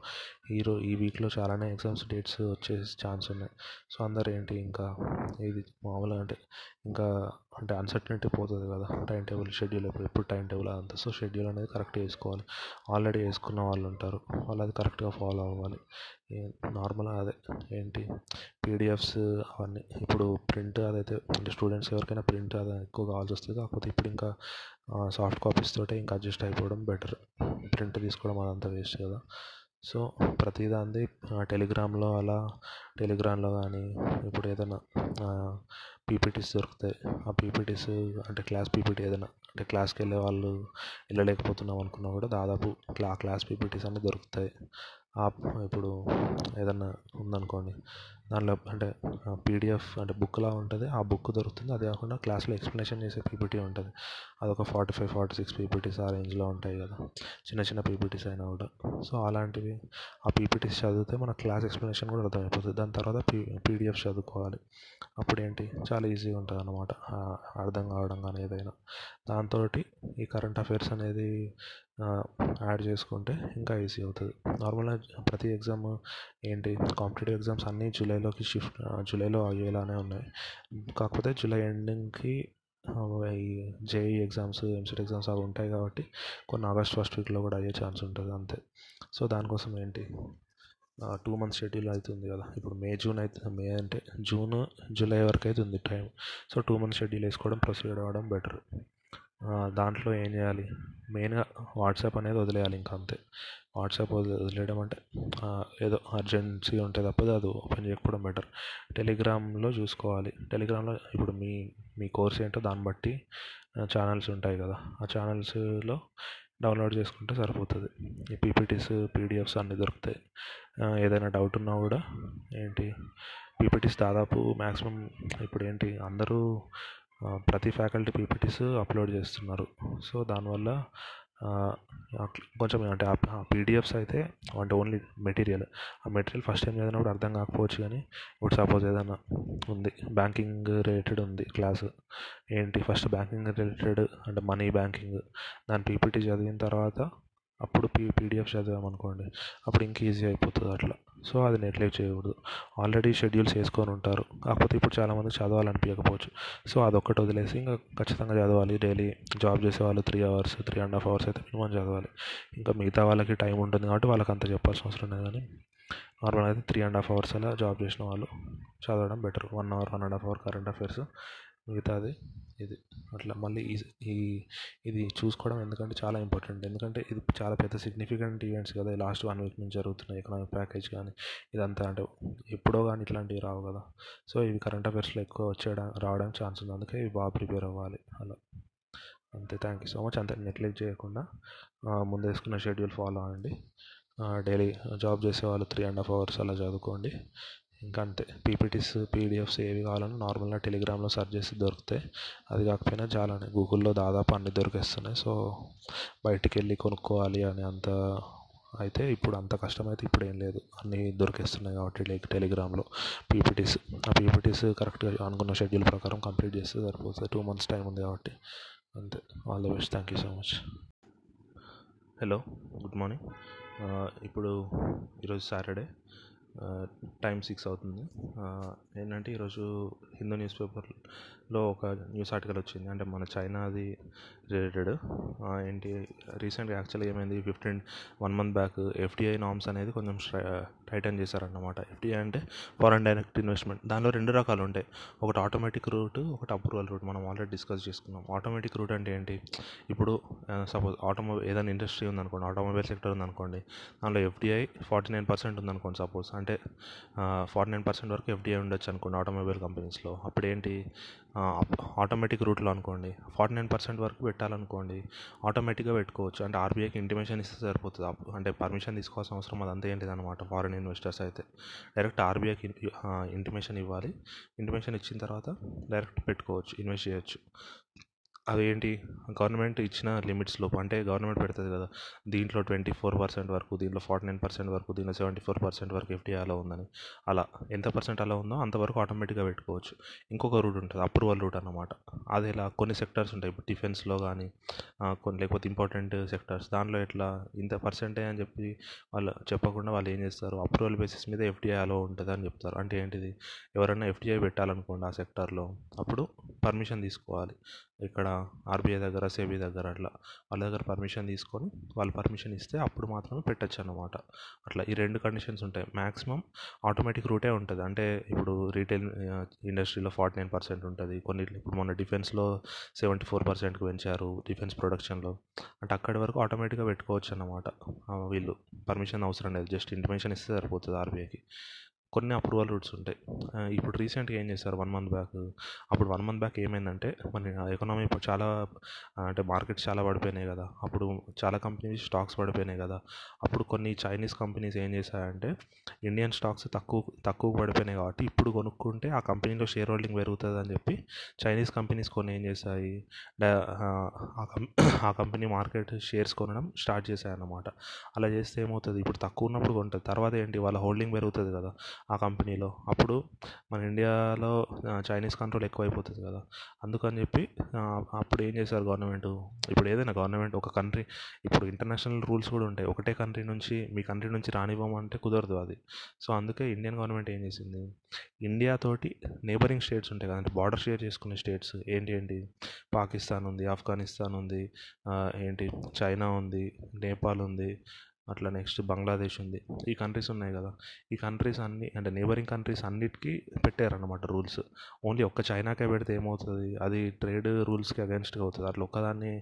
ఈరో ఈ వీక్లో చాలానే ఎగ్జామ్స్ డేట్స్ వచ్చే ఛాన్స్ ఉన్నాయి. సో అందరు ఏంటి ఇంకా ఇది మామూలుగా అంటే ఇంకా అంటే అన్సర్టనిటీ పోతుంది కదా టైం టేబుల్ షెడ్యూల్ ఎప్పుడు ఎప్పుడు టైం టేబుల్ అంతా సో షెడ్యూల్ అనేది కరెక్ట్గా వేసుకోవాలి. ఆల్రెడీ వేసుకున్న వాళ్ళు ఉంటారు వాళ్ళు అది కరెక్ట్గా ఫాలో అవ్వాలి. నార్మల్గా అదే ఏంటి పీడిఎఫ్స్ అవన్నీ. ఇప్పుడు ప్రింట్ అదైతే అంటే స్టూడెంట్స్ ఎవరికైనా ప్రింట్ అది ఎక్కువ కావాల్సి వస్తుంది. కాకపోతే ఇప్పుడు ఇంకా సాఫ్ట్ కాపీస్ తోటే ఇంకా అడ్జస్ట్ అయిపోవడం బెటర్. ప్రింట్ తీసుకోవడం అదంతా వేస్ట్ కదా. సో ప్రతిదానిది టెలిగ్రామ్లో అలా టెలిగ్రామ్లో కానీ ఇప్పుడు ఏదైనా పీపీటీస్ దొరుకుతాయి. ఆ పీపీటీస్ అంటే క్లాస్ పీపీటీ ఏదైనా అంటే క్లాస్కి వెళ్ళే వాళ్ళు వెళ్ళలేకపోతున్నాం అనుకున్నా కూడా దాదాపు క్లా క్లాస్ పీపీటీస్ అన్నీ దొరుకుతాయి. ఇప్పుడు ఏదన్నా ఉందనుకోండి దానిలో అంటే పీడిఎఫ్ అంటే బుక్లా ఉంటుంది. ఆ బుక్ దొరుకుతుంది. అది కాకుండా క్లాస్లో ఎక్స్ప్లెనేషన్ చేసే పీపీటీ ఉంటుంది. అదొక forty five forty six PPTs ఆ రేంజ్లో ఉంటాయి కదా. చిన్న చిన్న పీపీటీస్ అయినా కూడా. సో అలాంటివి ఆ పీపీటీస్ చదివితే మన క్లాస్ ఎక్స్ప్లెనేషన్ కూడా అర్థమైపోతుంది. దాని తర్వాత పీ పీడిఎఫ్ చదువుకోవాలి. అప్పుడు ఏంటి చాలా ఈజీగా ఉంటుంది అన్నమాట అర్థం కావడం కానీ ఏదైనా. దాంతో ఈ కరెంట్ అఫైర్స్ అనేది యాడ్ చేసుకుంటే ఇంకా ఈజీ అవుతుంది. నార్మల్గా ప్రతి ఎగ్జామ్ ఏంటి? కాంపిటేటివ్ ఎగ్జామ్స్ అన్నీ జూలైలోకి షిఫ్ట్ జూలైలో అయ్యేలానే ఉన్నాయి. కాకపోతే జూలై ఎండింగ్కి ఈ జేఈ ఎగ్జామ్స్ ఎంసెట్ ఎగ్జామ్స్ అవి ఉంటాయి కాబట్టి కొన్ని ఆగస్ట్ ఫస్ట్ వీక్లో కూడా అయ్యే ఛాన్స్ ఉంటుంది అంతే. సో దానికోసం ఏంటి? టూ మంత్స్ షెడ్యూల్ అవుతుంది కదా. ఇప్పుడు మే జూన్ అయితే మే అంటే జూన్ జూలై వరకు అయితే ఉంది time so two months schedule వేసుకోవడం ప్రొసీడ్ అవ్వడం బెటర్. దాంట్లో ఏం చేయాలి? మెయిన్గా వాట్సాప్ అనేది వదిలేయాలి ఇంకా అంతే. వాట్సాప్ వదిలేయడం అంటే ఏదో అర్జెన్సీ ఉంటే తప్ప అది ఓపెన్ చేయకపోవడం బెటర్. టెలిగ్రామ్లో చూసుకోవాలి. టెలిగ్రామ్లో ఇప్పుడు మీ మీ కోర్స్ ఏంటో దాన్ని బట్టి ఛానల్స్ ఉంటాయి కదా. ఆ ఛానల్స్లో డౌన్లోడ్ చేసుకుంటే సరిపోతుంది. ఈ పీపీటీస్ పీడిఎఫ్స్ అన్నీ దొరుకుతాయి. ఏదైనా డౌట్ ఉన్నా కూడా ఏంటి పీపీటీస్ దాదాపు మ్యాక్సిమం ఇప్పుడు ఏంటి అందరూ ప్రతి ఫ్యాకల్టీ పీపీటీస్ అప్లోడ్ చేస్తున్నారు. సో దానివల్ల కొంచెం అంటే ఆ పీడిఎఫ్స్ అయితే అంటే ఓన్లీ మెటీరియల్ ఆ మెటీరియల్ ఫస్ట్ టైం చదివినప్పుడు అర్థం కాకపోవచ్చు కానీ ఇప్పుడు సపోజ్ ఏదైనా ఉంది బ్యాంకింగ్ రిలేటెడ్ ఉంది క్లాసు ఏంటి? ఫస్ట్ బ్యాంకింగ్ రిలేటెడ్ అంటే మనీ బ్యాంకింగ్ దాని పీపీటీ చదివిన తర్వాత అప్పుడు పీ పీడిఎఫ్ చదివామనుకోండి అప్పుడు ఇంకా ఈజీ అయిపోతుంది అట్లా. సో అది నెగ్లెక్ట్ చేయకూడదు. ఆల్రెడీ షెడ్యూల్స్ వేసుకొని ఉంటారు. కాకపోతే ఇప్పుడు చాలామంది చదవాలనిపించకపోవచ్చు సో అదొక్కటి వదిలేసి ఇంకా ఖచ్చితంగా చదవాలి. డైలీ జాబ్ చేసే వాళ్ళు three hours three and half hours అయితే మినిమం చదవాలి. ఇంకా మిగతా వాళ్ళకి టైం ఉంటుంది కాబట్టి వాళ్ళకి అంత చెప్పాల్సిన అవసరం లేదు కానీ నార్మల్ అయితే త్రీ అండ్ హాఫ్ అవర్స్ అలా జాబ్ చేసిన వాళ్ళు చదవడం better. One hour one and half hour current affairs మిగతాది ఇది. అట్లా మళ్ళీ ఈ ఇది చూసుకోవడం ఎందుకంటే చాలా ఇంపార్టెంట్. ఎందుకంటే ఇది చాలా పెద్ద సిగ్నిఫికెంట్ ఈవెంట్స్ కదా. లాస్ట్ వన్ వీక్ నుంచి జరుగుతున్నాయి ఎకనామిక్ ప్యాకేజ్ కానీ ఇదంతా అంటే ఎప్పుడో కానీ ఇట్లాంటివి రావు కదా. సో ఇవి కరెంట్ అఫైర్స్లో ఎక్కువ వచ్చేయడం రావడానికి ఛాన్స్ ఉంది. అందుకే ఇవి బాగా ప్రిపేర్ అవ్వాలి. అలా. అంతే. Thank you so much. అంతే నెగ్లెక్ట్ చేయకుండా ముందు వేసుకున్న షెడ్యూల్ ఫాలో అవ్వండి. డైలీ జాబ్ చేసే వాళ్ళు త్రీ అండ్ హాఫ్ అవర్స్ అలా చదువుకోండి. ఇంకా అంతే పీపీటీస్ పీడిఎఫ్స్ ఏవి కావాలన్నా నార్మల్గా టెలిగ్రామ్లో సెర్చ్ చేసి దొరుకుతాయి. అది కాకపోయినా చాలానే. గూగుల్లో దాదాపు అన్ని దొరికేస్తున్నాయి. సో బయటికి వెళ్ళి కొనుక్కోవాలి అని అంత అయితే ఇప్పుడు అంత కష్టమైతే ఇప్పుడు ఏం లేదు. అన్నీ దొరికేస్తున్నాయి కాబట్టి లైక్ టెలిగ్రామ్లో. పీపీటీస్ ఆ పీపీటీస్ కరెక్ట్గా అనుకున్న షెడ్యూల్ ప్రకారం కంప్లీట్ చేస్తే సరిపోతుంది. టూ మంత్స్ టైం ఉంది కాబట్టి అంతే. All the best. Thank you so much. Hello good morning. ఇప్పుడు ఈరోజు సాటర్డే. టైం సిక్స్ అవుతుంది. ఏంటంటే ఈరోజు హిందూ న్యూస్ లో ఒక న్యూస్ ఆర్టికల్ వచ్చింది. అంటే మన చైనాది రిలేటెడ్ ఏంటి రీసెంట్గా యాక్చువల్గా ఏమైంది fifteen one month back FDI norms అనేది కొంచెం టైటన్ చేశారన్నమాట. ఎఫ్డిఐ అంటే ఫారెన్ డైరెక్ట్ ఇన్వెస్ట్మెంట్. దానిలో రెండు రకాలు ఉంటాయి. ఒకటి ఆటోమేటిక్ రూట్ ఒకటి అప్రూవల్ రూట్. మనం ఆల్రెడీ డిస్కస్ చేసుకున్నాం. ఆటోమేటిక్ రూట్ అంటే ఏంటి? ఇప్పుడు సపోజ్ ఆటోమొబైల్ ఏదైనా ఇండస్ట్రీ ఉందనుకోండి ఆటోమొబైల్ సెక్టర్ ఉందనుకోండి దానిలో ఎఫ్డిఐ ఫార్టీ నైన్ పర్సెంట్ ఉందనుకోండి సపోజ్. అంటే ఫార్టీ నైన్ పర్సెంట్ వరకు ఎఫ్డిఐ ఉండొచ్చు అనుకోండి ఆటోమొబైల్ కంపెనీస్లో. అప్పుడు ఏంటి ఆటోమేటిక్ రూట్లో అనుకోండి. ఫార్టీ నైన్ పర్సెంట్ వరకు పెట్టాలనుకోండి ఆటోమేటిక్గా పెట్టుకోవచ్చు. అంటే ఆర్బీఐకి ఇంటిమేషన్ ఇస్తే సరిపోతుంది. అంటే పర్మిషన్ తీసుకోవాల్సిన అవసరం అదంతా అంతే అనమాట ఫారిన్ ఇన్వెస్టర్స్ అయితే. డైరెక్ట్ ఆర్బీఐకి ఇంటిమేషన్ ఇవ్వాలి. ఇంటిమేషన్ ఇచ్చిన తర్వాత డైరెక్ట్ పెట్టుకోవచ్చు ఇన్వెస్ట్ చేయొచ్చు. అవేంటి? గవర్నమెంట్ ఇచ్చిన లిమిట్స్ లోపు అంటే గవర్నమెంట్ పెడుతుంది కదా దీంట్లో ట్వంటీ ఫోర్ పర్సెంట్ వరకు దీంట్లో ఫార్టీ నైన్ పర్సెంట్ వరకు దీంట్లో సెవెంటీ ఫోర్ పర్సెంట్ వరకు ఎఫ్డీ అలా ఉందని. అలా ఎంత పర్సెంట్ అలా ఉందో అంతవరకు ఆటోమేటిక్గా పెట్టుకోవచ్చు. ఇంకొక రూట్ ఉంటుంది అప్రూవల్ రూట్ అనమాట అది ఇలా కొన్ని సెక్టర్స్ ఉంటాయి ఇప్పుడు డిఫెన్స్లో కానీ కొన్ని లేకపోతే ఇంపార్టెంట్ సెక్టర్స్ దానిలో ఇట్లా ఇంత పర్సెంటే అని చెప్పి వాళ్ళు చెప్పకుండా వాళ్ళు ఏం చేస్తారు? అప్రూవల్ బేసిస్ మీద ఎఫ్డీఐ అలో ఉంటుంది అని చెప్తారు. అంటే ఏంటిది? ఎవరైనా ఎఫ్డీఐ పెట్టాలనుకోండి ఆ సెక్టార్లో అప్పుడు పర్మిషన్ తీసుకోవాలి. ఇక్కడ ఆర్బీఐ దగ్గర సెబీ దగ్గర అట్లా వాళ్ళ దగ్గర పర్మిషన్ తీసుకొని వాళ్ళు పర్మిషన్ ఇస్తే అప్పుడు మాత్రమే పెట్టచ్చు అన్నమాట. అట్లా ఈ రెండు కండిషన్స్ ఉంటాయి. మ్యాక్సిమం ఆటోమేటిక్ రూటే ఉంటుంది. అంటే ఇప్పుడు రీటైల్ ఇండస్ట్రీలో ఫార్టీ నైన్ పర్సెంట్ ఉంటుంది. కొన్ని ఇప్పుడు మొన్న డిఫెన్స్లో సెవెంటీ ఫోర్ పర్సెంట్కి పెంచారు డిఫెన్స్ ప్రొడక్షన్లో. అంటే అక్కడి వరకు ఆటోమేటిక్గా పెట్టుకోవచ్చు అన్నమాట వీళ్ళు. పర్మిషన్ అవసరం లేదు. జస్ట్ ఇంటిమేషన్ ఇస్తే సరిపోతుంది ఆర్బీఐకి. కొన్ని అప్రూవల్ రూట్స్ ఉంటాయి. ఇప్పుడు రీసెంట్గా ఏం చేశారు? వన్ మంత్ బ్యాక్ అప్పుడు వన్ మంత్ బ్యాక్ ఏమైందంటే మన ఎకనామీ చాలా అంటే మార్కెట్స్ చాలా పడిపోయినాయి కదా. అప్పుడు చాలా కంపెనీస్ స్టాక్స్ పడిపోయినాయి కదా. అప్పుడు కొన్ని చైనీస్ కంపెనీస్ ఏం చేశాయంటే ఇండియన్ స్టాక్స్ తక్కువ తక్కువ పడిపోయినాయి కాబట్టి ఇప్పుడు కొనుక్కుంటే ఆ కంపెనీలో షేర్ హోల్డింగ్ పెరుగుతుంది అని చెప్పి చైనీస్ కంపెనీస్ కొన్ని ఏం చేశాయి? ఆ కంపెనీ మార్కెట్ షేర్స్ కొనడం స్టార్ట్ చేశాయి అన్నమాట అలా చేస్తే ఏమవుతుంది? ఇప్పుడు తక్కువ ఉన్నప్పుడు కొంటుంది. తర్వాత ఏంటి? వాళ్ళ హోల్డింగ్ పెరుగుతుంది కదా. ఆ కంపెనీలో. అప్పుడు మన ఇండియాలో చైనీస్ కంట్రోల్ ఎక్కువైపోతుంది కదా. అందుకని చెప్పి అప్పుడు ఏం చేశారు గవర్నమెంట్? ఇప్పుడు ఏదైనా గవర్నమెంట్ ఒక కంట్రీ ఇప్పుడు ఇంటర్నేషనల్ రూల్స్ కూడా ఉంటాయి. ఒకటే కంట్రీ నుంచి మీ కంట్రీ నుంచి రానివ్వమంటే కుదరదు అది. సో అందుకే ఇండియన్ గవర్నమెంట్ ఏం చేసింది? ఇండియా తోటి నేబరింగ్ స్టేట్స్ ఉంటాయి కదంటే బార్డర్ షేర్ చేసుకునే స్టేట్స్ ఏంటి ఏంటి? పాకిస్తాన్ ఉంది ఆఫ్ఘనిస్తాన్ ఉంది ఏంటి? చైనా ఉంది నేపాల్ ఉంది అట్లా నెక్స్ట్ బంగ్లాదేశ్ ఉంది. ఈ కంట్రీస్ ఉన్నాయి కదా. ఈ కంట్రీస్ అన్ని అంటే నేబరింగ్ కంట్రీస్ అన్నిటికీ పెట్టారన్నమాట రూల్స్ ఓన్లీ ఒక్క చైనాకే పెడితే ఏమవుతుంది? అది ట్రేడ్ రూల్స్కి అగెన్స్ట్గా అవుతుంది. అట్లా ఒక్కదాన్ని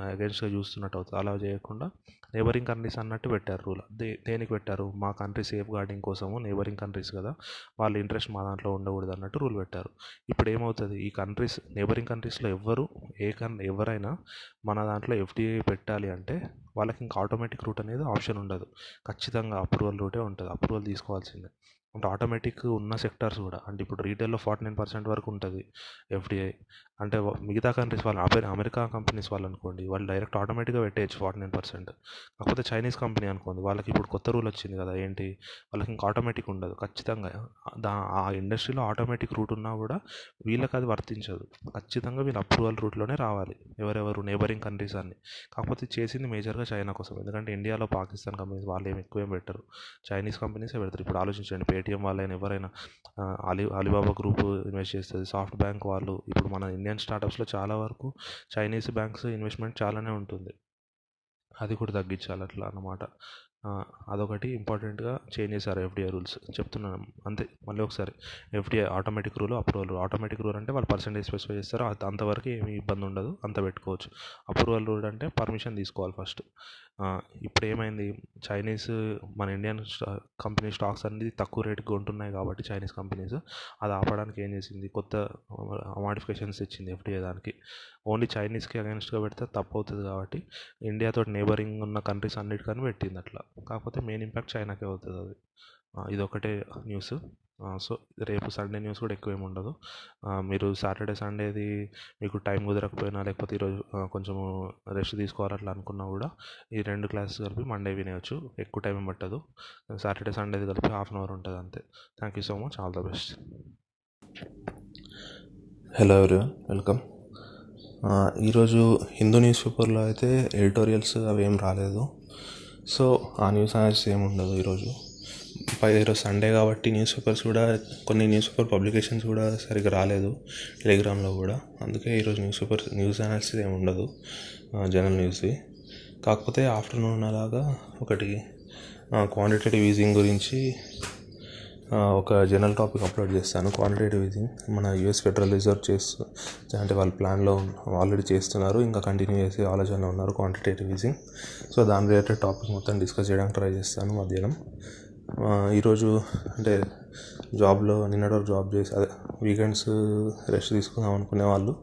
అగేన్స్ట్గా చూస్తున్నట్టు అవుతుంది అలా చేయకుండా నేబరింగ్ కంట్రీస్ అన్నట్టు పెట్టారు రూల్ దే దేనికి పెట్టారు? మా కంట్రీ సేఫ్ గార్డింగ్ కోసము నేబరింగ్ కంట్రీస్ కదా. వాళ్ళ ఇంట్రెస్ట్ మా దాంట్లో ఉండకూడదు అన్నట్టు రూల్ పెట్టారు. ఇప్పుడు ఏమవుతుంది? ఈ కంట్రీస్ నేబరింగ్ కంట్రీస్లో ఎవ్వరు ఏ కన్ ఎవరైనా మన దాంట్లో ఎఫ్డిఐ పెట్టాలి అంటే వాళ్ళకి ఇంకా ఆటోమేటిక్ రూట్ అనేది ఆప్షన్ ఉండదు. ఖచ్చితంగా అప్రూవల్ రూటే ఉంటుంది. అప్రూవల్ తీసుకోవాల్సిందే. అంటే ఆటోమేటిక్ ఉన్న సెక్టార్స్ కూడా. అంటే ఇప్పుడు రీటైల్లో ఫార్టీ నైన్ పర్సెంట్ వరకు ఉంటుంది ఎఫ్డిఐ అంటే మిగతా కంట్రీస్ వాళ్ళు అమెరి అమెరికా కంపెనీస్ వాళ్ళు అనుకోండి వాళ్ళు డైరెక్ట్ ఆటోమేటిక్గా పెట్టేయచ్చు ఫార్టీ నైన్ పర్సెంట్. కాకపోతే చైనీస్ కంపెనీ అనుకోండి వాళ్ళకి ఇప్పుడు కొత్త రూల్ వచ్చింది కదా ఏంటి? వాళ్ళకి ఇంకా ఆటోమేటిక్ ఉండదు ఖచ్చితంగా. దా ఆ ఇండస్ట్రీలో ఆటోమేటిక్ రూట్ ఉన్నా కూడా వీళ్ళకి అది వర్తించదు. ఖచ్చితంగా వీళ్ళు అప్రూవల్ రూట్లోనే రావాలి ఎవరెవరు నేబరింగ్ కంట్రీస్ అన్ని. కాకపోతే చేసింది మేజర్గా చైనా కోసం ఎందుకంటే ఇండియాలో పాకిస్తాన్ కంపెనీస్ వాళ్ళు ఏమి ఎక్కువ ఏం పెట్టరు. చైనీస్ కంపెనీసే పెడతారు. ఇప్పుడు ఆలోచించండి పేటీఎం వాళ్ళైనా ఎవరైనా అలీ అలీబాబా గ్రూప్ ఇన్వెస్ట్ చేస్తుంది సాఫ్ట్ బ్యాంక్ వాళ్ళు ఇప్పుడు మన ఇండియన్ స్టార్టప్స్లో చాలా వరకు చైనీస్ బ్యాంక్స్ ఇన్వెస్ట్మెంట్ చాలానే ఉంటుంది. అది కూడా తగ్గించాలి అట్లా అన్నమాట. అదొకటి ఇంపార్టెంట్గా చేంజ్ చేశారు ఎఫ్డీఐ రూల్స్. చెప్తున్నాను అంతే మళ్ళీ ఒకసారి. FDI automatic rule approval rule. Automatic rule అంటే వాళ్ళు పర్సెంటేజ్ స్పెసిఫై చేస్తారు. అది అంతవరకు ఏమి ఇబ్బంది ఉండదు. అంత పెట్టుకోవచ్చు. అప్రూవల్ రూల్ అంటే పర్మిషన్ తీసుకోవాలి ఫస్ట్. ఇప్పుడు ఏమైంది చైనీస్ మన ఇండియన్ కంపెనీ స్టాక్స్ అనేది తక్కువ రేటుకి కొంటున్నాయి కాబట్టి చైనీస్ కంపెనీస్. అది ఆపడానికి ఏం చేసింది? కొత్త మాడిఫికేషన్స్ ఇచ్చింది ఎఫ్డీఏ దానికి. ఓన్లీ చైనీస్కి అగెన్స్ట్గా పెడితే తప్పు అవుతుంది కాబట్టి ఇండియాతో నేబరింగ్ ఉన్న కంట్రీస్ అన్నిటికని పెట్టింది అట్లా. కాకపోతే మెయిన్ ఇంపాక్ట్ చైనాకే అవుతుంది అది. ఇదొకటే న్యూస్ సో రేపు సండే న్యూస్ కూడా ఎక్కువ ఏమి ఉండదు మీరు సాటర్డే సండేది మీకు టైం కుదరకపోయినా లేకపోతే ఈరోజు కొంచెం రెస్ట్ తీసుకోవాలి అట్లా అనుకున్నా కూడా ఈ రెండు క్లాసెస్ కలిపి మండే వినేయచ్చు. ఎక్కువ టైం పట్టదు. సాటర్డే సండేది కలిపి హాఫ్ అన్ అవర్ ఉంటుంది అంతే. Thank you so much. All the best. Hello everyone welcome ఈరోజు హిందూ న్యూస్ పేపర్లో అయితే ఎడిటోరియల్స్ అవి ఏం రాలేదు. సో ఆ న్యూస్ అనాలిసిస్ ఏమి ఉండదు ఈరోజు. పై ఈరోజు సండే కాబట్టి న్యూస్ పేపర్స్ కూడా కొన్ని న్యూస్ పేపర్ పబ్లికేషన్స్ కూడా సరిగ్గా రాలేదు టెలిగ్రామ్లో కూడా. అందుకే ఈరోజు న్యూస్ పేపర్ న్యూస్ ఛానల్స్ ఏమి ఉండదు జనరల్ న్యూస్వి కాకపోతే ఆఫ్టర్నూన్ అలాగా ఒకటి క్వాంటిటేటివ్ ఈజింగ్ గురించి ఒక జనరల్ టాపిక్ అప్లోడ్ చేస్తాను. క్వాంటిటేటివ్ ఈజింగ్ మన యూఎస్ ఫెడరల్ రిజర్వ్ చేస్తూ అంటే వాళ్ళ ప్లాన్లో ఆల్రెడీ చేస్తున్నారు ఇంకా కంటిన్యూ చేసే ఆలోచనలో ఉన్నారు క్వాంటిటేటివ్ ఈజింగ్ సో దాని రిలేటెడ్ టాపిక్ మొత్తం డిస్కస్ చేయడానికి ట్రై చేస్తాను మధ్యాహ్నం. ఈరోజు అంటే జాబ్లో నిన్నటి వరకు జాబ్ చేసి అదే వీకెండ్స్ రెస్ట్ తీసుకుందాం అనుకునే వాళ్ళు.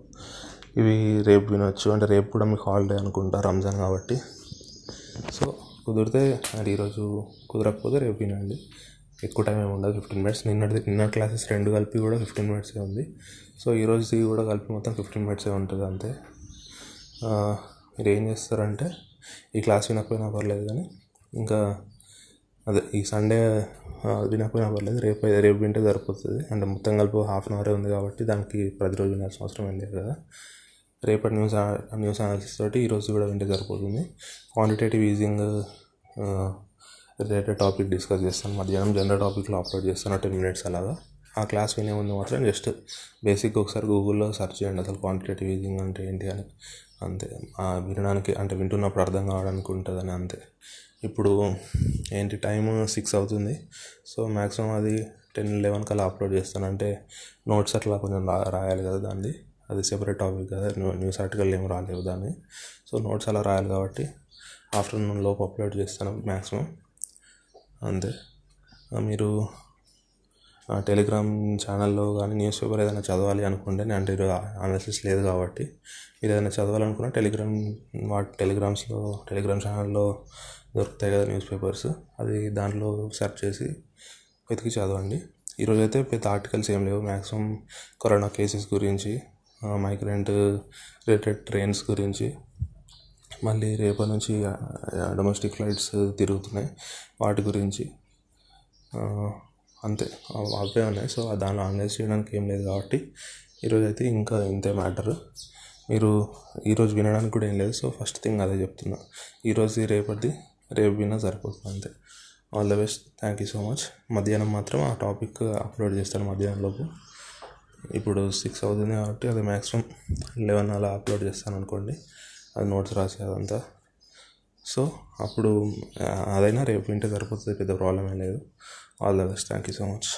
ఇవి రేపు వినొచ్చు. అంటే రేపు కూడా మీకు హాలిడే అనుకుంటా రంజాన్ కాబట్టి. సో కుదిరితే అంటే ఈరోజు కుదరకపోతే రేపు వినండి. ఎక్కువ టైం ఏమి ఉండదు ఫిఫ్టీన్ మినిట్స్. నిన్నటి నిన్న క్లాసెస్ రెండు కలిపి కూడా ఫిఫ్టీన్ మినిట్సే ఉంది. సో ఈరోజు కూడా కలిపి మొత్తం ఫిఫ్టీన్ మినిట్సే ఉంటుంది అంతే. మీరు ఏం చేస్తారంటే ఈ క్లాస్ వినకపోయినా పర్లేదు కానీ ఇంకా అదే ఈ సండే ఆ, వినకపోయినా పర్లేదు రేపు రేపు వింటే సరిపోతుంది. అంటే మొత్తం కలిపి హాఫ్ అన్ అవరే ఉంది కాబట్టి దానికి ప్రతిరోజు వినాల్సిన అవసరం ఏం లేదు కదా. రేపటి న్యూస్ న్యూస్ అనాలిసిస్ తోటి ఈరోజు కూడా వింటే సరిపోతుంది. Quantitative easing related topic discuss చేస్తాను. మధ్యాహ్నం జనరల్ టాపిక్లో అప్లోడ్ చేస్తాను. టెన్ మినిట్స్ అలాగా. ఆ క్లాస్ వినే ముందు మాత్రం జస్ట్ బేసిక్గా ఒకసారి గూగుల్లో సెర్చ్ చేయండి. అసలు క్వాంటిటేటివ్ ఈజింగ్ అంటే ఏంటి అని. అంతే. వినడానికి అంటే వింటున్నప్పుడు అర్థం కావడానికి ఉంటుందని అంతే. ఇప్పుడు ఏంటి టైం సిక్స్ అవుతుంది. సో మ్యాక్సిమం అది టెన్ లెవెన్ కల్లా అప్లోడ్ చేస్తాను. అంటే నోట్స్ అట్లా కొంచెం రా రాయాలి కదా దాన్ని. అది సెపరేట్ టాపిక్ కదా. న్యూస్ ఆర్టికల్ ఏం రాలేవు దాన్ని. సో నోట్స్ అలా రాయాలి కాబట్టి ఆఫ్టర్నూన్ లోపు అప్లోడ్ చేస్తాను మ్యాక్సిమం అంతే. మీరు టెలిగ్రామ్ ఛానల్లో కానీ న్యూస్ పేపర్ ఏదైనా చదవాలి అనుకుంటే నేను అంటే ఈరోజు అనాలిసిస్ లేదు కాబట్టి మీరు ఏదైనా చదవాలనుకున్న టెలిగ్రామ్ వాటి టెలిగ్రామ్స్లో టెలిగ్రామ్ ఛానల్లో దొరుకుతాయి కదా న్యూస్ పేపర్స్ అది దాంట్లో సెర్చ్ చేసి వెతికి చదవండి. ఈరోజు అయితే పెద్ద ఆర్టికల్స్ ఏం లేవు. మ్యాక్సిమం కరోనా కేసెస్ గురించి మైగ్రెంట్ రిలేటెడ్ ట్రైన్స్ గురించి మళ్ళీ రేపటి నుంచి డొమెస్టిక్ ఫ్లైట్స్ తిరుగుతున్నాయి. వాటి గురించి అంతే. అవే ఉన్నాయి. సో దానిలో అనలైజ్ చేయడానికి ఏం లేదు కాబట్టి ఈరోజు అయితే ఇంకా ఇంతే మ్యాటర్ మీరు ఈరోజు వినడానికి కూడా ఏం లేదు. సో ఫస్ట్ థింగ్ అదే చెప్తున్నా. ఈరోజు రేపటిది రేపు విన్నా సరిపోతుంది అంతే. All the best thank you so much మధ్యాహ్నం మాత్రం ఆ టాపిక్ అప్లోడ్ చేస్తాను మధ్యాహ్నం లోపు. ఇప్పుడు సిక్స్ అవుతుంది కాబట్టి అది మ్యాక్సిమం లెవెన్ అలా అప్లోడ్ చేస్తాను అనుకోండి. అది నోట్స్ రాసి అదంతా. సో అప్పుడు అదైనా రేపు వింటే సరిపోతుంది పెద్ద ప్రాబ్లం ఏం లేదు. All the best thank you so much